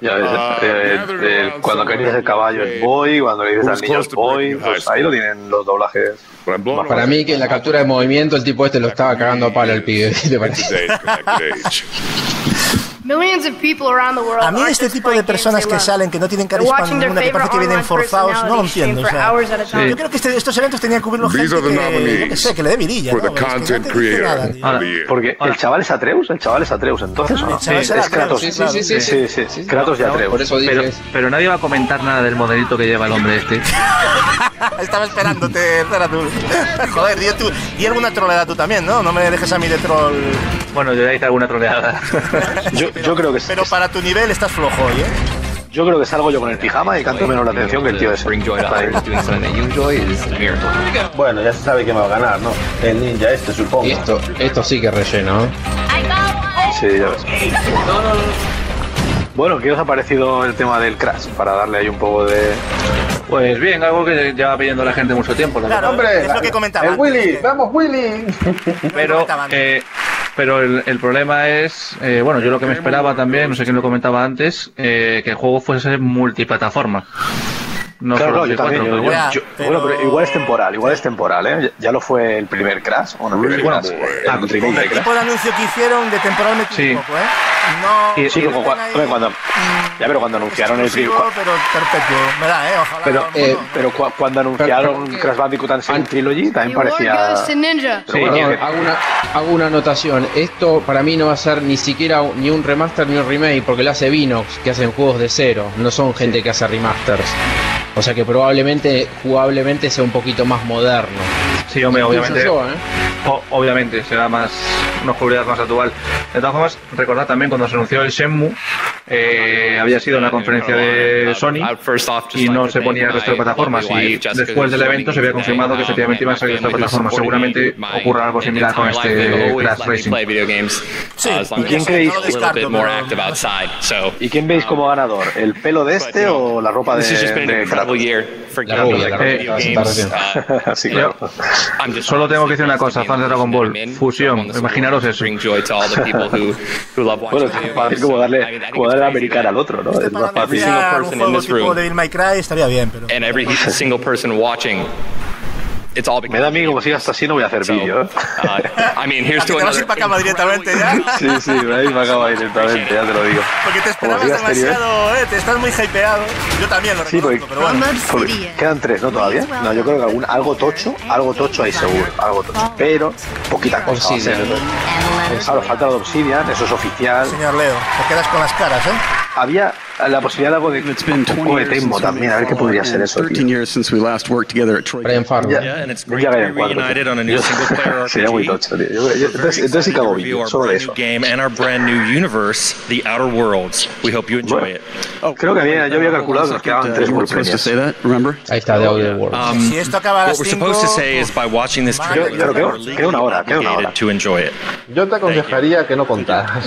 Ya ves, Ah, eh, eh, cuando querías el caballo es boy, cuando le dices al niño es boy, pues ahí lo tienen los doblajes. Para mí que en la captura de movimiento el tipo este lo estaba cagando a palo al pibe. ¿qué te parece? A mí este tipo de personas que salen, que no tienen watching their ninguna, que parece que vienen forzados, no lo entiendo. o sea. Yo creo que este- estos eventos tenían que cubrirlo These gente que, yo que sé, que le dé virilla. for ¿no? Es que no te nada, year. Porque el chaval es Atreus, el chaval es Atreus, entonces, ¿o no? Sí, es Kratos. Sí, sí, sí, sí, Sí, sí, Kratos y Atreus. Por eso Pero, dices. pero nadie va a comentar nada del modelito que lleva el hombre este. *laughs* Estaba esperándote, espera tú. *laughs* Joder, di, tú, di alguna troleada tú también, ¿no? No me dejes a mí de troll. Bueno, yo ya hice alguna troleada. Yo, yo creo que Pero para tu nivel estás flojo hoy, ¿eh? yo creo que salgo yo con el pijama y canto menos la atención que el tío ese. Bueno, ya se sabe quién va a ganar, ¿no? El ninja este, supongo. Y esto, esto sí que relleno, ¿eh? Sí, ya ves. Bueno, ¿qué os ha parecido el tema del Crash? Para darle ahí un poco de... Pues bien, algo que lleva pidiendo la gente mucho tiempo. la Claro, verdad. es lo que comentaba El antes, Willy, que- vamos Willy. Pero, eh, pero el, el problema es, eh, bueno, yo lo que me esperaba también, no sé quién lo comentaba antes, eh, que el juego fuese multiplataforma. No claro, solo claro, yo también. 4, yo- pero bueno. yo- Bueno, pero igual es temporal, igual es temporal, ¿eh? Ya- lo fue el primer Crash, o no el primer Bueno, Crash, ah, el remake El de Crash. tipo de anuncio que hicieron de temporal me Sí. sí. un poco, ¿eh? No. Y- Sí, como cua- hombre, cuando, ya, pero cuando anunciaron el primer... pero perpetuo. ¿Verdad, eh? Ojalá. Pero, eh, no, pero cua- cuando anunciaron Crash Bandicoot Unseen Trilogy también parecía... Ninja. Pero Sí, bueno, que- hago una, hago una anotación. Esto para mí no va a ser ni siquiera ni un remaster ni un remake, porque lo hace Vinox, que hacen juegos de cero. No son gente que hace remasters. O sea que probablemente, jugablemente, sea un poquito más moderno. Sí, hombre, obviamente. yo, ¿eh? o- obviamente será más una jugabilidad más actual. De todas formas, recordad también cuando se anunció el Shenmue, eh, había sido una conferencia de Sony y no se ponía el resto de plataformas y después del evento se había confirmado que efectivamente iban a salir estas plataformas. Seguramente ocurra algo similar con este Crash Racing. Sí, ¿y quién creéis? ¿Y quién veis como ganador? ¿El pelo de este o la ropa de, de for La gaming, rubia, la Solo tengo que decir una cosa, fans de Dragon Ball, fusión, imaginaros eso. Bueno, es fácil como darle, como darle la americana al otro, ¿no? Es más fácil. single un person in juego this tipo room Devil May Cry estaría bien, pero... and every single person watching. It's all Me da a mí como sigas así no voy a hacer vídeo, ¿eh? Uh, I mean, here's ¿Que to te vas a another. ir para cama directamente ya? Sí, sí, me habéis acaba directamente, ya te lo digo. Porque te esperabas ¿eh? demasiado, eh, te estás muy hypeado. Yo también lo Sí, reconozco, pero bueno. porque quedan tres, ¿no? Todavía. No, yo creo que algún, algo tocho, algo tocho hay seguro, algo tocho. Pero poquita cosa. Claro, falta lo de Obsidian, eso es oficial. Señor Leo, te quedas con las caras, ¿eh? Había la posibilidad de algo de, Tecmo también, a ver qué podría ser eso. 13 years since we last worked together at Troy. Brian Farmer. Ya, and it's ya great to Gaia be cuatro, reunited tío. on a new Yo- single *laughs* player Sería muy tocho, tío. Yo- yo- Entonces, entonces sí que hago Review vídeo, our solo de eso. new game and our brand new universe, The Outer Worlds. We hope you enjoy it. Creo que había, yo había calculado que nos quedaban tres World Premiers. Ahí está, The Outer Worlds. Um, Si esto acaba a what las we're 5... supposed to say is by watching this Vale. trailer, Pero queda- we're legally queda una hora, queda una hora. obligated to enjoy it. Yo te aconsejaría que no contaras.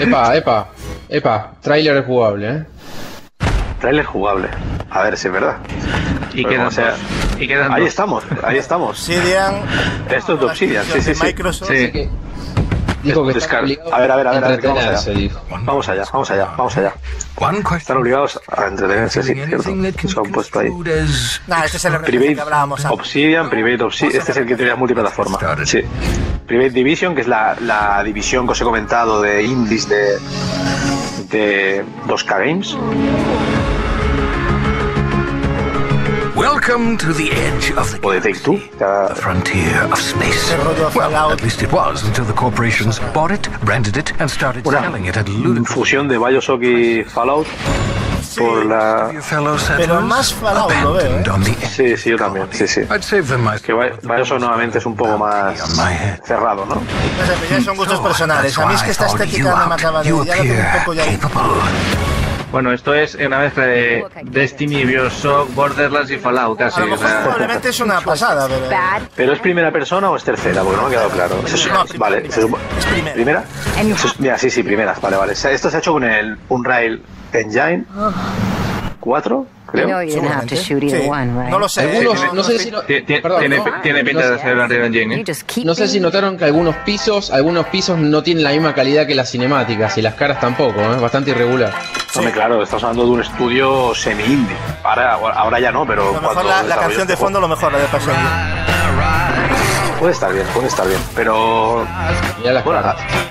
Epa, epa, epa, tráiler jugable, ¿eh? Trailer jugable. A ver si es verdad. Y Pero quedan como sea- dos. Y quedan Ahí dos. estamos, ahí estamos. Obsidian... Esto es de Obsidian, sí, sí, sí. Microsoft. Sí. Dijo que A ver, a ver, a ver, a ver, vamos allá. Vamos allá, vamos allá, vamos allá. Están obligados a entretenerse, sí, cierto. Se han puesto ahí. Nah, este es el Private que hablábamos antes. Obsidian, Private Obsidian. Este es el que tenía multiplataforma. Sí. Private Division, que es la, la división que os he comentado de indies de, de 2K Games. Welcome to the edge of the O de Take Two. the frontier of space. Well, at least it was until the corporations bought it, branded it, and started selling it at ludicrous fusión de Bioshock y Fallout por la... Pero más Fallout lo veo, ¿eh? Sí, sí, yo también, sí, sí. Que Bi- Bioshock nuevamente es un poco más cerrado, ¿no? No sé, pero ya son gustos personales. A mí es que esta estética no me acaba de... Ya lo tengo un poco ya... Bueno, esto es una mezcla de Destiny, Bioshock, Borderlands y Fallout casi. A lo o mejor sea, probablemente es una pasada, pero... ¿Pero es primera persona o es tercera? Porque no me ha quedado claro. Se su- No, vale, se supo- Es primera. ¿Primera? Mira, sí, sí, primeras. Vale, vale. Esto se ha hecho con el Unreal Engine 4, You know creo. Sí. No lo sé. Algunos, no sé si no, perdón, tiene, ¿no? tiene pinta de ser Unreal Engine. ¿eh? No sé si notaron que algunos pisos, algunos pisos no tienen la misma calidad que las cinemáticas y las caras tampoco, ¿eh? bastante irregular. Hombre, claro, estamos hablando de un estudio semi-indie. Ahora, ahora ya no, pero A lo mejor la, canción de este fondo lo mejor la de pasar. Puede estar bien, puede estar bien. Pero. Bueno,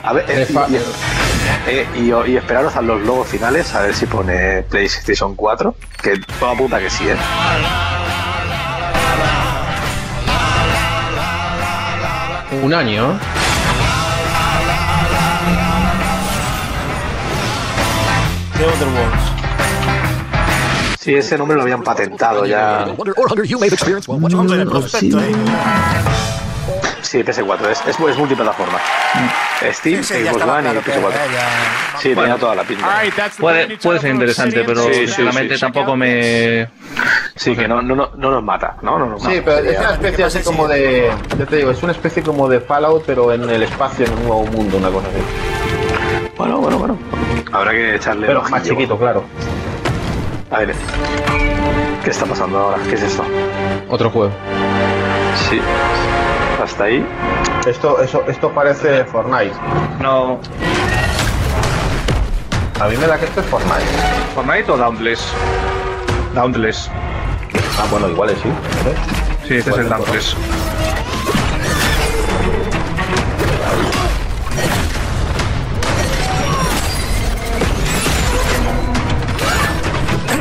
a, ver. eh, y, eh, y- y esperaros a los logos finales a ver si pone PlayStation 4. Que toda puta que sí, ¿eh? Un año, ¿eh? The Other Worlds. Sí, ese nombre lo habían patentado ya. Sí, PS4, es, es, es multiplataforma. Steam, Sí, sí, ya Xbox One claro y que PS4. era, ya- Sí, tenía toda la pinta. Puede, puede ser interesante, pero Sí, sí, sí. tampoco me. Sí, que no, no, no, no nos mata, ¿no? no nos Sí, mata. pero es una especie así como de. Yo te digo, es una especie como de Fallout, pero en el espacio, en un nuevo mundo, una cosa así. Bueno, bueno, bueno. Habrá que echarle. Pero más chiquito, claro. A ver. ¿Qué está pasando ahora? ¿Qué es esto? Otro juego. Sí. Hasta ahí. Esto, eso, esto parece Fortnite. No. A mí me da que esto es Fortnite. ¿Fortnite o Dauntless? Dauntless. Ah, bueno, igual es sí. ¿eh? Sí, este es el Dauntless.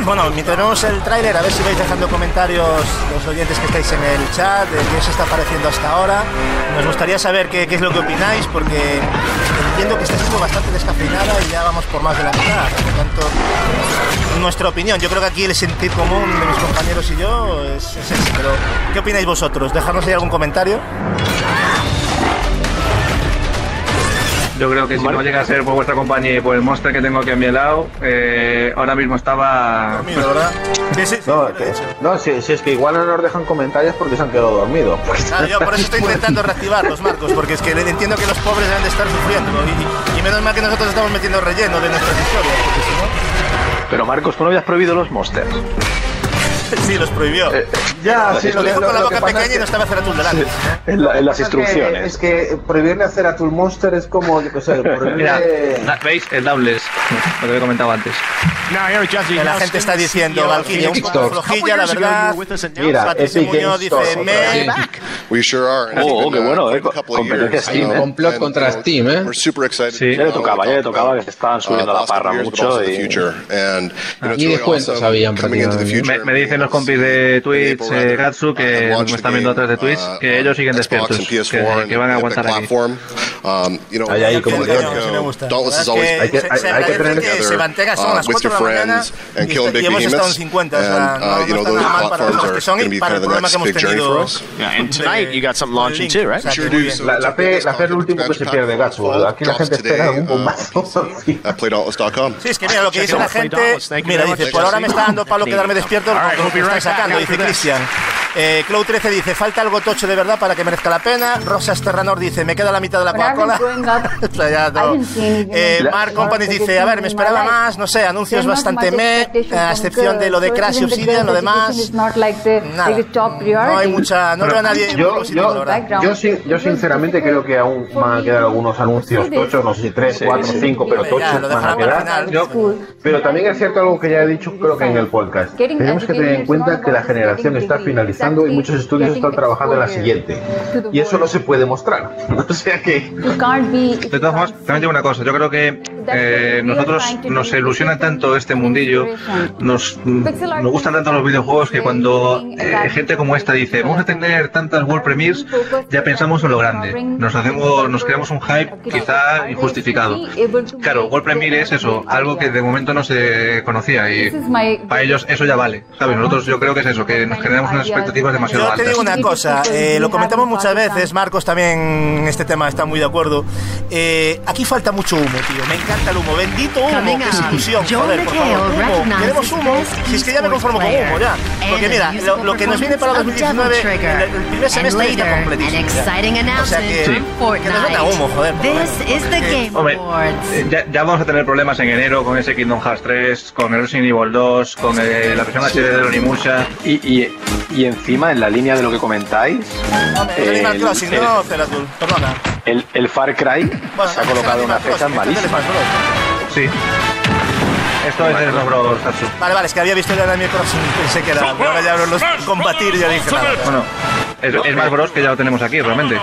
Bueno, mientras vemos el tráiler, a ver si vais dejando comentarios los oyentes que estáis en el chat, de qué os está pareciendo hasta ahora. Nos gustaría saber qué, es lo que opináis, porque entiendo que está siendo bastante descafeinada y ya vamos por más de la mitad. Por lo tanto, nuestra opinión, yo creo que aquí el sentir común de mis compañeros y yo es, es ese. Pero, ¿qué opináis vosotros? Dejadnos ahí algún comentario. Yo creo que si no llega a ser por vuestra compañía y por el monster que tengo aquí a mi lado, eh, ahora mismo estaba. No, que- no, si, si es que igual no nos dejan comentarios porque se han quedado dormidos. Claro, yo por eso estoy intentando reactivarlos, Marcos, porque es que entiendo que los pobres deben de estar sufriendo. Y, y menos mal que nosotros estamos metiendo relleno de nuestras historias, porque si no. Pero Marcos, tú no habías prohibido los monsters. Sí, los prohibió. ya, sí, lo lo- dijo lo- con la que boca pequeña es y que- no estaba Ceratul delante. En, la- en las Es que- instrucciones. Es que prohibirle hacer a tu monster es como, yo qué sé, *laughs* Mira, prohibirle... na- ¿veis? El Doubles, lo que he comentado antes. Que la gente está diciendo, Valkyria, un poco flojilla, la verdad. Mira, Epic Muñoz Games dice, me... We sure are. Oh, qué uh, bueno, eh, competencia years, Steam, eh. Complot and, contra you know, Steam, ¿eh? We're super excited. Sí. Ya le tocaba, ya le tocaba que se estaban uh, subiendo a la parra mucho y... future. And, you know, it's Ni really descuentos awesome habían coming into the prácticamente. future. Me, me dicen los compis de Twitch, eh, Gatsu, que uh, me están viendo a través de Twitch, uh, que ellos siguen despiertos, que, PS4 que van a aguantar aquí. Um, you know, Ahí, ahí, como verdad Hay que- hay- que tener- que se mantenga, son uh, las with 4 your de la mañana y, hemos estado en behemoths. 50, o sea, no, uh, no está nada mal para los que son going to y para el problema que hemos tenido. Yeah, and tonight you got something launching too, right? Sure do. La, la fe, la fe es lo último que se pierde, Gatsu. Aquí la gente espera uh, bombazo. playdauntless.com. Sí, es que mira lo que dice la gente. Mira, dice, por ahora me está dando palo quedarme despierto right, we'll be right back sacando, dice. Cristian. Eh, Cloud 13 dice, falta algo tocho de verdad para que merezca la pena. Rosas Terranor dice, me queda la mitad de la Coca-Cola. *laughs* Eh, Mark Company dice, a ver, me esperaba más, no sé, anuncios bastante much me, a excepción de lo de Crash the Obsidian, lo demás. Nada. No hay mucha, no veo a nadie Yo, positivo, yo, verdad. yo, yo sinceramente creo que aún van a quedar algunos anuncios tochos, no sé si 3, 4, 5, pero tochos lo van a dejarán para el quedar. pero también es cierto algo que ya he dicho, creo que en el podcast. Tenemos que tener en cuenta que la generación está y muchos estudios están trabajando en la siguiente. Y eso no se puede mostrar. *laughs* O sea que... De todas formas, también digo una cosa, yo creo que eh, nosotros nos ilusiona tanto este mundillo, nos, nos gustan tanto los videojuegos que cuando eh, gente como esta dice vamos a tener tantas World Premiers, ya pensamos en lo grande. Nos hacemos, nos creamos un hype quizá injustificado. Claro, World Premiere es eso, algo que de momento no se conocía y para ellos eso ya vale. ¿Sabes? Nosotros yo creo que es eso, que nos generamos unas expectativas demasiado Yo te altas. digo una cosa, eh, lo comentamos muchas veces, Marcos también en este tema está muy de acuerdo. Eh, aquí falta mucho humo, tío. Me encanta el humo. Bendito humo, Coming que es up, ilusión. Joder, por favor, humo. Queremos humo. Si es que ya me conformo con humo, ya. Porque mira, lo, lo que nos viene para performance of 2019, Devil Trigger. el, el primer semestre está completísimo. ya. O sea announcement que, nos venga humo, joder. Hombre, ya, ya vamos a tener problemas en enero con ese Kingdom Hearts 3, con el Resident Evil 2, con eh, la versión HD de Onimusha. Y, y, y encima, en la línea de lo que comentáis, Hombre, el el- el, el Far Cry Bueno, se ha colocado el unas Animal Sí. Esto es de Smash Bros. Vale, vale, es que había visto el Animal Crossing y pensé que era. Pero ahora ya los combatir y ya dije nada. Bueno, es, es Smash Bros. que ya lo tenemos aquí, realmente.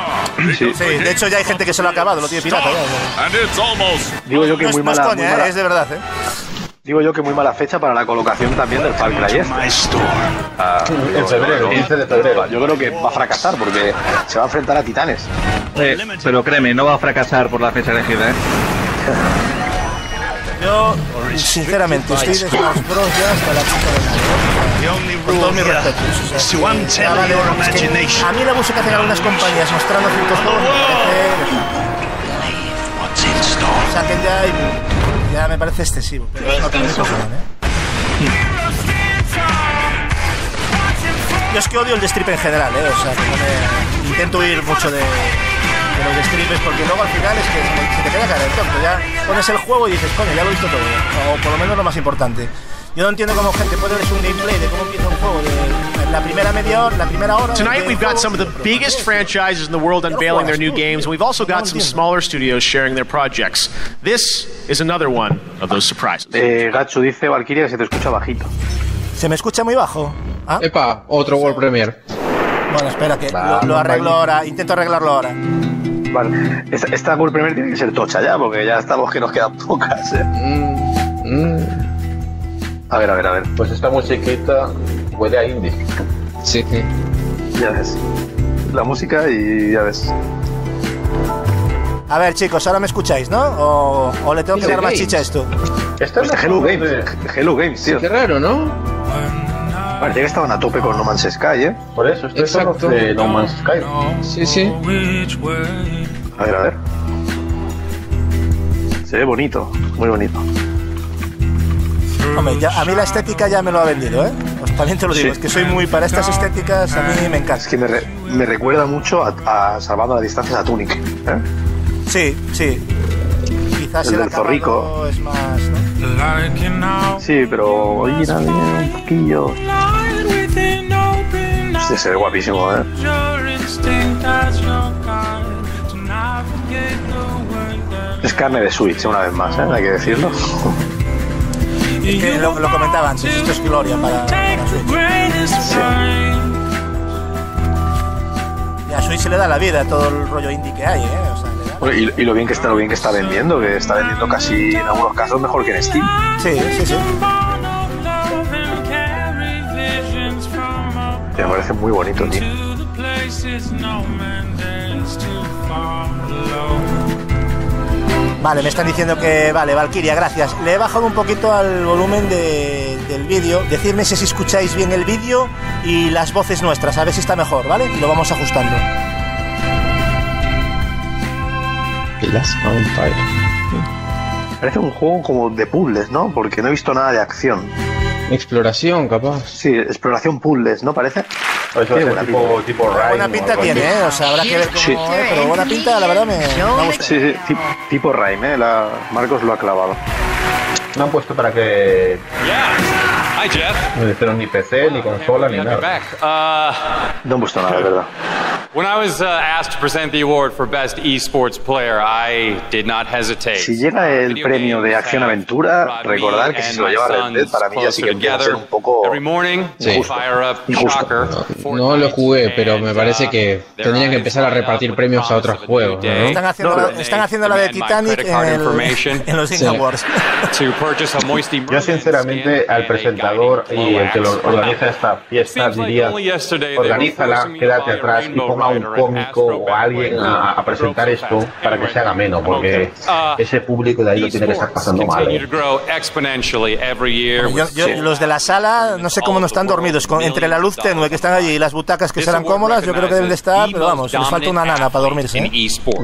Sí. Sí, de hecho ya hay gente que se lo ha acabado, lo tiene pirata ya. And it's almost. Digo yo que No es, muy no es mala, coña, muy eh, mala- es de verdad, ¿eh? digo yo que muy mala fecha para la colocación también del Far Cry este. Ah, En febrero, 15 de febrero. Yo creo que va a fracasar porque se va a enfrentar a titanes. Eh, pero créeme, no va a fracasar por la fecha elegida, ¿eh? Yo, sinceramente, estoy de Smash Bros. ya hasta la puta de. Con todos mis respetos. O sea, vale, es que a mí la música que hacen algunas compañías mostrando ciertos juegos me parece. Saquen ya y ya me parece excesivo. Pero no razón, ¿eh? Yo es que odio el de strip en general, ¿eh? O sea, que no me... intento ir mucho de, de los stripes porque luego al final es que se, te queda cara el tonto. Ya pones el juego y dices, coño, ya lo he visto todo. O por lo menos lo más importante. Yo no entiendo cómo gente puede ver un gameplay de cómo empieza un juego de la primera media hora, la primera hora. Tonight we've got some of the biggest franchises in the world unveiling their new games, and we've also got some smaller studios sharing their projects. This is another one of those surprises. Eh, Gatsu dice, Valkyria, se te escucha bajito. ¿Se me escucha muy bajo? ¿Ah? Epa, otro World Premiere. Bueno, espera, que lo, lo arreglo ahora. Intento arreglarlo ahora. Vale. Esta, esta Premier tiene que ser tocha ya, porque ya estamos que nos quedan pocas. ¿eh? A ver, a ver, a ver. Pues esta musiquita huele a indie. Sí, sí. Ya ves. La música y ya ves. A ver, chicos, ahora me escucháis, ¿no? O, o le tengo que Sí, dar más chicha a esto. Esta Pues de Hello Games. Hello Games, tío. Qué raro, ¿no? Parecía que estaban a tope con No Man's Sky, ¿eh? Por eso, los Exacto. de No Man's Sky. Sí, sí. A ver, a ver. Se ve bonito, muy bonito. Hombre, ya- a mí la estética ya me lo ha vendido, ¿eh? Pues también te lo digo, Sí. es que soy muy para estas estéticas, a mí me encanta. Es que me, re- me recuerda mucho a, a Salvando las Distancias a Tunic. ¿eh? Sí, sí. Quizás El el del zorrico. es más, ¿no? Sí, pero original un poquillo. Este se ve guapísimo, ¿eh? Es carne de Switch, una vez más, ¿eh? hay que decirlo. Es que lo, lo comentaba antes, esto es gloria para, para Switch. Y a Switch se le da la vida todo el rollo indie que hay, ¿eh? O sea, y, y lo bien que está, lo bien que está vendiendo, que está vendiendo casi en algunos casos mejor que en Steam. Sí, sí, sí. Me parece muy bonito, tío. Vale, me están diciendo que vale, Valkyria, gracias. Le he bajado un poquito al volumen de- del vídeo. Decidme si escucháis bien el vídeo y las voces nuestras, a ver si está mejor, ¿vale? Y lo vamos ajustando. Parece un juego como de puzzles, ¿no? Porque no he visto nada de acción. Exploración, capaz. Sí, exploración puzzles, ¿no parece? Eso Tiene es buena tipo, pinta. tipo Buena pinta tiene. ¿eh? O sea, habrá que ver cómo Sí. es, pero buena pinta, la verdad, me, me ha gustado. Sí, sí, ti- tipo Rhyme, ¿eh? La, Marcos lo ha clavado. No han puesto para que Jeff. No hicieron ni PC, ni consola, ni nada. Uh, No han puesto nada, es verdad. when I was uh, asked to present the award for Best Esports Player, I did not hesitate. Si llega el premio de acción-aventura, recordad que si se lo lleva Red Dead, para mí ya sí que empieza a ser un poco Every morning, Sí. we fire up Shocker. No lo jugué, pero me parece que tendrían que empezar a repartir premios a otros juegos, ¿no? Están haciendo, la, están haciendo la de Titanic en, el- *laughs* en los Game Sí. Awards. Moisty Yo sinceramente al presentador y el que lo organiza esta fiesta diría, organízala, quédate atrás y ponga un cómico o alguien a, a presentar esto para que se haga menos, porque ese público de ahí lo tiene que estar pasando mal. ¿eh? Yo- yo- los de la sala, no sé cómo no están dormidos. con- entre la luz tenue que están allí y las butacas que serán cómodas, yo creo que deben de estar, pero vamos, les falta una nana para dormirse. ¿eh?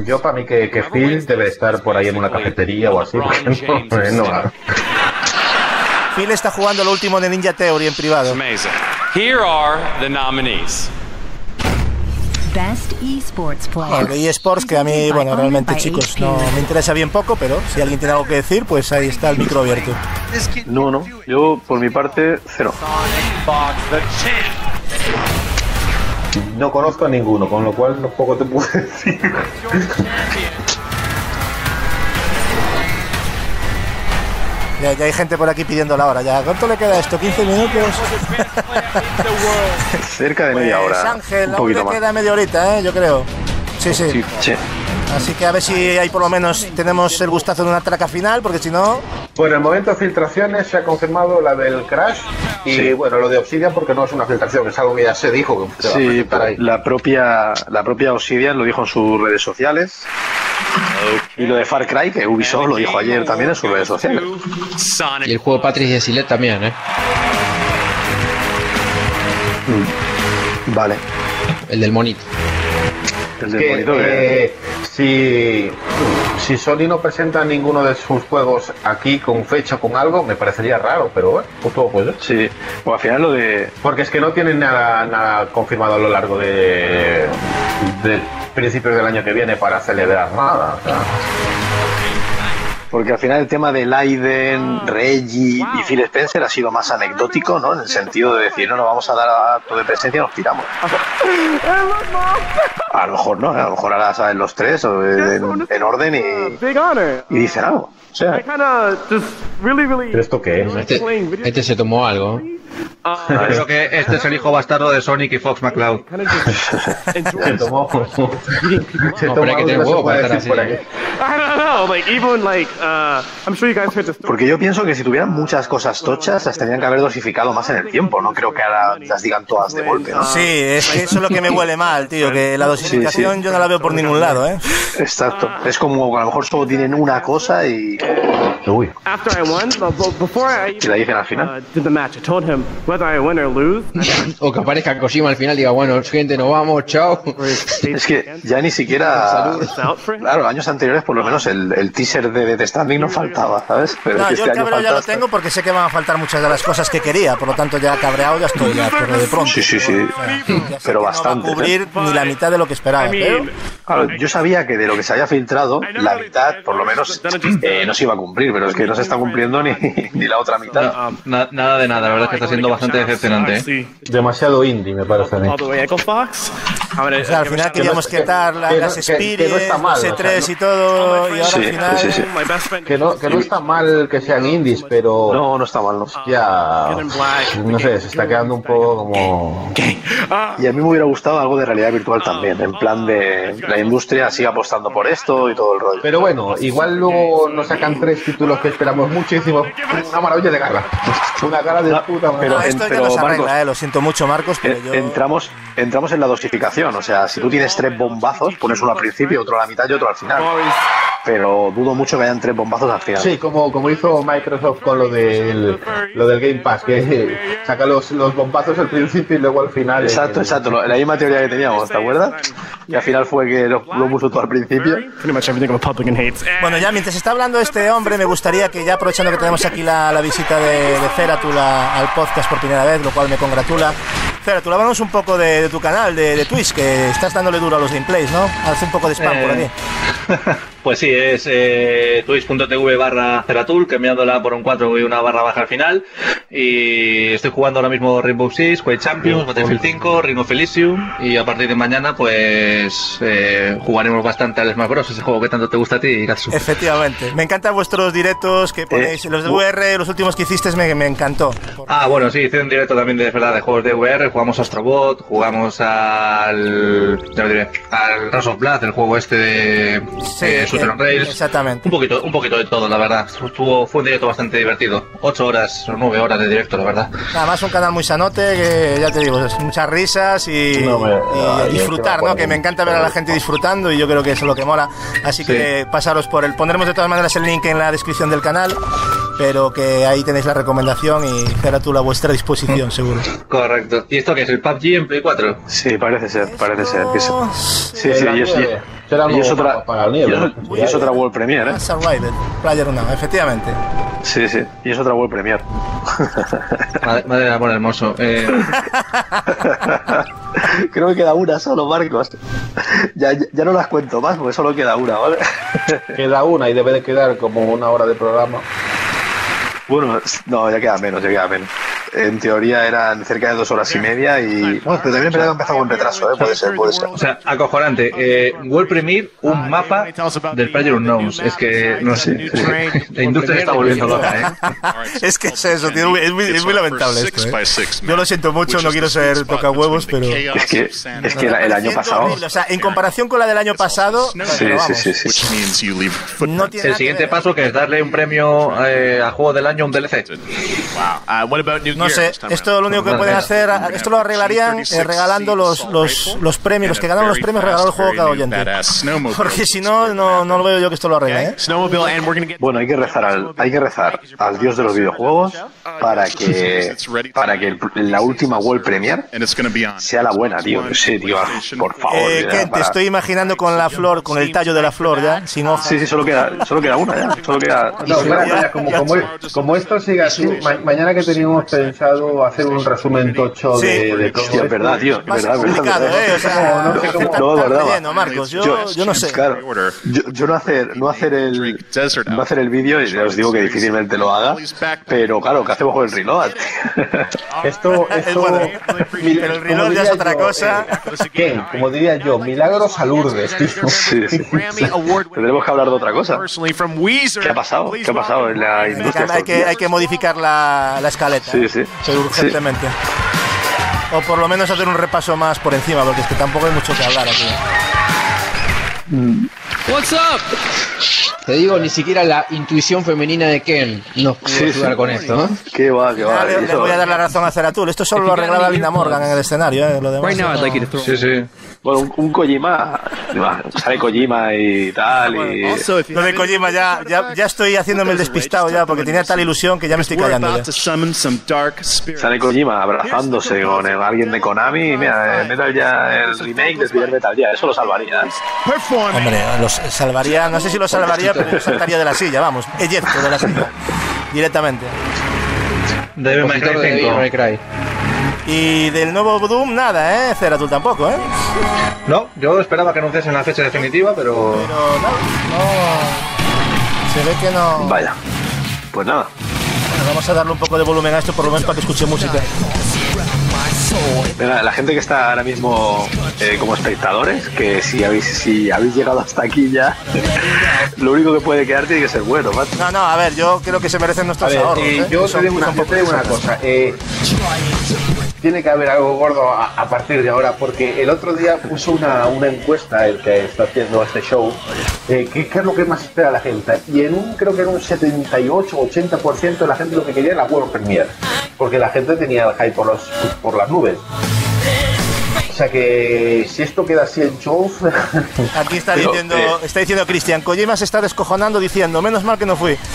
Yo para mí que, que Phil debe estar por ahí en una cafetería o así, porque no, no, Phil está jugando lo último de Ninja Theory en privado. Amazing. Here are the nominees. Best esports Bueno, player. de eSports, que a mí, bueno, realmente, chicos, no me interesa bien poco, pero si alguien tiene algo que decir, pues ahí está el micro abierto. No, no. Yo, por mi parte, cero. no conozco a ninguno, con lo cual no poco te puedo decir. Ya, ya hay gente por aquí pidiendo la hora. Ya, ¿cuánto le queda esto? ¿15 minutos? *laughs* Cerca de media Pues hora. Ángel, un aún le más. queda media horita, ¿eh? yo creo. Sí, sí. Sí. Así que a ver si ahí por lo menos tenemos el gustazo de una traca final, porque si no... Bueno, en el momento de filtraciones se ha confirmado la del Crash y bueno, lo de Obsidian porque no es una filtración, es algo que ya se dijo que se va a Sí, ahí. la propia, la propia Obsidian lo dijo en sus redes sociales. Y lo de Far Cry, que Ubisoft lo dijo ayer también en sus redes sociales. Y el juego Patrick de Silet también, ¿eh? Vale. El del monito. El Que, eh, si, si Sony no presenta ninguno de sus juegos aquí con fecha, con algo, me parecería raro, pero bueno, pues todo puede ser. Sí, pues al final lo de... Porque es que no tienen nada, nada confirmado a lo largo de, de principios del año que viene para celebrar nada. o sea. Porque al final el tema de Leiden, Reggie y Phil Spencer ha sido más anecdótico, ¿no? En el sentido de decir, no, nos vamos a dar acto de presencia y nos piramos. *laughs* A lo mejor no, a lo mejor ahora saben los tres o en, en orden y, y dicen algo. O sea, ¿Pero esto qué es? Este, este se tomó algo. Creo que este es el hijo bastardo de Sonic y Fox McCloud. *laughs* Se tomó. Se tomó que huevo para estar así. *laughs* uh, porque yo pienso que si tuvieran muchas cosas tochas, las tendrían que haber dosificado más en el tiempo. No creo que ahora las digan todas de golpe, ¿no? Sí, es que eso es lo que me huele mal, tío, que la dosificación Sí, sí. yo no la veo por ningún lado, ¿eh? Exacto. Es como a lo mejor solo tienen una cosa y. Uy. Y la dicen al final. Him whether I win or lose. *laughs* O que aparezca Kojima al final y diga, bueno, gente, nos vamos, chao. *laughs* Es que ya ni siquiera. Claro, años anteriores, por lo menos, el, el teaser de Death Stranding no faltaba, ¿sabes? Pero No, es que yo este el año cabreo ya lo tengo porque sé que van a faltar muchas de las cosas que quería, por lo tanto ya cabreado ya estoy ya, pero de pronto. Sí, sí, sí. Pero bastante. No va a cubrir ni la mitad de lo que esperaba, pero Claro, yo sabía que de lo que se había filtrado, la mitad, por lo menos, eh, no se iba a cumplir, pero es que no se está cumpliendo ni, *laughs* ni la otra mitad. Na- nada de nada, la verdad es que está siendo bastante decepcionante. ¿eh? Demasiado indie, me parece a mí. O sea, al final queríamos quitar la- las Spirits, los o sea, E3 no- y todo, y ahora Sí, al final... sí, sí. Que no, que no está mal que sean indies, pero. No, no está mal, no. Ya. No sé, se está quedando un poco como. Y a mí me hubiera gustado algo de realidad virtual también, en plan de la industria sigue apostando por esto y todo el rollo. Pero bueno, igual luego nos sacan tres títulos que esperamos muchísimo. Una maravilla de gala. Una gala de puta madre. Pero No, esto en- ya pero, nos arregla, Marcos, eh, lo siento mucho, Marcos, pero Eh, yo... Entramos, entramos en la dosificación, o sea, si tú tienes tres bombazos, pones uno al principio, otro a la mitad y otro al final. Pero dudo mucho que hayan tres bombazos al final. Sí, como, como hizo Microsoft con lo del, lo del Game Pass, que *laughs* saca los, los bombazos al principio y luego al final. Exacto, exacto, lo- la misma teoría que teníamos, ¿te acuerdas? Y al final fue que lo, lo puso todo al principio. Bueno, ya mientras está hablando este hombre, me gustaría que ya aprovechando que tenemos aquí la, la visita de, de Ceratul a- al podcast por primera vez, lo cual me congratula. Ceratul, háblanos un poco de, de tu canal, de, de Twitch, que estás dándole duro a los gameplays, ¿no? Haz un poco de spam por Eh, aquí. *laughs* Pues sí, es eh, twitch.tv barra Ceratul, cambiándola por un 4 y una barra baja al final. Y estoy jugando ahora mismo Rainbow Six, Quake Champions, Battlefield 5, Ring of Elysium. Y a partir de mañana, pues eh, jugaremos bastante al Smash Bros. Ese juego que tanto te gusta a ti, Gatsu. Efectivamente. Me encantan vuestros directos que ponéis. los de VR, los últimos que hicisteis me, me encantó. Ah, bueno, sí, hice un directo también de verdad de juegos de VR, jugamos a Astrobot, jugamos al. ya lo diré, al Rush of Blood, el juego este de eh, Shooter on Rails. Exactamente. Un poquito, un poquito de todo, la verdad. Estuvo, fue un directo bastante divertido. Ocho horas o nueve horas de directo, la verdad. Además, un canal muy sanote, que ya te digo, es muchas risas y, No me- y ay, disfrutar, ¿no? Que me encanta ver a la gente disfrutando y yo creo que eso es lo que mola. Así que pasaros por él. Pondremos de todas maneras el link en la descripción del canal, pero que ahí tenéis la recomendación y tú a vuestra disposición, seguro. Correcto. ¿Y esto qué es? ¿El PUBG en Play 4? Sí, parece ser, parece ser. que sí, sí, sí, Será Será y es otra, para- y nieve. es- y es otra World Premiere, ¿eh? Survivor, Player Unknown, efectivamente. Sí, sí, y es otra World Premiere. *laughs* Madre, madre del amor hermoso. Eh, *laughs* Creo que queda una solo, Marcos. Ya, ya no las cuento más porque solo queda una, ¿vale? *laughs* Queda una y debe de quedar como una hora de programa. Bueno, no, ya queda menos, ya queda menos. En teoría eran cerca de dos horas y media y... Bueno, pero también ha empezado con retraso, ¿eh? Puede ser, puede ser. o sea, acojonante. Eh, World Premiere, un mapa del Player Unknowns. Es que, no sé. La industria está volviendo loca, ¿eh? *laughs* es que es eso, tío, es muy, es muy lamentable esto. ¿eh? Yo lo siento mucho, no quiero ser toca huevos, pero. Es que, es que el año pasado... O sea, en comparación con la del año pasado, Sí, sí, sí, sí. no tiene El siguiente paso que es darle un premio eh, a juego del año, un DLC. No sé, esto lo único que pueden hacer, esto lo arreglarían eh, regalando los, los, los premios, los que ganaron los premios regalar el juego a cada oyente. Porque si no, no, no lo veo yo que esto lo arregle, ¿eh? Bueno, hay que rezar al, hay que rezar al dios de los videojuegos para que para que el- la última World Premiere sea la buena, tío. Sí, tío, por favor. Eh, ya, Ken, te para- estoy imaginando con la flor, con el tallo de la flor ya, sin hojas. Sí, sí, solo queda, solo queda una ya. Solo queda. No, mira, como, como, como esto sigue así, ma- mañana que teníamos pensado hacer un resumen tocho de, de Hostia, es verdad, tío. Es verdad, es verdad, complicado, verdad. ¿eh? O sea, No, no sé cómo- no, es verdad. relleno, Marcos, yo- yo no sé. Claro, yo, yo no hacer, no hacer el, no hacer el vídeo, y os digo que difícilmente lo haga, pero claro, ¿qué hacemos con el reload? *laughs* Esto, *laughs* esto mil- Pero el como reloj ya diría es otra yo, cosa. eh, ¿qué? Como diría yo, milagros a Lourdes, tío. *laughs* Sí, sí. Tendremos que hablar de otra cosa. ¿Qué ha pasado? ¿Qué ha pasado en la industria? Hay que, hay que modificar la, la escaleta. Sí, ¿eh? Sí. Sí, urgentemente. O por lo menos hacer un repaso más por encima, porque es que tampoco hay mucho que hablar aquí. What's up? Te digo, ni siquiera la intuición femenina de Ken nos pudo Sí, ayudar sí. con esto. ¿no? Qué va, qué va. Le, voy a dar la razón a Ceratul. Esto solo lo arreglaba Linda Morgan en el escenario. ¿eh? Lo demás no- Sí, sí. Bueno, un, un Kojima, sale Kojima y tal, y... Lo de Kojima ya, ya, ya estoy haciéndome el despistado ya porque tenía tal ilusión que ya me estoy callando. ya. Sale Kojima abrazándose con el- alguien de Konami y mira, eh, Metal Gear, el remake de Metal Gear, eso lo salvaría. Hombre, los salvaría, no sé si lo salvaría, pero saltaría de la silla, vamos, eyecto de la silla, directamente. May Cry Compositor de 5. Y del nuevo Doom, nada, ¿eh? Ceratul tampoco, ¿eh? No, yo esperaba que anunciasen la fecha definitiva, pero. Pero no, no. Se ve que no. Vaya, pues nada. Bueno, vamos a darle un poco de volumen a esto, por lo menos para que escuche música. Venga, la gente que está ahora mismo eh, como espectadores, que si habéis, si habéis llegado hasta aquí ya, *laughs* lo único que puede quedar tiene que ser bueno, macho. No, no, a ver, yo creo que se merecen A nuestros ver, ahorros. eh, ¿eh? yo te digo una, son yo te digo una cosa. Tiene que haber algo gordo a, partir de ahora, porque el otro día puso una, una encuesta el que está haciendo este show, eh, qué es lo que más espera la gente. Y en un, creo que era un 78-80% de la gente lo que quería era la World Premiere, porque la gente tenía el hype por, los, por las nubes. O sea que si esto queda así en show, *laughs* Aquí está Pero, diciendo, eh, está diciendo Cristian, Kojima se está descojonando diciendo, menos mal que no fui. *laughs*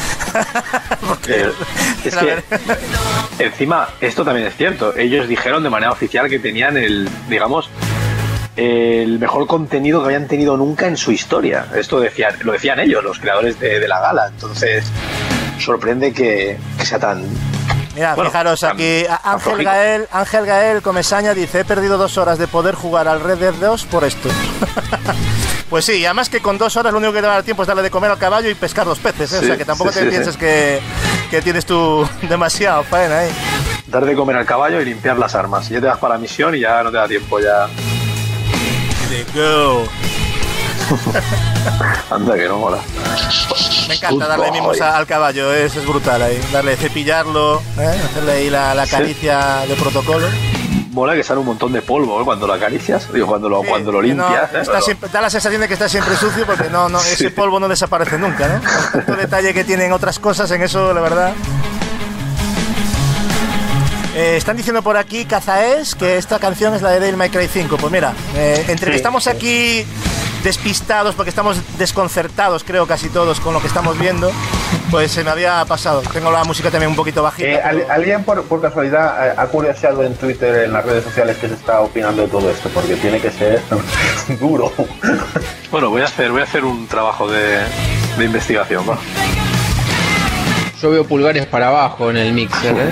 Eh, es que encima esto también es cierto. Ellos dijeron de manera oficial que tenían el, digamos, el mejor contenido que habían tenido nunca en su historia. Esto decían, lo decían ellos, los creadores de, de la gala. Entonces sorprende que, que sea tan. Mira, Bueno, fijaros aquí, Ángel. Gael, Ángel Gael Comesaña dice, he perdido dos horas de poder jugar al Red Dead 2 por esto. *laughs* pues sí, y además que con dos horas lo único que te va a dar tiempo es darle de comer al caballo y pescar los peces, ¿eh? o sea que tampoco sí, te sí, pienses. Que, que tienes tú *laughs* demasiado faena ahí. Dar de comer al caballo y limpiar las armas. Y ya te vas para la misión y ya no te da tiempo ya. Go. *laughs* Anda que no mola. Me encanta darle mimos al caballo, es, es brutal ahí. Darle, cepillarlo, ¿eh? hacerle ahí la, la Sí. caricia de protocolo. Mola que sale un montón de polvo ¿eh? cuando lo acaricias, digo, cuando lo, cuando lo no, limpias. ¿eh? está siempre- da la sensación de que está siempre sucio porque no, no, ese Sí. polvo no desaparece nunca, ¿no? Tanto *laughs* detalle que tienen otras cosas en eso, la verdad. Eh, están diciendo por aquí, Cazaes, que esta canción es la de Devil May Cry 5. Pues mira, eh, entre que estamos aquí despistados, porque estamos desconcertados, creo, casi todos con lo que estamos viendo, pues se me había pasado. Tengo la música también un poquito bajita. Eh, pero- ¿al- ¿Alguien por, por casualidad eh, ha curioseado en Twitter, en las redes sociales, que se está opinando de todo esto? Porque tiene que ser *laughs* duro. Bueno, voy a hacer, voy a hacer un trabajo de, de investigación, va. Yo veo pulgares para abajo en el mixer, ¿eh?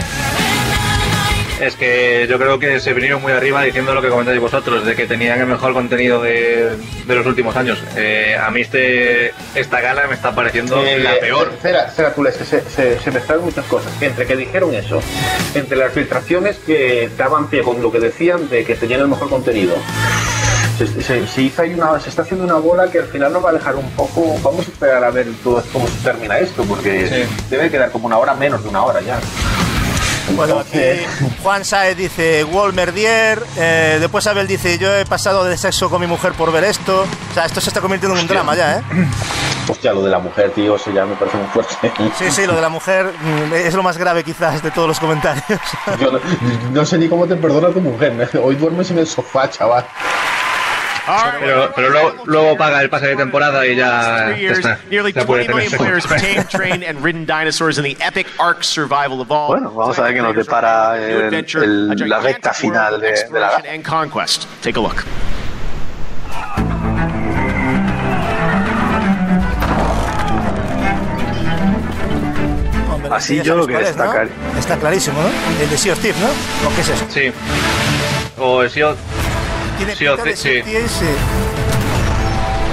Es que yo creo que se vinieron muy arriba diciendo lo que comentáis vosotros, de que tenían el mejor contenido de, de los últimos años. Eh, a mí este, esta gala me está pareciendo Eh, la peor. Espera, espera, tú, se, se, se mezclaron muchas cosas. Entre que dijeron eso, entre las filtraciones que daban pie con lo que decían de que tenían el mejor contenido. Se, se- se hizo ahí una, se está haciendo una bola que al final nos va a dejar un poco. Vamos a esperar a ver todo, cómo se termina esto, porque debe quedar como una hora menos de una hora ya. Bueno, aquí Entonces- Juan Saez dice Wolmerdier, eh, después Abel dice yo he pasado de sexo con mi mujer por ver esto. O sea, esto se está convirtiendo en un drama ya, ¿eh? Hostia, lo de la mujer, tío, eso ya me parece muy fuerte. Sí, sí, lo de la mujer mm, es lo más grave quizás de todos los comentarios. Yo no, no sé ni cómo te perdona tu mujer. Hoy duermes en el sofá, chaval. Pero, pero luego, luego paga el pase de temporada y ya, está. nearly Ya puede 20 million tener players have sexo. tamed, trained, and ridden dinosaurs in the epic Ark Survival Evolved. Bueno, vamos a ver qué nos depara el- el- la recta final de, de la gala. and conquest. Take a look. Hombre, Así yo lo que cuál es, ¿no? destacar- Está clarísimo, ¿no? El de Sea of Thieves, ¿no? ¿O qué es eso? Sí. O el SEO. Tiene of pinta de sí.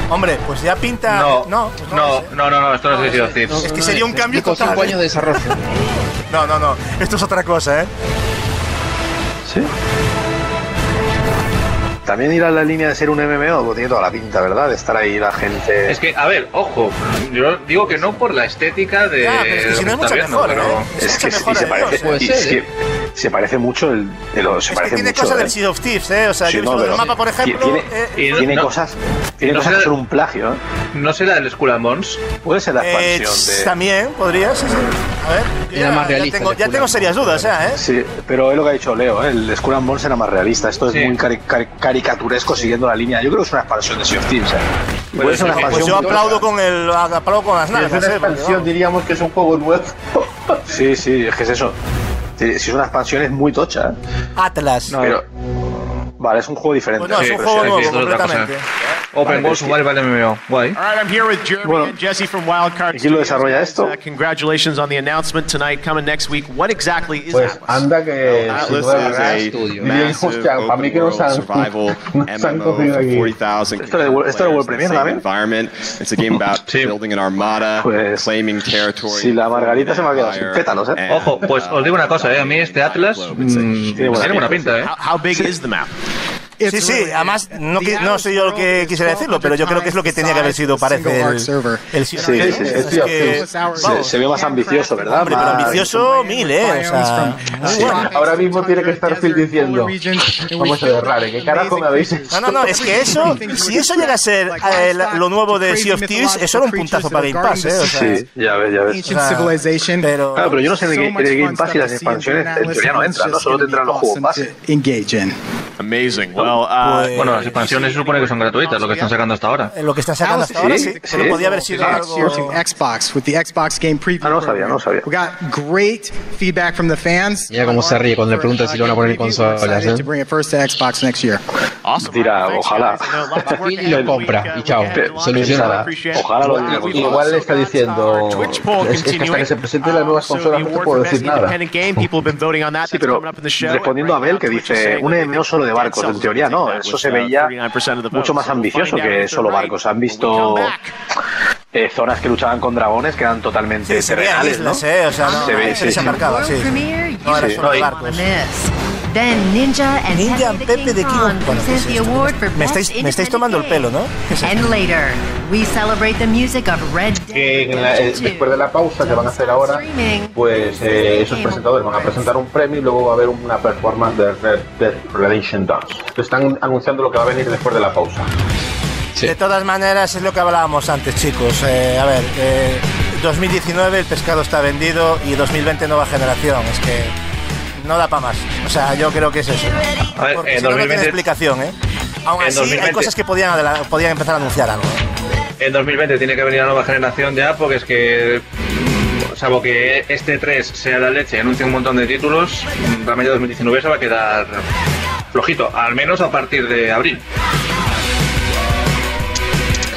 Hombre, pues ya pinta... No, no, pues no, no, no, no, esto no es Sea of Thieves. Es que sería un cambio total. cinco ¿eh? años de desarrollo. *laughs* No, no, no. Esto es otra cosa, ¿eh? Sí. También ir a la línea de ser un MMO, pues tiene toda la pinta, ¿verdad? De estar ahí la gente. Es que, a ver, ojo, yo digo que no por la estética de. Ya, pero es que si no viendo, mejora, pero- ¿eh? Es que mucha sí, mejora se de parece. Dios, puede ser, es que ¿eh? Se parece mucho el, el- se Es que parece tiene mucho, cosas ¿eh? del Sea of Thieves, ¿eh? O sea, Sí, yo he no, visto el mapa, por tiene- ejemplo. tiene, eh, tiene no- cosas, tiene no cosas será- que son un plagio, ¿eh? ¿No será el Skull and Bones? Puede ser la eh, expansión de... También podría, sí, sí. A ver, Era ya, más ya realista tengo, ya tengo and serias dudas, ya, ¿eh? Sí, pero es lo que ha dicho Leo, ¿eh? el Skull and Bones era más realista. Esto es Sí. muy cari- cari- caricaturesco siguiendo la línea. Yo creo que es una expansión de Sea of Thieves. ¿eh? Ser una que- Pues expansión yo aplaudo con, el, aplaudo con las Si es una ¿eh? Expansión, diríamos que es un juego nuevo. Sí, sí, es que es eso. Sí, Si es una expansión es muy tocha. ¿eh? Atlas. Pero, vale, es un juego diferente. Pues no, es Sí, un juego nuevo sí, completamente. Open World Survival MMO. Guay. All right, I'm here with Jeremy Bueno. and Jesse from Wildcard. ¿Y quién lo desarrolla esto? Uh, congratulations on the announcement tonight, coming next week. What exactly is Pues Atlas? anda que si Atlas no es a estudio. para mí que open nos world han, survival *laughs* nos han MMO cogido aquí. 40,000 Esto de World Premier, same ¿también? environment. It's a game about *laughs* Sí. building an armada, Pues, claiming territory. si la Margarita se me ha quedado sin pétalos, ¿eh? Ojo, pues os digo una cosa, ¿eh? A mí este Atlas mm, Tiene buena tiene buena pinta, ¿eh? How big is the map? Sí, sí, además, no, qui- no soy yo el que quisiera decirlo, pero yo creo que es lo que tenía que haber sido, parece, el, el Sea of Sí, sí, Thieves, sí, es sí, que- Se, se ve más ambicioso, ¿verdad? Hombre, pero ambicioso mil, ¿eh? O sea, muy Sí, bueno. ahora mismo tiene que estar Phil diciendo vamos a ver, Rare, ¿qué carajo me habéis hecho? No, no, no, es que eso, si eso llega a ser eh, lo nuevo de Sea of Thieves, eso era un puntazo para Game Pass, ¿eh? O sea, Sí, ya ves, ya ves. Pero, Claro, pero yo no sé en el, el Game Pass y las expansiones en teoría no entran, ¿no? Solo tendrán los juegos base. Amazing. Well, uh, Pues- Bueno, las expansiones se supone que son gratuitas, lo que están sacando hasta ahora. eh, lo que están sacando hasta ahora sí, Sí, pero sí. podía haber sido Sí. algo... Xbox with the Xbox Game Preview. Ah, no sabía, no sabía. We got great feedback from the fans. Mira cómo se ríe cuando le preguntan si lo van a poner en consolas, ¿eh? to bring it first to Xbox next year. awesome. Thanks, ojalá. a Y lo compra, uh, y chao, solucionada. Ojalá lo Uh, diga Igual le está diciendo es, que hasta que se presenten las nuevas Uh, so consolas no te puedo decir nada. Sí, pero respondiendo a Abel, now, que dice un MMO solo de barcos, en teoría will no, take that eso se veía 39% of the mucho más ambicioso que solo barcos. Han visto eh, zonas que luchaban con dragones que eran totalmente Sí, terrenales, ¿no? ¿eh? O sea, no, Se ve, se sí, marcaba, No era solo No, barcos. Then Ninja and Ninja and Pepe de King King Kong Kong. Bueno, ¿qué present es the award for Me estáis, me estáis tomando el pelo, ¿no? And later, we celebrate the music of Red Dead eh, Redemption 2. después de la pausa que van a hacer ahora, pues eh, esos presentadores van a presentar un premio y luego va a haber una performance de Red Dead Redemption 2. Están anunciando lo que va a venir después de la pausa. De todas maneras, es lo que hablábamos antes, chicos. Eh, a ver, eh, 2019 el pescado está vendido y 2020 nueva generación. Es que no da para más. O sea, yo creo que es eso. A ver, Porque en si no, no tiene 2020 explicación, ¿eh? Aún así, hay 2020 cosas que podían, podían empezar a anunciar algo. ¿eh? En 2020 tiene que venir la nueva generación ya, porque es que, salvo que este 3 sea la leche y anuncie un montón de títulos, realmente 2019 se va a quedar flojito, al menos a partir de abril.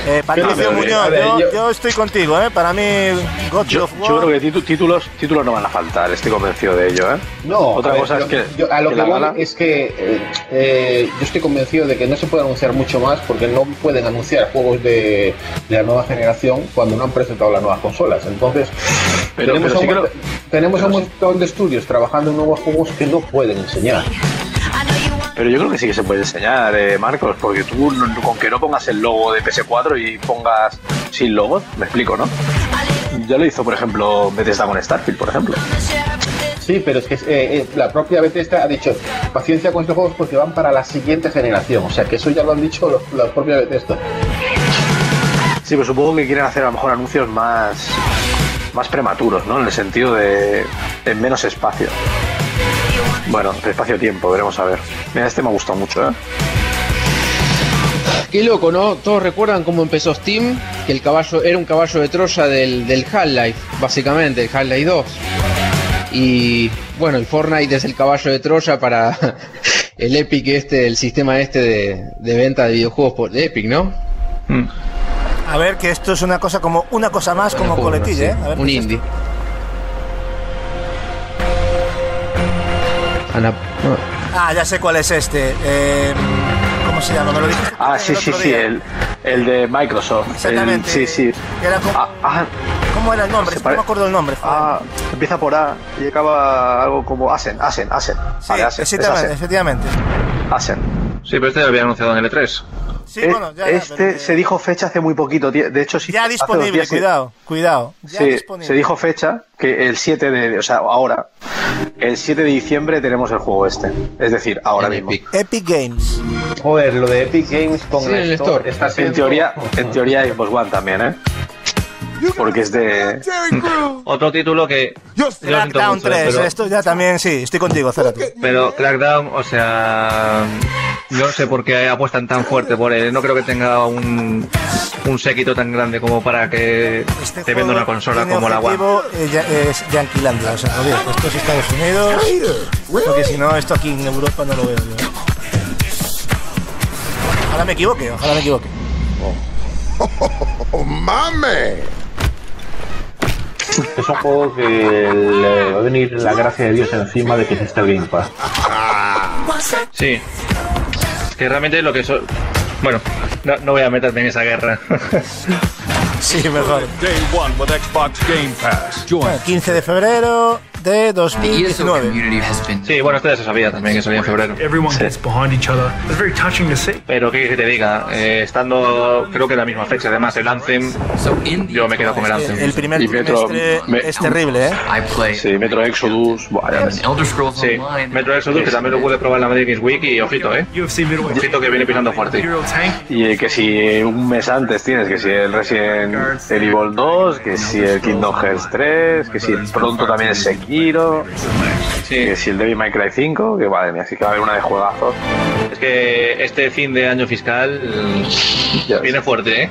Eh, Patricio pero, Muñoz, ver, yo, yo- yo estoy contigo, ¿eh? Para mí, God Yo, of yo War... creo que títulos, títulos no van a faltar, estoy convencido de ello, ¿eh? No, Otra a ver, cosa yo- es que, yo- a lo que, voy gala- es que eh, eh, yo estoy convencido de que no se puede anunciar mucho más porque no pueden anunciar juegos de, de la nueva generación cuando no han presentado las nuevas consolas. Entonces, Pero- tenemos, pero sí que un, lo- tenemos a un pero sí. montón de estudios trabajando en nuevos juegos que no pueden enseñar. Pero yo creo que sí que se puede enseñar, eh, Marcos, porque tú con que no pongas el logo de PS4 y pongas sin logo, me explico, ¿no? Ya lo hizo, por ejemplo, Bethesda con Starfield, por ejemplo. Sí, pero es que eh, eh, la propia Bethesda ha dicho paciencia con estos juegos porque van para la siguiente generación. O sea que eso ya lo han dicho los, la propia Bethesda. Sí, pero supongo que quieren hacer a lo mejor anuncios más, más prematuros, ¿no? En el sentido de en menos espacio. Bueno, espacio-tiempo, veremos a ver. Mira, este me ha gustado mucho, ¿eh? Qué loco, ¿no? Todos recuerdan cómo empezó Steam, que el caballo era un caballo de Troya del, del Half-Life, básicamente, el Half-Life 2. Y bueno, el Fortnite es el caballo de Troya para *laughs* el Epic este, el sistema este de, de venta de videojuegos por de Epic, ¿no? A ver, que esto es una cosa como una cosa más, como coletilla, ¿eh? sí, A ver, un ¿qué es no, Ah, ya sé cuál es este. Eh, ¿Cómo se llama? ¿Me lo dijiste? Ah, el sí, sí, sí, el, el de Microsoft. El- Exactamente. sí, sí. Que era como- Ah, ah, ¿Cómo era el nombre? Pare- No me acuerdo el nombre. ah, empieza por A y acaba algo como Asen, Asen, Asen. sí, Vale, Asen, es efectivamente, Asen. efectivamente. Asen. Sí, pero este ya lo había anunciado en el E3. Sí, bueno, ya, ya, este pero se dijo fecha hace muy poquito. tío. De hecho, sí. Ya disponible, cuidado, cuidado. Ya Sí, disponible. se dijo fecha que el 7 de, o sea, ahora, el 7 de diciembre tenemos el juego este. Es decir, ahora mismo. Epic Games. Joder, lo de Epic Games con Sí, en el Store Store. está En teoría, en *laughs* teoría Xbox One también, ¿eh? Porque es de... *laughs* Otro título que. Crackdown mucho, 3, pero- esto ya también, sí, estoy contigo, Cérate. Pero Crackdown, o sea, yo no sé por qué apuestan tan fuerte por él. No creo que tenga un, un séquito tan grande como para que te venda una consola Este como la One. objetivo, eh, ya- es Yanquilandia, o sea, no digo, esto es Estados Unidos, porque si no, esto aquí en Europa no lo veo yo. Ojalá me equivoque, ojalá me equivoque. ¡Oh, *laughs* mame! Es un juego que le va a venir la gracia de Dios encima de que existe el Game Pass. Sí. Es que realmente lo que so- Bueno, no, no voy a meterme en esa guerra. Sí, mejor. Day one with Xbox Game Pass. Bueno, 15 de febrero de 2019. Sí, bueno, esto ya se sabía también que salía en febrero. Everyone gets behind each other. It's very touching to see. Pero qué que te diga, eh, estando creo que la misma fecha, además el Anthem, yo me quedo con el Anthem. El primer Metro- es terrible, ¿eh? Sí, Metro Exodus... buah, ya ves. Sí, Metro Exodus, que también lo pude probar en la Madrid Games Week y ojito, eh. Ojito que viene pisando fuerte. Y eh, que si un mes antes tienes, que si el Resident Evil 2, que si el Kingdom Hearts 3, que si pronto también el Sekiro, que si el Devil May Cry 5, que madre mía, sí que va a haber una de juegazos. Es que este fin de año fiscal viene fuerte, ¿eh?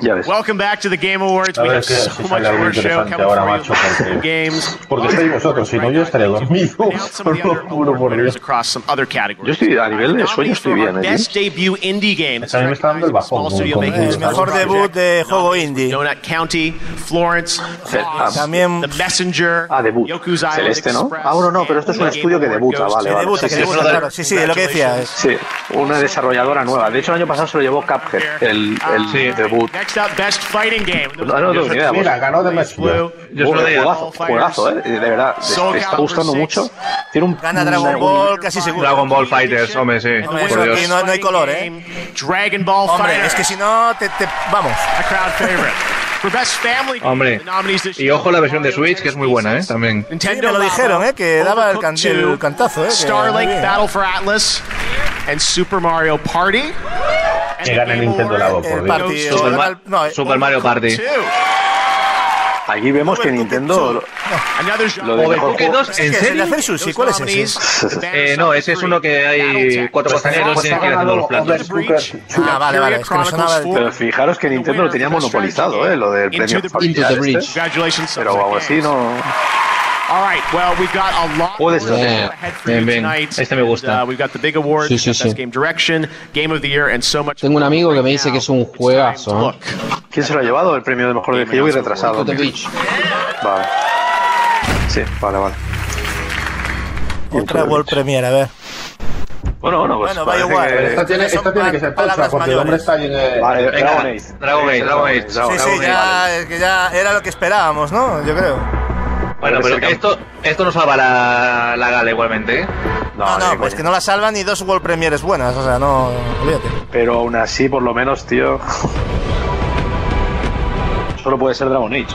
Ya ves. Welcome back to the Game Awards. A We have so si much more show coming ahora, macho, porque- Games. Porque estáis vosotros, si no yo estaría dormido. *laughs* Por lo juro por Dios. across some other categories. Yo estoy a nivel de sueño, estoy bien, ¿eh? Best debut indie game. A mí me está dando el bajón. El mejor debut de juego indie. Donut County, Florence, Claws, También The Messenger, Ah, debut. Celeste, ¿no? Ah, bueno, no, pero esto es un estudio que Game debuta, vale, que vale. debuta, Sí, que sí, debuta, claro. Sí, sí, lo que decía. Sí, una desarrolladora nueva. De hecho, el año pasado se lo llevó Cuphead, el, el debut. Next up, Best Fighting Game. No, no tengo ni idea. Mira, ganó de Messenger. Yo solo de Juegazo, juegazo, eh. De verdad, te está gustando mucho. Tiene un. Gana Dragon Ball casi seguro. Dragon Ball Fighters, hombre, sí. Hombre, Por Dios. no, no hay color, ¿eh? Dragon Ball Hombre, Fighter. es que si no, te, te- vamos. A crowd favorite. For Best Family Game, Hombre, y ojo la versión de Switch, que es muy buena, ¿eh? También. Sí, me lo dijeron, ¿eh? Que daba el, can- el cantazo, ¿eh? Starlink. Battle for Atlas and Super Mario Party. Que gane Nintendo la voz, por El Dios. Super, o- Ma- no, eh, Super Mario Party. Aquí vemos que Nintendo lo de mejor Overcooked juego. 2, ¿en ¿Qué es el serio? sushi? ¿Cuál es ese? Eh, no, ese es uno que hay cuatro costaneros Pues hacer los platos. Ah, vale, vale. Es que me sonaba el... Pero fijaros que Nintendo lo tenía monopolizado, ¿eh? Lo del premio Into the familiar Bridge. este. Pero aún así no... All right. Well, we've got a lot Juego de more estrategia. ahead for Bien, bien. tonight. Este me gusta. Uh, we've got the big awards, Sí, sí, sí. Game Direction, Game of the Year, and so much. Tengo un amigo que me dice que es un juegazo, look. ¿Quién se lo ha llevado el premio de mejor de yo voy retrasado? Vale. Sí, vale, vale. Otra World Premiere, a ver. Bueno, bueno, pues Bueno, parece BioWare. que- Esta tiene, esta tiene que ser tocha, porque el hombre está ahí en el... Vale, Dragon Age. Dragon Age, Dragon Age. Dragon Sí, sí, ya, es que ya era lo que esperábamos, ¿no? Yo creo. Bueno, pero esto, esto no salva la, la gala igualmente, ¿eh? No, no, pues que no la salvan ni dos World Premieres buenas, o sea, no, olvídate. Pero aún así, por lo menos, tío... *laughs* Solo puede ser Dragon Age.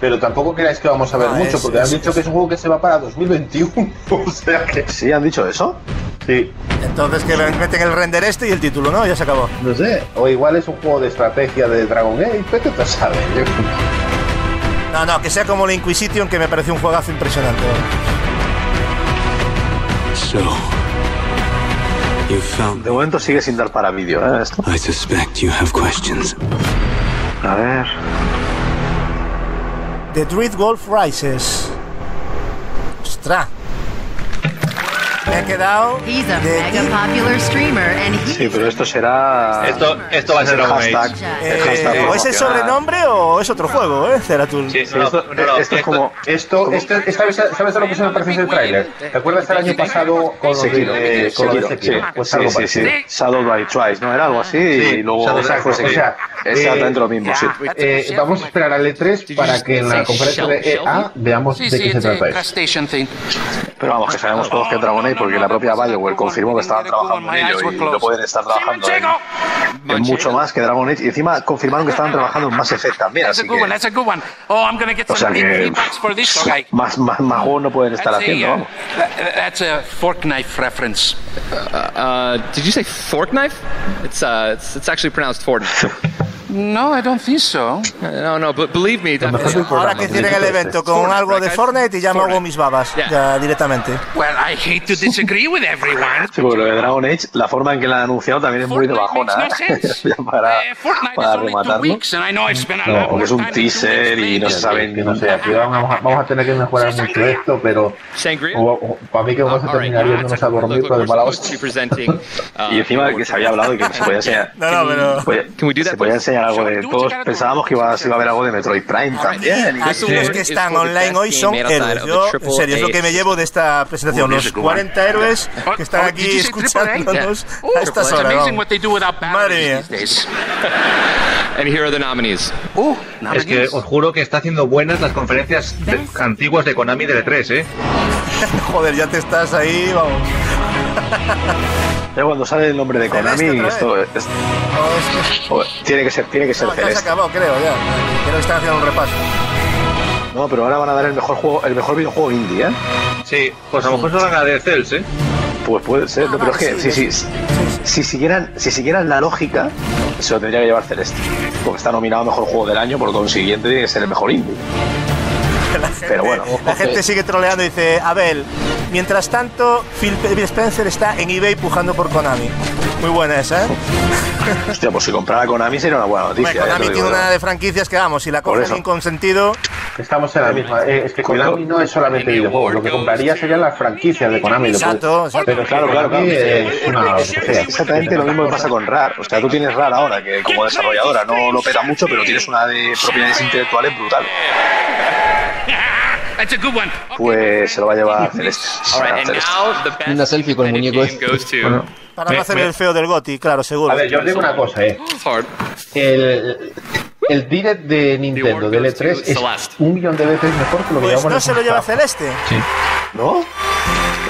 Pero tampoco creáis que vamos a ver Ah, mucho, es- porque es- han dicho que es un juego que se va para 2021. *laughs* o sea que... ¿Sí han dicho eso? Sí, Entonces que le meten el render este y el título, ¿no? Ya se acabó. no sé. O igual es un juego de estrategia de Dragon Age, a saber. Yo- No, no, que sea como la Inquisition, que me pareció un juegazo impresionante. So, you found. De momento sigue sin dar para vídeo, ¿eh? Esto. I suspect you have questions. A ver... The Druid Wolf Rises. Ostras. Me ha quedado. He's a de mega ti- popular streamer and he Sí, pero esto será... Esto, esto va a ser el hashtag. Age. el Eh, hashtag o es el sobrenombre o es otro juego, ¿eh? Ceratul. Sí, Sí, no, esto, no, no, esto es como... Esto, vez- ¿sabes a lo que se me parece ese tráiler? ¿Te acuerdas el año pasado con lo de, Sekiro, eh, con Sekiro, Sekiro? sí, Pues sí, algo sí, sí. parecido. Shadow by Twice, ¿no? Era algo así y luego Shadow o sea, Exactamente eh, lo mismo, sí. Eh, vamos a esperar al E3 para que en la conferencia de EA veamos de qué se trata esto. Pero vamos, que sabemos todos que Dragon Age porque la propia BioWare confirmó que estaban trabajando en ello y no pueden estar trabajando en, en mucho más que Dragon Age. Y encima confirmaron que estaban trabajando en Mass Effect también, That's a así good que... one. That's a good one. Oh, I'm gonna get O sea some que feedbacks for this. Okay. más, más, más juegos no pueden estar That's a, haciendo, uh, vamos. that- that's a fork knife reference. Uh, did you say fork knife? It's uh, it's, it's actually pronounced. *laughs* No, I don't think so. No, no, but believe me. that- Ahora que cierren el evento con algo de Fortnite y ya me hago mis babas, ya directamente. Well, I hate to disagree with everyone. Sí, porque lo de Dragon Age, la forma en que la han anunciado también es muy de bajona. no ¿eh? *laughs* para, Fortnite para is only two rematarlo. weeks, and I know I've spent a No, lot Porque es un teaser y no se sabe que no sé, aquí vamos a, vamos a tener que mejorar mucho esto, pero o- o- para mí que vamos a terminar yéndonos a dormir por de mala hostia. *laughs* Y encima que se había hablado de que se podía enseñar, *laughs* No, no, pero- se podía- se podía enseñar algo de todos pensábamos que iba, se iba a haber algo de Metroid Prime también. y- Aquí los que están online hoy son héroes. Yo, en serio, es lo que me llevo de esta presentación. Los 40 héroes que están aquí Did you say triple A? escuchándonos Oh, a estas horas. Madre mía. And here are the nominees. Oh, Es que os juro que está haciendo buenas las conferencias de- antiguas de Konami de 3 ¿eh? *laughs* Joder, ya te estás ahí, vamos. Ya cuando sale el nombre de Konami, esto es- joder, tiene que ser, tiene que ser No, ya se celeste. acabó, creo, ya. Creo que están haciendo un repaso. No, pero ahora van a dar el mejor juego, el mejor videojuego indie, ¿eh? Sí, pues a lo mejor son la de Cells, ¿eh? Pues puede ser, no, pero es que sí, sí, sí, si siguieran, si siguieran la lógica, se lo tendría que llevar Celeste. Porque está nominado a mejor juego del año, por consiguiente tiene que ser el mejor indie. *laughs* Pero bueno, La gente sigue troleando y dice, Abel, mientras tanto, Phil Spencer está en eBay pujando por Konami. Muy buena esa, ¿eh? *laughs* hostia, pues si comprara Konami sería una buena noticia. ¿eh? Konami tiene una de franquicias que, vamos, si la cogen eso. bien consentido... Estamos en la misma. Eh, es que Konami no es solamente videojuegos. Lo que compraría serían las franquicias de Konami. Exacto, exacto. Pero Claro, claro, claro. Konami es una lo que sea. Exactamente lo mismo que pasa con RAR. O sea, tú tienes RAR ahora, que como desarrolladora no lo peta mucho, pero tienes una de propiedades intelectuales brutal. *laughs* That's a good one. Pues se lo va a llevar Celeste. *laughs* Right, and now the best Una selfie con el muñeco game este. goes to. Para Me- no hacer me- el feo del Goti, claro, seguro. A ver, yo os digo una cosa, eh. El, el direct de Nintendo del E3 es un millón de veces mejor que lo que Pues llevamos no se lo lleva. Celeste. ¿No?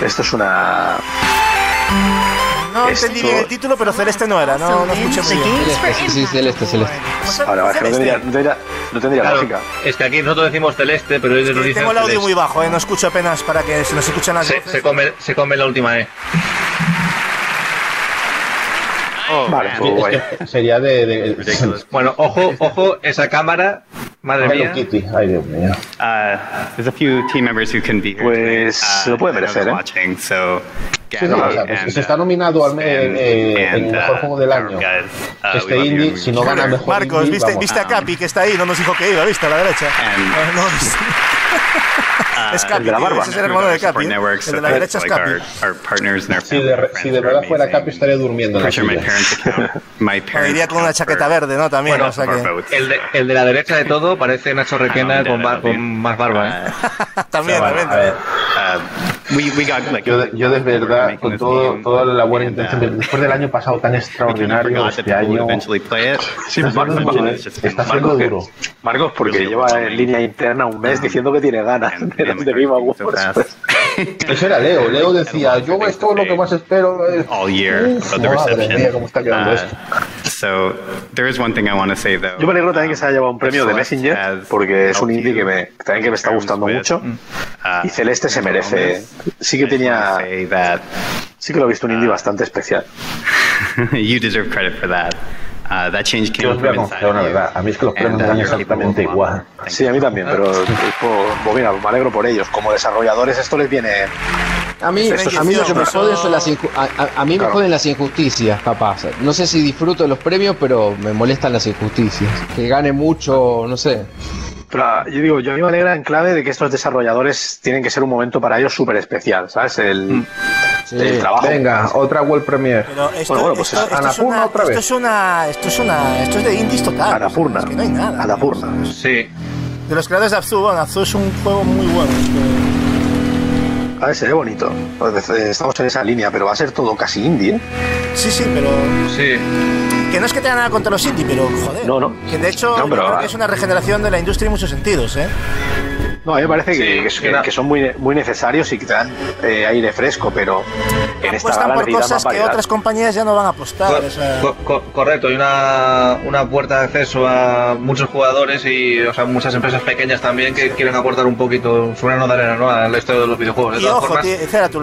Esto es una. No Esto- entendí bien el título, pero Celeste no era, no, no escuché muy bien. Celeste, sí, celeste, celeste. Ahora, es que no tendría, no tendría, no tendría Claro, lógica. es que aquí nosotros decimos Celeste, pero ellos nos dicen tengo el audio Celeste. muy bajo, ¿eh? no escucho apenas para que se nos escuchen las Se, voces. se come, se come la última E. Vale, pues sería de. de Bueno, ojo, ojo, esa cámara, madre Hello mía. Kitty. Ay, Dios mío. Uh, there's a few team members who couldn't be here. Pues se lo puede merecer, ¿eh? Watching, so Sí, no, o sea, pues se está nominado al eh, el mejor juego del año. Este indie, si no gana mejor Marcos, indie, ¿viste, viste a Capi que está ahí? No nos dijo que iba, ¿viste? A la derecha. Eh, no, *laughs* es Capi, el de la barba. ese es el hermano de Capi. ¿eh? El de la derecha es Capi. Si de, si de verdad fuera. Capi estaría durmiendo en la iría *laughs* con una chaqueta verde, ¿no? También, Bueno, o sea que... El de, el de la derecha de todo parece Nacho Requena con, con más barba, ¿eh? *laughs* También, Bueno, también. We, we got like yo de, yo de verdad, con todo, toda la buena and, intención, uh, después del año pasado tan extraordinario, este año play it. *laughs* está siendo duro, Marcos. Marcos, porque lleva en línea interna un mes diciendo que tiene ganas *laughs* de Awards. fast Eso era Leo. *laughs* Leo decía, yo esto es lo que más espero. es-". all year Uf, madre mía, cómo está quedando Uh, esto. So there is one thing I want to say though. Yo me alegro también que se haya llevado un premio de Messenger, porque es un indie que me, también que me está gustando mucho. uh, Y Celeste se merece. Sí que tenía. Sí que lo he visto un indie bastante especial. *laughs* you deserve credit for that. Uh, that change came Yo os voy a confesar una verdad. A mí es que los premios me uh, dan exactamente igual. Sí, a mí también, pero *laughs* pues, pues mira, me alegro por ellos. Como desarrolladores esto les viene. A mí, a mí lo que me son las inju- a, a- a mí me Claro. joden las injusticias, capaz. No sé si disfruto de los premios, pero me molestan las injusticias. Que gane mucho, no sé. Pero ah, yo digo, yo a mí me alegra en clave de que estos desarrolladores tienen que ser un momento para ellos súper especial, ¿sabes? El, el trabajo. Venga, otra World Premiere. Pero esto, Bueno, bueno, pues esto, es- esto es una, otra vez. esto es una, esto es una, esto es de indies total. Annapurna. Es que no hay nada. Annapurna. Sí. De los creadores de Abzu, bueno, Abzu es un juego muy bueno. es que- A ver, se ve bonito. Pues, eh, Estamos en esa línea, pero va a ser todo casi indie, ¿eh? Sí, sí, pero Sí. que no es que tenga nada contra los indie, pero joder. No, no. Que de hecho No, pero, creo que es una regeneración de la industria en muchos sentidos, ¿eh? No, a mí me parece que, que- que son muy, muy necesarios y que te dan eh, aire fresco, pero en esta Apuestan gala por cosas que otras compañías ya no van a apostar. o sea. Co- co- correcto, hay una, una puerta de acceso a muchos jugadores y o sea, muchas empresas pequeñas también que quieren aportar un poquito su grano de arena ¿no? a la historia de los videojuegos. De Y todas ojo, formas,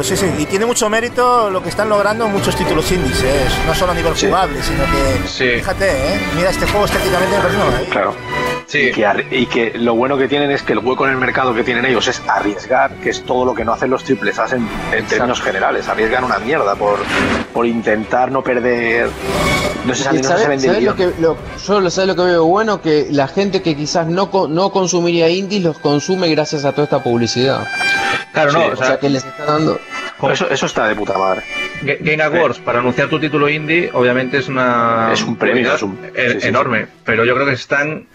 sí, sí. Y tiene mucho mérito lo que están logrando muchos títulos indies, ¿eh? no solo a nivel jugable, sino que. Fíjate, ¿eh? Mira, este juego estéticamente me parece una Y, que, y que lo bueno que tienen es que el hueco en el mercado que tienen ellos es arriesgar, que es todo lo que no hacen los triples A en, términos generales. Arriesgan una mierda por, por intentar no perder. No sé si Y no ¿sabes- se vende sabes lo que, lo- yo lo, ¿sabes lo que veo bueno? Que la gente que quizás no, co- no consumiría indies los consume gracias a toda esta publicidad. Claro, no, Sí, o o sea- sea, que les está dando. Eso, eso está de puta madre. Ga- Game Awards, para anunciar tu título indie, obviamente es una. Es un premio, es un- sí, sí, enorme. Pero yo creo que se están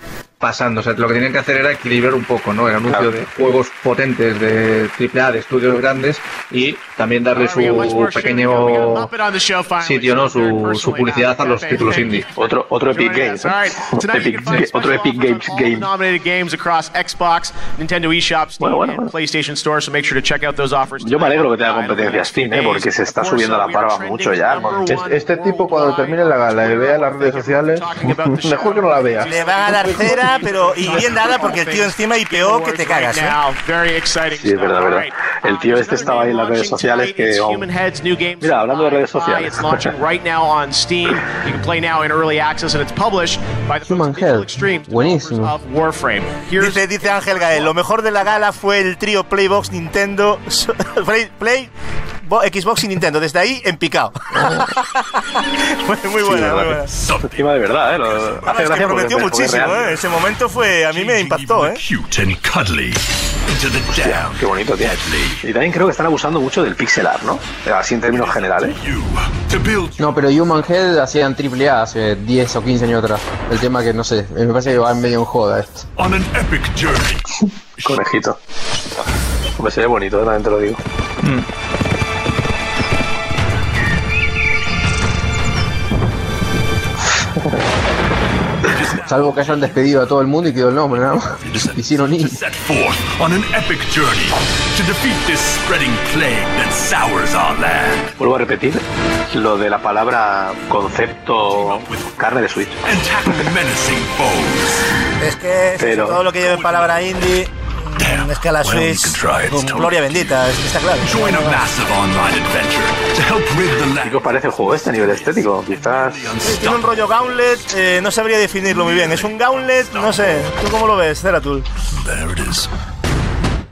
pasando. O sea, lo que tienen que hacer era equilibrar un poco, ¿no? El anuncio de juegos potentes de AAA, de estudios grandes, y también darle su pequeño sitio, ¿no? Su, su publicidad a los títulos indie. Otro, otro Epic Games. *laughs* Epic- otro Epic Games game. Nominated games across Xbox, Nintendo eShop, Steam, and PlayStation Store, so make sure to check out those offers. Yo me alegro que tenga competencia Steam, ¿eh? porque se está subiendo la barba mucho ya. Es- Este tipo cuando termine la gala y vea las redes sociales, mejor que no la vea. Le van a dar cera, pero y bien dada porque el tío encima IPO que te cagas. ¿eh? Sí, es verdad, verdad. El tío este estaba ahí en las redes sociales que... vamos. Mira, hablando de redes sociales. It's launching *laughs* right now on Steam. You can play now in early access, and it's published by the Human Head. Buenísimo. of Warframe. Dice, dice Ángel Gael, lo mejor de la gala fue el trío Playbox Nintendo, *laughs* Play, Play, Xbox y Nintendo. Desde ahí, en picado. *laughs* Muy buena, muy buena. Encima de verdad, ¿eh? Lo- Ah, es que prometió porque muchísimo. ¿eh? Ese momento fue, a mí me impactó, ¿eh? Qué bonito, tío. Y también creo que están abusando mucho del pixel art, ¿no? Así en términos generales. No, pero Human Head hacían AAA hace 10 o 15 años atrás. El tema que no sé, me parece que va medio en joda esto. On an epic journey. *laughs* Conejito. Hombre, se ve bonito, ¿eh? también te lo digo. Salvo que hayan despedido a todo el mundo y quedó el nombre, ¿no? Hicieron indie. Set forth on an epic journey to defeat this spreading plague that sours our land. Vuelvo a repetir lo de la palabra concepto carne de Switch. Es que es Pero- todo lo que lleve palabra indie, es que a la Well, you Switch, con gloria bendita, es que está claro. Join a massive online adventure to help rid the land. ¿Y qué os parece el juego este a nivel estético? Quizás... Sí, Tiene un rollo gauntlet, eh, no sabría definirlo muy bien. Es un gauntlet, no sé. ¿Tú cómo lo ves, Ceratul? There it is.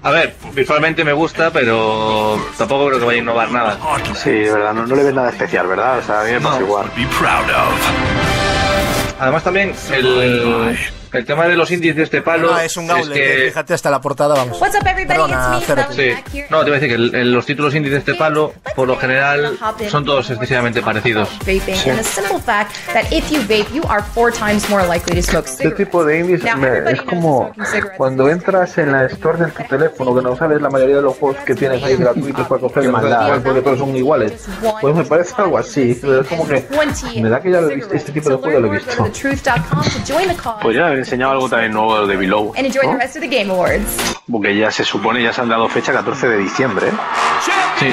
A ver, visualmente me gusta, pero tampoco creo que vaya a innovar nada. Sí, de verdad, no, no le ves nada especial, ¿verdad? O sea, a mí me pasa igual. Además también el, el tema de los indies de este palo No, es un gauntlet, eh, que fíjate hasta la portada, vamos. What's up, everybody? Perdona, Sí. No, te iba a decir que el- el- los títulos indies de este palo, por lo general, son todos excesivamente parecidos. Este tipo de indies me- es como cuando entras en la store de tu teléfono que no sabes la mayoría de los juegos que tienes ahí gratuitos para coger porque todos son iguales. Pues me parece algo así. Es como que me da que ya lo he visto, este tipo de juego ya lo he visto. Truth.com to enseñado algo también nuevo de Below. and enjoy ¿no? the rest of the Game Awards. Porque ya se supone, ya se han dado fecha 14 de diciembre. ¿eh? Sí.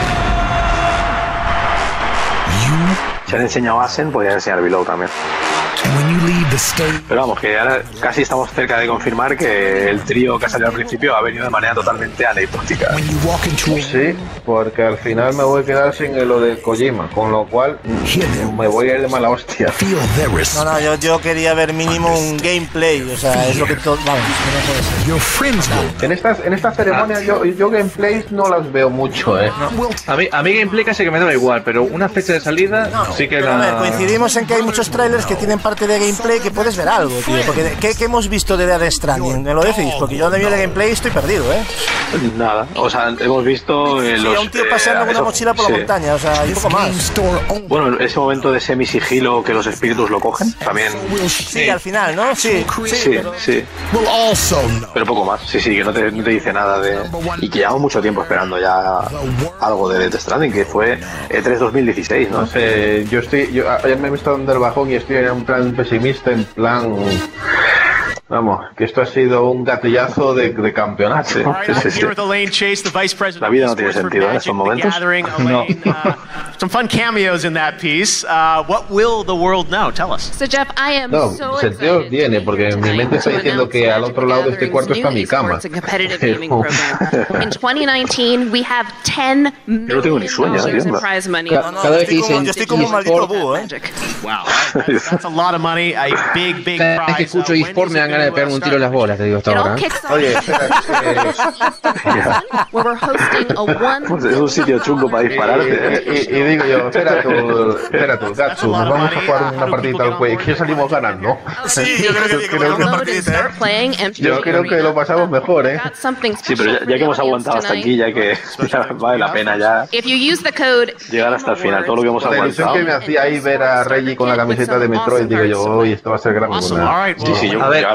Si han enseñado Asen, podrían enseñar Below también. Pero vamos, que ahora casi estamos cerca de confirmar que el trío que ha salido al principio ha venido de manera totalmente anecdótica. Sí, porque al final me voy a quedar sin lo de Kojima, con lo cual me voy a ir de mala hostia. No, no, yo, yo quería ver mínimo un gameplay. O sea, es lo que todo. Vamos, que no puede ser. En estas, en esta ceremonia yo, yo gameplays no las veo mucho, eh. A mí, a mí gameplay casi que me da igual, pero una fecha de salida sí que Pero, a ver, la... coincidimos en que hay muchos trailers que tienen parte de gameplay que puedes ver algo, tío. Porque ¿qué, qué hemos visto de Dead Stranding? ¿Me lo decís? Porque yo de mí el gameplay estoy perdido, ¿eh? Nada, o sea, hemos visto eh, Sí, los. a un tío eh, paseando con una eso- mochila por la sí. montaña, o sea, y un poco más. Bueno, ese momento de semi-sigilo que los espíritus lo cogen, también. Sí, al final, ¿no? Sí, sí, Sí, pero- sí. Pero poco más, sí, sí, que no te, no te dice nada de. Y que llevamos mucho tiempo esperando ya algo de Death Stranding, que fue E E3 2016, ¿no? No sé, yo estoy, yo ayer me he visto dando el bajón y estoy en un plan pesimista, en plan Vamos, que esto ha sido un gatillazo de, de campeonato. The vice president La vida no tiene sentido en Magic estos momentos. Elaine, *laughs* uh, some fun cameos in that piece. Uh, what will the world know? Tell us. So Jeff, I am No, so sentido tiene, porque mi mente está diciendo que al otro lado de este cuarto está mi cama. It's a competitive gaming *laughs* program. In 2019, we have 10 Yo no tengo ni sueño, in prize money. Ca- cada vez que dicen yo estoy como un maldito eSport, búho, ¿eh? Wow, that's, that's a lot of money. A big, big cada vez que prize. escucho Uh, when eSport me dan ganas de pegarme un tiro en las bolas, te digo hasta ahora. ¿eh? Oye, espera, *laughs* where we're hosting a one. *laughs* Es un sitio chungo para dispararte. ¿eh? y, y- y digo yo, espera tú, espera tú, Gatsu, nos vamos a jugar una partidita al Quake, que salimos ganando. Sí, yo creo que, una partidita, ¿eh? Yo creo que lo pasamos mejor, ¿eh? Sí, pero ya, que hemos aguantado hasta aquí, ya que *laughs* ya vale la pena ya llegar hasta el final, todo lo que hemos La ilusión que me aguantado. hacía ahí ver a Reggie con la camiseta de Metroid, digo yo, uy, esto va a ser gran. Sí, sí, yo, a ver,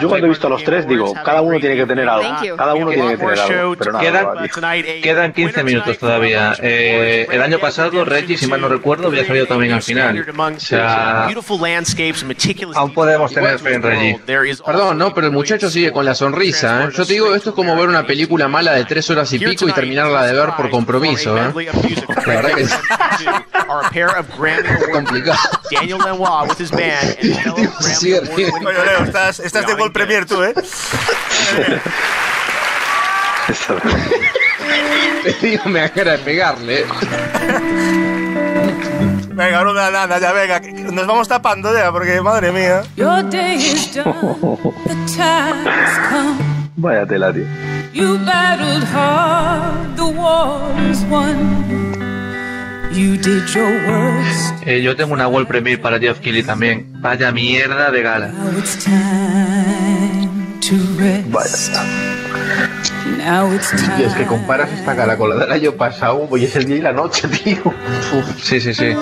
yo cuando he visto a los tres digo, cada uno tiene que tener algo. Cada uno tiene que tener algo. Pero nada, Quedan- uh, Quedan 15 winner minutos todavía. Eh, el año pasado, Reggie, si mal no recuerdo, había salido también al final. O sea, aún podemos tener fe en Reggie. Perdón, no, pero el muchacho sigue con la sonrisa. ¿eh? Yo te digo, esto es como ver una película mala de tres horas y pico y terminarla de ver por compromiso. ¿eh? La verdad que es Award complicado. Daniel Lenoir with his band and Leo, estás, estás de World Premier tú, ¿eh? Te digo, me de pegarle. ¿eh? Venga, ahora una nana, ya venga. Nos vamos tapando ya, porque madre mía. Your day is done, the time has come. Vaya tela, tío. You battled hard, the war is won. Eh, yo tengo una World Premiere para Jeff Keighley también. Vaya mierda de gala. now it's time to rest. Now it's Y es que time. comparas esta gala con la del año pasado, y es el día y la noche, tío. Sí, sí, sí.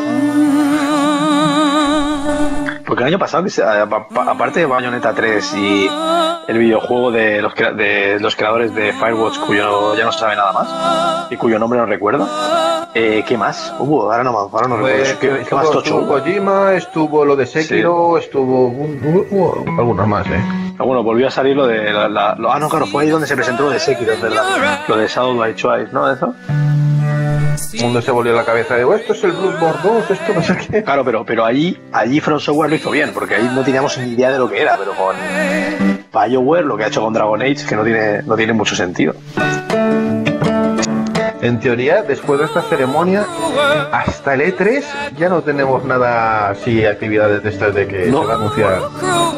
Porque el año pasado, aparte de Bayonetta 3 y el videojuego de los, de los creadores de Firewatch, cuyo ya no se sabe nada más y cuyo nombre no recuerdo, eh, ¿qué más? Hubo, ahora no, ahora no Pues, recuerdo. ¿Qué, qué más tocho estuvo? Kojima, estuvo lo de Sekiro, estuvo algunos más, eh. Ah, bueno, volvió a salir lo de. La, la- lo- ah, no, claro, fue ahí donde se presentó lo de Sekiro, es verdad. Lo de Shadow by Twice, ¿no? Eso. El mundo se volvió la cabeza de, "Oh, esto es el Bloodborne 2, esto no sé qué. Claro, pero, pero allí, allí From Software lo hizo bien, porque ahí no teníamos ni idea de lo que era, pero con BioWare, lo que ha hecho con Dragon Age, que no tiene, no tiene mucho sentido. En teoría, después de esta ceremonia, hasta el E3 ya no tenemos nada así, actividades de estas de que No. se va a anunciar.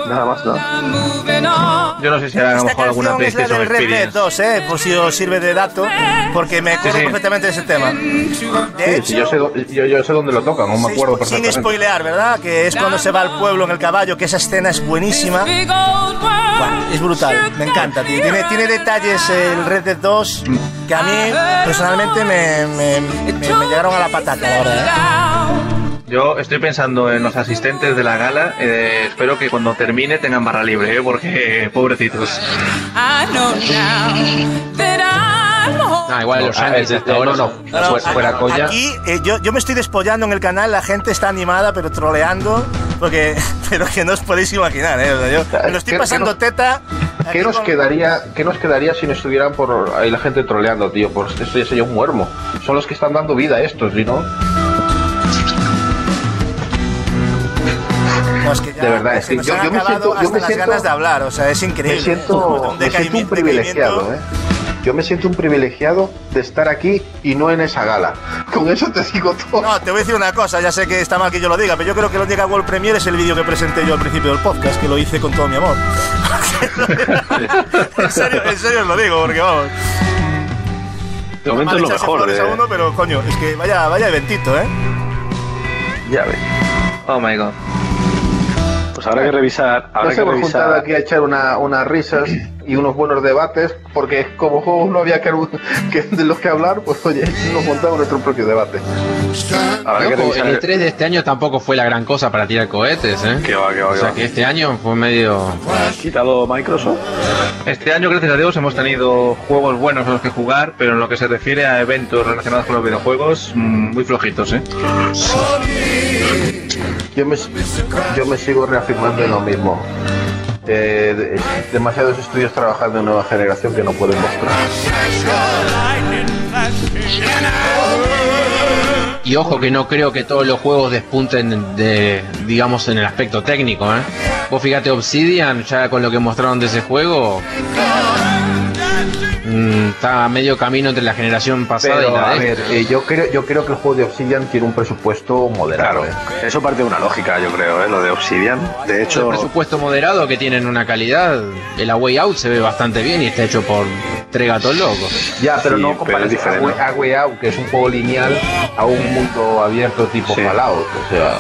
Nada más, ¿no? Yo no sé si harán a lo mejor alguna es la PlayStation del Red Dead Experience. 2, ¿eh? Por si os sirve de dato, porque me acuerdo sí. perfectamente de ese tema. De Sí, hecho, sí, yo, sé, yo, yo sé dónde lo tocan, no me sin acuerdo spo- sin perfectamente. spoilear, ¿verdad? Que es cuando se va al pueblo en el caballo, que esa escena es buenísima. Buah, es brutal, me encanta, tío. Tiene, tiene detalles el Red Dead 2 que a mí personalmente me, me, me- me llegaron a la patata, la verdad. Yo estoy pensando en los asistentes de la gala. eh, espero que cuando termine tengan barra libre, ¿eh? porque pobrecitos. I know now that. No, igual los Ah, eh, hasta eh, ahora no, fuera, coña. Aquí eh, yo, yo me estoy despollando en el canal, la gente está animada pero troleando, porque *laughs* pero que no os podéis imaginar, ¿eh? O sea, yo me lo estoy ¿Qué- pasando qué teta. ¿Qué nos con- quedaría, qué nos quedaría si no estuvieran por ahí la gente troleando, tío? Por esto ya sería un muermo. Son los que están dando vida a estos, ¿y no? No, es que ya De verdad, es que nos yo- han yo me siento- yo me las siento- ganas de hablar, o sea, es increíble. *laughs* Me siento, Un me siento un privilegiado. ¿eh? Yo me siento un privilegiado de estar aquí y no en esa gala. Con eso te digo todo. No, te voy a decir una cosa, ya sé que está mal que yo lo diga, pero yo creo que la única World Premiere es el vídeo que presenté yo al principio del podcast, que lo hice con todo mi amor. en, serio, en serio os lo digo, porque vamos. De momento es lo mejor. eh. a uno, pero coño, es que vaya, vaya eventito, ¿eh? Ya ves. Oh my god. Pues habrá que revisar. Habrá Nos que hemos juntado revisar. aquí a echar una- unas risas y unos buenos debates, porque como juegos no había que, que- de los que hablar, pues oye, nos montamos nuestro propio debate. Habrá que Loco, revisar. el E3 de este año tampoco fue la gran cosa para tirar cohetes, ¿eh? Que va, que va, O que sea va. que este año fue medio... quitado Microsoft. Este año, gracias a Dios, hemos tenido juegos buenos a los que jugar, pero en lo que se refiere a eventos relacionados con los videojuegos, mm, muy flojitos, ¿eh? Yo me, yo me sigo reafirmando en lo mismo. eh, de- demasiados estudios trabajando en nueva generación que no pueden mostrar. Y ojo que no creo que todos los juegos despunten de, digamos, en el aspecto técnico, ¿eh? Vos fíjate Obsidian, ya con lo que mostraron de ese juego, mm, está a medio camino entre la generación pasada y Pero, la a de ver, eh, yo creo, yo creo que el juego de Obsidian tiene un presupuesto moderado. Claro, ¿eh? eso parte de una lógica, yo creo, ¿eh? lo de Obsidian. De el hecho, presupuesto moderado que tienen una calidad, el Away Out se ve bastante bien y está hecho por tres gatos locos. Ya, pero Sí, no a Way- a Way Out, que es un juego lineal, a un mundo abierto tipo Sí. Fallout. O sea,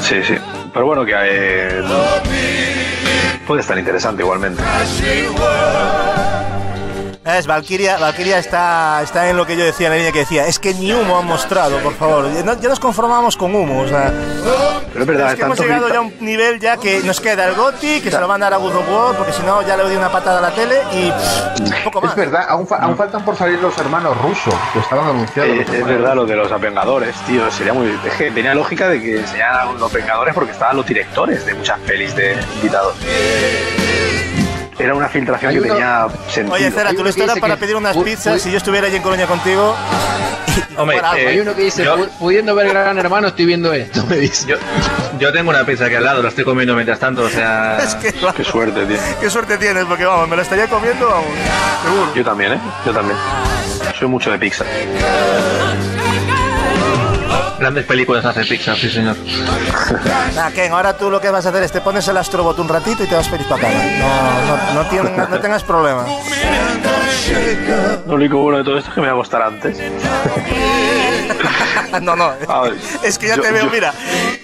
sí, sí. Pero bueno, que eh, puede estar interesante igualmente. Es, Valkyria, Valkyria está, está en lo que yo decía, en la línea que decía, es que ni humo han mostrado, por favor. Ya, ya nos conformamos con humo, o sea, Pero es verdad, es que hemos llegado grita- ya a un nivel ya que nos queda el GOTI, que se lo van a dar a God of War, porque si no ya le doy una patada a la tele y pff, poco más. es verdad, aún, fa- aún faltan por salir los hermanos rusos, que estaban anunciados. Eh, es hermanos verdad lo de los Vengadores, tío. Sería muy. Es que tenía lógica de que enseñaran a los Vengadores porque estaban los directores de muchas pelis de invitados. Era una filtración Hay que uno- tenía sentido. Oye, Cera, Hay tú uno lo que estarás dice para que pedir unas pizzas si yo estuviera allí en Colonia contigo. *laughs* Hombre, algo. eh, Hay uno que dice, yo- "Pu- pudiendo ver Gran Hermano, estoy viendo esto, me dice. Yo, yo tengo una pizza aquí al lado, la estoy comiendo mientras tanto, o sea... *laughs* Es que, Qué suerte, tío. qué suerte tienes, porque vamos, me lo estaría comiendo, vamos, seguro. Yo también, ¿eh? Yo también. Soy mucho de pizza. Grandes películas hace Pixar, sí señor. Nah, *laughs* Ken, ahora tú lo que vas a hacer es te pones el Astrobot un ratito y te vas feliz para casa. No, no, no, tien- no tengas problema. Lo único bueno de todo esto es que me va a costar antes. *laughs* no, no. Ver, Es que ya yo- te veo, yo- mira.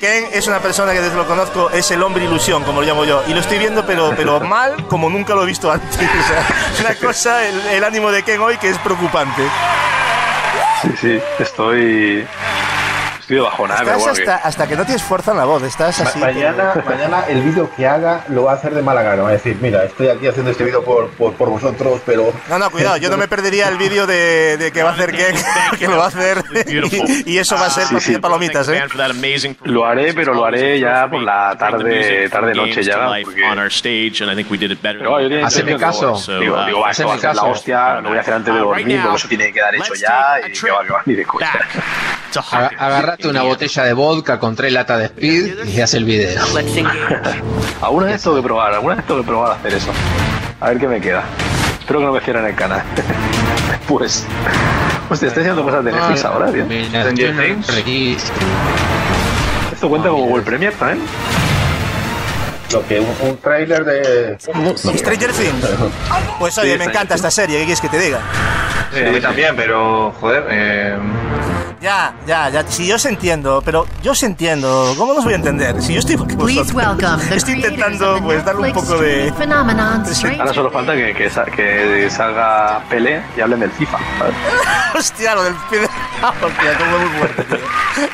Ken es una persona que desde lo conozco es el hombre ilusión, como lo llamo yo. Y lo estoy viendo, pero, pero mal como nunca lo he visto antes. *laughs* O sea, una cosa, el, el ánimo de Ken hoy que es preocupante. Sí, sí, estoy. Estás bueno. que- hasta, hasta que no tienes fuerza en la voz, estás Ma- así. mañana, mañana el vídeo que haga lo va a hacer de mala gana. Va a decir, mira, estoy aquí haciendo este vídeo por, por, por vosotros, pero... No, no, cuidado, yo no me perdería el vídeo de, de que va a hacer Ken, *laughs* que lo va a hacer. Y, y eso va a ser Sí, para sí. palomitas, ¿eh? Lo haré, pero lo haré ya por la tarde, tarde noche ya. Porque... on our stage, and I think we did it better. Pero yo tenía Haceme caso. Digo, So, digo, uh, va, esto va a ser la caso. hostia, lo voy a hacer antes de Uh, dormir, porque eso tiene que quedar hecho ya y que va, que va, ni de coña. back una botella de vodka con tres latas de speed y hace el video. Alguna vez tengo que probar, alguna vez tengo que probar a hacer eso. A ver qué me queda. Espero que no me cierren el canal. *laughs* pues. Hostia, estoy haciendo cosas de Netflix ahora, tío. Stranger Things. Esto cuenta como World Premier también. Lo que un, un tráiler de... Stranger Things. Pues oye, Sí, me encanta esta serie, ¿qué quieres que te diga? Sí, a mí también, pero joder, eh, Ya, ya, ya, si yo os entiendo, pero yo os entiendo, ¿cómo los voy a entender? Si yo estoy porque vosotros. Estoy intentando pues darle un poco de... Ahora solo falta que, que, sa- que salga Pele y hablen del FIFA. ¿sabes? *laughs* Hostia, lo del pie de... *laughs* Hostia, como muy fuerte, tío.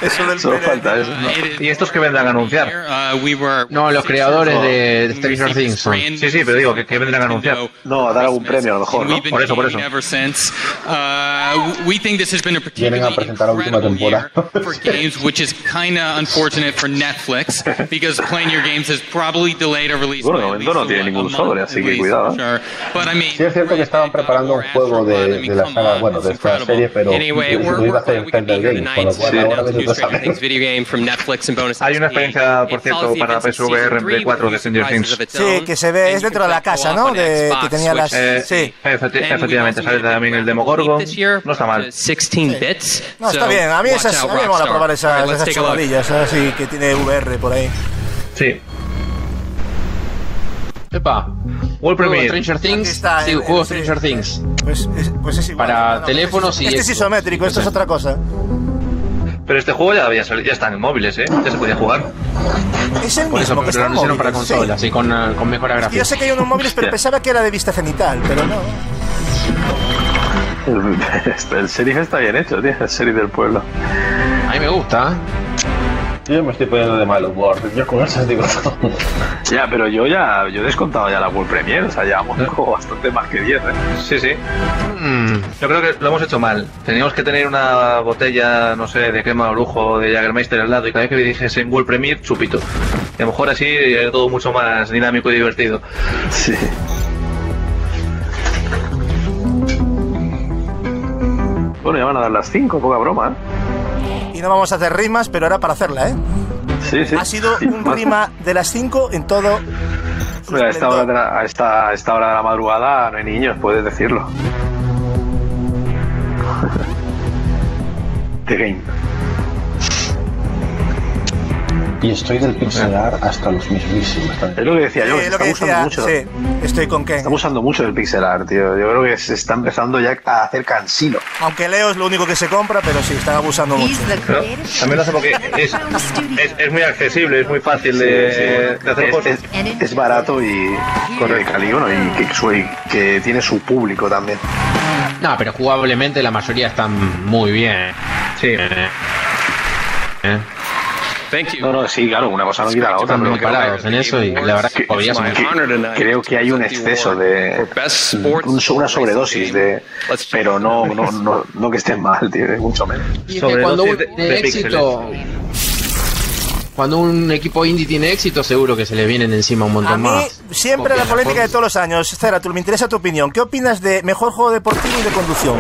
Eso del Solo falta eso. ¿Y estos que vendrán a anunciar? No, los creadores de, Stranger Things son. Sí, sí, pero digo, que, que vendrán a anunciar? No, a dar algún premio a lo mejor, ¿no? Por eso, por eso. Uh, we think this has been a Vienen a presentar la última temporada. for games, which is kind of unfortunate for Netflix because playing your games has probably delayed a release. Bueno, de momento no tiene ningún sobre, así que cuidado. ¿eh? Sure. But I mean, Sí es cierto que estaban preparando un juego de, de la saga, bueno, de esta serie, pero Anyway, lo we're- iba a we're hacer en Telltale Games, con lo cual Sí. a Stranger. Things video game from Netflix and bonus Hay una XP. experiencia, por cierto, para PSVR en Play 4 de Stranger Things. Sí, que se ve, es you dentro de la casa, ¿no? De, que tenía las... Eh, Sí. we efectivamente, sale también el Demogorgon. No está to mal. 16 bits. No, está bien, a mí, esas, out, a mí me mola probar esas, esas chorradillas, así que tiene VR por ahí. Sí. Epa, World juego Premiere. Stranger Things. está, Sí, el- juego sí. Stranger Things. Pues es, pues es igual. Para No, no, teléfonos este, y Este es isométrico, esto es otra cosa. Pero este juego ya, había salido, ya están en móviles, ¿eh? Ya se podía jugar. Es el Por eso, mismo que pero está lo anunciaron para móviles, sí. consolas y con, eh, con mejora Es que gráfica. yo sé que hay unos móviles, pero pensaba que era de vista cenital, pero no. *laughs* El, el sheriff está bien hecho, tío. El sheriff del pueblo. A mí me gusta. ¿eh? Yo me estoy poniendo de mal humor. Yo con esas digo no. *laughs* Ya, pero yo ya yo he descontado ya la World Premier, o sea, llevamos como bastante más que 10, ¿eh? Sí, sí. Mm, Yo creo que lo hemos hecho mal. Teníamos que tener una botella, no sé, de crema o lujo de Jagermeister al lado y cada vez que dijese en World Premier, chupito. Y a lo mejor así es todo mucho más dinámico y divertido. Sí. Bueno, ya van a dar las 5, poca broma, ¿eh? Y no vamos a hacer rimas, pero era para hacerla, ¿eh? Sí, sí. Ha sido un rima de las 5 en todo. Mira, a, esta hora de la, a, esta, a esta hora de la madrugada no hay niños, puedes decirlo. *laughs* The Game. Y estoy del pixelar hasta los mismísimos. Es lo que decía yo, se lo está que usando decía, mucho. sí, estoy con Ken. Estamos usando mucho el pixel art, tío. Yo creo que se está empezando ya a hacer cansino. Aunque Leo es lo único que se compra, pero sí, están abusando mucho. Pero también lo hace porque es, es, es muy accesible, es muy fácil de, Sí, sí. de hacer Es, cosas. es- es barato y correcto. Y, bueno, y que, tiene su público también. No, pero jugablemente la mayoría están muy bien. Sí. ¿Eh? No, no, sí, claro, una cosa no quita la otra. Pero muy creo que- parados en eso y la verdad que creo que hay un exceso de un- una sobredosis de pero no no, no, no que estén mal tío mucho menos Y que cuando un éxito, cuando un equipo indie tiene éxito, seguro que se le vienen encima un montón A mí, más. siempre la polémica de todos los años. Cera, tú me interesa tu opinión. ¿Qué opinas de mejor juego deportivo y de conducción?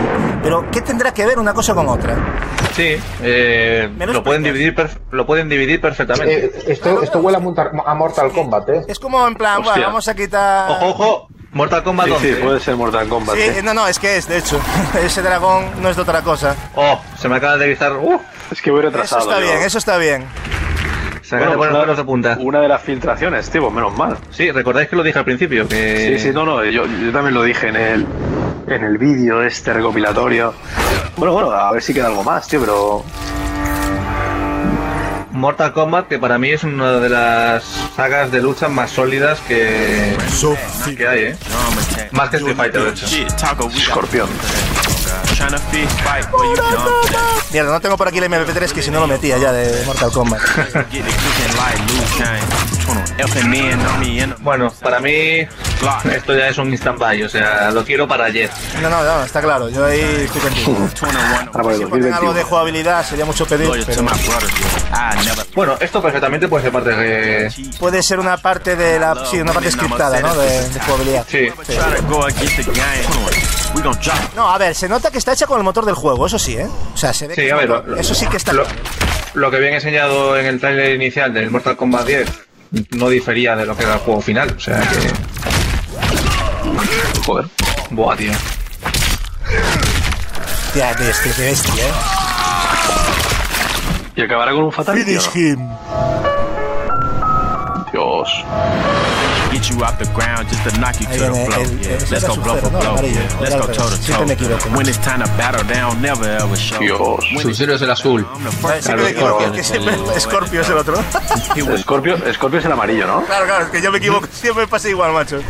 Pero, ¿qué tendrá que ver una cosa con otra? Sí, eh, lo, pueden dividir lo pueden dividir perfectamente. Eh, esto, esto huele a, Mortal- a Mortal Kombat, ¿eh? Es como en plan, bueno, vamos a quitar. Ojo, ojo, Mortal Kombat sí, 11. sí, puede ser Mortal Kombat Sí, ¿eh? no, no, es que es, de hecho. *laughs* Ese dragón no es de otra cosa. Oh, se me acaba de gritar. Uh, es que voy Eso retrasado está yo. bien, eso está bien. se acaba de Bueno, pues punta. una de las filtraciones tío menos mal Sí, recordáis que lo dije al principio. Que... sí sí no no yo, yo también lo dije en el en el vídeo este recopilatorio bueno bueno a ver si queda algo más tío pero Mortal Kombat, que para mí es una de las sagas de lucha más sólidas que, que hay, ¿eh? Más que Street Fighter, de hecho. Scorpion Mierda, no tengo por aquí el MP3 que si no lo metía ya de Mortal Kombat. Bueno, para mí esto ya es un stand-by, o sea, lo quiero para ayer. No, no, no, está claro, yo ahí estoy contigo. *laughs* El Si ponen algo 2021. de jugabilidad sería mucho pedir, pero Bueno, esto perfectamente puede ser parte de... puede ser una parte de la, sí, una parte scriptada, ¿no? De, de jugabilidad. Sí. No, a ver, se nota que está hecha con el motor del juego, eso sí, ¿eh? O sea, se ve Sí, que a ver, lo- eso sí que está lo, lo que habían enseñado en el trailer inicial del Mortal Kombat 10 no difería de lo que era el juego final, o sea que... Joder. Buah, tío. Este, qué bestia, ¿eh? y acabará con un ¿o no? him. Dios Get you off the ground just to knock you to the floor. Yeah, let's go su blow for blow. Yeah, let's go toe to toe. When it's time to battle down, never ever show. Dios Su cero es el azul. Scorpio es el otro. Scorpio, Scorpio es el amarillo ¿no? Claro, claro, es que yo me equivoco, siempre me pasa igual, macho.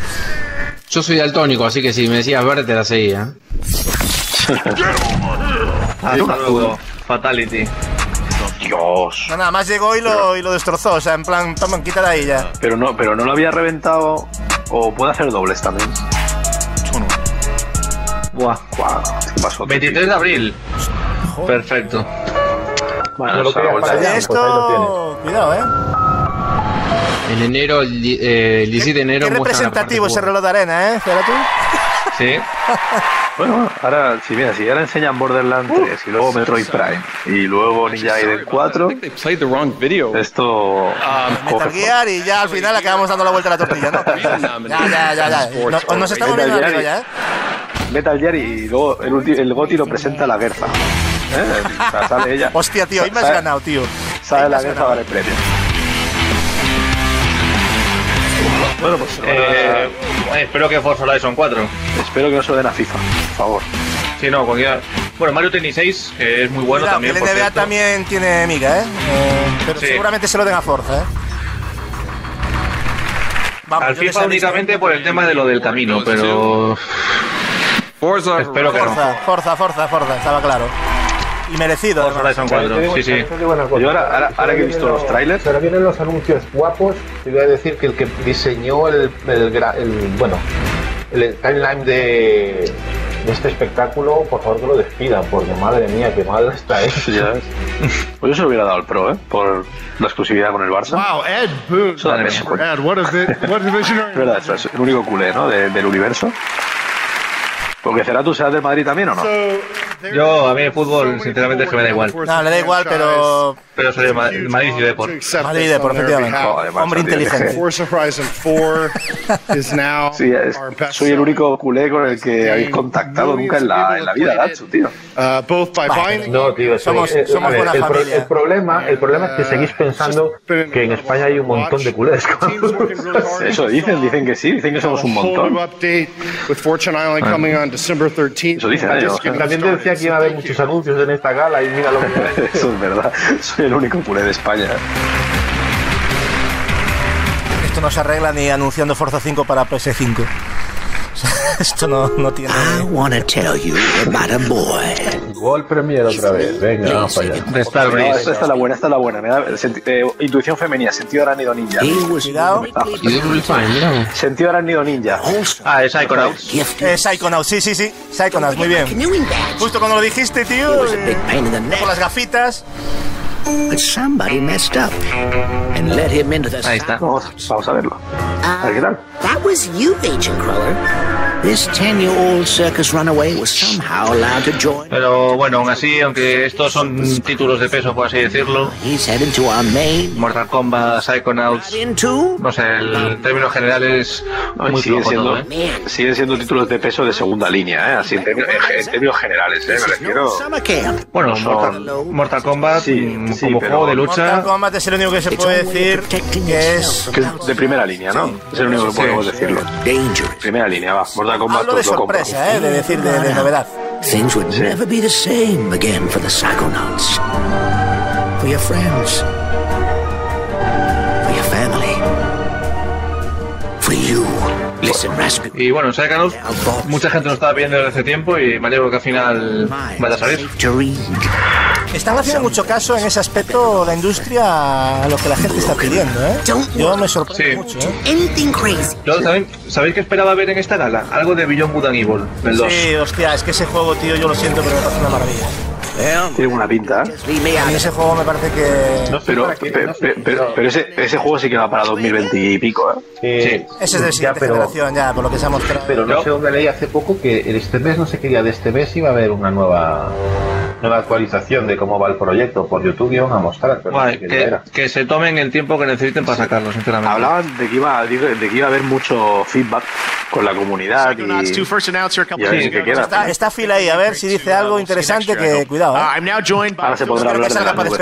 Yo soy daltónico, así que si me decías verde te la seguía. *laughs* Fatality. Dios No, nada más llegó y lo, y lo destrozó, o sea, en plan, toma, quita de ahí ya. pero no pero no lo había reventado o puede hacer dobles también Buah. Guau, ¿qué pasó? 23 de abril. Perfecto. Bueno, No lo para ya. Esto, pues ahí lo cuidado, ¿eh? En enero, el, eh, el 17 de enero Qué representativo ese reloj de arena, ¿eh? Espera tú. Sí. *laughs* Bueno, ahora, si mira, si ahora enseñan Borderlands 3 y luego Metroid Prime y luego Ninja Gaiden 4, They played the wrong video. esto Metal coge Gear y ya al final acabamos dando la vuelta a la tortilla, ¿no? *laughs* Ya, ya, ya, ya. Nos, nos estamos Metal viendo arriba ya, ¿eh? Metal Gear y luego el, el Goti lo presenta la Gerza. ¿Eh? O sea, *laughs* sale ella. Hostia, tío, ahí me has ganado, tío. Sale la Gerza para el premio. Bueno, pues Eh, espero que Forza Horizon 4. espero que no se lo den a FIFA, por favor. Si no, cualquier... Bueno, Mario Tennis 6, que es muy bueno también. el por NBA cierto. también tiene miga, ¿eh? Eh, pero Sí. seguramente se lo den a Forza, ¿eh? Vamos, Al FIFA únicamente por el tema de lo del camino, pero... Forza Espero que no. Forza, Forza, Forza, Forza, estaba claro. Y merecido. Forza. Horizon 4, sí, sí. Yo ahora, ahora, ahora que he visto los trailers, Ahora vienen los anuncios guapos. Te voy a decir que el que diseñó el, el, el- bueno, el timeline de, este espectáculo, por favor que lo despidan, porque madre mía, qué mal está eso. Ya ves. Pues yo se lo hubiera dado al Pro, ¿eh? Por la exclusividad con el Barça. Wow, Ed bueno. Ed, what a, vi- what a visionary. Es verdad, eso es el único culé, ¿no? De- del universo. Porque será tú serás del Madrid también o no? Yo, a mí el fútbol, sinceramente, es que me da igual. No, le da igual, pero. Pero soy de Ma- Madrid y Depor. Madrid Depor, efectivamente. Hombre inteligente. Forza Horizon 4 *laughs* is now Sí, es- soy el único culé con el que habéis contactado nunca en la, en la vida, Gatsu, tío. uh, both by buying No, tío, Somos- eh, somos ver, buena el, pro- familia. el problema, el problema es que seguís pensando que en España hay un montón de culés. *laughs* Eso dicen, dicen que sí, dicen que somos un montón. December 13th. Eso dicen ellos. También decía que iba a haber muchos anuncios en esta gala y mira lo que *laughs* Eso es verdad. Soy el único culé de España. Esto no se arregla ni anunciando Forza 5 para PS5. *laughs* Esto no, no tiene. I want to tell you about a boy. Gol Premier otra vez, venga, vamos para allá. De Star No, esta, esta es la buena, esta es la buena. Me da, senti- eh, intuición femenina, sentido arácnido ninja. Cuidado. Sentido arácnido ninja. Ah, es Iconauts. Eh, Psychonauts, sí, sí, sí. Psychonauts, muy bien. Justo cuando lo dijiste, tío. eh, con las gafitas. But somebody messed up and let him into the. Ahí está. Vamos, vamos a verlo. A ver qué tal. That was you, Agent Cruller. This ten-year-old circus runaway was somehow allowed to join. Pero bueno, aún así, aunque estos son títulos de peso, por así decirlo, He's heading to our main. Mortal Kombat, Psychonauts, Into. no sé, el término general es muy siguen, flojo siendo, todo, ¿eh? siguen siendo títulos de peso de segunda línea, ¿eh? Así en términos, en- en términos generales, ¿eh? Me refiero. Bueno, No son- Mortal, Mortal Kombat Sí, mm, sí, como pero- juego de Mortal lucha, Kombat es el único que se puede decir que es. Que es de primera línea, ¿no? Es el único que podemos decirlo. Dangerous. Primera línea, va. Mortal Kombat Hablo de sorpresa, ¿eh? De decir, de, de novedad. Things would never be the same again for the Psychonauts. For your friends. Y bueno, Psychonauts, mucha gente lo estaba pidiendo desde hace tiempo y me alegro que al final vaya a salir. Están haciendo mucho caso en ese aspecto la industria a lo que la gente está pidiendo, ¿eh? Yo me sorprendo Sí. mucho, ¿eh? Yo también, ¿sabéis qué esperaba ver en esta gala? Algo de Beyond Good and Evil, del 2. Sí, hostia, es que ese juego, tío, yo lo siento, pero me parece una maravilla. Tiene una pinta, ¿eh? A mí ese juego me parece que... Pero, pero, pero, pero ese, ese juego sí que va para 2020 y pico, ¿eh? Eh, Ese es de ya, siguiente pero, generación, ya, por lo que se ha mostrado. pero no sé dónde leí hace poco que este mes, no sé qué día de este mes, iba a haber una nueva nueva actualización de cómo va el proyecto por YouTube y van a mostrar, pero qué que, que se tomen el tiempo que necesiten para sacarlo, sinceramente. Hablaban de que iba, de que iba a haber mucho feedback con la comunidad Psychonauts 2 y, a y a ver qué ago. queda. Está, está Phil ahí, a ver si dice algo interesante que... Cuidado, ¿eh? Ahora se podrá creo que hablar de la para nube.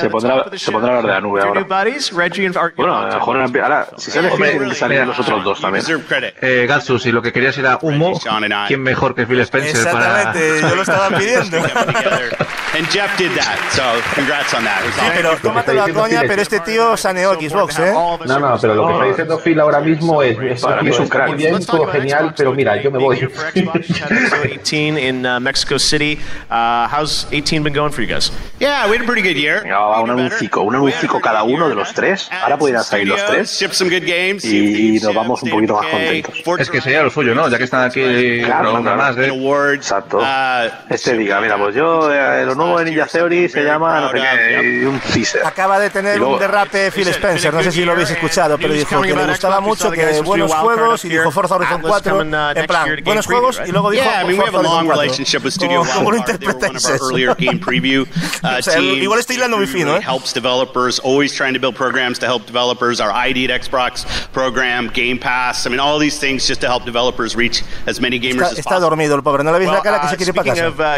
Se pondrá- se pondrá a hablar de la nube ahora. Bueno, a lo mejor ahora, si sale Phil, tienen que salir los otros dos también. Eh, Gatsu, si lo que querías era humo. ¿quién mejor que Phil Spencer para...? Exactamente, yo lo estaba pidiendo. And Jeff did that, so congrats on that. Sí, pero tómatelo a coña, pero este tío saneó Xbox, ¿eh? No, no, pero lo que está diciendo Phil ahora mismo es, es, es un crack. muy bien, todo genial, pero mira, yo me voy. For Xbox, had *laughs* episode 18 in uh, Mexico City. Uh, how's 18 been going for you guys? Yeah, we had a pretty good year. Va, un anuncico, un anuncico cada uno de los tres. Ahora podrían salir los tres Ship some good games. y nos vamos un poquito más contentos. Es que sería lo suyo, ¿no? Ya que están aquí Claro, claro. más de... Exacto. Uh, Este diga, mira, pues yo, eh, lo nuevo de Ninja Theory se llama, no sé qué, y un teaser. Acaba de tener luego- un derrape Phil Spencer, no sé si lo habéis escuchado, pero dijo que le gustaba mucho, que buenos juegos, y dijo Forza Horizon 4, en plan, buenos juegos, y luego dijo Yeah, I mean, we have Forza a long Horizon 4. relationship with Studio ¿Cómo, cómo lo interpretáis uh, O sea, igual estoy hilando muy fino, ¿eh? helps developers, always trying to build programs to help developers. Our ID at Xbox program, Game Pass. I mean, all these things just to help developers reach as many gamers Está, as está possible. dormido el pobre, ¿no le veis la cara que se quiere para Speaking casa?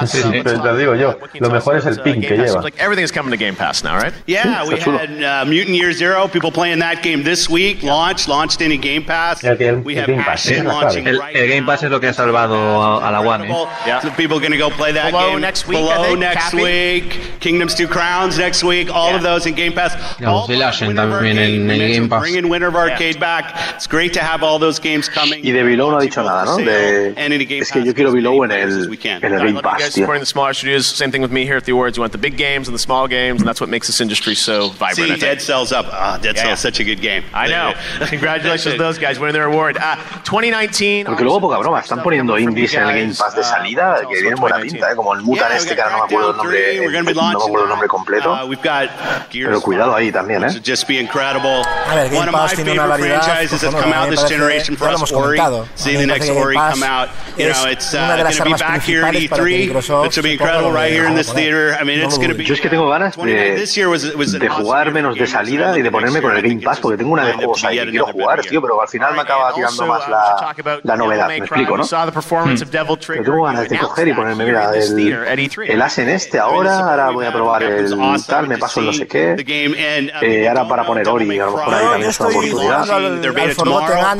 Pass, Sí, pero te digo yo, lo mejor es el pin que lleva. seems like everything's coming to Game Pass now, right? Yeah, we had uh, Mutant Year Zero, people playing that game this week, launched, launched into Game Pass. El que- el we have Game Pass, Ashen launching. El, right el Game Pass es lo que ha salvado a, a la One, ¿eh? Yeah. So people are going to go play that Below game next week, I Below think, next Cappy. week. Kingdoms Two Crowns next week. All of those in Game Pass. All el Ashen también en- mentioned Game Pass. Bringing Winter of Arcade back. It's great to have all those games coming. Y de Below no ha dicho nada, ¿no? De, es que yo quiero Below en el, en el Game Pass. You guys tío. supporting the smaller studios. Same thing with me here at the awards. You want the big games and the small games, and that's what makes this industry so vibrant. See. Dead Cells up. Ah, Dead Yeah. Cells, such a good game. I know. *laughs* Congratulations to those guys winning their award. Uh, 2019. Porque luego, poca broma, están poniendo indies en el Game Pass de salida que tienen buena pinta, ¿eh? como el Mutant este, que ahora no me acuerdo el nombre, no me acuerdo el nombre completo. Uh, we've got Pero cuidado ahí también, ¿eh? to just be incredible. A ver, Game One of Pass my tiene una favorite variedad, franchises that's pues, come bueno, out me this parece- generation for ya lo us, hemos Ori. comentado. Seeing A the mí me next parece que Ori Game come out, Pass you es know, it's uh, una de las going to be armas back here at principales para E3. Microsoft It's going to be se ponga incredible lo right de- here in this por ahí. theater. I mean, No it's lo going to dudes. be. Yo es que tengo ganas 29 de, This year was, was an de jugar menos de salida y de ponerme con el Game Pass porque tengo una de juegos ahí que quiero jugar, tío, pero al final me acaba tirando más la, la novedad, me explico, ¿no? Trigger. Pero tengo ganas de coger y ponerme, mira, el, el as en este ahora, ahora voy a probar el tal, me paso el no sé qué, eh, ahora para poner Ori, a lo mejor ahí también es una oportunidad.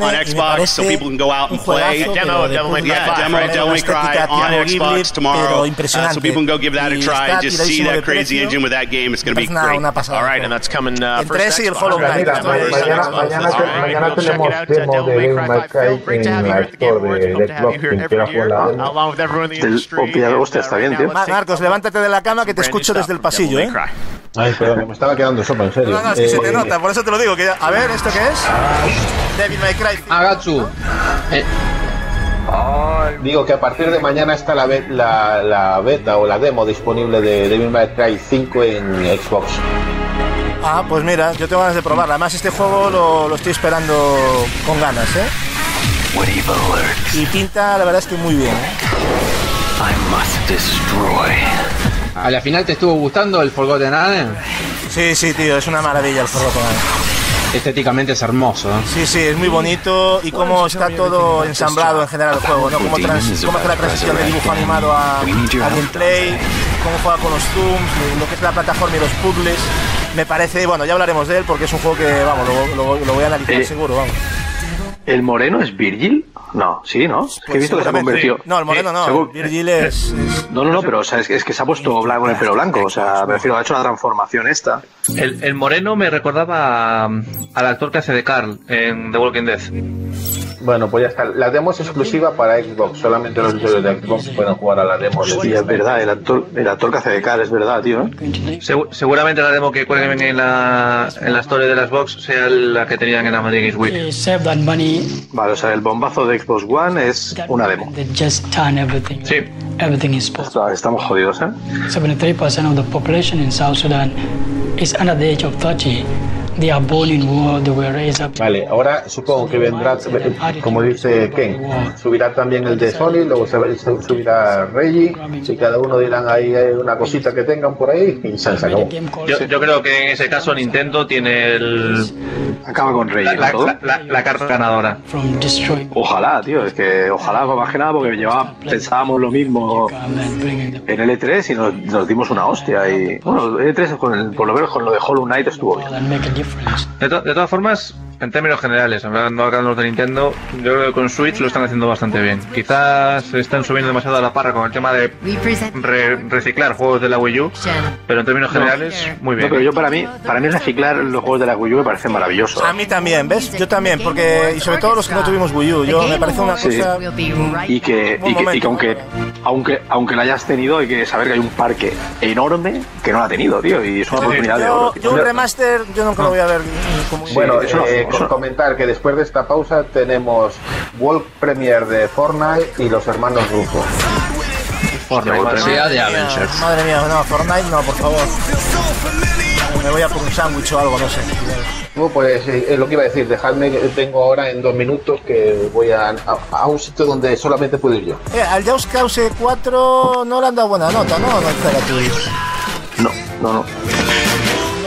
On Xbox, so people can go out and play. Demo Devil May Cry on Xbox tomorrow. Uh, so people can go give that a Y try. está Just see tiradísimo de that crazy precio. engine with that game. It's going to be Es una- great. una pasada. All right, and that's coming uh, Entre first ese y el Xbox, Hollow right? Knight. Mira, Estoy- mañana, mañana, mañana, All right, mañana we'll check tenemos it out, uh, demo Devil de May Devil Cry May 5. Cry Phil, great to have en you la here at the Game Store Awards. de Hope to have you Xbox, here quien quiera every year, jugar la demo. along with everyone in the Del- industry. hostia, and, hostia, uh, está right bien, now, tío. let's Ma- take Marcos, levántate de la cama que te brand new escucho stuff desde el from Devil pasillo, May ¿eh? Cry. Ay, perdón, me estaba quedando sopa, en serio. No, no, es que se te Eh, nota, por eso te lo digo. Que ya- a ver, ¿esto qué es? Devil May Cry. Agatsu. Eh, Digo que a partir de mañana está la, be- la, la beta o la demo disponible de Devil May Cry 5 en Xbox. Ah, pues mira, yo tengo ganas de probarla. Además, este juego lo, lo estoy esperando con ganas, ¿eh? Y pinta, la verdad es que muy bien. ¿eh? ¿A la final te estuvo gustando el Forgotten Adam? Sí, sí, tío, es una maravilla el Forgotten Adam. Estéticamente es hermoso. ¿eh? Sí, sí, es muy bonito y cómo está todo ensamblado en general el juego, ¿no? Cómo, trans- cómo hace la transición de dibujo animado a, a gameplay, cómo juega con los zooms, lo que es la plataforma y los puzzles. Me parece, bueno, ya hablaremos de él porque es un juego que, vamos, lo, lo- lo voy a analizar Eh, seguro, vamos. ¿El moreno es Virgil? No, sí, ¿no? Es que he visto que se ha Pues convertido. No, el moreno no, Seguro- Virgil es... es- No, no, no, pero o sea, es, que- es que se ha puesto blanco con el pelo blanco. O sea, me refiero, ha hecho la transformación esta. El, el moreno me recordaba al actor que hace de Carl en The Walking Dead. Bueno, pues ya está. La demo es exclusiva para Xbox. Solamente los usuarios de Xbox pueden jugar a la demo. de Hostia, es verdad, el actor, el actor que hace de Carl, es verdad, tío. ¿eh? Segu- seguramente la demo que cuelguen en la, en la story de las box sea la que tenían en la Madrid Games Week. save that money, Vale, o sea, el bombazo de Xbox One es una demo. they just turn everything. Sí. Everything is possible. Está- Estamos jodidos, ¿eh? 73% of the population in South Sudan is under the age of 30. They are born in war, they were raised up. Vale, ahora supongo que vendrá, como dice Ken, subirá también el de Sony, luego se, se subirá Reggie, y cada uno dirán ahí eh, una cosita que tengan por ahí y se acabó. Yo, yo creo que en ese caso Nintendo tiene el, Acaba con Rey, la, la- ¿no? la- la- la carta ganadora. Ojalá, tío, es que ojalá, más que nada, porque llevaba, pensábamos lo mismo en el E3 y nos, nos dimos una hostia. Y bueno, el E3 con el- por lo menos con lo de Hollow Knight estuvo bien. to- de todas formas, en términos generales, hablando acá los de Nintendo, yo creo que con Switch lo están haciendo bastante bien. Quizás están subiendo demasiado a la parra con el tema de re- reciclar juegos de la Wii U, pero en términos generales, muy bien. No, pero yo para mí, para mí reciclar los juegos de la Wii U me parece maravilloso. A mí también, ¿ves? Yo también, porque... Y sobre todo los que no tuvimos Wii U, yo me parece una Sí. cosa... Y que, y que, y que aunque, aunque, aunque la hayas tenido, hay que saber que hay un parque enorme que no la ha tenido, tío, y es una oportunidad de oro. Yo, tío. yo un remaster, yo nunca lo voy a ver como... Bueno, eso no- eh, eso no- comentar que después de esta pausa tenemos World Premiere de Fortnite y los hermanos Russo. Fortnite, Madre sea de mía, Avengers. Madre mía, no, Fortnite no, por favor. Me voy a por un sándwich o algo, no sé. Bueno, pues eh, es lo que iba a decir, dejadme que tengo ahora en dos minutos que voy a, a- a un sitio donde solamente puedo ir yo. Eh, al Just Cause 4 no le han dado buena nota, ¿no? No. No, no, no.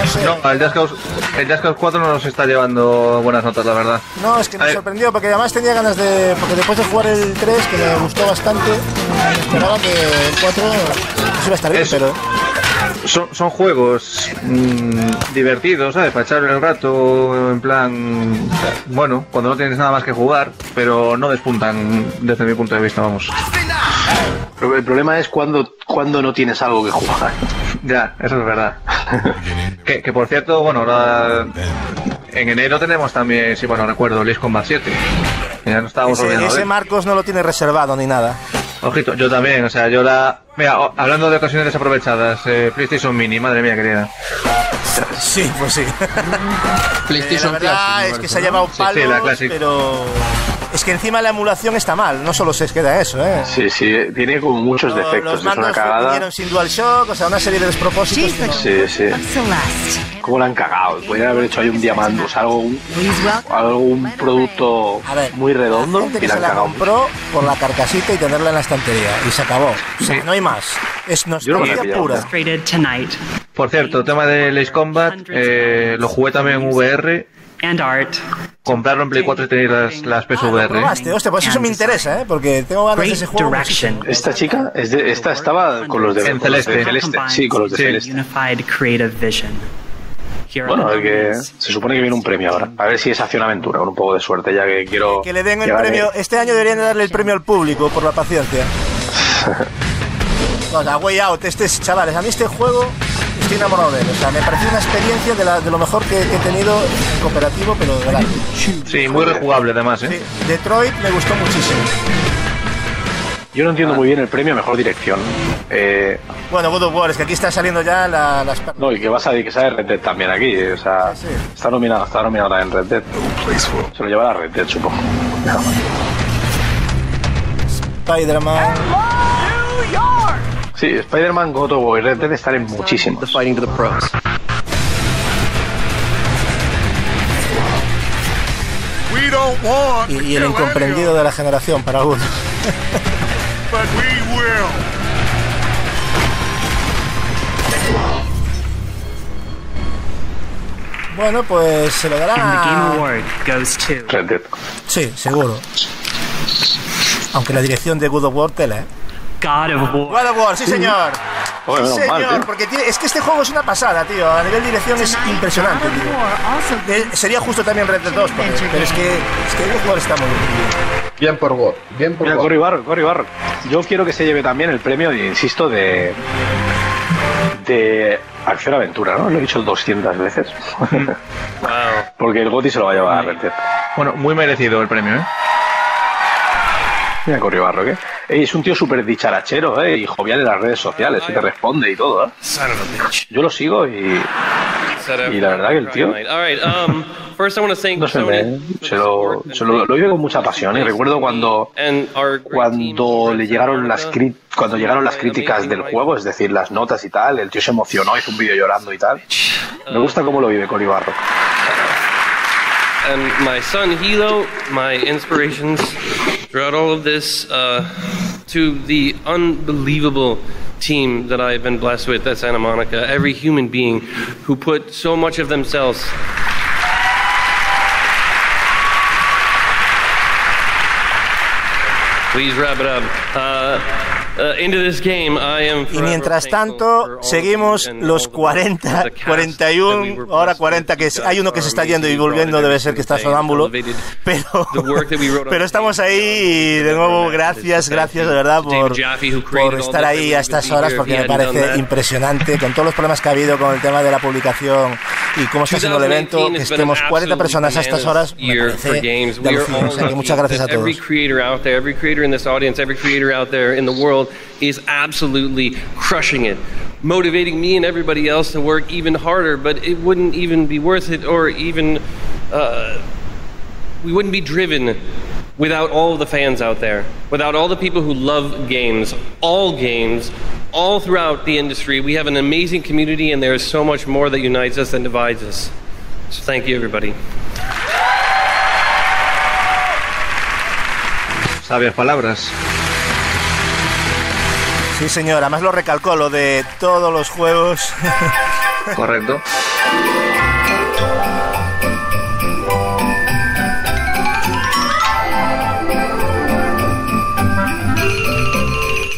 No sé. No, el Just Cause, el Just Cause 4 no nos está llevando buenas notas, la verdad. No, es que me sorprendió porque además tenía ganas de. Porque después de jugar el 3, que me gustó bastante, esperaba que el 4 pues iba a estar bien, Eso. pero. Son, son juegos mm, divertidos, ¿sabes? Para echar el rato en plan, bueno, cuando no tienes nada más que jugar, pero no despuntan desde mi punto de vista, vamos. Pero el problema es cuando, cuando no tienes algo que jugar. Ya, eso es verdad. *laughs* que, que por cierto, bueno, ahora en enero tenemos también, si bueno recuerdo, Ace Combat 7. que Ya no estábamos Ese. Marcos no lo tiene reservado ni nada. Ojito, yo también, o sea, yo la... Mira, o- hablando de ocasiones desaprovechadas, eh, PlayStation Mini, madre mía querida. Sí, pues sí. *laughs* PlayStation la verdad Classic, es que se ha llevado Sí, sí, palos, la Classic. pero es que encima la emulación está mal, no solo se queda eso, ¿eh? Sí, sí, tiene como muchos Lo- defectos, Los es una mandos cagada. vinieron sin DualShock, o sea, una serie de despropósitos. no- Sí, sí. ¿Cómo la han cagado? Podrían haber hecho ahí un diamantus, algo, un, algo, un producto muy redondo y que la se han la cagado. compró por la carcasita y tenerla en la estantería y se acabó. O sea, no hay más. Es no nostalgia pillado. pura. Por cierto, tema de Ace Combat, eh, lo jugué también en VR. Comprarlo en Play 4 y tenéis las, las PSVR. probaste, hostia, pues eso me interesa, ¿eh? Porque tengo ganas de ese juego. muchísimo. Esta chica, es de- esta estaba con los de, En los de Celeste. Celeste. Sí, con los de Sí. Celeste. Bueno, que se supone que viene un premio ahora. A ver si es acción aventura, con un poco de suerte, ya que quiero. Que le den el premio. Este año deberían de darle el premio al público por la paciencia. *laughs* O sea, Way Out, este es, chavales, a mí este juego estoy enamorado de él. O sea, me pareció una experiencia de, la- de lo mejor que, que he tenido en cooperativo, pero de verdad. Sí, muy rejugable además, ¿eh? Detroit me gustó muchísimo. Yo no entiendo muy bien el premio a mejor dirección. Eh, Bueno, God of War, es que aquí están saliendo ya la- las no, y que vas a que sale Red Dead también aquí. O sea, está nominado, está nominado también Red Dead. Se lo llevará Red Dead, supongo. Spider-Man. Sí, Spider-Man, God of War y Red Dead están en muchísimos. Fighting to the pros. We don't want Y, y el incomprendido de la generación para algunos. anyone, but we will. Bueno, pues se lo And the Game dará. Award goes to Red Dead. Sí, seguro. Aunque la dirección de God of War tela, ¿eh? God of War. God of War, sí señor. Sí, mal, señor, porque tiene- es que este juego es una pasada, tío. A nivel de dirección es impresionante, tío. Eh, Sería justo también Red Dead 2, porque- pero es que, es que God of War está muy bien. Bien por God, bien por Mira, God. Barro, Cory Barro. Yo quiero que se lleve también el premio, insisto, de. de acción aventura, ¿no? Lo he dicho 200 veces. *laughs* Porque el Goti se lo va a llevar a Red Dead. Bueno, muy merecido el premio, ¿eh? Mira, Cory Barro, ¿qué? Ey, es un tío súper dicharachero, ¿eh? Y jovial en las redes sociales, y te responde y todo, ¿eh? Yo lo sigo y. Y la verdad que el tío. Um, No sé, me- se lo, se lo, lo vive con mucha pasión. Y recuerdo cuando, cuando le llegaron las cri- cuando llegaron las críticas del juego, es decir, las notas y tal, el tío se emocionó, hizo un vídeo llorando y tal. Me gusta cómo lo vive Cory Barro. and my son Hilo, my inspirations throughout all of this, uh, to the unbelievable team that I've been blessed with at Santa Monica, every human being who put so much of themselves. Please wrap it up. Uh, uh, into this game, I am. Y mientras tanto, seguimos los 40, 41, ahora 40, que hay uno que se está yendo y volviendo, debe ser que está sonámbulo, *laughs* pero, pero estamos ahí y de nuevo gracias, gracias de verdad por, por estar ahí a estas horas porque me parece impresionante con todos los problemas que ha habido con el tema de la publicación y cómo está siendo el evento, 2018 que estemos 40 personas a estas horas, me parece de O sea que muchas gracias a todos. World is absolutely crushing it. Motivating me and everybody else to work even harder, but it wouldn't even be worth it or even uh, we wouldn't be driven without all the fans out there, without all the people who love games, all games, all throughout the industry. We have an amazing community, and there is so much more that unites us than divides us. So thank you, everybody. Sabias palabras. Sí señor, además lo recalcó, lo de todos los juegos. *laughs* Correcto.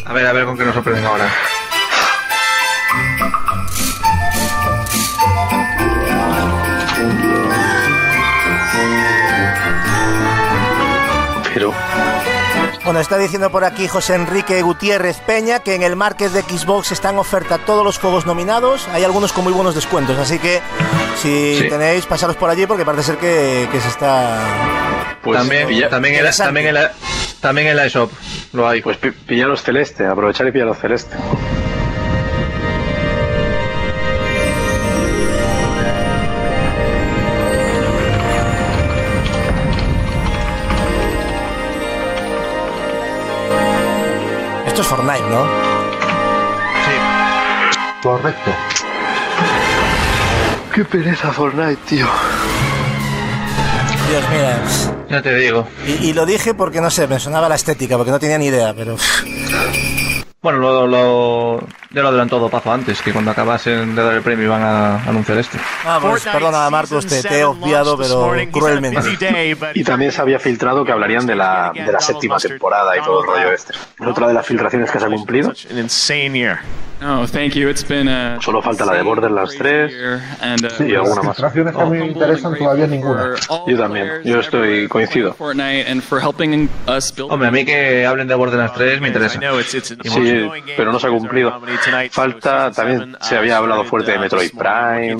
A ver, a ver con qué nos sorprenden ahora. Bueno, está diciendo por aquí José Enrique Gutiérrez Peña que en el market de Xbox están en oferta todos los juegos nominados. Hay algunos con muy buenos descuentos, así que si Sí. tenéis, pasaros por allí porque parece ser que, que se está. Pues, también, pilla- también, el, interesante. también, También en la eShop lo hay. Pues pi- pillaros celeste, aprovechar y pillaros celeste. Esto es Fortnite, ¿no? Correcto. Qué pereza Fortnite, tío. Dios mira. Ya te digo. Y, y lo dije porque no sé, me sonaba la estética, porque no tenía ni idea, pero. Bueno, lo, lo, ya lo adelantó Dopazo antes, que cuando acabasen de dar el premio iban a anunciar este. Ah, pues perdona, Marcos, te, te he obviado, pero cruelmente. Y también se había filtrado que hablarían de la, de la séptima temporada y todo el rollo este. Otra de las filtraciones que se ha cumplido. Oh, thank you. It's been a Solo falta la de Borderlands 3 and uh, Sí, y alguna más. Filtraciones que a mí me interesan todavía ninguna. Yo también, yo estoy coincido. Hombre, a mí que hablen de Borderlands 3 me interesa. Sí, pero no se ha cumplido. Falta, también se había hablado fuerte de Metroid Prime.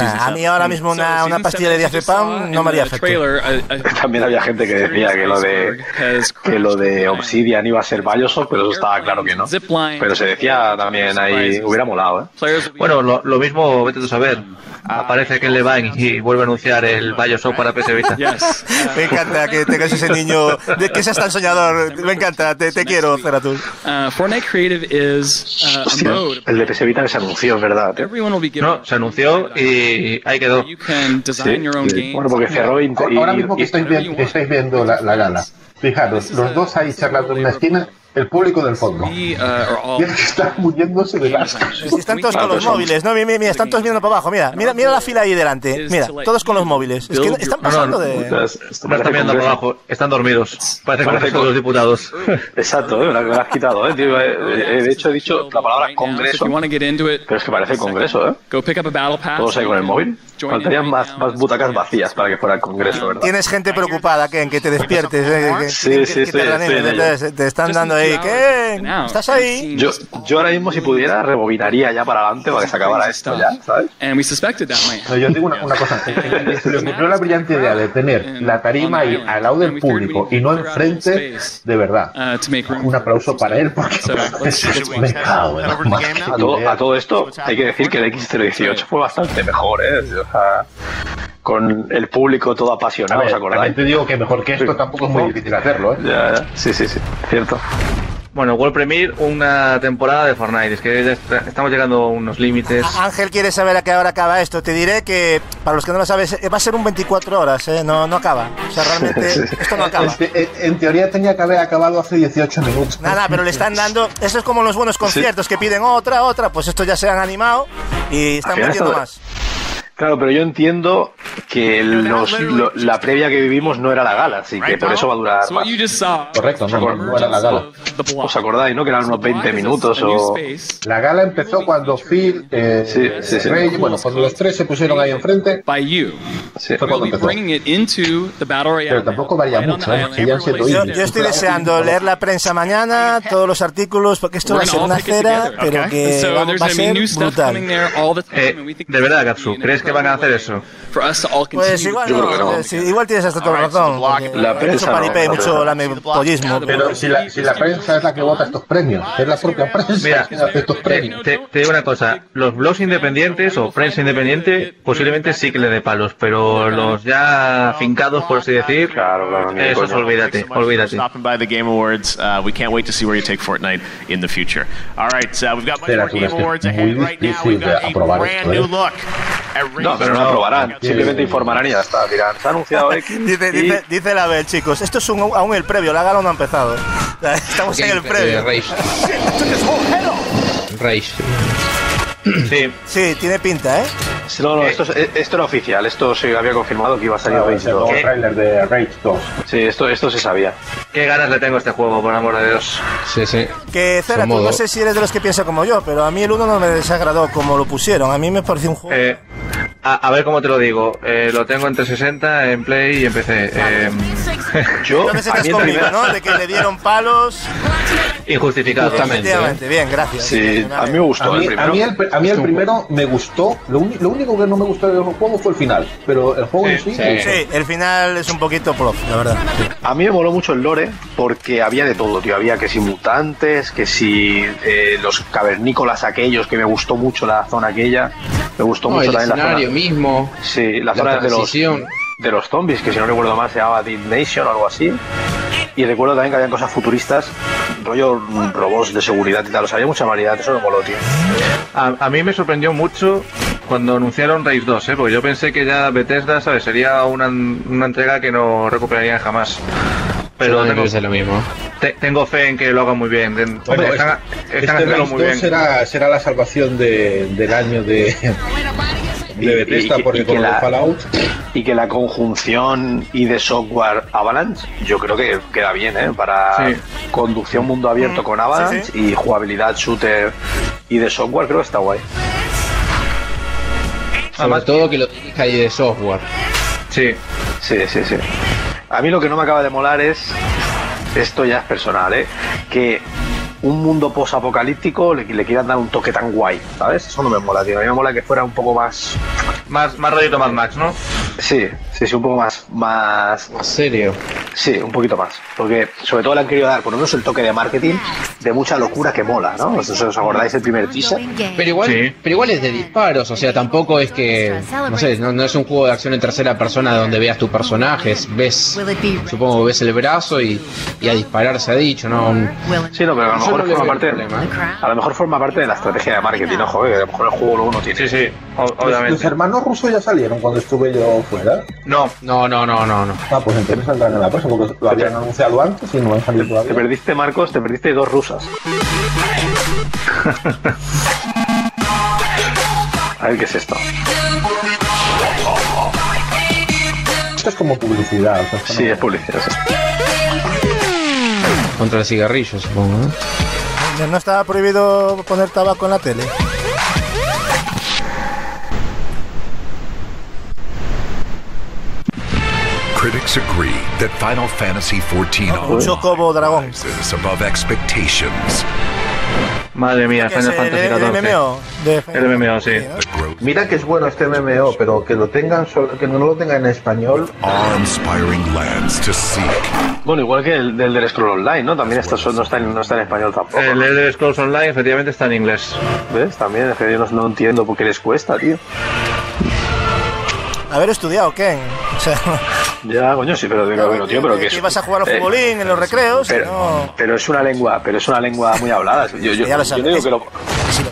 Ah, a mí ahora mismo una, una pastilla de diazepam no me haría efecto. *laughs* También había gente que decía que lo de que lo de Obsidian iba a ser Bioshock, pero eso estaba claro que no. Pero se decía también ahí, hubiera molado, ¿eh? Bueno, lo, lo mismo, vete tú a saber. Aparece que Levine y vuelve a anunciar el Bioshock para PS Vita. *laughs* Me encanta que tengas ese niño, de que seas tan soñador. Me encanta, te, te quiero, Zeratul. Uh, Fortnite Creative is uh, Hostia, el de PS Vita que se anunció, es verdad. be No, se anunció y ahí quedó. Sí, sí. Bueno, porque cerró y, y- Ahora mismo que estáis, vi- que estáis viendo la, la gala, fijaros, los dos ahí charlando en una esquina, el público del fondo. Uh, Y que está muriéndose de asco. Si están todos con los móviles, no, mira, mira, están todos mirando para abajo, mira, mira, mira la fila ahí delante, mira, todos con los móviles. Es que están pasando de... No están mirando para abajo, están dormidos. Parece que Parece son los diputados. *laughs* Exacto, ¿eh? me has quitado. ¿eh? tío, eh, eh, de hecho, he dicho la palabra congreso, pero es que parece congreso, ¿eh? go pick up a battle pass. Todos ahí con el móvil. Faltarían más, más butacas vacías para que fuera el congreso, ¿verdad? Tienes gente preocupada, Ken, que te despiertes, eh, que, Sí, que- sí, que en te están dando ahí, Ken, ¿estás ahí? Yo, yo ahora mismo, si pudiera, rebobinaría ya para adelante para que se acabara esto ya, ¿sabes? And we suspected that might No, yo digo una, una cosa, se le ocurrió la brillante idea de tener la tarima ahí al lado del público y no enfrente, de verdad. uh. Un aplauso para él porque me cago en. A todo, a todo esto, hay que decir que el X018 fue bastante mejor, ¿eh? O sea, con el público todo A apasionado, ver, ¿os acordáis? te digo que mejor que esto tampoco es muy difícil hacerlo, ¿eh? Ya, ya. Sí, sí, sí, cierto. Bueno, World Premiere, una temporada de Fortnite. Es que ya está- estamos llegando a unos límites. Ángel quiere saber a qué hora acaba esto. Te diré que, para los que no lo sabes, eh, va a ser un 24 horas, ¿eh? No, no acaba. O sea, realmente *laughs* esto no acaba. En, te- en- teoría tenía que haber acabado hace 18 minutos. Nada, pero le están dando. Eso es como los buenos conciertos que piden otra, otra. Pues estos ya se han animado y están metiendo esto- más. Claro, pero yo entiendo que los- lo- la previa que vivimos no era la gala, así que por eso va a durar más. you just saw Correcto, no, no, no era la gala. ¿Os acordáis, no? Que eran unos 20 minutos o... La gala empezó cuando Phil, eh, Sí, sí, sí. Rey, bueno, cuando los tres se pusieron ahí enfrente, by you. Sí. fue cuando empezó. bringing it into the battle royale. Pero tampoco varía mucho, ¿eh? Seguían siendo Yo, yo estoy deseando leer la prensa mañana, todos los artículos, porque esto va a ser una cera, pero que va, a ser brutal. Eh, de verdad, Gatsu, ¿crees que van a hacer eso? for us to all Pues igual, no, no. sí, igual tienes hasta toda la razón. La prensa mucho paripé, no, la mucho lamepollismo. Pero si la, si la prensa es la que vota estos premios, es la propia prensa Mira, que hace estos te, premios. te- te digo una cosa, los blogs independientes o prensa independiente posiblemente sí que le dé palos, pero los ya fincados, por así decir, Claro, claro, de esos olvídate, olvídate. Uh, we can't wait to see where you take Fortnite in the future. All right, we've got much Espera, more tú, Game es que Awards es muy difícil de aprobar esto, ¿eh? No, pero no lo aprobarán. Simplemente informarán y ya está. Dirán, se ha anunciado X. *laughs* Dice, y- dice, dice la Bel, chicos, esto es un- aún el previo, la gala no ha empezado. *laughs* Estamos en el Game- previo. eh, Rage. *laughs* Rage. Sí, Sí, tiene pinta, ¿eh? No, no, esto, es- esto era oficial. Esto se había confirmado que iba a salir Claro, Rage es el 2. nuevo trailer de Rage 2. Sí, esto, esto se sabía. qué ganas le tengo a este juego, por amor de Dios. Sí, sí. Que Cera, tú no sé si eres de los que piensa como yo, pero a mí el 1 no me desagradó como lo pusieron. A mí me pareció un juego. Eh, a, a ver cómo te lo digo, eh, lo tengo en 360, en Play y en PC. Eh, *laughs* Yo, Entonces a estás mí el conmigo, primer- ¿no? De que le dieron palos. Injustificado. Efectivamente, bien, gracias. Sí, a mí me gustó A el mí, primero. a mí el, a mí el primero me gustó. Lo, uni- lo único que no me gustó del juego fue el final. Pero el juego en sí. me gustó. Sí, el final es un poquito plof, la verdad. A mí me moló mucho el lore porque había de todo, tío. Había que si mutantes, que si eh, los cavernícolas aquellos, que me gustó mucho la zona aquella. Me gustó No, mucho el también la escenario zona. mismo. Sí, la la zona de los. De los zombies, que si no recuerdo mal se llamaba Dead Nation o algo así. Y recuerdo también que habían cosas futuristas, rollo robots de seguridad y tal. O sea, había mucha variedad, eso me moló, tío. A, a mí me sorprendió mucho cuando anunciaron Race 2, ¿eh? porque yo pensé que ya Bethesda, ¿sabes? Sería una, una entrega que no recuperarían jamás. Pero tengo, lo mismo. te- tengo fe en que lo hagan muy bien. Hombre, están, este, están este haciéndolo Rise muy 2 bien. será, será la salvación de- del año de, de Bethesda, y- y porque que con la- el Fallout. Y que la conjunción y de software Avalanche, yo creo que queda bien, ¿eh? Para Sí. conducción mundo abierto con Avalanche Sí, y jugabilidad shooter y de software, creo que está guay. Sobre todo que lo dirija ahí de software. Sí. Sí, sí, sí. A mí lo que no me acaba de molar es, esto ya es personal, ¿eh? Que un mundo post-apocalíptico le, le quieran dar un toque tan guay, ¿sabes? Eso no me mola, tío. A mí me mola que fuera un poco más... Más, más Mad Max, ¿no? Sí, sí, sí, un poco más... Más, Más serio. Sí, un poquito más. Porque sobre todo le han querido dar, por lo menos el toque de marketing, de mucha locura que mola, ¿no? ¿Os, os acordáis el primer teaser? Pero igual, Sí. pero igual es de disparos, o sea, tampoco es que, no sé, no, no es un juego de acción en tercera persona donde veas tu personaje, es- ves, supongo que ves el brazo y, y a disparar se ha dicho, ¿no? Sí, no, pero a lo mejor no forma parte... ¿eh? A lo mejor forma parte de la estrategia de marketing, ojo, que a lo mejor el juego luego no tiene. Sí, sí, obviamente. los hermanos rusos ya salieron cuando estuve yo fuera. No, No, no, no, no, no. Ah, pues entonces saldrán en la próxima, porque lo habían anunciado antes y no han salido Te todavía. perdiste, Marcos, te perdiste dos rusas. *laughs* A ver qué es esto. Esto es como publicidad. O sea, Sí, no- es publicidad. sí. Contra el cigarrillo, supongo, ¿no? No estaba prohibido poner tabaco en la tele. Critics agree that Final Fantasy XIV dragón. rises above expectations. madre mía, ¿Qué es Final el, Fantasy el XIV. MMO? De El MMO, sí. Mira que es bueno este MMO, pero que lo tengan sol- que no lo tengan en español. Awe-inspiring lands to seek. Bueno, igual que el del, del Scroll Online, ¿no? También esto no está, en, no está en español tampoco. El Elder Scrolls Online efectivamente está en inglés. ¿Ves? También, es que yo no, no entiendo por qué les cuesta, tío. Haber estudiado, Ken. O sea, Ya, coño, sí, pero, pero, pero, tío, pero que es- ibas a jugar al eh, futbolín en los recreos. Pero, no... pero es una lengua, pero es una lengua muy hablada. Yo, yo, Ya lo yo sabes. digo que lo,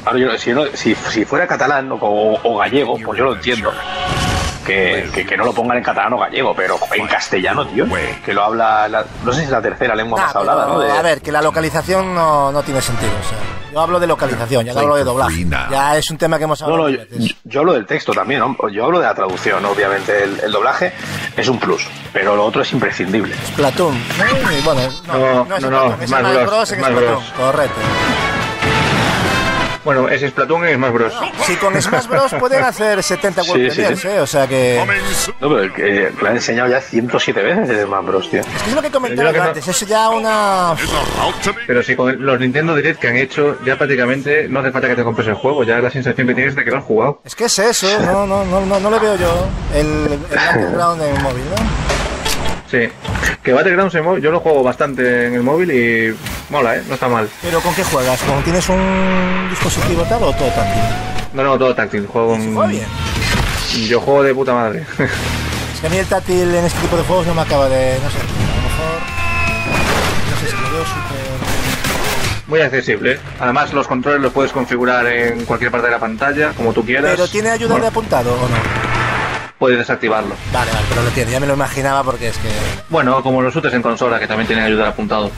Ahora, yo- si, si, si fuera catalán o, o gallego, pues yo lo entiendo. Que, que, que no lo pongan en catalán o gallego, pero en castellano, tío. Que lo habla, la- no sé si es la tercera lengua Nah, más hablada, pero, ¿no? De- A ver, que la localización no, no tiene sentido. O sea, yo hablo de localización, ya no hablo de doblaje. Ya es un tema que hemos No, hablado. no, yo, yo hablo del texto también, ¿no? yo hablo de la traducción, obviamente. El, el doblaje es un plus, pero lo otro es imprescindible. Platoon. ¿no? Y bueno, no, No, no, es no, Splatoon, no, es Splatoon, Bros. correcto. Bueno, es Splatoon y Smash Bros. Si con Smash Bros pueden hacer 70 Sí, World sí, Premiers, sí. ¿eh? O sea que... No, pero que lo han enseñado ya 107 veces el Smash Bros, tío. Es que es lo que comentaba que antes, es ya una... Pero si con los Nintendo Direct que han hecho, ya prácticamente no hace falta que te compres el juego, ya la sensación que tienes de que lo has jugado. Es que es eso, no, no, no, no, no le veo yo el, el *laughs* underground en el móvil, ¿no? Sí. Que Battlegrounds en móvil, yo lo juego bastante en el móvil y mola, ¿eh? No está mal. Pero ¿con qué juegas? ¿Con tienes un dispositivo tal o todo táctil? No, no, todo táctil. Juego con... juega bien? Yo juego de puta madre. Es que a mí el táctil en este tipo de juegos no me acaba de... no sé, a lo mejor... No sé si lo veo súper... Muy accesible. ¿eh? Además, los controles los puedes configurar en cualquier parte de la pantalla, como tú quieras. ¿Pero tiene ayuda de apuntado o no? Puedes desactivarlo. Vale, vale, pero lo tiene, ya me lo imaginaba porque es que... Bueno, como los shooters en consola, que también tienen ayuda al apuntado.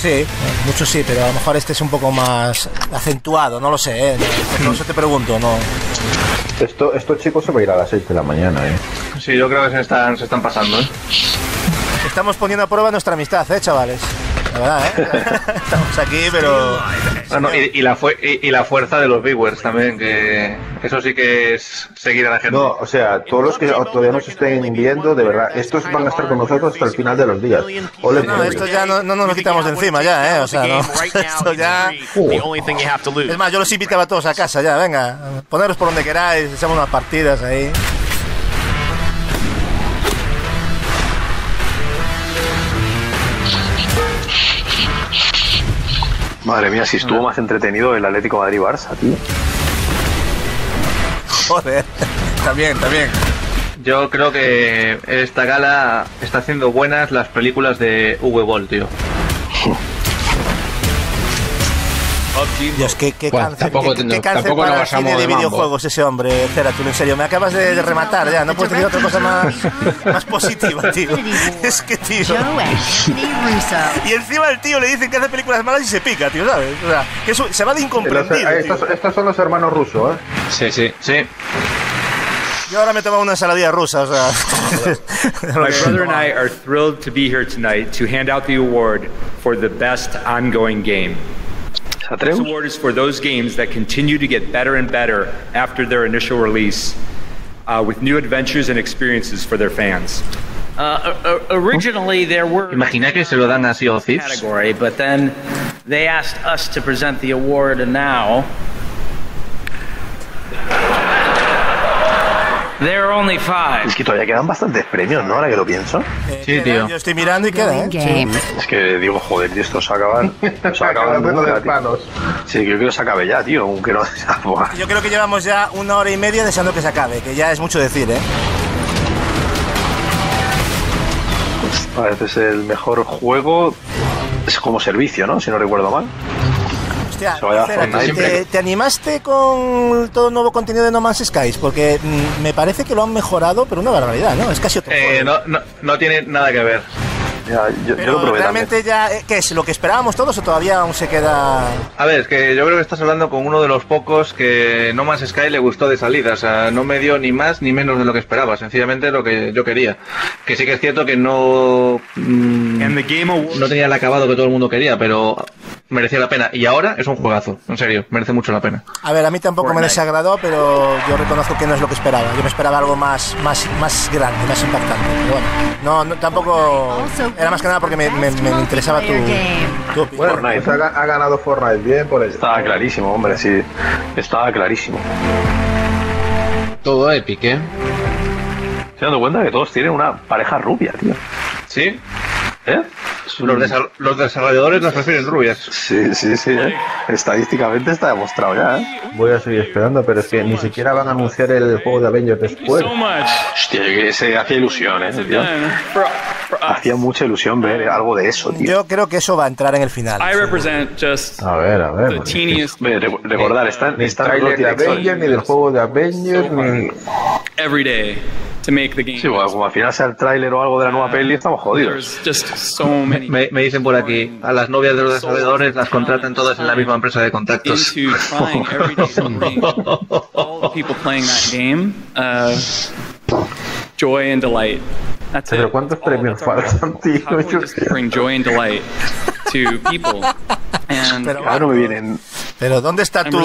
Sí, muchos sí, pero a lo mejor este es un poco más acentuado, no lo sé, ¿eh? Por eso te pregunto, no... Esto, estos chicos se va a ir a las 6 de la mañana, ¿eh? Sí, yo creo que se están, se están pasando, ¿eh? Estamos poniendo a prueba nuestra amistad, ¿eh, chavales? La verdad, ¿eh? *laughs* Estamos aquí, pero... Ah, no, y, y la fue- y, y la fuerza de los viewers también, que eso sí que es seguir a la gente. No, o sea, todos los que todavía nos estén viendo, de verdad, estos van a estar con nosotros hasta el final de los días. Ole No, esto ya no, no nos lo quitamos de encima ya, ¿eh? O sea, no. *laughs* Esto ya... The only thing you have to lose. Es más, yo los invitaba a todos a casa ya, venga, poneros por donde queráis, echamos unas partidas ahí. Madre mía, si estuvo más entretenido el Atlético Madrid-Barça, tío. Joder, *laughs* también, también. Yo creo que esta gala está haciendo buenas las películas de Uwe Boll, tío. Dios, qué, qué Bueno, cáncer, tampoco qué, qué cáncer tampoco para el cine de videojuegos ese hombre, Ceratul, en serio, me acabas de, rematar ya, no puedes decir otra cosa más, más positiva, tío. Es que, tío... Y encima el tío le dicen que hace películas malas y se pica, tío, ¿sabes? O sea, que eso- se va de Los- incomprendido, tío. estos, estos son los hermanos rusos, ¿eh? Sí, sí. Sí. Yo ahora me tomo una ensaladilla rusa, o sea... *laughs* My brother and I are thrilled to be here tonight to hand out the award for the best ongoing game. This award is for those games that continue to get better and better after their initial release, uh, with new adventures and experiences for their fans. Uh, originally, there were Imagina que se lo dan así a Thieves. category, but then they asked us to present the award, and now there are only five. Es que todavía quedan bastantes premios, ¿no? Ahora que lo pienso. Sí, tío. Yo estoy mirando y queda, ¿eh? Game. Es que digo, joder, tío, esto se va a acabar. *laughs* Se a nunca, de. Sí, yo creo que se acabe ya, tío, aunque no. *laughs* Yo creo que llevamos ya una hora y media deseando que se acabe, que ya es mucho decir, ¿eh? Parece es el mejor juego. Es como servicio, ¿no? Si no recuerdo mal. Hostia, Se vaya a espera, Fortnite. ¿te, te animaste con todo el nuevo contenido de No Man's Skies? Porque mm, me parece que lo han mejorado, pero una barbaridad, ¿no? Es casi otro Eh, juego. no, no, no tiene nada que ver. Ya, yo, yo Pero lo probé también. realmente ya, eh, ¿qué es? ¿Lo que esperábamos todos o todavía aún se queda...? A ver, es que yo creo que estás hablando con uno de los pocos que No Man's Sky le gustó de salida. O sea, no me dio ni más ni menos de lo que esperaba. Sencillamente lo que yo quería. Que sí que es cierto que no. mm, And the Game Award. no tenía el acabado que todo el mundo quería, pero merecía la pena. Y ahora es un juegazo. En serio, merece mucho la pena. A ver, a mí tampoco me Fortnite. desagradó, pero yo reconozco que no es lo que esperaba. Yo me esperaba algo más, más, más grande, más impactante. Pero bueno, no, no, tampoco... Era más que nada porque me, me- me interesaba tu, tu opinión. Bueno, pues ha, ga- ha ganado Fortnite, bien por ello. Estaba clarísimo, hombre, sí. Estaba clarísimo. Todo Epic, ¿eh? Estoy dando cuenta que todos tienen una pareja rubia, tío. ¿Sí? ¿Eh? Los, desa- los desarrolladores las prefieren rubias. Sí, sí, sí. ¿eh? Estadísticamente está demostrado ya, ¿eh? Voy a seguir esperando, pero es que ni siquiera van a anunciar el juego de Avengers después. Hostia, que se hacía ilusión, ¿eh? tío? Hacía mucha ilusión ver algo de eso, tío. Yo creo que eso va a entrar en el final. A ver, a ver. recordar, están, Ni están trailer de. Avengers, ni del juego de Avengers, ni... every day to make the game. Sí, bueno, como al final sea el tráiler o algo de la nueva peli, estamos jodidos. Me, me dicen por aquí, a las novias de los desarrolladores las contratan todas en la misma empresa de contactos. uh, joy and delight. That's Pero. ¿cuántos premios faltan, tío? How can we just bring joy and delight to people? *laughs* And Pero, Ahora no me vienen. Pero ¿dónde está tu,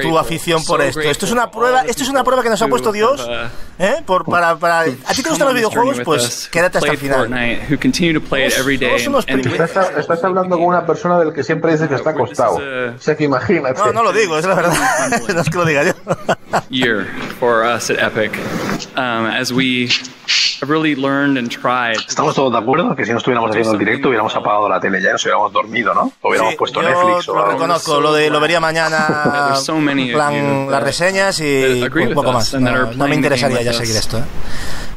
tu afición por esto? Esto es una for prueba, esto es una prueba que nos ha puesto Dios, uh, ¿eh? Por, para, para, ¿A ti te gustan los videojuegos? Pues us, quédate hasta el final. Fortnite, who continue to play it every day. Somos Estás, estás hablando con una persona del que siempre dices que está acostado. O sea que imagínate. No, no lo digo, es la verdad. *laughs* no es que lo diga yo. year for us at Epic um, as we have really learned and tried. Estamos todos de acuerdo que si no estuviéramos haciendo el directo hubiéramos apagado la tele ya nos hubiéramos dormido, ¿no? O hubiéramos Sí, puesto yo Netflix o lo algo. reconozco, lo, de, lo vería mañana *laughs* so plan las reseñas y un poco más. No, no me interesaría ya seguir esto. ¿eh?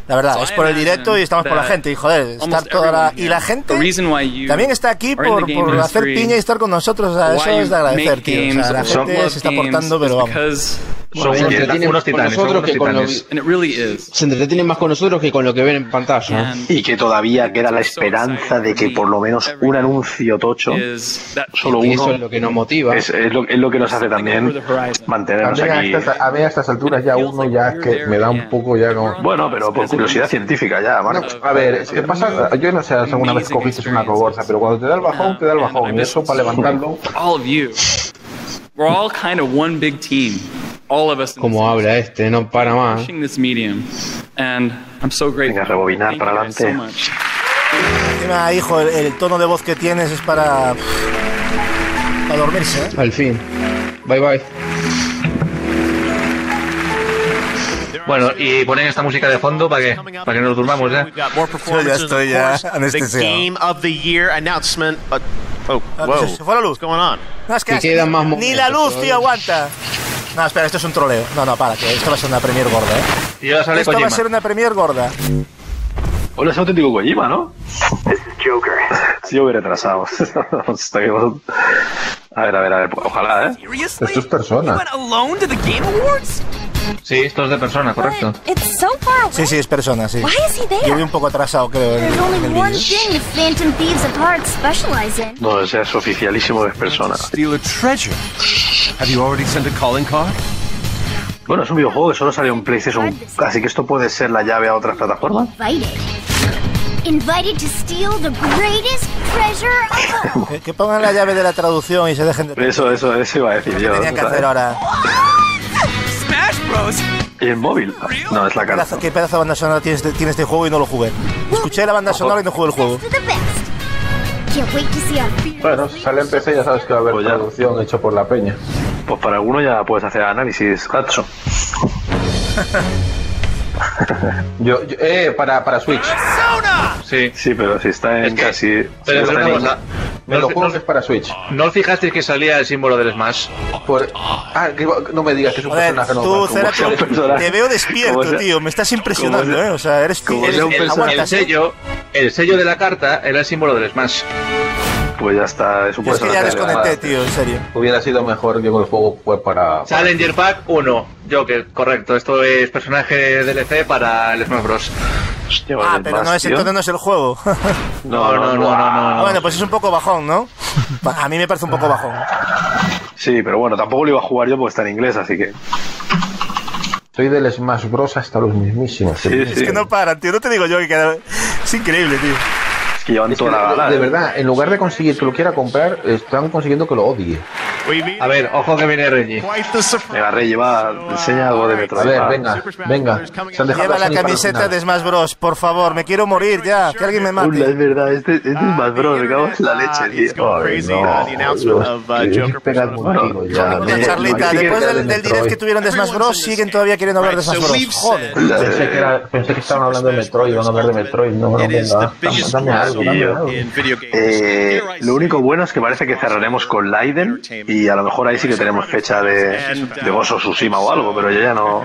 La verdad, es por el directo y estamos por la gente. Y joder, estar toda la... Y la gente también está aquí por, por hacer piña y estar con nosotros. O sea, eso es de agradecer, tío. O sea, la gente se está portando, pero vamos. Se entretienen unos con titanes, nosotros que con lo- really is. se entretienen más con nosotros que con lo que ven en pantalla. Y que todavía queda la esperanza de que por lo menos un anuncio tocho, solo uno, eso es lo que nos motiva. es, es lo, es lo que nos hace también mantenernos mí, a, aquí. estas, a mí a estas alturas ya uno ya es que me da un poco ya como... Bueno, pero por curiosidad científica ya, Marcos. A ver, que pasa, yo no sé si alguna vez cogiste una cogorza, pero cuando te da el bajón, te da el bajón. Y eso para levantarlo... Como habla este, no para más. pushing this medium. And I'm so grateful. Venga, rebobinar Thank para you guys so adelante. much. Encima, hijo, el, el tono de voz que tienes es para. para dormirse, ¿eh? Al fin. Bye bye. Bueno, y ponen esta música de fondo para que, para que nos durmamos ya. More performances. Yo ya estoy ya anestesiado. Game of the Year announcement. Uh, oh, Ah, whoa. se- fue la luz. What's going on? No, es que, quedan más ni la luz, tío, aguanta. No, espera, esto es un troleo. No, no, para, que esto va a ser una premier gorda, ¿eh? Y ahora sale Esto va a Kojima. ser una premier gorda. Hola, es auténtico Kojima, ¿no? Joker. *laughs* Sí, yo voy retrasado. *laughs* A ver, a ver, a ver. Ojalá, ¿eh? Esto es persona. alone to the Game Awards? Sí, esto es de persona, correcto. It's so far. Sí, sí, es persona, sí. Why is he there? Yo voy un poco atrasado, creo, en, en el vídeo. No, ese es oficialísimo de persona. Steal a treasure. Have you already sent a calling card? Bueno, es un videojuego que solo salió en PlayStation, así que esto puede ser la llave a otras plataformas. Invited. Invited to steal the greatest treasure of all. *laughs* Que, que pongan la llave de la traducción y se dejen de... Eso, eso, eso iba a decir ¿Qué yo. tenían que hacer ahora? Smash Bros. ¿Y el móvil? No, es la ¿Qué pedazo, carta. qué pedazo de banda sonora tiene este, tiene este juego y no lo jugué? Escuché la banda sonora y no jugué el juego. Bueno, si sale en PC ya sabes que va a haber Pues ya. traducción hecho por la peña. Pues para alguno ya puedes hacer análisis, Gatso. *laughs* Yo, yo- eh, para, para Switch. Sí. Sí, pero si está en casi. si Pero, está pero en- Me ¿no, lo juego no que es para Switch. ¿no os fijasteis que salía el símbolo del Smash? Por- ah, que no me digas que es un Joder, personaje tú, normal. Cera, sea un te- veo despierto, tío. Me estás impresionando, ¿eh? O sea, eres tú. como eres- sea un El, el aguantas, ¿eh? sello, el sello de la carta era el símbolo del Smash. Pues ya está, es un es que ya desconecté, de- tío, en serio. Hubiera sido mejor que el juego fue para. Challenger Pack 1, Joker, correcto. Esto es personaje DLC para el Smash Bros. Hostia, Ah, pero más, no es tío. entonces no es el juego. *laughs* No, no, no, no, Ah, bueno, pues es un poco bajón, ¿no? *laughs* A mí me parece un poco bajón. Sí, pero bueno, tampoco lo iba a jugar yo porque está en inglés, así que. Soy del Smash Bros. hasta los mismísimos. Sí, Es que no paran, tío. No te digo yo que queda... Es increíble, tío. Es que llevan Es que toda la de, gala. de ¿eh? verdad, en lugar de conseguir que lo quiera comprar, están consiguiendo que lo odie. A ver, ojo que viene Reggie. Venga, Rey, lleva, enseña algo de Metroid. A ver, va. venga, venga. Se han dejado Lleva la camiseta de Smash Bros, por favor. Me quiero morir ya. Que alguien me Ula, es mate. verdad, este, este es más bro, me cago en la leche, tío. Ay, Crazy, no, uh, ya. Una Eh, charlita. Después del, de del direct que tuvieron de Smash Bros, siguen todavía queriendo hablar de Smash Bros. Joder. Pensé que, era, pensé que estaban hablando de Metroid, van a hablar de Metroid. No, no, venga, dame algo, dame algo. Eh, lo único bueno es que parece que cerraremos con Leiden y a lo mejor ahí sí que tenemos fecha de, de of Tsushima o algo, pero yo ya no.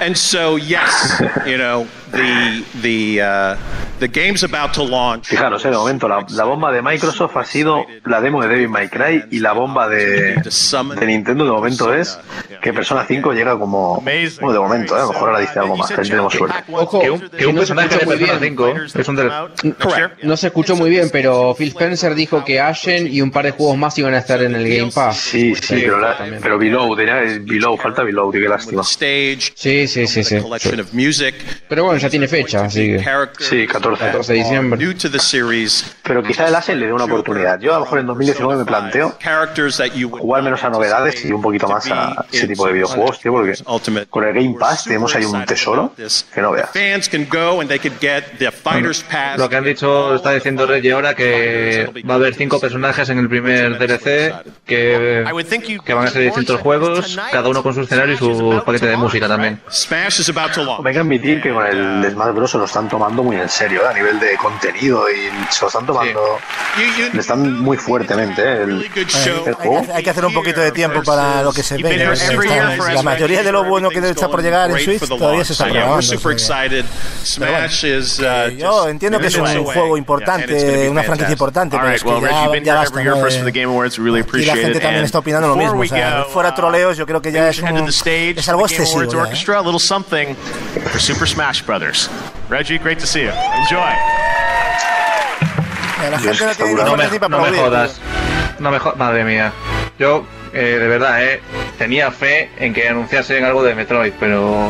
And so, yes, you know, the the uh, the game's about to launch. Fijaros, eh, de momento la, la bomba de Microsoft ha sido la demo de Devil May Cry y la bomba de, de Nintendo de momento es que Persona 5 llega como. Bueno, de momento, eh, a lo mejor ahora dice algo más, tenemos suerte. Ojo, Que un, que un no personaje de Persona bien. 5 es un. No se escuchó muy bien, pero Phil Spencer dijo que Ashen y un par de juegos más iban a estar en el Game Sí, sí, pero, la- pero Below, Below, falta Below, qué lástima. Sí, sí, sí, sí. music, Pero bueno, ya tiene fecha, así que. Sí, 14. 14 de diciembre. Pero quizá el Ashen le dé una oportunidad. Yo a lo mejor en 2019 me planteo jugar menos a novedades y un poquito más a ese tipo de videojuegos, tío, porque con el Game Pass tenemos ahí un tesoro que no veas. Fans can go and they could get the Fighters Pass. Lo que han dicho, está diciendo Reggie ahora que va a haber cinco personajes en el primer DLC que, que van a ser distintos juegos, cada uno con su escenario y su paquete de música también. Hay que admitir que con el Smash Bros. se lo están tomando muy en serio, ¿eh? a nivel de contenido y se lo están tomando cuando le están muy fuertemente ¿eh? el, el juego. Hay que hacer un poquito de tiempo para lo que se ve. Está- La mayoría de lo bueno que está por llegar en Switch todavía se está is. Uh, Yo entiendo que es un juego importante, una franquicia importante, pero es que ya, ya basta. ¿no? la gente también está opinando lo mismo. O sea, fuera troleos, yo creo que ya es, un, es algo excesivo. Ya, ¿eh? For Super Smash Brothers. Reggie, great to see you. Enjoy. La gente no tiene no, ni me, fuerza ni para no me jodas. No me jodas. Madre mía. Yo, eh, de verdad, eh, tenía fe en que anunciasen algo de Metroid, pero.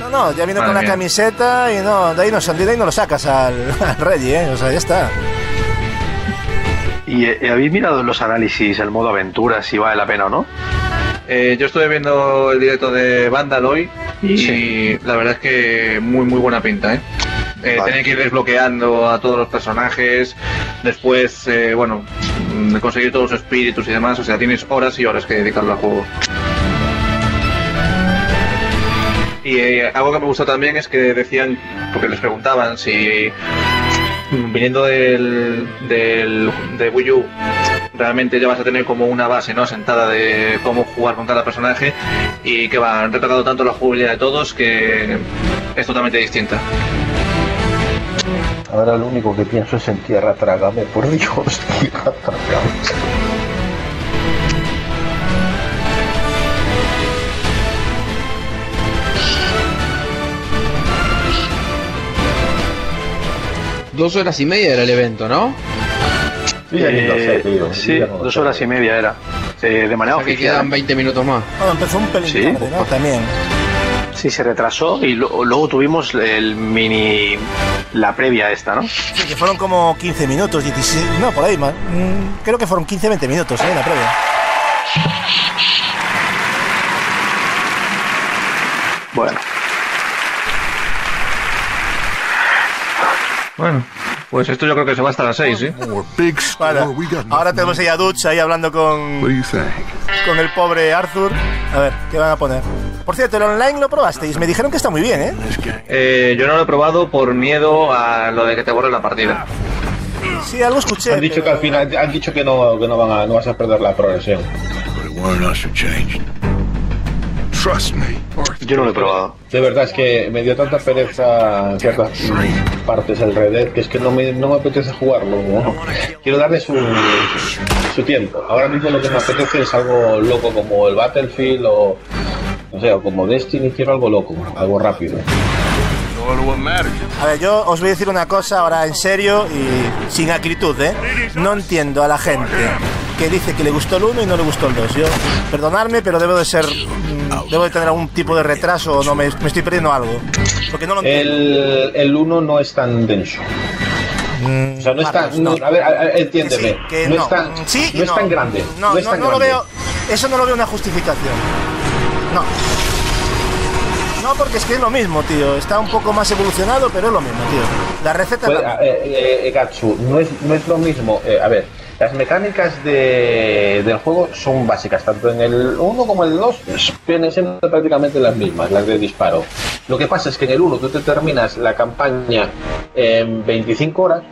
No, no, ya vino Madre con la mía. camiseta y no, de ahí no, de ahí no lo sacas al, *laughs* al Reggie, ¿eh? O sea, ya está. ¿Y eh, habéis mirado en los análisis el modo aventura si vale la pena o no? Eh, yo estuve viendo el directo de Vandal hoy y la verdad es que muy muy buena pinta, ¿eh? Eh, Vale. Tener que ir desbloqueando a todos los personajes, después, eh, bueno, mm, conseguir todos los espíritus y demás, o sea, tienes horas y horas que dedicarlo al juego. Y algo que me gustó también es que decían, porque les preguntaban si viniendo del, de Wii realmente ya vas a tener como una base no sentada de cómo jugar con cada personaje y que va, han retratado tanto la jugabilidad de todos que es totalmente distinta. Ahora lo único que pienso es en tierra trágame, por Dios, *laughs* tierra trágame. Dos horas y media era el evento, ¿no? Eh, sí, dos horas y media era. Eh, de manera O sea que oficial. quedan 20 minutos más. Bueno, empezó un pelín Sí. tarde, ¿no? También. Sí, se retrasó y lo- luego tuvimos el mini. la previa esta, ¿no? Sí, que fueron como 15 minutos, 16, no, por ahí más. Mm, creo que fueron 15-20 minutos, ¿eh? La previa. Bueno. Bueno, pues esto yo creo que se va hasta las 6, ¿sí? Bueno, ahora tenemos ahí a Dutch ahí hablando con, con el pobre Arthur. A ver, ¿qué van a poner? Por cierto, el online lo probasteis. Me dijeron que está muy bien, ¿eh? Eh, yo no lo he probado por miedo a lo de que te borre la partida. Sí, algo escuché. Han dicho que al final han dicho que no, que no, van a, no vas a perder la progresión. Trust me. Yo no lo he probado. De verdad es que me dio tanta pereza ciertas partes del Red Dead que es que no me, no me apetece jugarlo. ¿no? Quiero darle su, su tiempo. Ahora mismo lo que me apetece es algo loco como el Battlefield o, o sea, o como Destiny. Quiero algo loco, algo rápido. A ver, yo os voy a decir una cosa ahora en serio y sin acritud, ¿eh? No entiendo a la gente que dice que le gustó el 1 y no le gustó el 2. Yo, perdonadme, pero debo de ser. mm, Debo de tener algún tipo de retraso o no me, me estoy perdiendo algo. Porque no lo entiendo. El, el 1 no es tan denso. O sea, no es tan. no, a ver, a- entiéndeme. Que no, no. es tan, Sí no es tan grande. No, es no, tan no lo veo. Eso no lo veo una justificación. No. No, porque es que es lo mismo, tío. Está un poco más evolucionado, pero es lo mismo, tío. La receta es Pues, la eh, eh, eh, Gatsu, no es, no es lo mismo. eh, a ver, las mecánicas de, del juego son básicas, tanto en el 1 como en el 2 vienen siendo prácticamente las mismas, las de disparo. Lo que pasa es que en el 1 tú te terminas la campaña en 25 horas,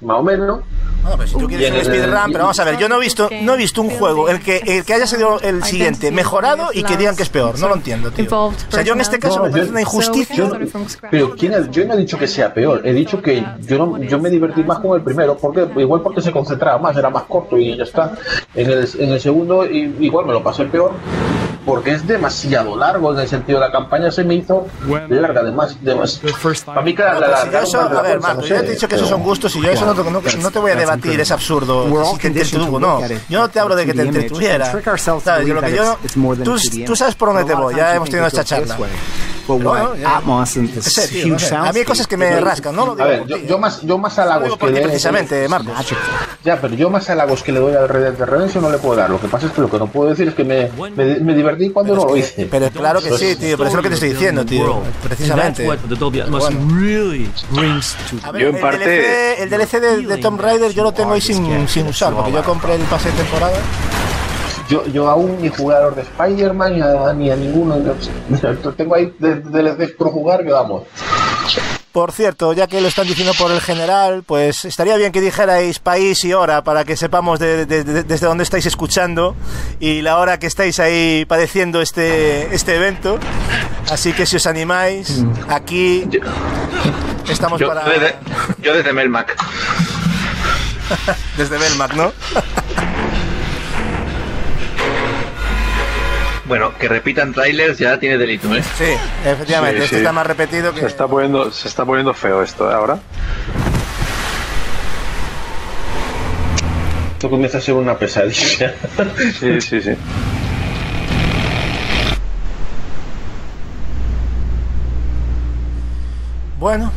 más o menos. Bueno, pero si tú quieres un el- speedrun, pero vamos a ver, yo no he visto, no he visto un juego el que, el que haya sido el siguiente mejorado y que digan que es peor. No lo entiendo, tío. O sea, yo en este caso No, me parece yo- una injusticia. yo- pero ¿quién ha- yo no he dicho que sea peor, he dicho que yo no, yo me divertí más con el primero, porque igual porque se concentraba más, era más corto y ya está. En el, en el segundo i- igual me lo pasé peor, porque es demasiado largo en el sentido de la campaña se me hizo larga, además, Para mí cada No, la, la- eso- a ver, Marco, yo te he dicho que esos son gustos y yo eso no, te- no- no te voy a debatir, es absurdo. Si te entretuvo, no. Yo no te hablo de que te entretuviera. ¿Sabes? Yo lo que yo, tú, tú sabes por dónde te voy, ya hemos tenido esta charla. But what. Atmos and this tío, huge. A mí hay cosas que me rascan, no lo A digo ver, yo, yo más, yo más halagos que le precisamente, Marcos. Ya, pero yo más halagos que le doy al Red Dead Redemption no le puedo dar. Lo que pasa es que lo que no puedo decir es que me, me, me divertí cuando no lo hice. Pero claro que sí, tío, pero eso es lo que te estoy diciendo, tío. Precisamente. A ver, el, DLC, el DLC de, de Tomb Raider yo lo tengo ahí sin, sin usar, porque yo compré el pase de temporada. Yo, yo aún ni los de Spider-Man ni a, ni a ninguno. de los- Tengo ahí de- DLCs por jugar que vamos. Por cierto, ya que lo están diciendo por el general, pues estaría bien que dijerais país y hora para que sepamos de- de- de- desde dónde estáis escuchando y la hora que estáis ahí padeciendo este, este evento. Así que si os animáis, aquí estamos Yo, para... desde, yo desde Melmac. *laughs* desde Belmac, ¿no? *laughs* Bueno, que repitan trailers ya tiene delito, ¿eh? Sí, efectivamente, Sí, este sí. está más repetido que... Se está poniendo, se está poniendo feo esto ¿eh? ahora. Esto comienza a ser una pesadilla. Sí, sí, sí. Bueno,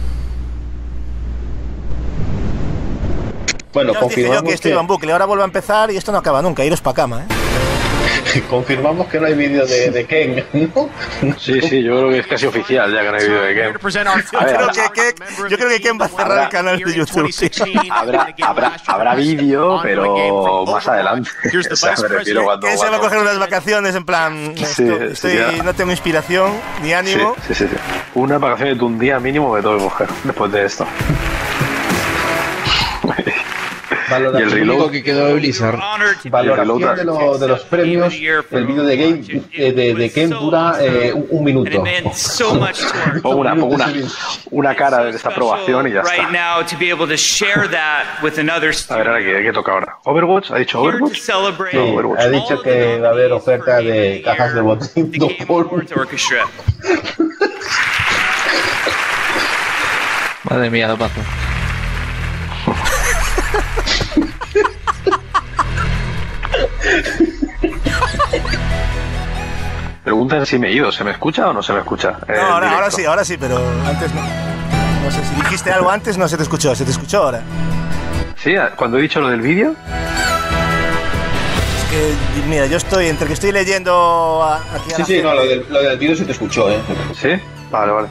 Bueno, yo confirmamos que esto iba en bucle, ahora vuelve a empezar y esto no acaba nunca, iros para cama, ¿eh? *laughs* confirmamos que no hay vídeo de, de Ken, ¿no? *laughs* Sí, sí, yo creo que es casi oficial ya que no hay vídeo de Ken. Yo A ver, creo, que, que- yo creo que Ken va a cerrar el canal de YouTube. sí. Habrá, habrá, habrá vídeo, pero más adelante. O sea, *laughs* me refiero cuando, Ken se va a coger unas vacaciones en plan, Sí, esto- sí, estoy- ya. no tengo inspiración ni Sí, ánimo. sí, sí, sí. Una vacación de un día mínimo me tengo que coger después de esto. Y el reload. que quedó de Blizzard. Valoración de, lo- de los premios, el vídeo de, Game, eh, de, de Ken dura eh, un, un minuto. Pongo una, pongo una, una cara de esta aprobación y ya right está. now to be able to share that with another A ver, ahora qué, qué toca ahora. ¿Overwatch? ¿Ha dicho Overwatch? celebrate Sí, ha dicho que va a haber oferta de cajas de botín. *laughs* Madre mía, lo paso. Preguntan si me he ido. ¿Se me escucha o no se me escucha? Eh, No, ahora, en ahora sí, ahora sí, pero antes no. No sé si dijiste algo antes, no se te escuchó, se te escuchó ahora. Sí, cuando he dicho lo del vídeo. Es que, mira, yo estoy, entre que estoy leyendo a- aquí a Sí, la sí, gente- no, lo del, lo del vídeo se te escuchó, ¿eh? ¿Sí? Vale, vale.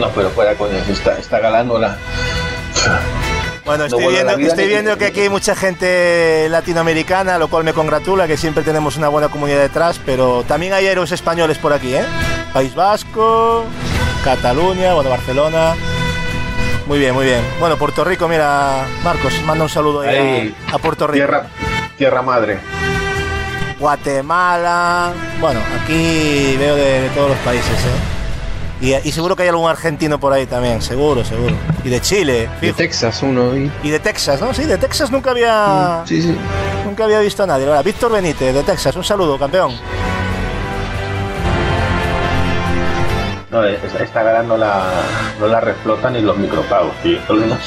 No, pero fuera coño, se está, está galando la... Bueno, No estoy, viendo, estoy que aquí hay mucha gente latinoamericana, lo cual me congratula, que siempre tenemos una buena comunidad detrás, pero también hay héroes españoles por aquí, ¿eh? País Vasco, Cataluña, bueno, Barcelona. Muy bien, muy bien. Bueno, Puerto Rico, mira, Marcos, manda un saludo ahí Ahí, a, a Puerto Rico. Tierra, tierra madre. Guatemala. Bueno, aquí veo de, de todos los países, ¿eh? Y, y seguro que hay algún argentino por ahí también, seguro, seguro. Y de Chile, De fijo. Texas uno. Y... Y de Texas, ¿no? Sí, de Texas nunca había. Sí, sí. Nunca había visto a nadie. Ahora, Víctor Benítez, de Texas, un saludo, campeón. No, está, ganando la... No la reflotan ni los micropagos, tío. Hablando en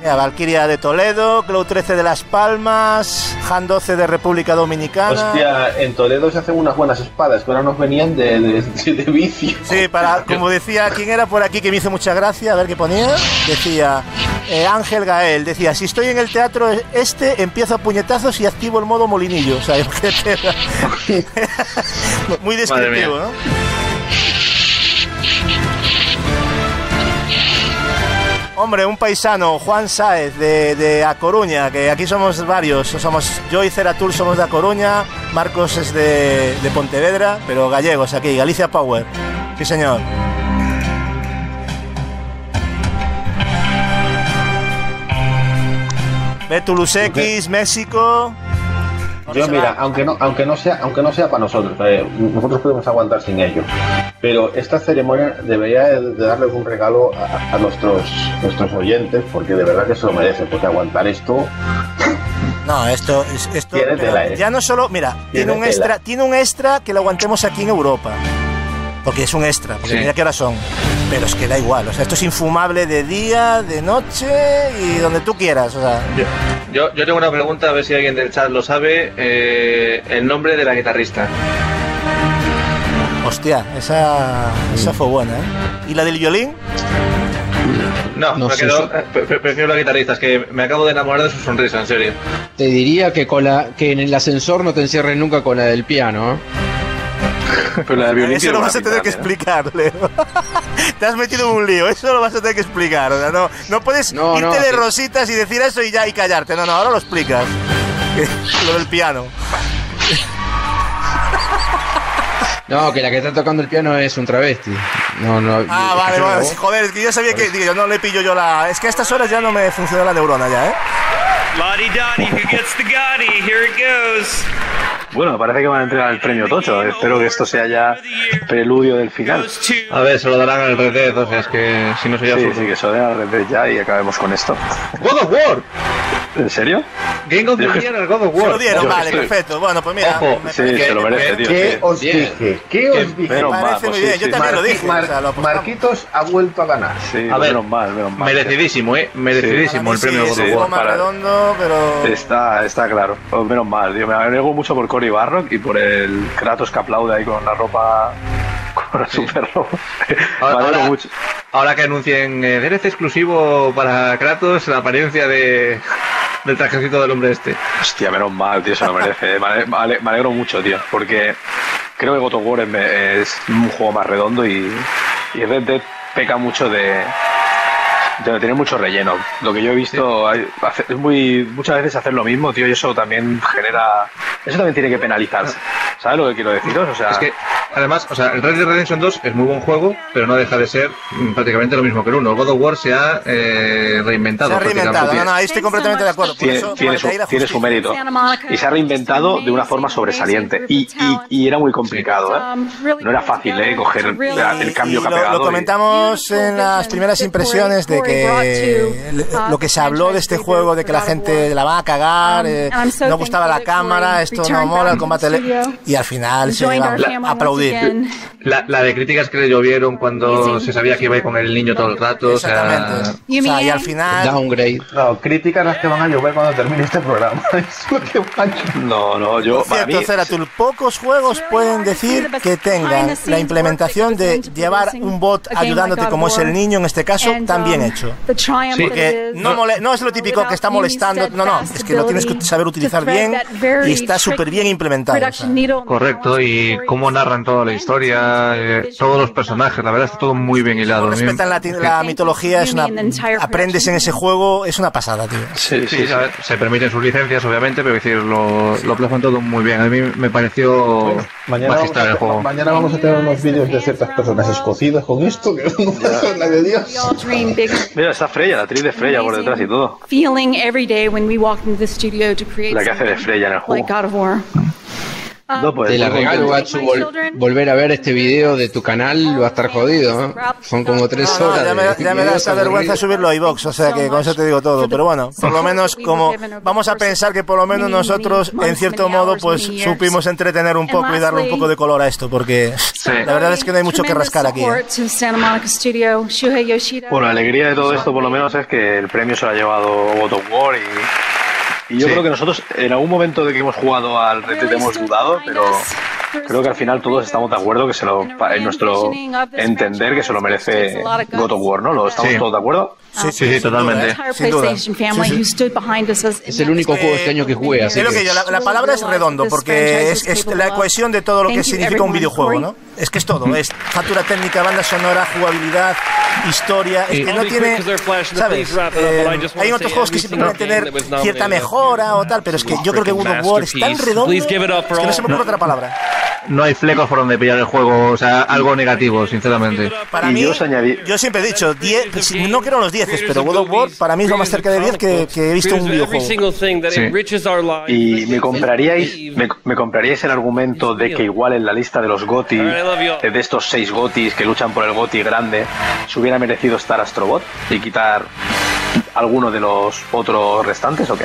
Mira, Valkyria de Toledo, Cloud 13 de Las Palmas, Han 12 de República Dominicana. Hostia, en Toledo se hacen unas buenas espadas que ahora nos venían de, de, de, de vicio. Sí, para, *laughs* como decía, ¿quién era por aquí que me hizo mucha gracia? A ver qué ponía. Decía, eh, Ángel Gael, decía, si estoy en el teatro este, empiezo a puñetazos y activo el modo molinillo. O sea, *laughs* *laughs* muy descriptivo. ¿no? Hombre, un paisano, Juan Sáez, de, de A Coruña, que aquí somos varios. Somos yo y Ceratul somos de A Coruña, Marcos es de, de Pontevedra, pero gallegos aquí, Galicia Power. Sí, señor. Betulus X, México. Yo mira, aunque no, aunque no sea, aunque no sea para nosotros, eh, nosotros podemos aguantar sin ello. Pero esta ceremonia debería de darle un regalo a, a nuestros nuestros oyentes, porque de verdad que se lo merece, porque aguantar esto No, esto, es- esto Tiene tela, ¿eh? ya no solo, mira, tiene, Tiene un tela. extra, tiene un extra que lo aguantemos aquí en Europa. Porque es un extra, porque Sí. mira qué horas son. Pero es que da igual, o sea, esto es infumable de día, de noche y donde tú quieras, o sea. Yo, yo, tengo una pregunta, a ver si alguien del chat lo sabe. eh, el nombre de la guitarrista. Hostia, esa, esa fue buena, ¿eh? ¿Y la del violín? No, No me sé, quedo, yo- eh, pre- pre- prefiero la guitarrista, es que me acabo de enamorar de su sonrisa, en serio. Te diría que con la que en el ascensor no te encierres nunca con la del piano. ¿eh? *laughs* Pero la de violín Eso lo vas a tener que pinta explicar, Leo. *laughs* Te has metido en un lío, eso lo vas a tener que explicar. O sea, no, no puedes No, irte no, de sí. rositas y decir eso y ya y callarte. No, no, ahora lo explicas. *laughs* lo del piano. No, que la que está tocando el piano es un travesti. No, no. Ah, vale, vale. no- sí, Joder, es que yo sabía que. Digo, yo no le pillo yo la. Es que a estas horas ya no me funciona la neurona ya, ¿eh? Lottie Dottie, who gets the Gotti? Here it goes. Bueno, parece que van a entregar el premio Tocho. Espero que esto sea ya preludio del final. A ver, se lo darán al Red Dead, o sea, es que si no soy Sí, sí, que se lo den al Red Dead ya y acabemos con esto. God of War. ¿En serio? Game of the Yo Year al God of Se War. lo dieron, Yo vale, estoy- perfecto. Bueno, pues mira. Ojo, me Sí, se lo merece, tío. ¿Qué sí. os dije? ¿Qué os dije? Menos mal, parece pues muy sí, bien, yo sí, también lo Marqui- dije. Mar- o sea, lo. Marquitos ha vuelto a ganar. Sí, A ver, menos mal, menos mal. Merecidísimo, eh. Merecidísimo el premio sí, God of War. para- redondo, pero. Está, está claro. Pues menos mal, tío. Me alegro mucho por Cory Barrock y por el Kratos que aplaude ahí con la ropa. *laughs* con la super ropa. *laughs* Ahora, mucho. ahora que anuncien eh, exclusivo para Kratos, la apariencia de, del trajecito del hombre este. Hostia, menos mal, tío, se lo merece. eh. Me ale- me ale- me alegro mucho, tío, porque creo que God of War es, es un juego más redondo y, y Red Dead peca mucho de, de tener mucho relleno. Lo que yo he visto hay- hace- es muy muchas veces hacer lo mismo, tío, y eso también genera... Eso también tiene que penalizarse. ¿Sabes lo que quiero deciros? O sea, además, o sea, el Red Dead Redemption 2 es muy buen juego, pero no deja de ser mm, prácticamente lo mismo que el 1. El God of War se ha eh, reinventado. Se ha reinventado, no, no, ahí estoy completamente de acuerdo. Tiene, eso, tiene para su, tiene mérito. Y se ha reinventado de una forma sobresaliente. Y, y, y era muy complicado, ¿eh? No era fácil, ¿eh? Coger el, el cambio Y que ha lo, pegado. lo y- comentamos en las primeras impresiones de que el- lo que se habló de este juego, de que la gente la va a cagar, eh, no gustaba la cámara, esto no mola, el combate. Y al final se va a aplaudir. La, la de críticas que le llovieron cuando se sabía que iba a ir con el niño todo el rato. O sea, Exactamente. O sea, y al final. Downgrade. No, críticas las que van a llover cuando termine este programa. Es lo que van a llover. No, no, yo. Por cierto, mí, Ceratul, pocos juegos pueden decir que tengan la implementación de llevar un bot ayudándote como es el niño en este caso tan bien hecho. Porque no, mole- no es lo típico que está molestando, no, no, es que lo tienes que saber utilizar bien y está súper bien implementado. o sea. correcto, y cómo narran toda la historia, eh, todos los personajes, la verdad está todo muy bien hilado. Respetan la, la mitología, es una, aprendes en ese juego, es una pasada, tío. sí, Sí, a ver, se permiten sus licencias, obviamente, pero es decir, lo, lo plasman todo muy bien. A mí me pareció Mañana magistral el juego. mañana vamos a tener unos vídeos de ciertas personas escocidas con esto, que no es la de Dios. Mira, está Freya, la actriz de Freya por detrás y todo. La que hace de Freya en el juego. No, pues, Te la regalo. Gatsu. vol- volver a ver este video de tu canal va a estar jodido. ¿eh? Son como tres No, no, horas. ya me, de ya me da esa vergüenza subirlo a iVox, o sea que con eso te digo todo. Pero bueno, por lo menos como vamos a pensar que por lo menos nosotros, en cierto modo, pues supimos entretener un poco y darle un poco de color a esto, porque la verdad es que no hay mucho que rascar aquí. ¿eh? Bueno, la alegría de todo esto, por lo menos, es que el premio se lo ha llevado of War y, y yo Sí. creo que nosotros, en algún momento de que hemos jugado al Red hemos dudado, pero creo que al final todos estamos de acuerdo que se lo, en nuestro entender que se lo merece God of War, ¿no? ¿Lo estamos Sí. todos de acuerdo? Sí, sí, sí, totalmente. stood behind us as Es el único juego este año que jugué, así Es lo que... yo, la, la palabra es redondo, porque es, es la cohesión de todo lo que significa un videojuego, ¿no? Es que es todo, es factura técnica, banda sonora, jugabilidad, historia, es que no tiene, ¿sabes? Eh, hay otros juegos que siempre pueden tener cierta mejora o tal, pero es que yo creo que God of War es tan redondo es que no se me ocurre otra palabra. No hay flecos por donde pillar el juego, o sea, algo negativo, sinceramente. Para Y mí, yo os añadí- yo siempre he dicho, 10, pues, no quiero los 10, pero God of War para mí es lo más cerca de 10 que, que he visto en un videojuego. Sí. Y me compraríais, me, me compraríais el argumento de que igual en la lista de los GOTI, de de estos seis GOTIs que luchan por el GOTI grande, se hubiera merecido estar Astrobot y quitar alguno de los otros restantes o qué?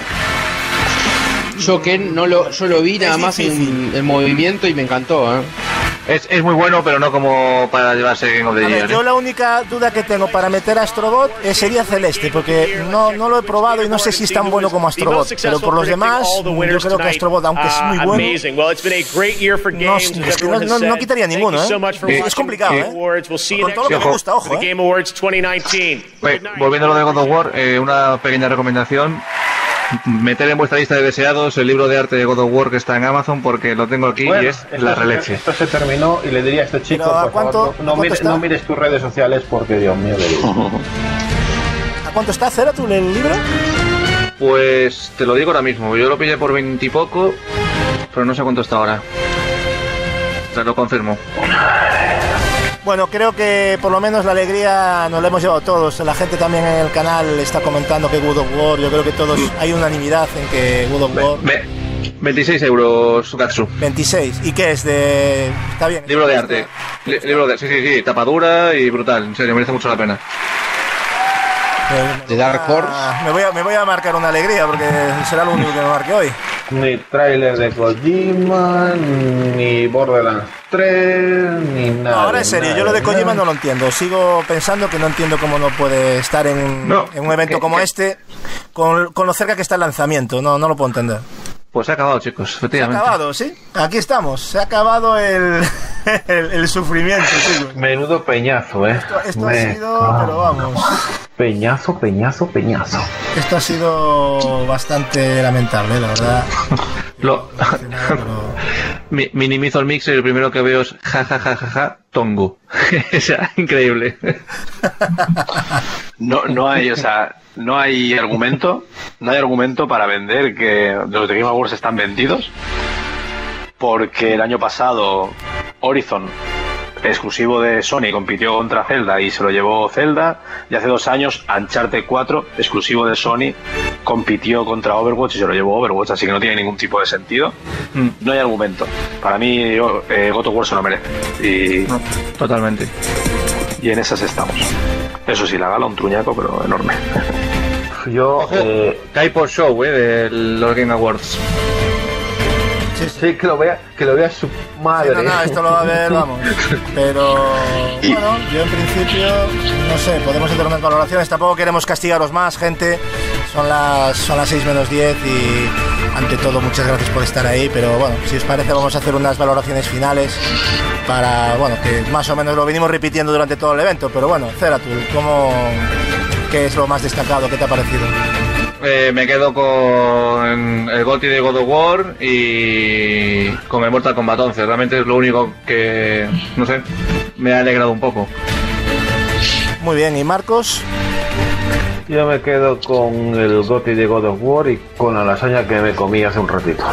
Yo que no lo, yo lo vi nada más en, en movimiento y me encantó. ¿eh? Es, es muy bueno, pero no como para llevarse Game of the Year. yo ¿eh? la única duda que tengo para meter a Astrobot eh, sería Celeste, porque no, no lo he probado y no sé si es tan bueno como Astrobot. Pero por los demás, yo creo que Astrobot, aunque es muy bueno, no, es que no, no- no quitaría ninguno, ¿eh? Es complicado, ¿eh? Con todo lo que me gusta, ojo, ¿eh? Game Awards 2019. Volviendo a lo de God of War, eh, una pequeña recomendación. Meter en vuestra lista de deseados el libro de arte de God of War que está en Amazon porque lo tengo aquí Bueno, y es la releche. Esto se terminó y le diría a este chico, Pero, ¿a por favor, cuánto- no- mires, está? no mires tus redes sociales porque, Dios mío, le digo. ¿A cuánto está Ceratul el libro? Pues te lo digo ahora mismo, yo lo pillé por 20 y poco, pero no sé cuánto está ahora. Te lo confirmo. Bueno, creo que por lo menos la alegría nos la hemos llevado todos. La gente también en el canal está comentando que God of War. Yo creo que todos hay unanimidad en que God of War. 26 euros, Sukatsu. 26. ¿Y qué es? De... Está bien. Libro de arte. Li- libro de Sí, sí, sí, tapadura y brutal. En serio, merece mucho la pena. De Dark Horse. Ah, me, voy a, me voy a marcar una alegría porque será lo único que me marque hoy. Ni tráiler de Kojima, ni Borderlands 3, ni No, nada. ahora en serio, nada, yo lo de Kojima nada. no lo entiendo. Sigo pensando que no entiendo cómo no puede estar en, en un evento que- como que- este con, con lo cerca que está el lanzamiento. No, no lo puedo entender. Pues se ha acabado, chicos, Se ha efectivamente. acabado, ¿sí? Aquí estamos. Se ha acabado el, *laughs* el, el sufrimiento, chicos. Menudo peñazo, eh. Esto, esto ha Me sido, cago. pero vamos, Peñazo, peñazo, peñazo. esto ha sido bastante lamentable, la verdad. *laughs* Lo... *laughs* Mi- minimizo el mix y el primero que veo es ja ja ja ja ja Tongo. *laughs* o sea, increíble. No, no hay, o sea, no hay argumento, no hay argumento para vender que los de Game Awards están vendidos, porque el año pasado Horizon, exclusivo de Sony, compitió contra Zelda y se lo llevó Zelda, y hace dos años Uncharted 4, exclusivo de Sony, compitió contra Overwatch y se lo llevó Overwatch, así que no tiene ningún tipo de sentido. Mm. No hay argumento. Para mí, yo, eh, God of War se lo merece. Y, Totalmente. y en esas estamos. Eso sí, la gala un truñaco, pero enorme. Yo, eh, por show, eh, de los Game Awards. Sí, que lo vea, que lo vea su madre. Sí, no, no, esto lo va a ver, vamos. Pero bueno, yo en principio, no sé, podemos hacer unas valoraciones. Tampoco queremos castigaros más, gente. Son las, son las 6 menos 10 y ante todo muchas gracias por estar ahí. Pero bueno, si os parece vamos a hacer unas valoraciones finales para, bueno, que más o menos lo venimos repitiendo durante todo el evento. Pero bueno, Ceratul, ¿cómo, ¿qué es lo más destacado? ¿Qué te ha parecido? Eh, me quedo con el GOTY de God of War y con el Mortal Kombat 11. Realmente es lo único que, no sé, me ha alegrado un poco. Muy bien, ¿y Marcos? Yo me quedo con el GOTY de God of War y con la lasaña que me comí hace un ratito.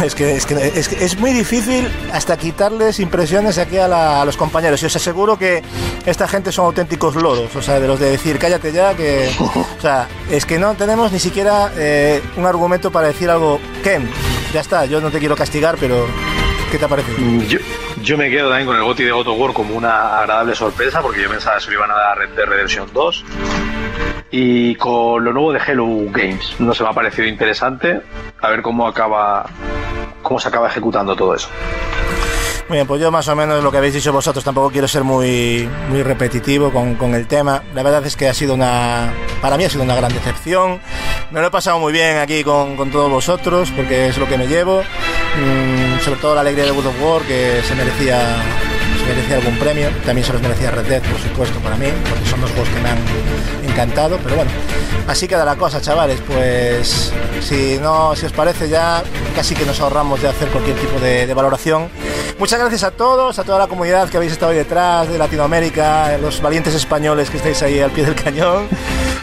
*laughs* Es que, es, que es, que es muy difícil hasta quitarles impresiones aquí a, la- a los compañeros. Y os aseguro que esta gente son auténticos loros. O sea, de los de decir, cállate ya, que. *laughs* O sea, es que no tenemos ni siquiera eh, un argumento para decir algo. Ken, ya está, yo no te quiero castigar, pero. ¿Qué te ha parecido? Yo, yo me quedo también con el GOTY de God of War como una agradable sorpresa porque yo pensaba que se lo iban a dar Red Dead Redemption 2 y con lo nuevo de Hello Games no se me ha parecido interesante a ver cómo acaba cómo se acaba ejecutando todo eso Muy bien, pues yo más o menos lo que habéis dicho vosotros, tampoco quiero ser muy, muy repetitivo con, con el tema. La verdad es que ha sido una, para mí ha sido una gran decepción. Me lo he pasado muy bien aquí con, con todos vosotros, porque es lo que me llevo. Mm, sobre todo la alegría de God of War, que se merecía, se merecía algún premio. También se los merecía Red Dead, por supuesto, para mí, porque son dos juegos que me han encantado. Pero bueno, así queda la cosa, chavales. Pues si no, si os parece ya, casi que nos ahorramos de hacer cualquier tipo de, de valoración. Muchas gracias a todos, a toda la comunidad que habéis estado ahí detrás de Latinoamérica, los valientes españoles que estáis ahí al pie del cañón.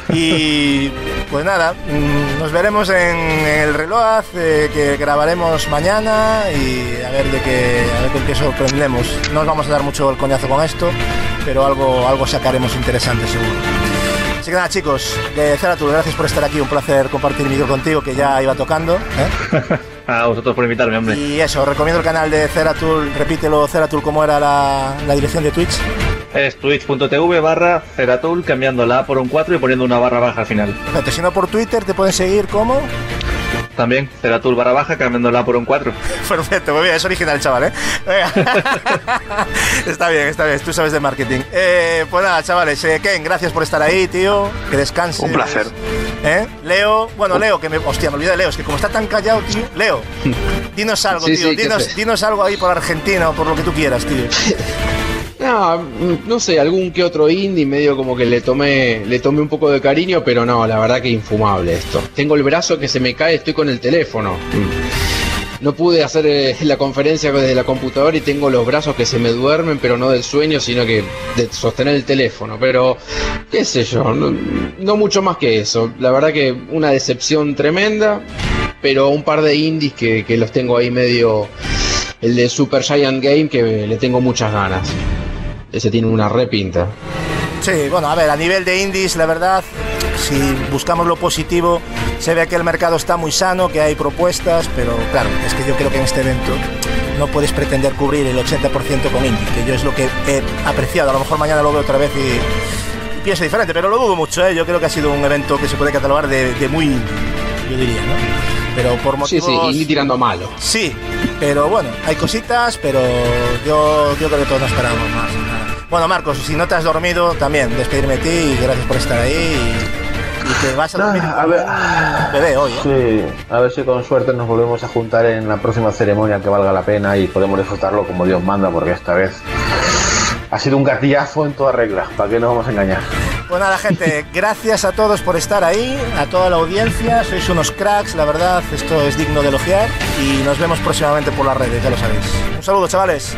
Y pues nada, mm, nos veremos en el reloj eh, que grabaremos mañana y a ver de qué, a ver con qué sorprendemos. No os vamos a dar mucho el coñazo con esto, pero algo, algo sacaremos interesante seguro. Así que nada, chicos, de Zeratul, gracias por estar aquí. Un placer compartir micro contigo, que ya iba tocando. ¿eh? *laughs* A vosotros por invitarme, hombre. Y eso, recomiendo el canal de Zeratul. Repítelo, Zeratul, ¿cómo era la, la dirección de Twitch? Es twitch.tv barra Ceratul, cambiando la A por un 4 y poniendo una barra baja al final. Si no por Twitter, te pueden seguir como. También, Ceratul barra baja, cambiando la A por un 4. *laughs* Perfecto, muy bien, es original, chaval, ¿eh? Venga. *laughs* está bien, está bien, tú sabes de marketing. Eh, pues nada, chavales, eh, Ken, gracias por estar ahí, tío. Que descanses. Un placer. ¿Eh? Leo, bueno, Leo, que me. Hostia, me olvidé de Leo, es que como está tan callado, tío. Leo, dinos *laughs* algo, Sí, tío. sí, ¿qué dinos, dinos algo ahí por Argentina o por lo que tú quieras, tío. No, mm, no sé, algún que otro indie medio como que le tomé, le tomé un poco de cariño, pero no, la verdad que infumable esto. Tengo el brazo que se me cae, estoy con el teléfono. No pude hacer eh, la conferencia desde la computadora y tengo los brazos que se me duermen, pero no del sueño, sino que de sostener el teléfono. Pero, qué sé yo, no, no mucho más que eso. La verdad que una decepción tremenda, pero un par de indies que, que los tengo ahí medio... El de Super Giant Game que le tengo muchas ganas. Ese tiene una repinta. Sí, bueno, a ver, a nivel de indies, la verdad, si buscamos lo positivo, se ve que el mercado está muy sano, que hay propuestas, pero claro, es que yo creo que en este evento no puedes pretender cubrir el 80% con indie, que yo es lo que he apreciado. A lo mejor mañana lo veo otra vez y, y pienso diferente, pero lo dudo mucho, ¿eh? Yo creo que ha sido un evento que se puede catalogar de, muy yo diría. Pero por Sí, motivos... sí, indie tirando a malo. Sí, pero bueno, hay cositas, pero yo, yo creo que todos nos esperábamos más. Bueno, Marcos, si no te has dormido, también despedirme de ti y gracias por estar ahí. Y, y que vas a dormir Ah, a ver, un bebé hoy, ¿eh? Sí, a ver si con suerte nos volvemos a juntar en la próxima ceremonia que valga la pena y podemos disfrutarlo como Dios manda, porque esta vez ha sido un gatillazo en toda regla. ¿Para qué nos vamos a engañar? Pues nada, gente, gracias a todos por estar ahí, a toda la audiencia, sois unos cracks, la verdad, esto es digno de elogiar y nos vemos próximamente por las redes, ya lo sabéis. Un saludo, chavales.